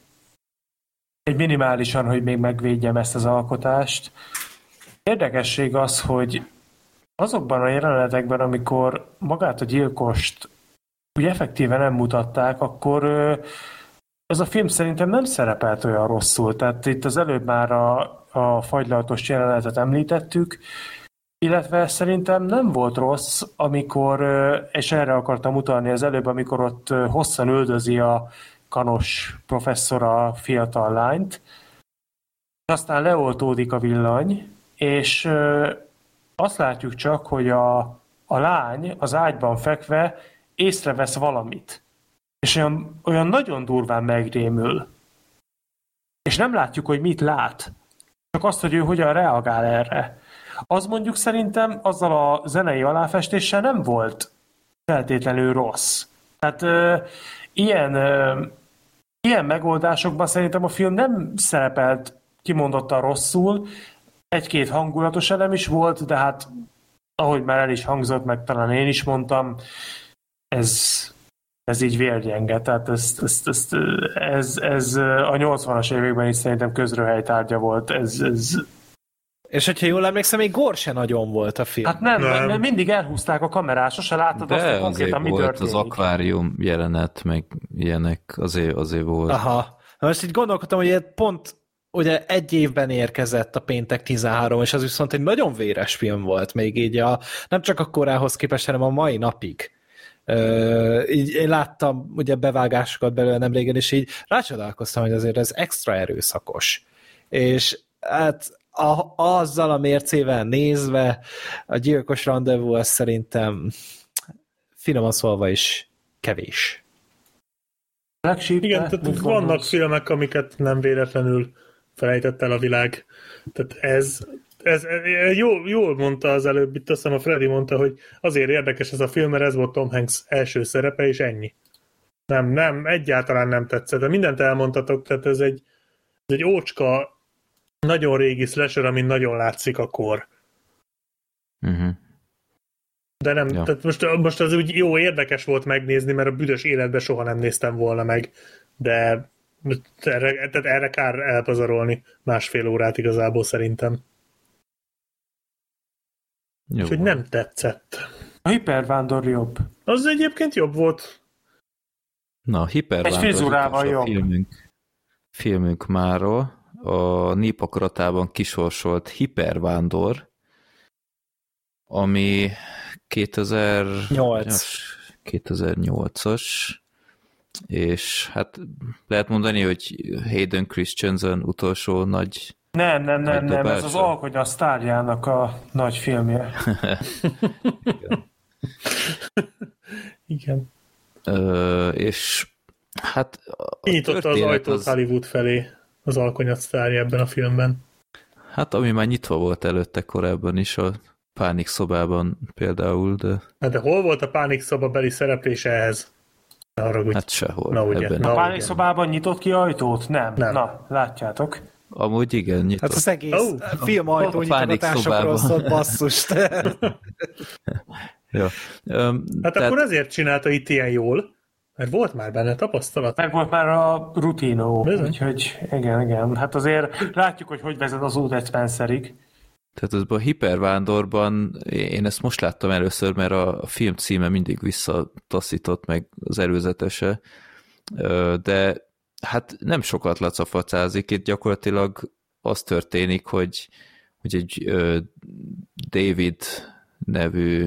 Speaker 5: egy minimálisan, hogy még megvédjem ezt az alkotást. Érdekesség az, hogy azokban a jelenetekben, amikor magát a gyilkost úgy effektíve nem mutatták, akkor ez a film szerintem nem szerepelt olyan rosszul. Tehát itt az előbb már a, a fagylaltos jelenetet említettük, illetve szerintem nem volt rossz, amikor, és erre akartam utalni az előbb, amikor ott hosszan üldözi a kanos professzor a fiatal lányt, aztán leoltódik a villany, és azt látjuk csak, hogy a, a lány az ágyban fekve észrevesz valamit. És olyan, olyan nagyon durván megrémül. És nem látjuk, hogy mit lát. Csak azt, hogy ő hogyan reagál erre. Az mondjuk szerintem azzal a zenei aláfestéssel nem volt feltétlenül rossz. Tehát ö, ilyen, ö, ilyen megoldásokban szerintem a film nem szerepelt kimondottan rosszul, egy-két hangulatos elem is volt, de hát ahogy már el is hangzott, meg talán én is mondtam, ez, ez így vérgyenge, tehát ez, ez, ez, ez, ez a 80-as években is szerintem közröhely tárgya volt, ez, ez
Speaker 3: és hogyha jól emlékszem, még gor se nagyon volt a film.
Speaker 5: Hát nem, nem. mert mindig elhúzták a kamerát, sose láttad
Speaker 2: De
Speaker 5: azt, hogy konkrétan mi
Speaker 2: volt
Speaker 5: történik.
Speaker 2: az akvárium jelenet, meg ilyenek, azért, azért volt.
Speaker 3: Aha. Na most így gondolkodtam, hogy pont ugye egy évben érkezett a Péntek 13, és az viszont egy nagyon véres film volt, még így a, nem csak a korához képest, hanem a mai napig. Uh, így én láttam ugye bevágásokat belőle nem régen, és így rácsodálkoztam, hogy azért ez extra erőszakos. És hát a, azzal a mércével nézve a gyilkos rendezvú az szerintem finoman szólva is kevés.
Speaker 4: Igen, tehát vannak filmek, amiket nem véletlenül felejtett el a világ. Tehát ez, ez, ez jó, jól mondta az előbb, itt azt hiszem a Freddy mondta, hogy azért érdekes ez a film, mert ez volt Tom Hanks első szerepe, és ennyi. Nem, nem, egyáltalán nem tetszett, de mindent elmondtatok, tehát ez egy, ez egy ócska, nagyon régi slasher, amin nagyon látszik a kor.
Speaker 2: Uh-huh.
Speaker 4: De nem, ja. tehát most, most az úgy jó, érdekes volt megnézni, mert a büdös életben soha nem néztem volna meg, de erre, tehát erre kár elpazarolni másfél órát igazából szerintem. Jó. Úgyhogy nem tetszett.
Speaker 5: A hipervándor jobb.
Speaker 4: Az egyébként jobb volt.
Speaker 2: Na, hipervándor
Speaker 5: Egy frizurával
Speaker 2: a
Speaker 5: jobb.
Speaker 2: filmünk, filmünk máról. A népakaratában kisorsolt hipervándor, ami 2008. 2008-as, és hát lehet mondani, hogy Hayden Christensen utolsó nagy
Speaker 5: Nem, nem, nem,
Speaker 2: Nagy
Speaker 5: nem, ez az. Alkonya sztárjának a nagy filmje.
Speaker 4: Igen.
Speaker 2: Ö, és hát
Speaker 4: Kinyitotta az ajtót Hollywood felé az alkonyat sztárja ebben a filmben.
Speaker 2: Hát ami már nyitva volt előtte korábban is, a pánik szobában például, de
Speaker 4: Hát de hol volt a pánik szoba beli szereplése ehhez? Ne haragudj.
Speaker 2: hát sehol.
Speaker 4: Na, ugye.
Speaker 2: ebben.
Speaker 4: Na,
Speaker 5: A pánikszobában nyitott ki ajtót? Nem.
Speaker 4: Nem.
Speaker 5: Na, látjátok.
Speaker 2: Amúgy igen, nyitott.
Speaker 3: Hát az egész oh, film ajtó nyitogatásokról szólt basszust.
Speaker 2: ja. Öm,
Speaker 4: Hát
Speaker 2: tehát,
Speaker 4: akkor ezért csinálta itt ilyen jól, mert volt már benne tapasztalat.
Speaker 5: Meg volt már a rutinó,
Speaker 4: Bizony.
Speaker 5: úgyhogy igen, igen. Hát azért látjuk, hogy hogy vezet az út egy Spencerig.
Speaker 2: Tehát az a hipervándorban én ezt most láttam először, mert a, film címe mindig visszataszított meg az előzetese, de hát nem sokat lacafacázik, itt gyakorlatilag az történik, hogy, hogy egy David nevű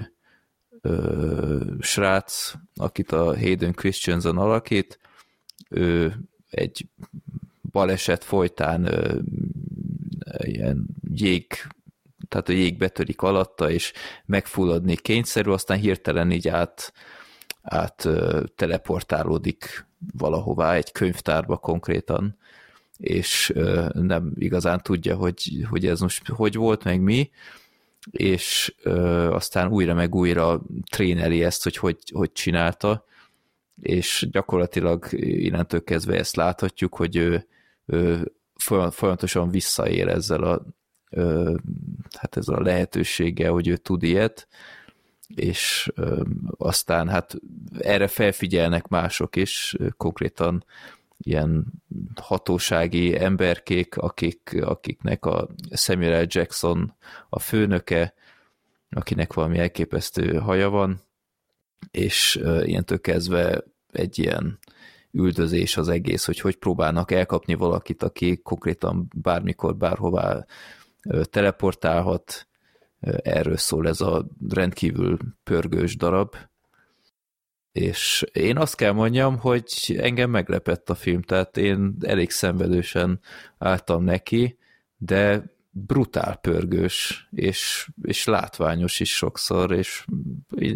Speaker 2: ö, srác, akit a Hayden Christensen alakít, ő egy baleset folytán ö, ilyen jég, tehát a jég betörik alatta, és megfulladni kényszerű, aztán hirtelen így át, át teleportálódik valahová, egy könyvtárba konkrétan, és nem igazán tudja, hogy, hogy ez most hogy volt, meg mi, és aztán újra meg újra tréneli ezt, hogy hogy, hogy csinálta, és gyakorlatilag innentől kezdve ezt láthatjuk, hogy ő, ő folya- folyamatosan visszaér ezzel a, hát ezzel a lehetőséggel, hogy ő tud ilyet, és aztán hát erre felfigyelnek mások is, konkrétan ilyen hatósági emberkék, akik, akiknek a Samuel. Jackson a főnöke, akinek valami elképesztő haja van, és ilyentől kezdve egy ilyen üldözés az egész, hogy hogy próbálnak elkapni valakit, aki konkrétan bármikor, bárhová teleportálhat. Erről szól ez a rendkívül pörgős darab. És én azt kell mondjam, hogy engem meglepett a film, tehát én elég szenvedősen álltam neki, de brutál pörgős, és, és látványos is sokszor, és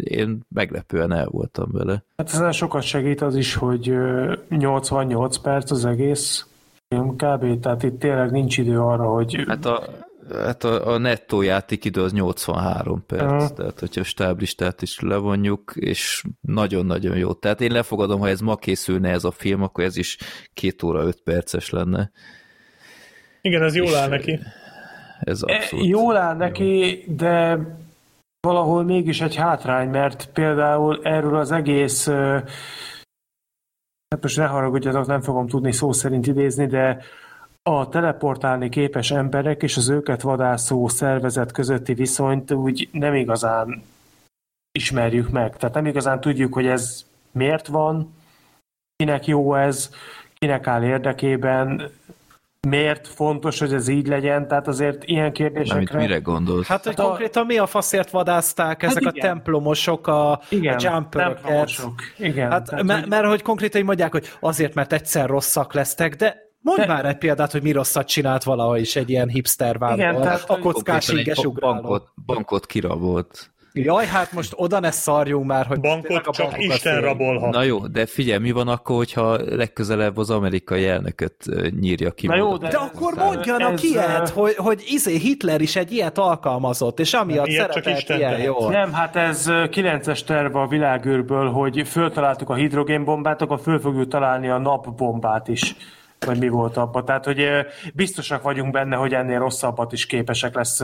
Speaker 2: én meglepően el voltam vele.
Speaker 5: Hát ezen sokat segít az is, hogy ö, 88 perc az egész film kb. Tehát itt tényleg nincs idő arra, hogy
Speaker 2: Hát a, hát a, a nettó játékidő az 83 perc,
Speaker 5: Aha.
Speaker 2: tehát hogyha a stáblistát is levonjuk, és nagyon-nagyon jó. Tehát én lefogadom, ha ez ma készülne ez a film, akkor ez is két óra öt perces lenne.
Speaker 4: Igen, ez jól
Speaker 2: És-
Speaker 4: áll neki.
Speaker 2: Ez
Speaker 5: E,
Speaker 2: abszolút.
Speaker 5: Jól áll neki, de valahol mégis egy hátrány, mert például erről az egész, hát most ne haragudjatok, nem fogom tudni szó szerint idézni, de a teleportálni képes emberek és az őket vadászó szervezet közötti viszonyt úgy nem igazán ismerjük meg. Tehát nem igazán tudjuk, hogy ez miért van, kinek jó ez, kinek áll érdekében, miért fontos, hogy ez így legyen, tehát azért ilyen kérdésekre...
Speaker 2: mire gondolsz?
Speaker 3: Hát, hogy
Speaker 5: Hát a-
Speaker 3: konkrétan mi a faszért vadázták ezek a
Speaker 5: igen.
Speaker 3: templomosok, a,
Speaker 5: Igen,
Speaker 3: a
Speaker 5: templomosok. Igen,
Speaker 3: Hát,
Speaker 5: tehát,
Speaker 3: mert,
Speaker 5: hogy-
Speaker 3: mert hogy konkrétan így mondják, hogy azért, mert egyszer rosszak lesztek, de mondj
Speaker 5: De-
Speaker 3: már egy példát, hogy mi rosszat csinált valaha is egy ilyen hipster vállal.
Speaker 5: Igen, tehát,
Speaker 3: a kockás inges
Speaker 2: bankot, bankot kirabolt.
Speaker 3: Jaj, hát most oda ne szarjunk már, hogy
Speaker 4: Bankot
Speaker 3: a
Speaker 4: csak Isten
Speaker 3: fél.
Speaker 4: rabolhat.
Speaker 2: Na jó, de figyelj, mi van akkor, hogyha legközelebb az amerikai elnököt nyírja ki?
Speaker 5: Na jó, de-
Speaker 3: De akkor mondjanak
Speaker 5: ez,
Speaker 3: ilyet, hogy, hogy izé Hitler is egy ilyet alkalmazott, és amiatt
Speaker 4: ilyet csak
Speaker 3: szerepelt
Speaker 4: Isten
Speaker 3: ilyen
Speaker 4: tehet.
Speaker 3: jól.
Speaker 5: Nem, hát ez 9-es terve a világűrből, hogy föltaláltuk a hidrogénbombát, akkor föl fogjuk találni a napbombát is. Vagy mi volt abban. Tehát, hogy biztosak vagyunk benne, hogy ennél rosszabbat is képesek lesz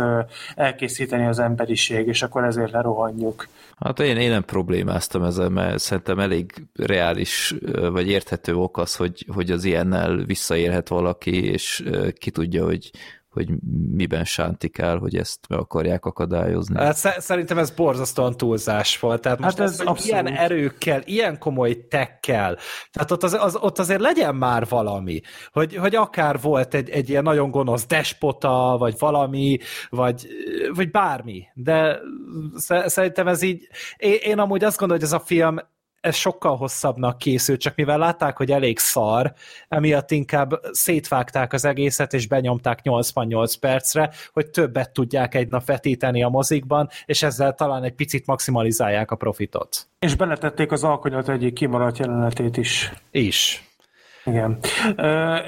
Speaker 5: elkészíteni az emberiség, és akkor ezért lerohanjuk.
Speaker 2: Hát én, én nem problémáztam ezzel, mert szerintem elég reális vagy érthető ok az, hogy, hogy az ilyennel visszaérhet valaki, és ki tudja, hogy, hogy miben sántikál, hogy ezt meg akarják akadályozni.
Speaker 3: Hát sze- Szerintem ez borzasztóan túlzás volt. Tehát most
Speaker 5: Hát
Speaker 3: ez,
Speaker 5: ez abszolút.
Speaker 3: ilyen erőkkel, ilyen komoly tekkel, tehát ott, az, az, ott azért legyen már valami, hogy, hogy akár volt egy, egy ilyen nagyon gonosz despota, vagy valami, vagy, vagy bármi, de sze- szerintem ez így, én, én amúgy azt gondolom, hogy ez a film ez sokkal hosszabbnak készült, csak mivel látták, hogy elég szar, emiatt inkább szétvágták az egészet, és benyomták 88 percre, hogy többet tudják egy nap vetíteni a mozikban, és ezzel talán egy picit maximalizálják a profitot.
Speaker 5: És beletették az alkonyat egyik kimaradt jelenetét is.
Speaker 3: Is.
Speaker 5: Igen.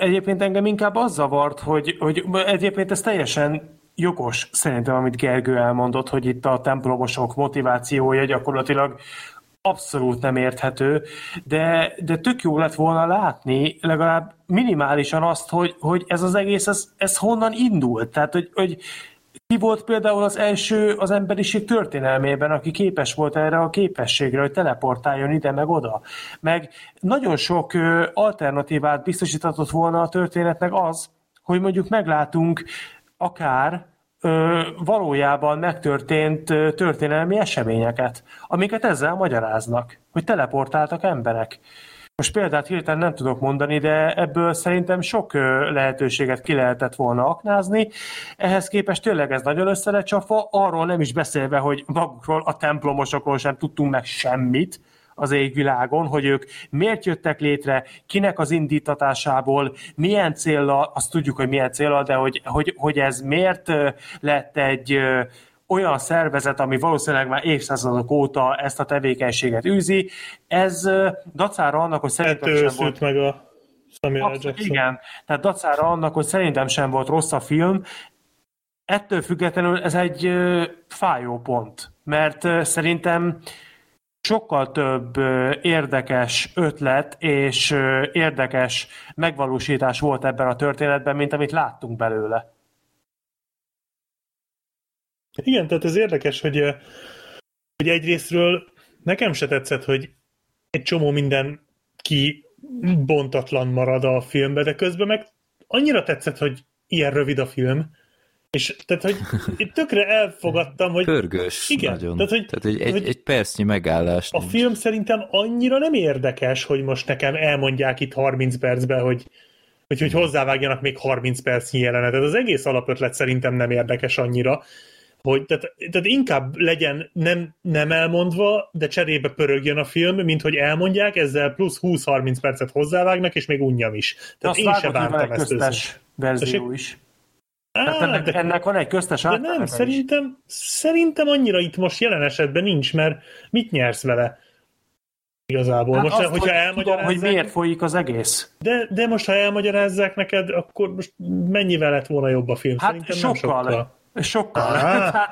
Speaker 5: Egyébként engem inkább az zavart, hogy, hogy egyébként ez teljesen jogos szerintem, amit Gergő elmondott, hogy itt a templomosok motivációja gyakorlatilag abszolút nem érthető, de, de tök jó lett volna látni legalább minimálisan azt, hogy, hogy ez az egész, ez, ez honnan indult. Tehát, hogy, hogy ki volt például az első az emberiség történelmében, aki képes volt erre a képességre, hogy teleportáljon ide meg oda. Meg nagyon sok alternatívát biztosítatott volna a történetnek az, hogy mondjuk meglátunk akár valójában megtörtént történelmi eseményeket, amiket ezzel magyaráznak, hogy teleportáltak emberek. Most példát hirtelen nem tudok mondani, de ebből szerintem sok lehetőséget ki lehetett volna aknázni. Ehhez képest tényleg ez nagyon össze lett csapva, arról nem is beszélve, hogy magukról, a templomosokról sem tudtunk meg semmit, az égvilágon, hogy ők miért jöttek létre, kinek az indítatásából, milyen célra, azt tudjuk, hogy milyen célra, de hogy, hogy, hogy ez miért lett egy olyan szervezet, ami valószínűleg már évszázadok óta ezt a tevékenységet űzi, ez dacára annak, hogy szerintem sem volt...
Speaker 4: meg a Samuel
Speaker 5: Abszolút, Igen, tehát dacára annak, hogy szerintem sem volt rossz a film, ettől függetlenül ez egy fájó pont, mert szerintem sokkal több érdekes ötlet és érdekes megvalósítás volt ebben a történetben, mint amit láttunk belőle.
Speaker 4: Igen, tehát ez érdekes, hogy, hogy egyrésztről nekem se tetszett, hogy egy csomó minden ki bontatlan marad a filmbe, de közben meg annyira tetszett, hogy ilyen rövid a film, és tehát, hogy itt tökre elfogadtam, hogy...
Speaker 2: Pörgős
Speaker 4: igen,
Speaker 2: nagyon.
Speaker 4: Tehát, hogy,
Speaker 2: tehát, hogy egy,
Speaker 4: hogy
Speaker 2: egy percnyi megállás
Speaker 4: A
Speaker 2: nincs.
Speaker 4: film szerintem annyira nem érdekes, hogy most nekem elmondják itt 30 percben, hogy, hogy, hogy hozzávágjanak még 30 percnyi jelenetet. Az egész alapötlet szerintem nem érdekes annyira, hogy tehát, tehát inkább legyen nem, nem elmondva, de cserébe pörögjön a film, mint hogy elmondják, ezzel plusz 20-30 percet hozzávágnak, és még unjam is. Tehát
Speaker 5: Azt
Speaker 4: én se bántam ezt
Speaker 5: verzió is. Tehát
Speaker 4: Á,
Speaker 5: ennek,
Speaker 4: de-
Speaker 5: ennek van egy köztes
Speaker 4: De nem,
Speaker 5: átmenete is.
Speaker 4: szerintem, szerintem annyira itt most jelen esetben nincs, mert mit nyersz vele? Igazából.
Speaker 5: Hát
Speaker 4: most,
Speaker 5: azt,
Speaker 4: hogyha
Speaker 5: hogy, tudom,
Speaker 4: elmagyarázzák,
Speaker 5: hogy miért folyik az egész.
Speaker 4: de, de most, ha elmagyarázzák neked, akkor most mennyivel lett volna jobb a film?
Speaker 5: Hát
Speaker 4: Szerintem
Speaker 5: sokkal.
Speaker 4: nem sokkal.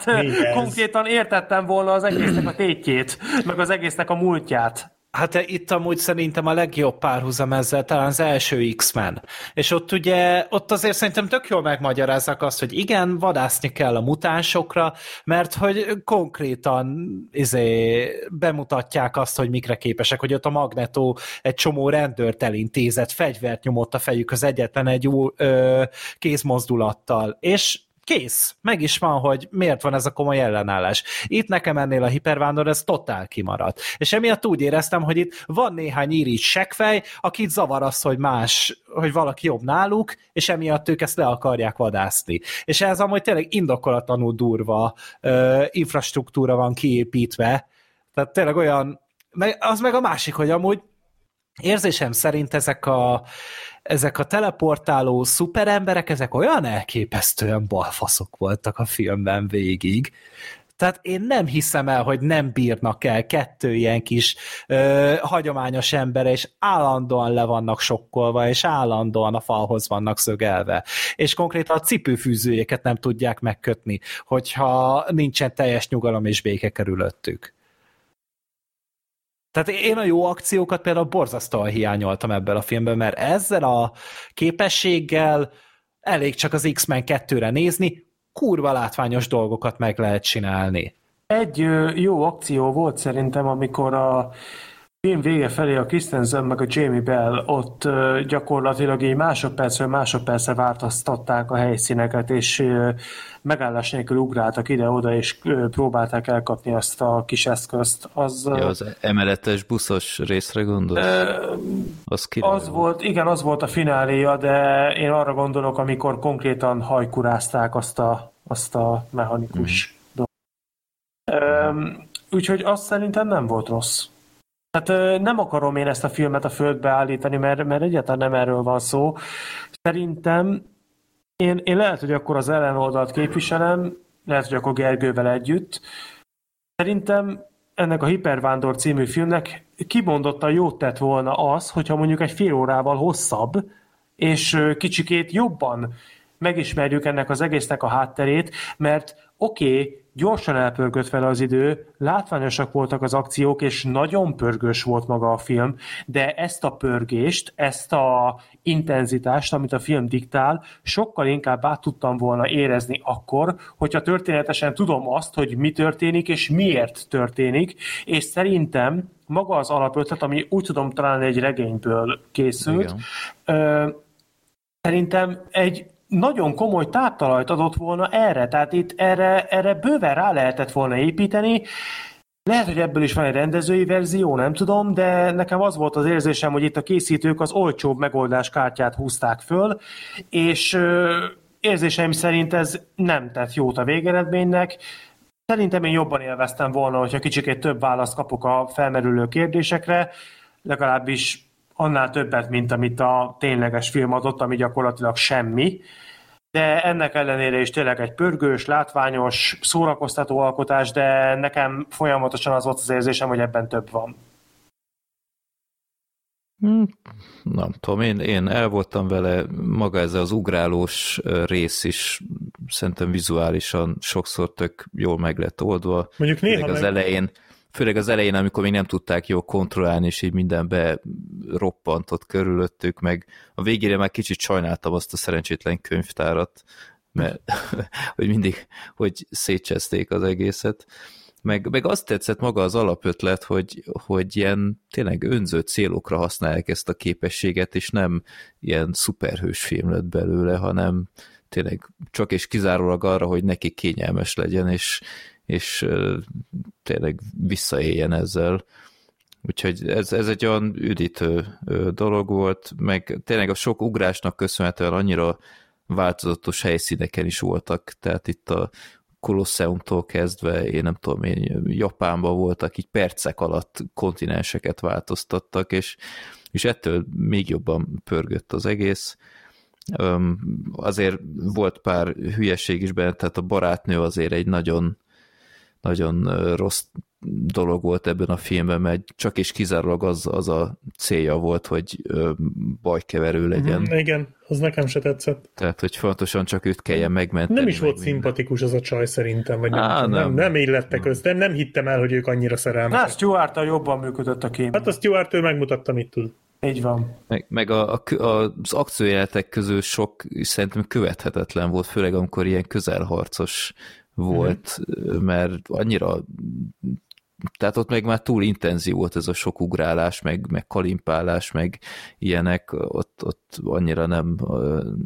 Speaker 4: Mi ez?
Speaker 5: konkrétan értettem volna az egésznek a tétjét, meg az egésznek a múltját.
Speaker 3: Hát itt amúgy szerintem a legjobb párhuzam ezzel talán az első X-Men. És ott ugye, ott azért szerintem tök jól megmagyarázzák azt, hogy igen, vadászni kell a mutánsokra, mert hogy konkrétan izé, bemutatják azt, hogy mikre képesek, hogy ott a Magneto egy csomó rendőrt elintézett, fegyvert nyomott a fejük az egyetlen egy jó ö, kézmozdulattal. És kész, meg is van, hogy miért van ez a komoly ellenállás. Itt nekem ennél a hipervándor ez totál kimaradt. És emiatt úgy éreztem, hogy itt van néhány íri seggfej, akit zavar az, hogy más, hogy valaki jobb náluk, és emiatt ők ezt le akarják vadászni. És ez amúgy tényleg indokolatlanul durva ö, infrastruktúra van kiépítve, tehát tényleg olyan, meg, az meg a másik, hogy amúgy érzésem szerint ezek a, ezek a teleportáló szuperemberek, ezek olyan elképesztően balfaszok voltak a filmben végig. Tehát én nem hiszem el, hogy nem bírnak el kettő ilyen kis ö, hagyományos ember, és állandóan le vannak sokkolva, és állandóan a falhoz vannak szögelve. És konkrétan a cipőfűzőjéket nem tudják megkötni, hogyha nincsen teljes nyugalom és béke körülöttük. Tehát én a jó akciókat például borzasztóan hiányoltam ebből a filmben, mert ezzel a képességgel elég csak az X-Men 2-re nézni, kurva látványos dolgokat meg lehet csinálni.
Speaker 5: Egy jó akció volt szerintem, amikor a film vége felé a Christensen meg a Jamie Bell ott gyakorlatilag így másodpercről másodpercre változtatták a helyszíneket, és megállás nélkül ugráltak ide-oda, és próbálták elkapni azt a kis eszközt. Az,
Speaker 2: Ja, az emeletes buszos részre gondolsz? Az
Speaker 5: az volt, igen, az volt a fináléja, de én arra gondolok, amikor konkrétan hajkurázták azt a, azt a mechanikus
Speaker 2: Mhm.
Speaker 5: dolgot. Úgyhogy azt szerintem nem volt rossz. Hát nem akarom én ezt a filmet a földbe állítani, mert, mert egyáltalán nem erről van szó. Szerintem én, én lehet, hogy akkor az ellenoldalt képviselem, lehet, hogy akkor Gergővel együtt. Szerintem ennek a Hipervándor című filmnek kimondottan jót tett volna az, hogyha mondjuk egy fél órával hosszabb, és kicsikét jobban megismerjük ennek az egésznek a hátterét, mert oké, okay, gyorsan elpörgött fel az idő, látványosak voltak az akciók, és nagyon pörgős volt maga a film, de ezt a pörgést, ezt a intenzitást, amit a film diktál, sokkal inkább át tudtam volna érezni akkor, hogyha történetesen tudom azt, hogy mi történik, és miért történik, és szerintem maga az alapötlet, ami úgy tudom talán egy regényből készült, Igen. Ö, szerintem egy nagyon komoly táptalajt adott volna erre, tehát itt erre, erre bőven rá lehetett volna építeni, lehet, hogy ebből is van egy rendezői verzió, nem tudom, de nekem az volt az érzésem, hogy itt a készítők az olcsóbb megoldás kártyát húzták föl, és érzéseim szerint ez nem tett jót a végeredménynek. Szerintem én jobban élveztem volna, hogyha kicsikét több választ kapok a felmerülő kérdésekre, legalábbis annál többet, mint amit a tényleges film adott, ami gyakorlatilag semmi. De ennek ellenére is tényleg egy pörgős, látványos, szórakoztató alkotás, de nekem folyamatosan az volt az érzésem, hogy ebben több van.
Speaker 2: Hmm, nem tudom, én, én el voltam vele, maga ez az ugrálós rész is szerintem vizuálisan sokszor tök jól meg lett oldva.
Speaker 4: Mondjuk néha
Speaker 2: meg... az elején főleg az elején, amikor még nem tudták jól kontrollálni, és így mindenbe roppantott körülöttük, meg a végére már kicsit sajnáltam azt a szerencsétlen könyvtárat, mert hogy mindig, hogy szétcsezték az egészet. Meg, meg azt tetszett maga az alapötlet, hogy, hogy ilyen tényleg önző célokra használják ezt a képességet, és nem ilyen szuperhős film lett belőle, hanem tényleg csak és kizárólag arra, hogy neki kényelmes legyen, és, és tényleg visszaéljen ezzel. Úgyhogy ez, ez egy olyan üdítő dolog volt, meg tényleg a sok ugrásnak köszönhetően annyira változatos helyszíneken is voltak, tehát itt a Kolosseumtól kezdve, én nem tudom, én Japánban voltak, így percek alatt kontinenseket változtattak, és, és ettől még jobban pörgött az egész. Azért volt pár hülyeség is benne, tehát a barátnő azért egy nagyon nagyon rossz dolog volt ebben a filmben, mert csak és kizárólag az, az a célja volt, hogy bajkeverő legyen. Mm,
Speaker 4: igen, az nekem se tetszett.
Speaker 2: Tehát, hogy fontosan csak őt kelljen megmenteni.
Speaker 4: Nem is volt meg szimpatikus az a csaj szerintem, vagy Á, nem, nem, nem illettek össze, nem hittem el, hogy ők annyira szerelmesek.
Speaker 5: Hát stuart jobban működött a kép.
Speaker 4: Hát a Stuart ő megmutatta, mit tud.
Speaker 5: Így van.
Speaker 2: Meg, meg a, a, az akciójeletek közül sok szerintem követhetetlen volt, főleg amikor ilyen közelharcos volt, mm-hmm. mert annyira tehát ott meg már túl intenzív volt ez a sok ugrálás, meg, meg kalimpálás, meg ilyenek, ott, ott annyira nem,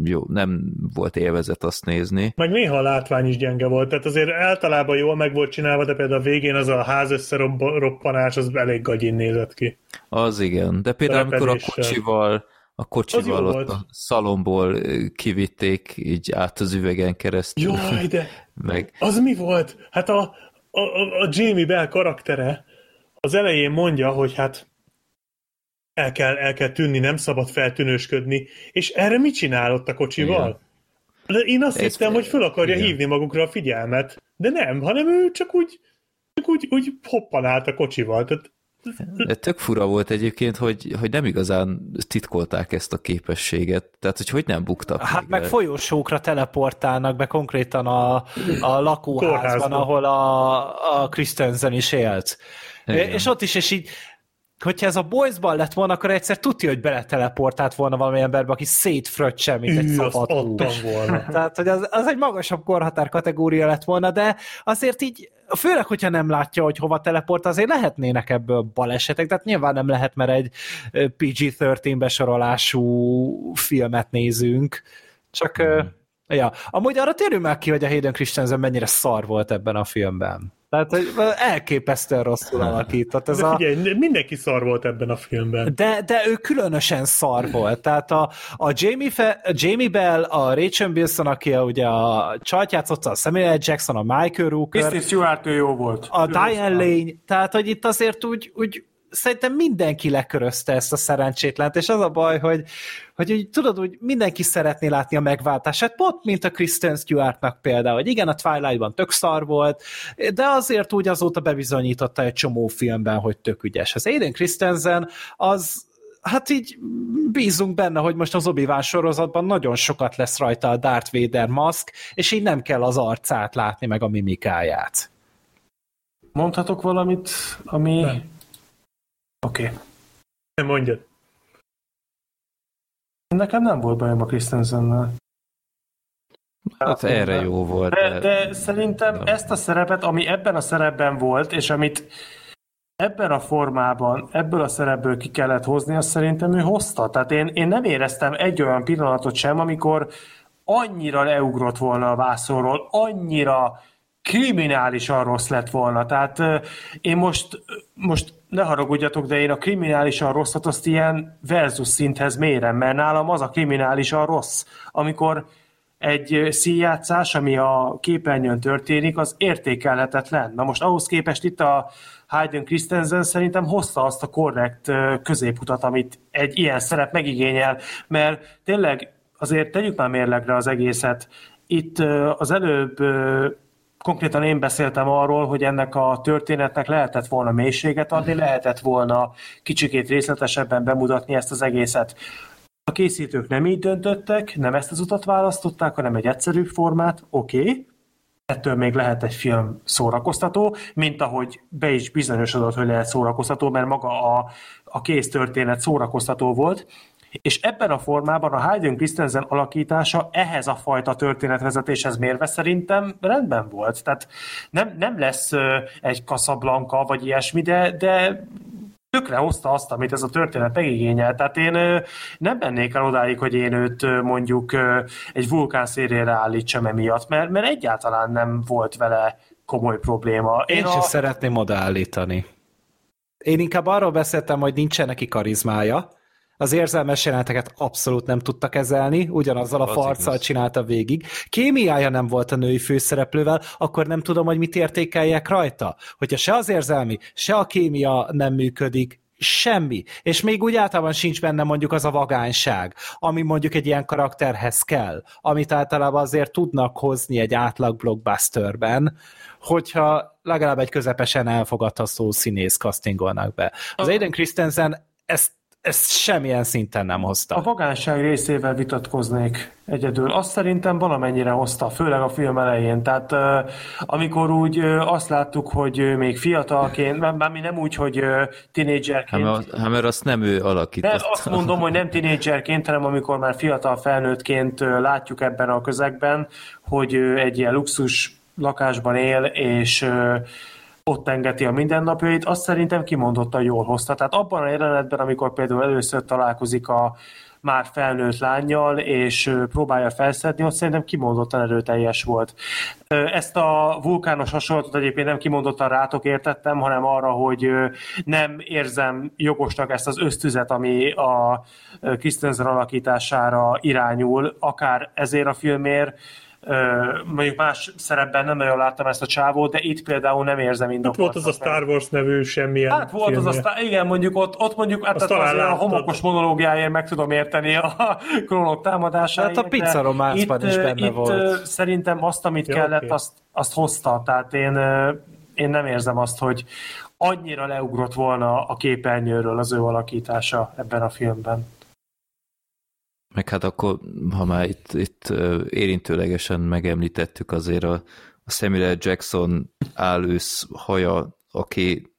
Speaker 2: jó, nem volt élvezet azt nézni.
Speaker 4: Meg néha a látvány is gyenge volt, tehát azért általában jól meg volt csinálva, de például a végén az a ház összeroppanás, az elég gagyin nézett ki.
Speaker 2: Az igen, de például amikor a kocsival a kocsival ott a szalomból kivitték így át az üvegen keresztül.
Speaker 4: Jaj, de meg... az mi volt? Hát a, a, a Jamie Bell karaktere az elején mondja, hogy hát el kell, el kell tűnni, nem szabad feltűnősködni, és erre mit csinál ott a kocsival? Igen. De én azt Ez hittem, hogy fel akarja igen. hívni magukra a figyelmet, de nem, hanem ő csak úgy, csak úgy, úgy hoppan át a kocsival. Tehát
Speaker 2: de tök fura volt egyébként, hogy, hogy nem igazán titkolták ezt a képességet, tehát hogy hogy nem buktak
Speaker 3: Hát meg, meg folyosókra teleportálnak be konkrétan a, a lakóházban, Kórházban. ahol a, a Christensen is élt. Igen. És ott is, és így hogyha ez a Boysban lett volna, akkor egyszer tudja, hogy beleteleportált volna valami emberbe, aki szétfröccse, mint egy szabad
Speaker 4: volna.
Speaker 3: Tehát, hogy az, az egy magasabb korhatár kategória lett volna, de azért így, főleg, hogyha nem látja, hogy hova teleport, azért lehetnének ebből balesetek, tehát nyilván nem lehet, mert egy PG-13 besorolású filmet nézünk, csak mm. ja. Amúgy arra térjünk meg ki, hogy a Hayden Christensen mennyire szar volt ebben a filmben. Tehát, hogy elképesztően rosszul alakított. Ez
Speaker 4: de figyelj, a... mindenki szar volt ebben a filmben.
Speaker 3: De, de ő különösen szar volt. Tehát a, a, Jamie, Fe, a Jamie Bell, a Rachel Bilson, aki a, ugye a csajt játszotta, a Samuel Jackson, a Michael Rooker.
Speaker 5: Kristen Stewart ő jó volt.
Speaker 3: A Diane Lane. Tehát, hogy itt azért úgy, úgy szerintem mindenki lekörözte ezt a szerencsétlent, és az a baj, hogy, hogy hogy tudod, hogy mindenki szeretné látni a megváltását, pont mint a Kristen Stewartnak például, hogy igen, a Twilight-ban tök szar volt, de azért úgy azóta bebizonyította egy csomó filmben, hogy tök ügyes. Az Aiden Christensen az hát így bízunk benne, hogy most az obi sorozatban nagyon sokat lesz rajta a Darth Vader maszk, és így nem kell az arcát látni, meg a mimikáját.
Speaker 5: Mondhatok valamit, ami... Oké. Okay.
Speaker 4: Nem mondjad.
Speaker 5: Nekem nem volt bajom a Christensennel.
Speaker 2: Hát erre jó volt.
Speaker 5: De, de, de szerintem de. ezt a szerepet, ami ebben a szerepben volt, és amit ebben a formában, ebből a szerepből ki kellett hozni, azt szerintem ő hozta. Tehát én, én nem éreztem egy olyan pillanatot sem, amikor annyira leugrott volna a vászorról, annyira kriminálisan rossz lett volna. Tehát én most, most ne haragudjatok, de én a kriminálisan rosszat azt ilyen versus szinthez mérem, mert nálam az a kriminálisan rossz, amikor egy színjátszás, ami a képernyőn történik, az értékelhetetlen. Na most ahhoz képest itt a Hayden Christensen szerintem hozta azt a korrekt középutat, amit egy ilyen szerep megigényel, mert tényleg azért tegyük már mérlegre az egészet. Itt az előbb konkrétan én beszéltem arról, hogy ennek a történetnek lehetett volna mélységet adni, lehetett volna kicsikét részletesebben bemutatni ezt az egészet. A készítők nem így döntöttek, nem ezt az utat választották, hanem egy egyszerűbb formát, oké, okay, ettől még lehet egy film szórakoztató, mint ahogy be is bizonyosodott, hogy lehet szórakoztató, mert maga a, a kész történet szórakoztató volt, és ebben a formában a Hayden Christensen alakítása ehhez a fajta történetvezetéshez mérve szerintem rendben volt. Tehát nem, nem lesz egy Casablanca vagy ilyesmi, de, de tökre hozta azt, amit ez a történet megigényel. Tehát én nem mennék el odáig, hogy én őt mondjuk egy vulkán szérére állítsam emiatt, mert, mert egyáltalán nem volt vele komoly probléma.
Speaker 3: Én, én a... sem szeretném odaállítani. Én inkább arról beszéltem, hogy nincsen neki karizmája, az érzelmes jeleneteket abszolút nem tudta kezelni, ugyanazzal a farccal csinálta végig. Kémiája nem volt a női főszereplővel, akkor nem tudom, hogy mit értékeljek rajta. Hogyha se az érzelmi, se a kémia nem működik, semmi. És még úgy általában sincs benne mondjuk az a vagányság, ami mondjuk egy ilyen karakterhez kell, amit általában azért tudnak hozni egy átlag blockbusterben, hogyha legalább egy közepesen elfogadható színész castingolnak be. Az Aiden Christensen ezt ezt semmilyen szinten nem hozta.
Speaker 5: A vagánság részével vitatkoznék egyedül. Azt szerintem valamennyire hozta, főleg a film elején. Tehát amikor úgy azt láttuk, hogy még fiatalként, már mi nem úgy, hogy tinédzserként.
Speaker 2: Hát, hát mert azt nem ő alakította.
Speaker 5: De azt mondom, hogy nem tinédzserként, hanem amikor már fiatal felnőttként látjuk ebben a közegben, hogy egy ilyen luxus lakásban él, és ott engeti a mindennapjait, azt szerintem kimondottan jól hozta. Tehát abban a jelenetben, amikor például először találkozik a már felnőtt lányjal, és próbálja felszedni, ott szerintem kimondottan erőteljes volt. Ezt a vulkános hasonlatot egyébként nem kimondottan rátok értettem, hanem arra, hogy nem érzem jogosnak ezt az ösztüzet, ami a Christensen alakítására irányul, akár ezért a filmért, mondjuk más szerepben nem nagyon láttam ezt a csávót, de itt például nem érzem indokolt.
Speaker 4: Hát volt az a Star Wars nevű semmilyen
Speaker 5: Hát volt filmje. az a Star, igen, mondjuk ott, ott mondjuk hát az a homokos monológiáért meg tudom érteni a krónok támadásáért.
Speaker 3: Hát a pizza románcban is benne
Speaker 5: itt
Speaker 3: volt.
Speaker 5: szerintem azt, amit Jó, kellett, okay. azt, azt hozta. Tehát én, én nem érzem azt, hogy annyira leugrott volna a képernyőről az ő alakítása ebben a filmben.
Speaker 2: Meg hát akkor, ha már itt, itt érintőlegesen megemlítettük azért a, a Samuel Jackson állősz haja, aki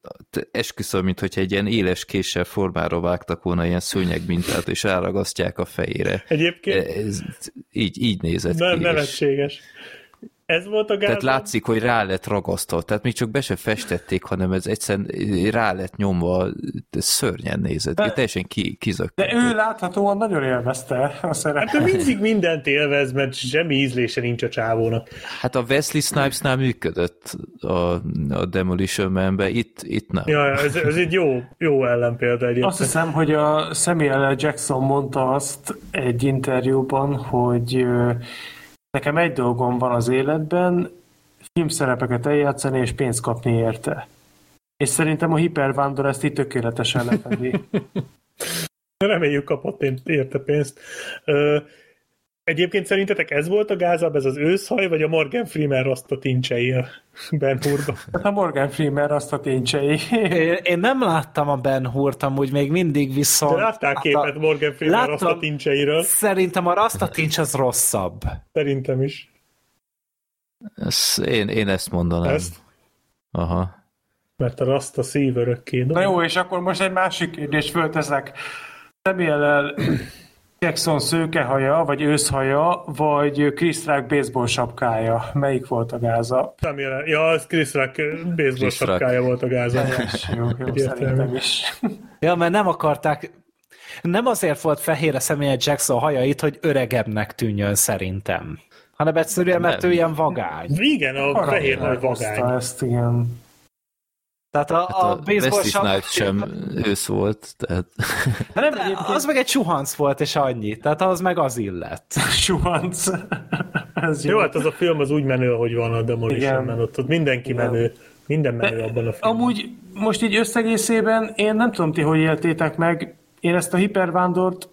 Speaker 2: esküszöm, mint hogyha egy ilyen éles késsel formára vágtak volna ilyen szőnyeg mintát, és elragasztják a fejére.
Speaker 4: Egyébként?
Speaker 2: Ez, így, így nézett
Speaker 4: Nem, ki. Nevetséges. És ez volt a gázom.
Speaker 2: Tehát látszik, hogy rá lett ragasztva. Tehát még csak be se festették, hanem ez egyszerűen rá lett nyomva, szörnyen nézett. De, teljesen ki, kizökkent.
Speaker 5: De ő láthatóan nagyon élvezte a szerepet.
Speaker 4: Hát ő mindig mindent élvez, mert semmi ízlése nincs a csávónak.
Speaker 2: Hát a Wesley Snipesnál működött a, a Demolition man itt, itt nem.
Speaker 4: Ja, ez, ez egy jó, jó ellenpélda egyébként.
Speaker 5: Azt hiszem, hogy a Samuel Jackson mondta azt egy interjúban, hogy Nekem egy dolgom van az életben, filmszerepeket eljátszani és pénzt kapni érte. És szerintem a hipervándor ezt így tökéletesen lefedi.
Speaker 4: Reméljük kapott érte pénzt. Egyébként szerintetek ez volt a gázabb, ez az őszhaj, vagy a Morgan Freeman rasta tincsei a Ben Hurban?
Speaker 5: Hát a Morgan Freeman rasta tincsei.
Speaker 3: Én, nem láttam a Ben Hurt amúgy még mindig, viszont...
Speaker 4: De láttál képet a... Morgan Freeman
Speaker 3: Láttam.
Speaker 4: rasta tincseiről?
Speaker 3: Szerintem a rasta tincs az rosszabb.
Speaker 4: Szerintem is.
Speaker 2: Ez, én, én ezt mondanám.
Speaker 4: Ezt?
Speaker 2: Aha.
Speaker 4: Mert a rasta szív örökké.
Speaker 5: Na jó, és akkor most egy másik kérdést fölteszek. Samuel Jackson szőkehaja, vagy őszhaja, vagy Chris Rock baseball sapkája? Melyik volt a gáza?
Speaker 4: Samuel, ja, az Chris Rock baseball
Speaker 2: Chris Rock.
Speaker 4: sapkája volt a gáza.
Speaker 5: Jó, jó, szerintem is.
Speaker 3: Ja, mert nem akarták... Nem azért volt fehér a Samuel Jackson haja itt, hogy öregebbnek tűnjön szerintem. Hanem egyszerűen, mert
Speaker 2: Nem.
Speaker 3: ő ilyen vagány.
Speaker 4: Igen, a fehér nagy vagány.
Speaker 5: Ezt, igen.
Speaker 3: Tehát a,
Speaker 2: Hát
Speaker 3: a,
Speaker 2: a
Speaker 3: baseball.
Speaker 2: Snipes sem ősz volt, tehát
Speaker 5: De nem egyébként
Speaker 3: Az meg egy suhanc volt, és annyi. Tehát az meg az illett.
Speaker 5: suhanc. Ez
Speaker 4: Jó, hát az a film az úgy menő, hogy van a Demolition. Man, ott, ott mindenki
Speaker 5: Igen.
Speaker 4: menő. Minden menő abban a filmben.
Speaker 5: Amúgy most így összegészében én nem tudom ti, hogy éltétek meg, én ezt a hipervándort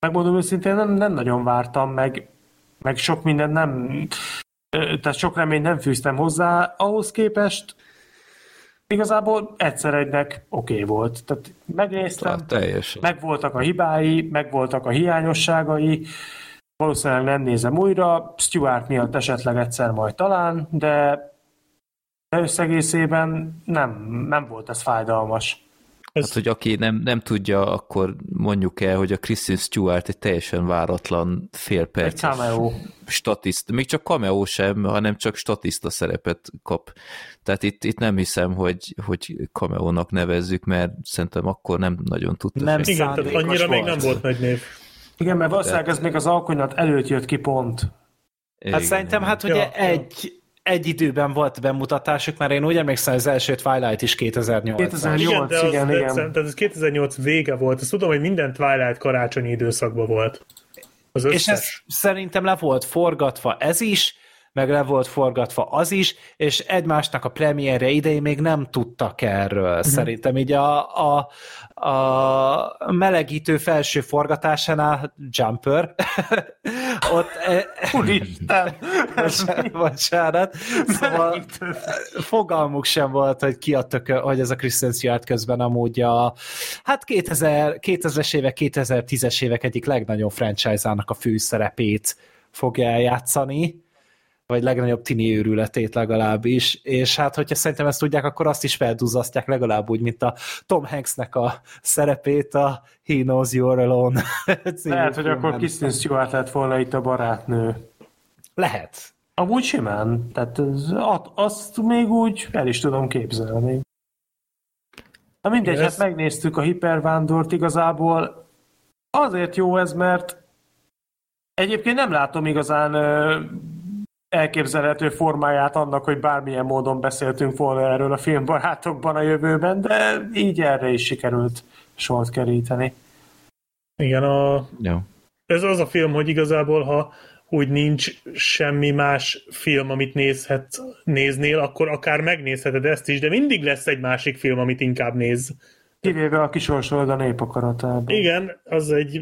Speaker 5: megmondom őszintén nem, nem nagyon vártam, meg, meg sok mindent nem, tehát sok reményt nem fűztem hozzá, ahhoz képest igazából egyszer egynek oké okay volt. Tehát megnéztem,
Speaker 2: hát
Speaker 5: megvoltak a hibái, megvoltak a hiányosságai, valószínűleg nem nézem újra, Stuart miatt esetleg egyszer majd talán, de de összegészében nem, nem volt ez fájdalmas.
Speaker 2: Hát, hogy aki nem, nem tudja, akkor mondjuk el, hogy a Kristen Stewart egy teljesen váratlan
Speaker 5: Egy
Speaker 2: félperces
Speaker 5: cameo.
Speaker 2: statiszt, még csak cameo sem, hanem csak statiszta szerepet kap. Tehát itt, itt nem hiszem, hogy, hogy cameo-nak nevezzük, mert szerintem akkor nem nagyon tudta.
Speaker 3: Nem
Speaker 2: senki.
Speaker 4: Igen, tehát annyira még nem
Speaker 3: volt.
Speaker 4: volt nagy név.
Speaker 5: Igen, mert valószínűleg ez még az alkonyat előtt jött ki pont.
Speaker 3: Hát
Speaker 2: Igen,
Speaker 3: szerintem, hát ugye
Speaker 4: ja.
Speaker 3: egy, egy időben volt bemutatásuk, mert én úgy emlékszem, az első Twilight is 2008
Speaker 5: 2008.
Speaker 4: Igen, de az,
Speaker 5: igen,
Speaker 4: de,
Speaker 5: igen.
Speaker 4: Tehát ez 2008 vége volt. Azt tudom, hogy minden Twilight karácsonyi időszakban volt. Az összes.
Speaker 3: És ez szerintem le volt forgatva ez is, meg le volt forgatva az is, és egymásnak a premierje idején még nem tudtak erről. Uh-huh. Szerintem így a, a, a melegítő felső forgatásánál Jumper, ott e,
Speaker 5: Úristen!
Speaker 3: bocsánat, bocsánat. Szóval fogalmuk sem volt, hogy ki a tökö, hogy ez a Kristen Stewart közben amúgy a hát 2000, 2000-es évek, 2010-es évek egyik legnagyobb franchise-ának a főszerepét fogja eljátszani, vagy legnagyobb tini őrületét legalábbis, és hát hogyha szerintem ezt tudják, akkor azt is felduzasztják legalább úgy, mint a Tom Hanksnek a szerepét a He Knows You're Alone
Speaker 5: Lehet, hogy akkor. Kristen Stewart lett volna itt a barátnő.
Speaker 3: Lehet.
Speaker 5: Amúgy simán. Tehát at- azt még úgy el is tudom képzelni. Na mindegy, hát megnéztük a hipervándort igazából. Azért jó ez, mert egyébként nem látom igazán elképzelhető formáját annak, hogy bármilyen módon beszéltünk volna erről a filmbarátokban a jövőben, de így erre is sikerült sort keríteni.
Speaker 4: Igen, a,
Speaker 2: Jó.
Speaker 4: ez az a film, hogy igazából, ha úgy nincs semmi más film, amit nézhet, néznél, akkor akár megnézheted ezt is, de mindig lesz egy másik film, amit inkább néz.
Speaker 5: Kivéve a kisorsolod a népakaratában.
Speaker 4: Igen, az egy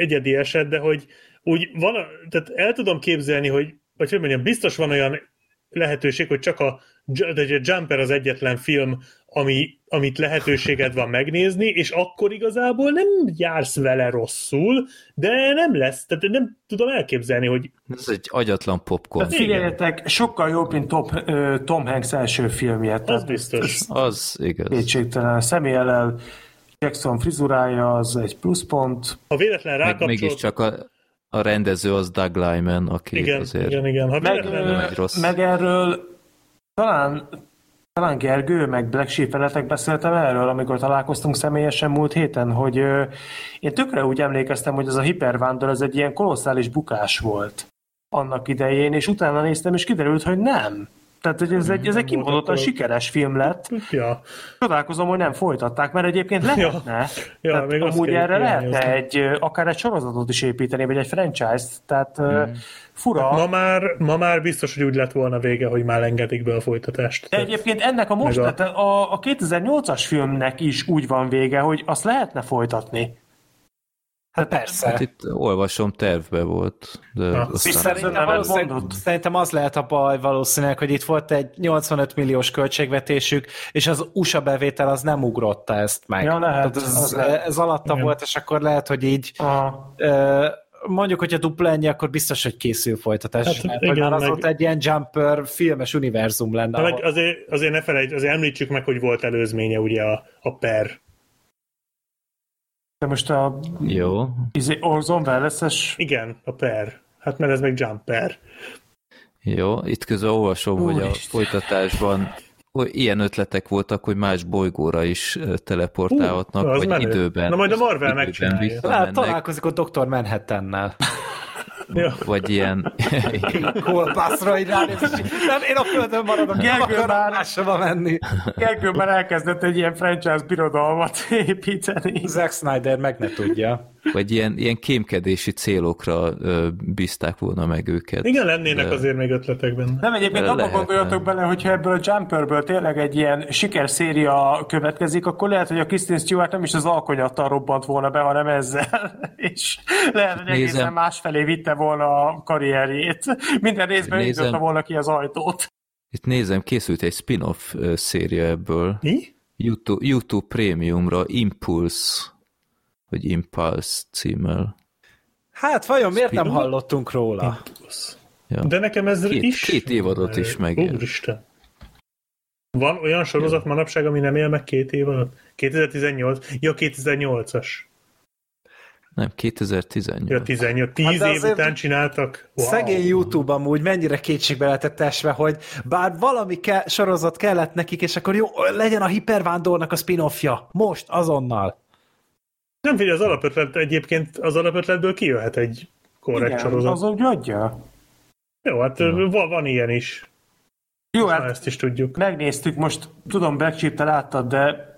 Speaker 4: egyedi eset, de hogy úgy van, tehát el tudom képzelni, hogy, vagy hogy mondjam, biztos van olyan lehetőség, hogy csak a, de a Jumper az egyetlen film, ami, amit lehetőséged van megnézni, és akkor igazából nem jársz vele rosszul, de nem lesz, tehát nem tudom elképzelni, hogy
Speaker 2: Ez egy agyatlan popcorn.
Speaker 5: Tehát figyeljetek, sokkal jobb, mint Top, ö, Tom Hanks első filmje.
Speaker 4: az biztos.
Speaker 2: Az igaz.
Speaker 5: Kétségtelen. Személyellel Jackson frizurája az egy pluszpont.
Speaker 4: Ha véletlen
Speaker 2: Meg,
Speaker 4: rákapcsolt...
Speaker 2: mégiscsak a, a rendező az Doug Lyman, aki
Speaker 4: Igen,
Speaker 2: azért...
Speaker 4: igen, igen. Ha
Speaker 5: Meg,
Speaker 2: nem rossz.
Speaker 5: meg erről talán, talán Gergő, meg Black Sheep veletek beszéltem erről, amikor találkoztunk személyesen múlt héten, hogy ö, én tökre úgy emlékeztem, hogy ez a hipervándor az egy ilyen kolosszális bukás volt annak idején, és utána néztem, és kiderült, hogy nem. Tehát hogy ez egy, ez egy kimondottan sikeres film lett.
Speaker 4: Ja.
Speaker 5: Csodálkozom, hogy nem folytatták, mert egyébként lehetne.
Speaker 4: Ja,
Speaker 5: tehát
Speaker 4: még
Speaker 5: amúgy erre lehetne egy, akár egy sorozatot is építeni, vagy egy franchise-t. Tehát hmm. fura.
Speaker 4: Ma már, ma már biztos, hogy úgy lett volna vége, hogy már engedik be a folytatást.
Speaker 5: De egyébként ennek a most,
Speaker 4: a-
Speaker 5: a... A, a 2008-as filmnek is úgy van vége, hogy azt lehetne folytatni.
Speaker 3: Hát persze.
Speaker 2: Hát itt olvasom, tervbe volt, de
Speaker 4: Ha.
Speaker 2: aztán...
Speaker 3: Szerintem, valószínűleg,
Speaker 5: mondott.
Speaker 3: szerintem az lehet a baj valószínűleg, hogy itt volt egy 85 milliós költségvetésük, és az USA bevétel az nem ugrotta ezt meg.
Speaker 5: Ja, lehet,
Speaker 3: Tehát
Speaker 5: az
Speaker 3: ez,
Speaker 5: lehet.
Speaker 3: ez alatta
Speaker 4: Igen.
Speaker 3: volt, és akkor lehet, hogy így
Speaker 5: A,
Speaker 3: ö, mondjuk, hogyha dupla ennyi, akkor biztos, hogy készül folytatás.
Speaker 4: Hát,
Speaker 3: mert
Speaker 4: igen,
Speaker 3: az
Speaker 4: meg-
Speaker 3: ott egy ilyen jumper filmes univerzum lenne.
Speaker 4: Meg
Speaker 3: ahol-
Speaker 4: azért, azért ne felejtsd, azért említsük meg, hogy volt előzménye ugye a, a per.
Speaker 5: De most a
Speaker 2: Jó,
Speaker 5: izé, Orson Welles-es
Speaker 4: Igen, a per. Hát mert ez meg jumper.
Speaker 2: jó. Itt közben olvasom, hogy a
Speaker 5: Úristen.
Speaker 2: folytatásban ilyen ötletek voltak, hogy más bolygóra is teleportálhatnak,
Speaker 4: Hú, az
Speaker 2: vagy
Speaker 4: menő.
Speaker 2: időben.
Speaker 4: Na majd a Marvel megcsinálja.
Speaker 3: Hát találkozik a Dr. Manhattannel.
Speaker 4: Ja.
Speaker 2: vagy ilyen...
Speaker 3: Kolbászra így ránéz, nem, én a földön maradok, nem
Speaker 5: Gergő már-
Speaker 3: máshova menni.
Speaker 5: Gergő már elkezdett egy ilyen franchise birodalmat építeni.
Speaker 3: Zack Snyder meg ne tudja.
Speaker 2: Vagy ilyen, ilyen kémkedési célokra ö, bízták volna meg őket.
Speaker 4: Igen, lennének
Speaker 2: De-
Speaker 4: azért még ötletek benne.
Speaker 5: Nem egyébként abban
Speaker 2: Lehetne.
Speaker 5: gondoljatok bele, hogyha ebből a Jumperből tényleg egy ilyen sikerszéria következik, akkor lehet, hogy a Kristen Stewart nem is az alkonyattal robbant volna be, hanem ezzel. És lehet, hogy egészen
Speaker 2: Nézem.
Speaker 5: másfelé vitte volna a karrierjét. Minden részben nyitotta volna ki az ajtót.
Speaker 2: Itt nézem, készült egy spin-off széria ebből.
Speaker 4: Mi?
Speaker 2: YouTube, YouTube Premiumra Impulse, vagy Impulse címmel.
Speaker 3: Hát vajon miért nem
Speaker 4: Spin-off?
Speaker 3: hallottunk róla?
Speaker 2: Ja.
Speaker 4: De nekem ez
Speaker 2: Két-
Speaker 4: is...
Speaker 2: két évadot is megél.
Speaker 4: Úristen. Van olyan sorozat manapság, ami nem él meg két év alatt? 2018? Ja, 2008-as.
Speaker 2: Nem, 2018.
Speaker 4: Ja, 18. 10
Speaker 3: Hát
Speaker 4: év után csináltak. Wow.
Speaker 3: Szegény YouTube amúgy mennyire kétségbe lehetett esve, hogy bár valami ke- sorozat kellett nekik, és akkor jó, legyen a hipervándornak a spin-offja. Most, azonnal.
Speaker 4: Nem figyelj, az alapötlet egyébként az alapötletből kijöhet egy korrekt
Speaker 5: Igen,
Speaker 4: sorozat.
Speaker 5: az úgy adja.
Speaker 4: Jó, hát
Speaker 2: Ja.
Speaker 4: van, van ilyen is.
Speaker 5: Jó,
Speaker 4: Hát,
Speaker 5: hát
Speaker 4: ezt is tudjuk.
Speaker 5: megnéztük, most tudom, Black Sheep-te láttad, de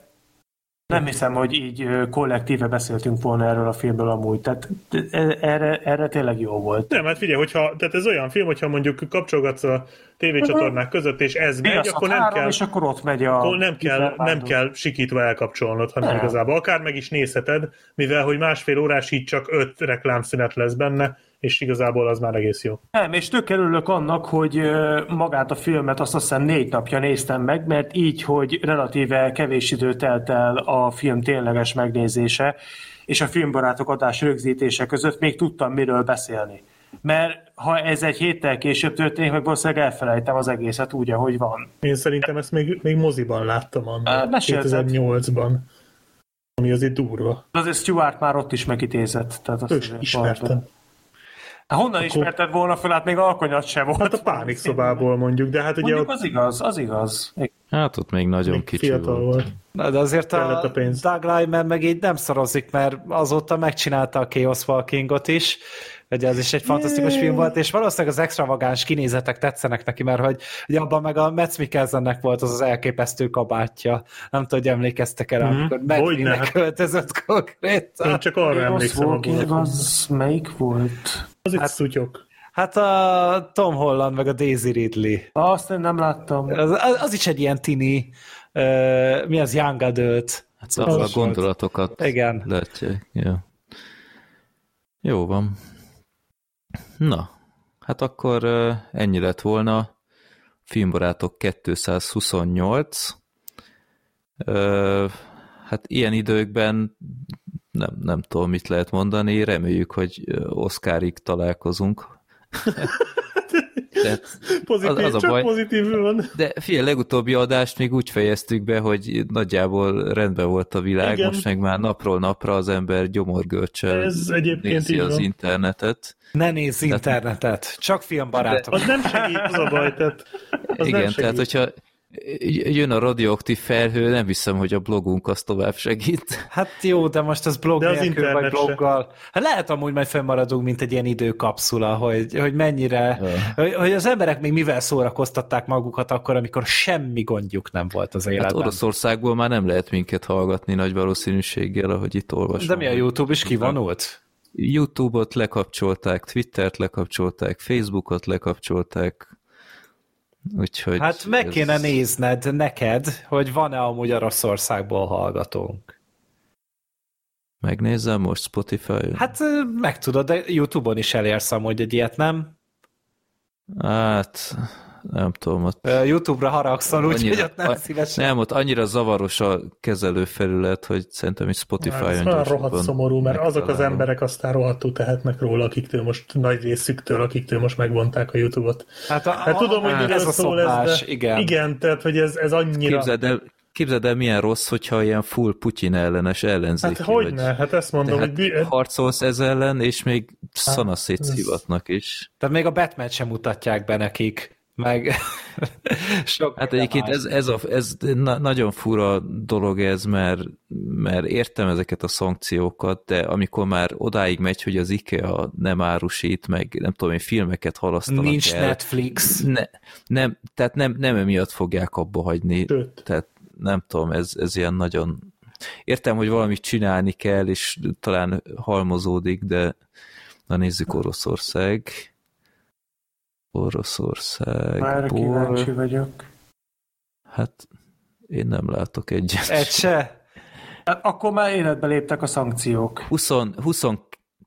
Speaker 5: nem hiszem, hogy így kollektíve beszéltünk volna erről a filmről amúgy. Tehát e- erre, erre tényleg jó volt.
Speaker 4: Nem, hát figyelj, hogyha, tehát ez olyan film, hogyha mondjuk kapcsolgatsz a tévécsatornák között, és ez megy,
Speaker 5: Viaszat
Speaker 4: akkor nem kell,
Speaker 5: és akkor ott megy a...
Speaker 4: akkor nem kell, nem kell sikítva elkapcsolnod, hanem
Speaker 5: Nem.
Speaker 4: igazából akár meg is nézheted, mivel hogy másfél órás így csak öt reklámszünet lesz benne, és igazából az már egész jó.
Speaker 5: Nem, és tök örülök annak, hogy magát a filmet azt hiszem négy napja néztem meg, mert így, hogy relatíve kevés idő telt el a film tényleges megnézése, és a filmbarátok adás rögzítése között még tudtam miről beszélni. Mert ha ez egy héttel később történik, meg valószínűleg elfelejtem az egészet úgy, ahogy van.
Speaker 4: Én szerintem ezt még, még moziban láttam annak,
Speaker 5: mesélted.
Speaker 4: 2008-ban, ami azért durva.
Speaker 5: De azért Stuart már ott is megidézett. Tehát azt
Speaker 4: ismertem.
Speaker 5: Hát honnan ismerted volna fel, hát még alkonyat se volt.
Speaker 4: Hát a pánik szobából mondjuk, de hát ugye
Speaker 5: Mondjuk
Speaker 4: ott
Speaker 5: az igaz, az igaz.
Speaker 2: Hát ott még nagyon
Speaker 4: még
Speaker 2: kicsi
Speaker 4: fiatal
Speaker 2: volt.
Speaker 4: volt.
Speaker 3: Na, de azért a,
Speaker 4: a pénz.
Speaker 3: Doug Lyman meg így nem szarozik, mert azóta megcsinálta a Chaos Walkingot is, ugye az is egy fantasztikus film volt, és valószínűleg az extravagáns kinézetek tetszenek neki, mert hogy ugye abban meg a Metz Mikkelsennek volt az az elképesztő kabátja. Nem tudom, hogy emlékeztek erre,
Speaker 4: Mhm.
Speaker 3: amikor Medvinek
Speaker 4: hát.
Speaker 3: költözött konkrétan.
Speaker 4: Én csak arra
Speaker 5: Chaos
Speaker 4: emlékszem
Speaker 5: Walking az melyik volt?
Speaker 4: Az egy szutyok.
Speaker 3: Hát a Tom Holland meg a Daisy Ridley.
Speaker 5: Azt én nem láttam.
Speaker 3: Az, az, az is egy ilyen tini, uh, mi az Young Adult.
Speaker 2: Hát szóval a
Speaker 3: volt.
Speaker 2: gondolatokat
Speaker 3: Igen.
Speaker 2: látják. Ja. Jó van. Na, hát akkor ennyi lett volna. Filmbarátok 228. Ö, hát ilyen időkben nem, nem tudom, mit lehet mondani. Reméljük, hogy ö, Oscarig találkozunk. Tehát
Speaker 4: Pozitív,
Speaker 2: Az- az a
Speaker 4: csak
Speaker 2: baj.
Speaker 4: pozitív van.
Speaker 2: De figyelj, legutóbbi adást még úgy fejeztük be, hogy nagyjából rendben volt a világ,
Speaker 4: Igen.
Speaker 2: most meg már napról napra az ember gyomorgörcsel
Speaker 4: Ez egyébként
Speaker 2: nézi az
Speaker 4: van.
Speaker 2: internetet.
Speaker 3: Ne nézz internetet, csak filmbarátok.
Speaker 4: Az nem segít, az a baj, tehát az nem
Speaker 2: Igen,
Speaker 4: segít.
Speaker 2: tehát hogyha jön a radioaktív felhő, nem hiszem, hogy a blogunk az tovább segít.
Speaker 3: Hát jó, de most az blog
Speaker 4: De az
Speaker 3: nélkül, vagy bloggal. Hát lehet amúgy majd fennmaradunk, mint egy ilyen időkapszula, hogy, hogy mennyire, hogy, hogy az emberek még mivel szórakoztatták magukat akkor, amikor semmi gondjuk nem volt az
Speaker 2: Hát
Speaker 3: életben.
Speaker 2: Oroszországból már nem lehet minket hallgatni nagy valószínűséggel, ahogy itt olvasom.
Speaker 3: de mi a YouTube is kivonult?
Speaker 2: YouTube-ot lekapcsolták, Twittert lekapcsolták, Facebookot lekapcsolták, úgyhogy...
Speaker 3: Hát meg
Speaker 2: ez-
Speaker 3: kéne nézned neked, hogy van-e amúgy Oroszországból hallgatónk.
Speaker 2: Megnézem most Spotify-on?
Speaker 3: Hát meg tudod, de YouTube-on is elérsz amúgy egy ilyet, nem?
Speaker 2: Hát, nem tudom, ott
Speaker 3: YouTube-ra haragszol, úgyhogy ott nem szívesen.
Speaker 2: Nem, ott annyira zavaros a kezelőfelület, hogy szerintem is
Speaker 4: Ez
Speaker 2: Spotify-on
Speaker 4: olyan rohadt
Speaker 2: gyorsabban
Speaker 4: szomorú, mert azok az emberek aztán rohadtul tehetnek róla, akiktől most nagy részüktől, akiktől most megvonták a YouTube-ot.
Speaker 3: Hát, a,
Speaker 4: Hát tudom, hogy
Speaker 3: hát ez a
Speaker 4: szól ez, de
Speaker 3: igen.
Speaker 4: igen, tehát, hogy ez, ez annyira...
Speaker 2: Képzeld el, képzeld el, milyen rossz, hogyha ilyen full Putyin ellenes ellenzéki
Speaker 4: Hát hogy ne? Hát ezt mondom, hogy... bi-
Speaker 2: harcolsz ez ellen, és még szana
Speaker 4: ez-
Speaker 2: szétszivatnak is.
Speaker 3: Tehát még a Batman sem mutatják be nekik, meg sok
Speaker 2: Hát egyébként ez, ez, a, ez na, nagyon fura dolog ez, mert, mert értem ezeket a szankciókat, de amikor már odáig megy, hogy az IKEA nem árusít, meg nem tudom én, filmeket halasztanak
Speaker 3: Nincs
Speaker 2: el.
Speaker 3: Netflix.
Speaker 2: Ne, nem, tehát nem, nem emiatt fogják abba hagyni.
Speaker 4: Sőt.
Speaker 2: Tehát nem tudom, ez, ez ilyen nagyon... Értem, hogy valamit csinálni kell, és talán halmozódik, de na nézzük Oroszország.
Speaker 5: Már kíváncsi vagyok.
Speaker 2: Hát én nem látok egyet.
Speaker 3: Egy se?
Speaker 5: Hát Akkor már életbe léptek a szankciók.
Speaker 2: 20, 20,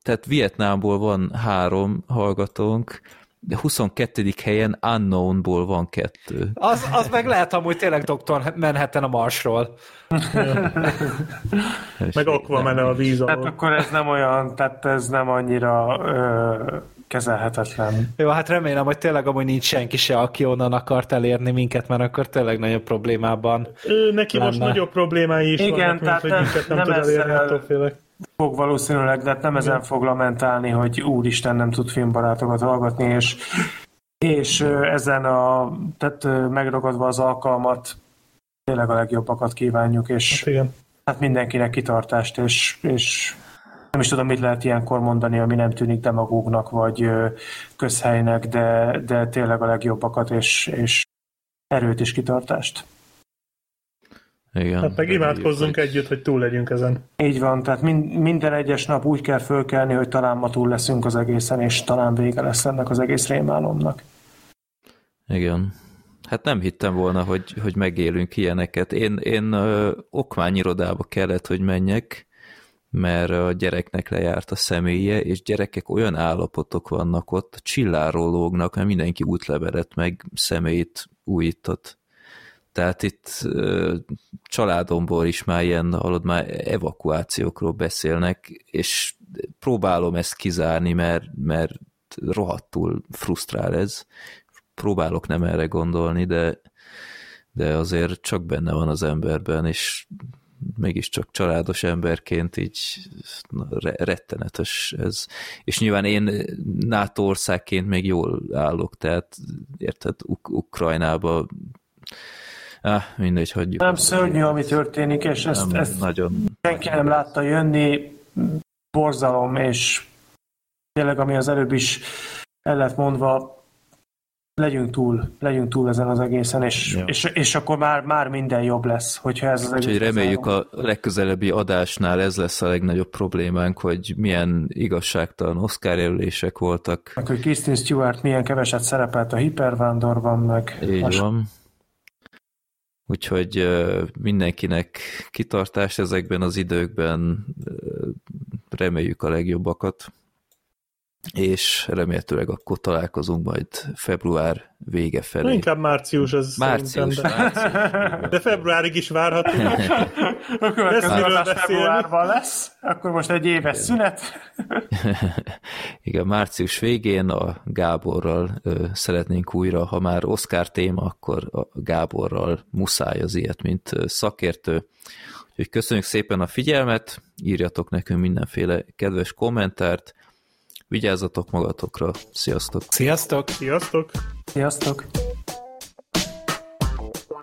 Speaker 2: tehát Vietnámból van három hallgatónk, de 22. helyen Unknownból van kettő.
Speaker 3: Az, az meg lehet amúgy tényleg Dr. Manhattan a Marsról.
Speaker 4: Meg Aquaman a víz
Speaker 5: Hát
Speaker 4: alól.
Speaker 5: akkor ez nem olyan, tehát ez nem annyira ö, kezelhetetlen.
Speaker 3: Jó, hát remélem, hogy tényleg amúgy nincs senki se, aki onnan akart elérni minket, mert akkor tényleg nagyobb problémában.
Speaker 4: Ő, neki most
Speaker 3: lenne.
Speaker 4: nagyobb problémái is
Speaker 5: Igen,
Speaker 4: vannak,
Speaker 5: tehát
Speaker 4: hogy
Speaker 5: nem-
Speaker 4: minket nem,
Speaker 5: nem
Speaker 4: tud elérni, attól félek.
Speaker 5: Fog valószínűleg, de hát nem ezen fog lamentálni, hogy úristen nem tud filmbarátokat hallgatni, és, és ezen a, tehát megragadva az alkalmat tényleg a legjobbakat kívánjuk, és
Speaker 4: Hát igen.
Speaker 5: hát mindenkinek kitartást, és, és nem is tudom, mit lehet ilyenkor mondani, ami nem tűnik demagógnak, vagy közhelynek, de, de tényleg a legjobbakat, és, és erőt és kitartást.
Speaker 2: Igen.
Speaker 4: Hát meg imádkozzunk
Speaker 2: hogy-
Speaker 4: együtt, hogy túl legyünk ezen.
Speaker 5: Így van, tehát min- minden egyes nap úgy kell fölkelni, hogy talán ma túl leszünk az egészen, és talán vége lesz ennek az egész rémálomnak.
Speaker 2: Igen. Hát nem hittem volna, hogy, hogy megélünk ilyeneket. Én, én ö, okmányirodába kellett, hogy menjek, mert a gyereknek lejárt a személye, és gyerekek olyan állapotok vannak ott, csilláról lógnak, mert mindenki útlevelet meg személyt újított. Tehát itt családomból is már ilyen, hallod, már evakuációkról beszélnek, és próbálom ezt kizárni, mert, mert rohadtul frusztrál ez. Próbálok nem erre gondolni, de, de azért csak benne van az emberben, és mégiscsak családos emberként így re- rettenetes ez. És nyilván én NATO országként még jól állok, tehát érted, Uk- Ukrajnába Ah, mindegy, hagyjuk.
Speaker 5: Nem szörnyű, ami történik, és ezt,
Speaker 2: Nem,
Speaker 5: ezt
Speaker 2: nagyon
Speaker 5: senki nem látta jönni, borzalom, és tényleg, ami az előbb is el lett mondva, legyünk túl, legyünk túl ezen az egészen, és,
Speaker 2: Ja.
Speaker 5: és, és akkor már, már minden jobb lesz, hogyha ez az.
Speaker 2: Úgyhogy reméljük a legközelebbi adásnál ez lesz a legnagyobb problémánk, hogy milyen igazságtalan Oscar jelölések voltak.
Speaker 5: Meg, hogy Kristen Stewart milyen keveset szerepelt a hipervándorban, meg...
Speaker 2: Így van. Úgyhogy mindenkinek kitartást ezekben az időkben, reméljük a legjobbakat, és remélhetőleg akkor találkozunk majd február vége felé.
Speaker 4: Inkább március az
Speaker 2: Március,
Speaker 4: de,
Speaker 2: március.
Speaker 4: de februárig is várhatunk.
Speaker 5: A következő februárban lesz, akkor most egy éves szünet.
Speaker 2: Igen, március végén a Gáborral ö, szeretnénk újra, ha már Oscar téma, akkor a Gáborral muszáj az ilyet, mint szakértő. Úgyhogy köszönjük szépen a figyelmet, írjatok nekünk mindenféle kedves kommentárt, vigyázzatok magatokra, sziasztok!
Speaker 3: Sziasztok!
Speaker 4: Sziasztok!
Speaker 5: Sziasztok!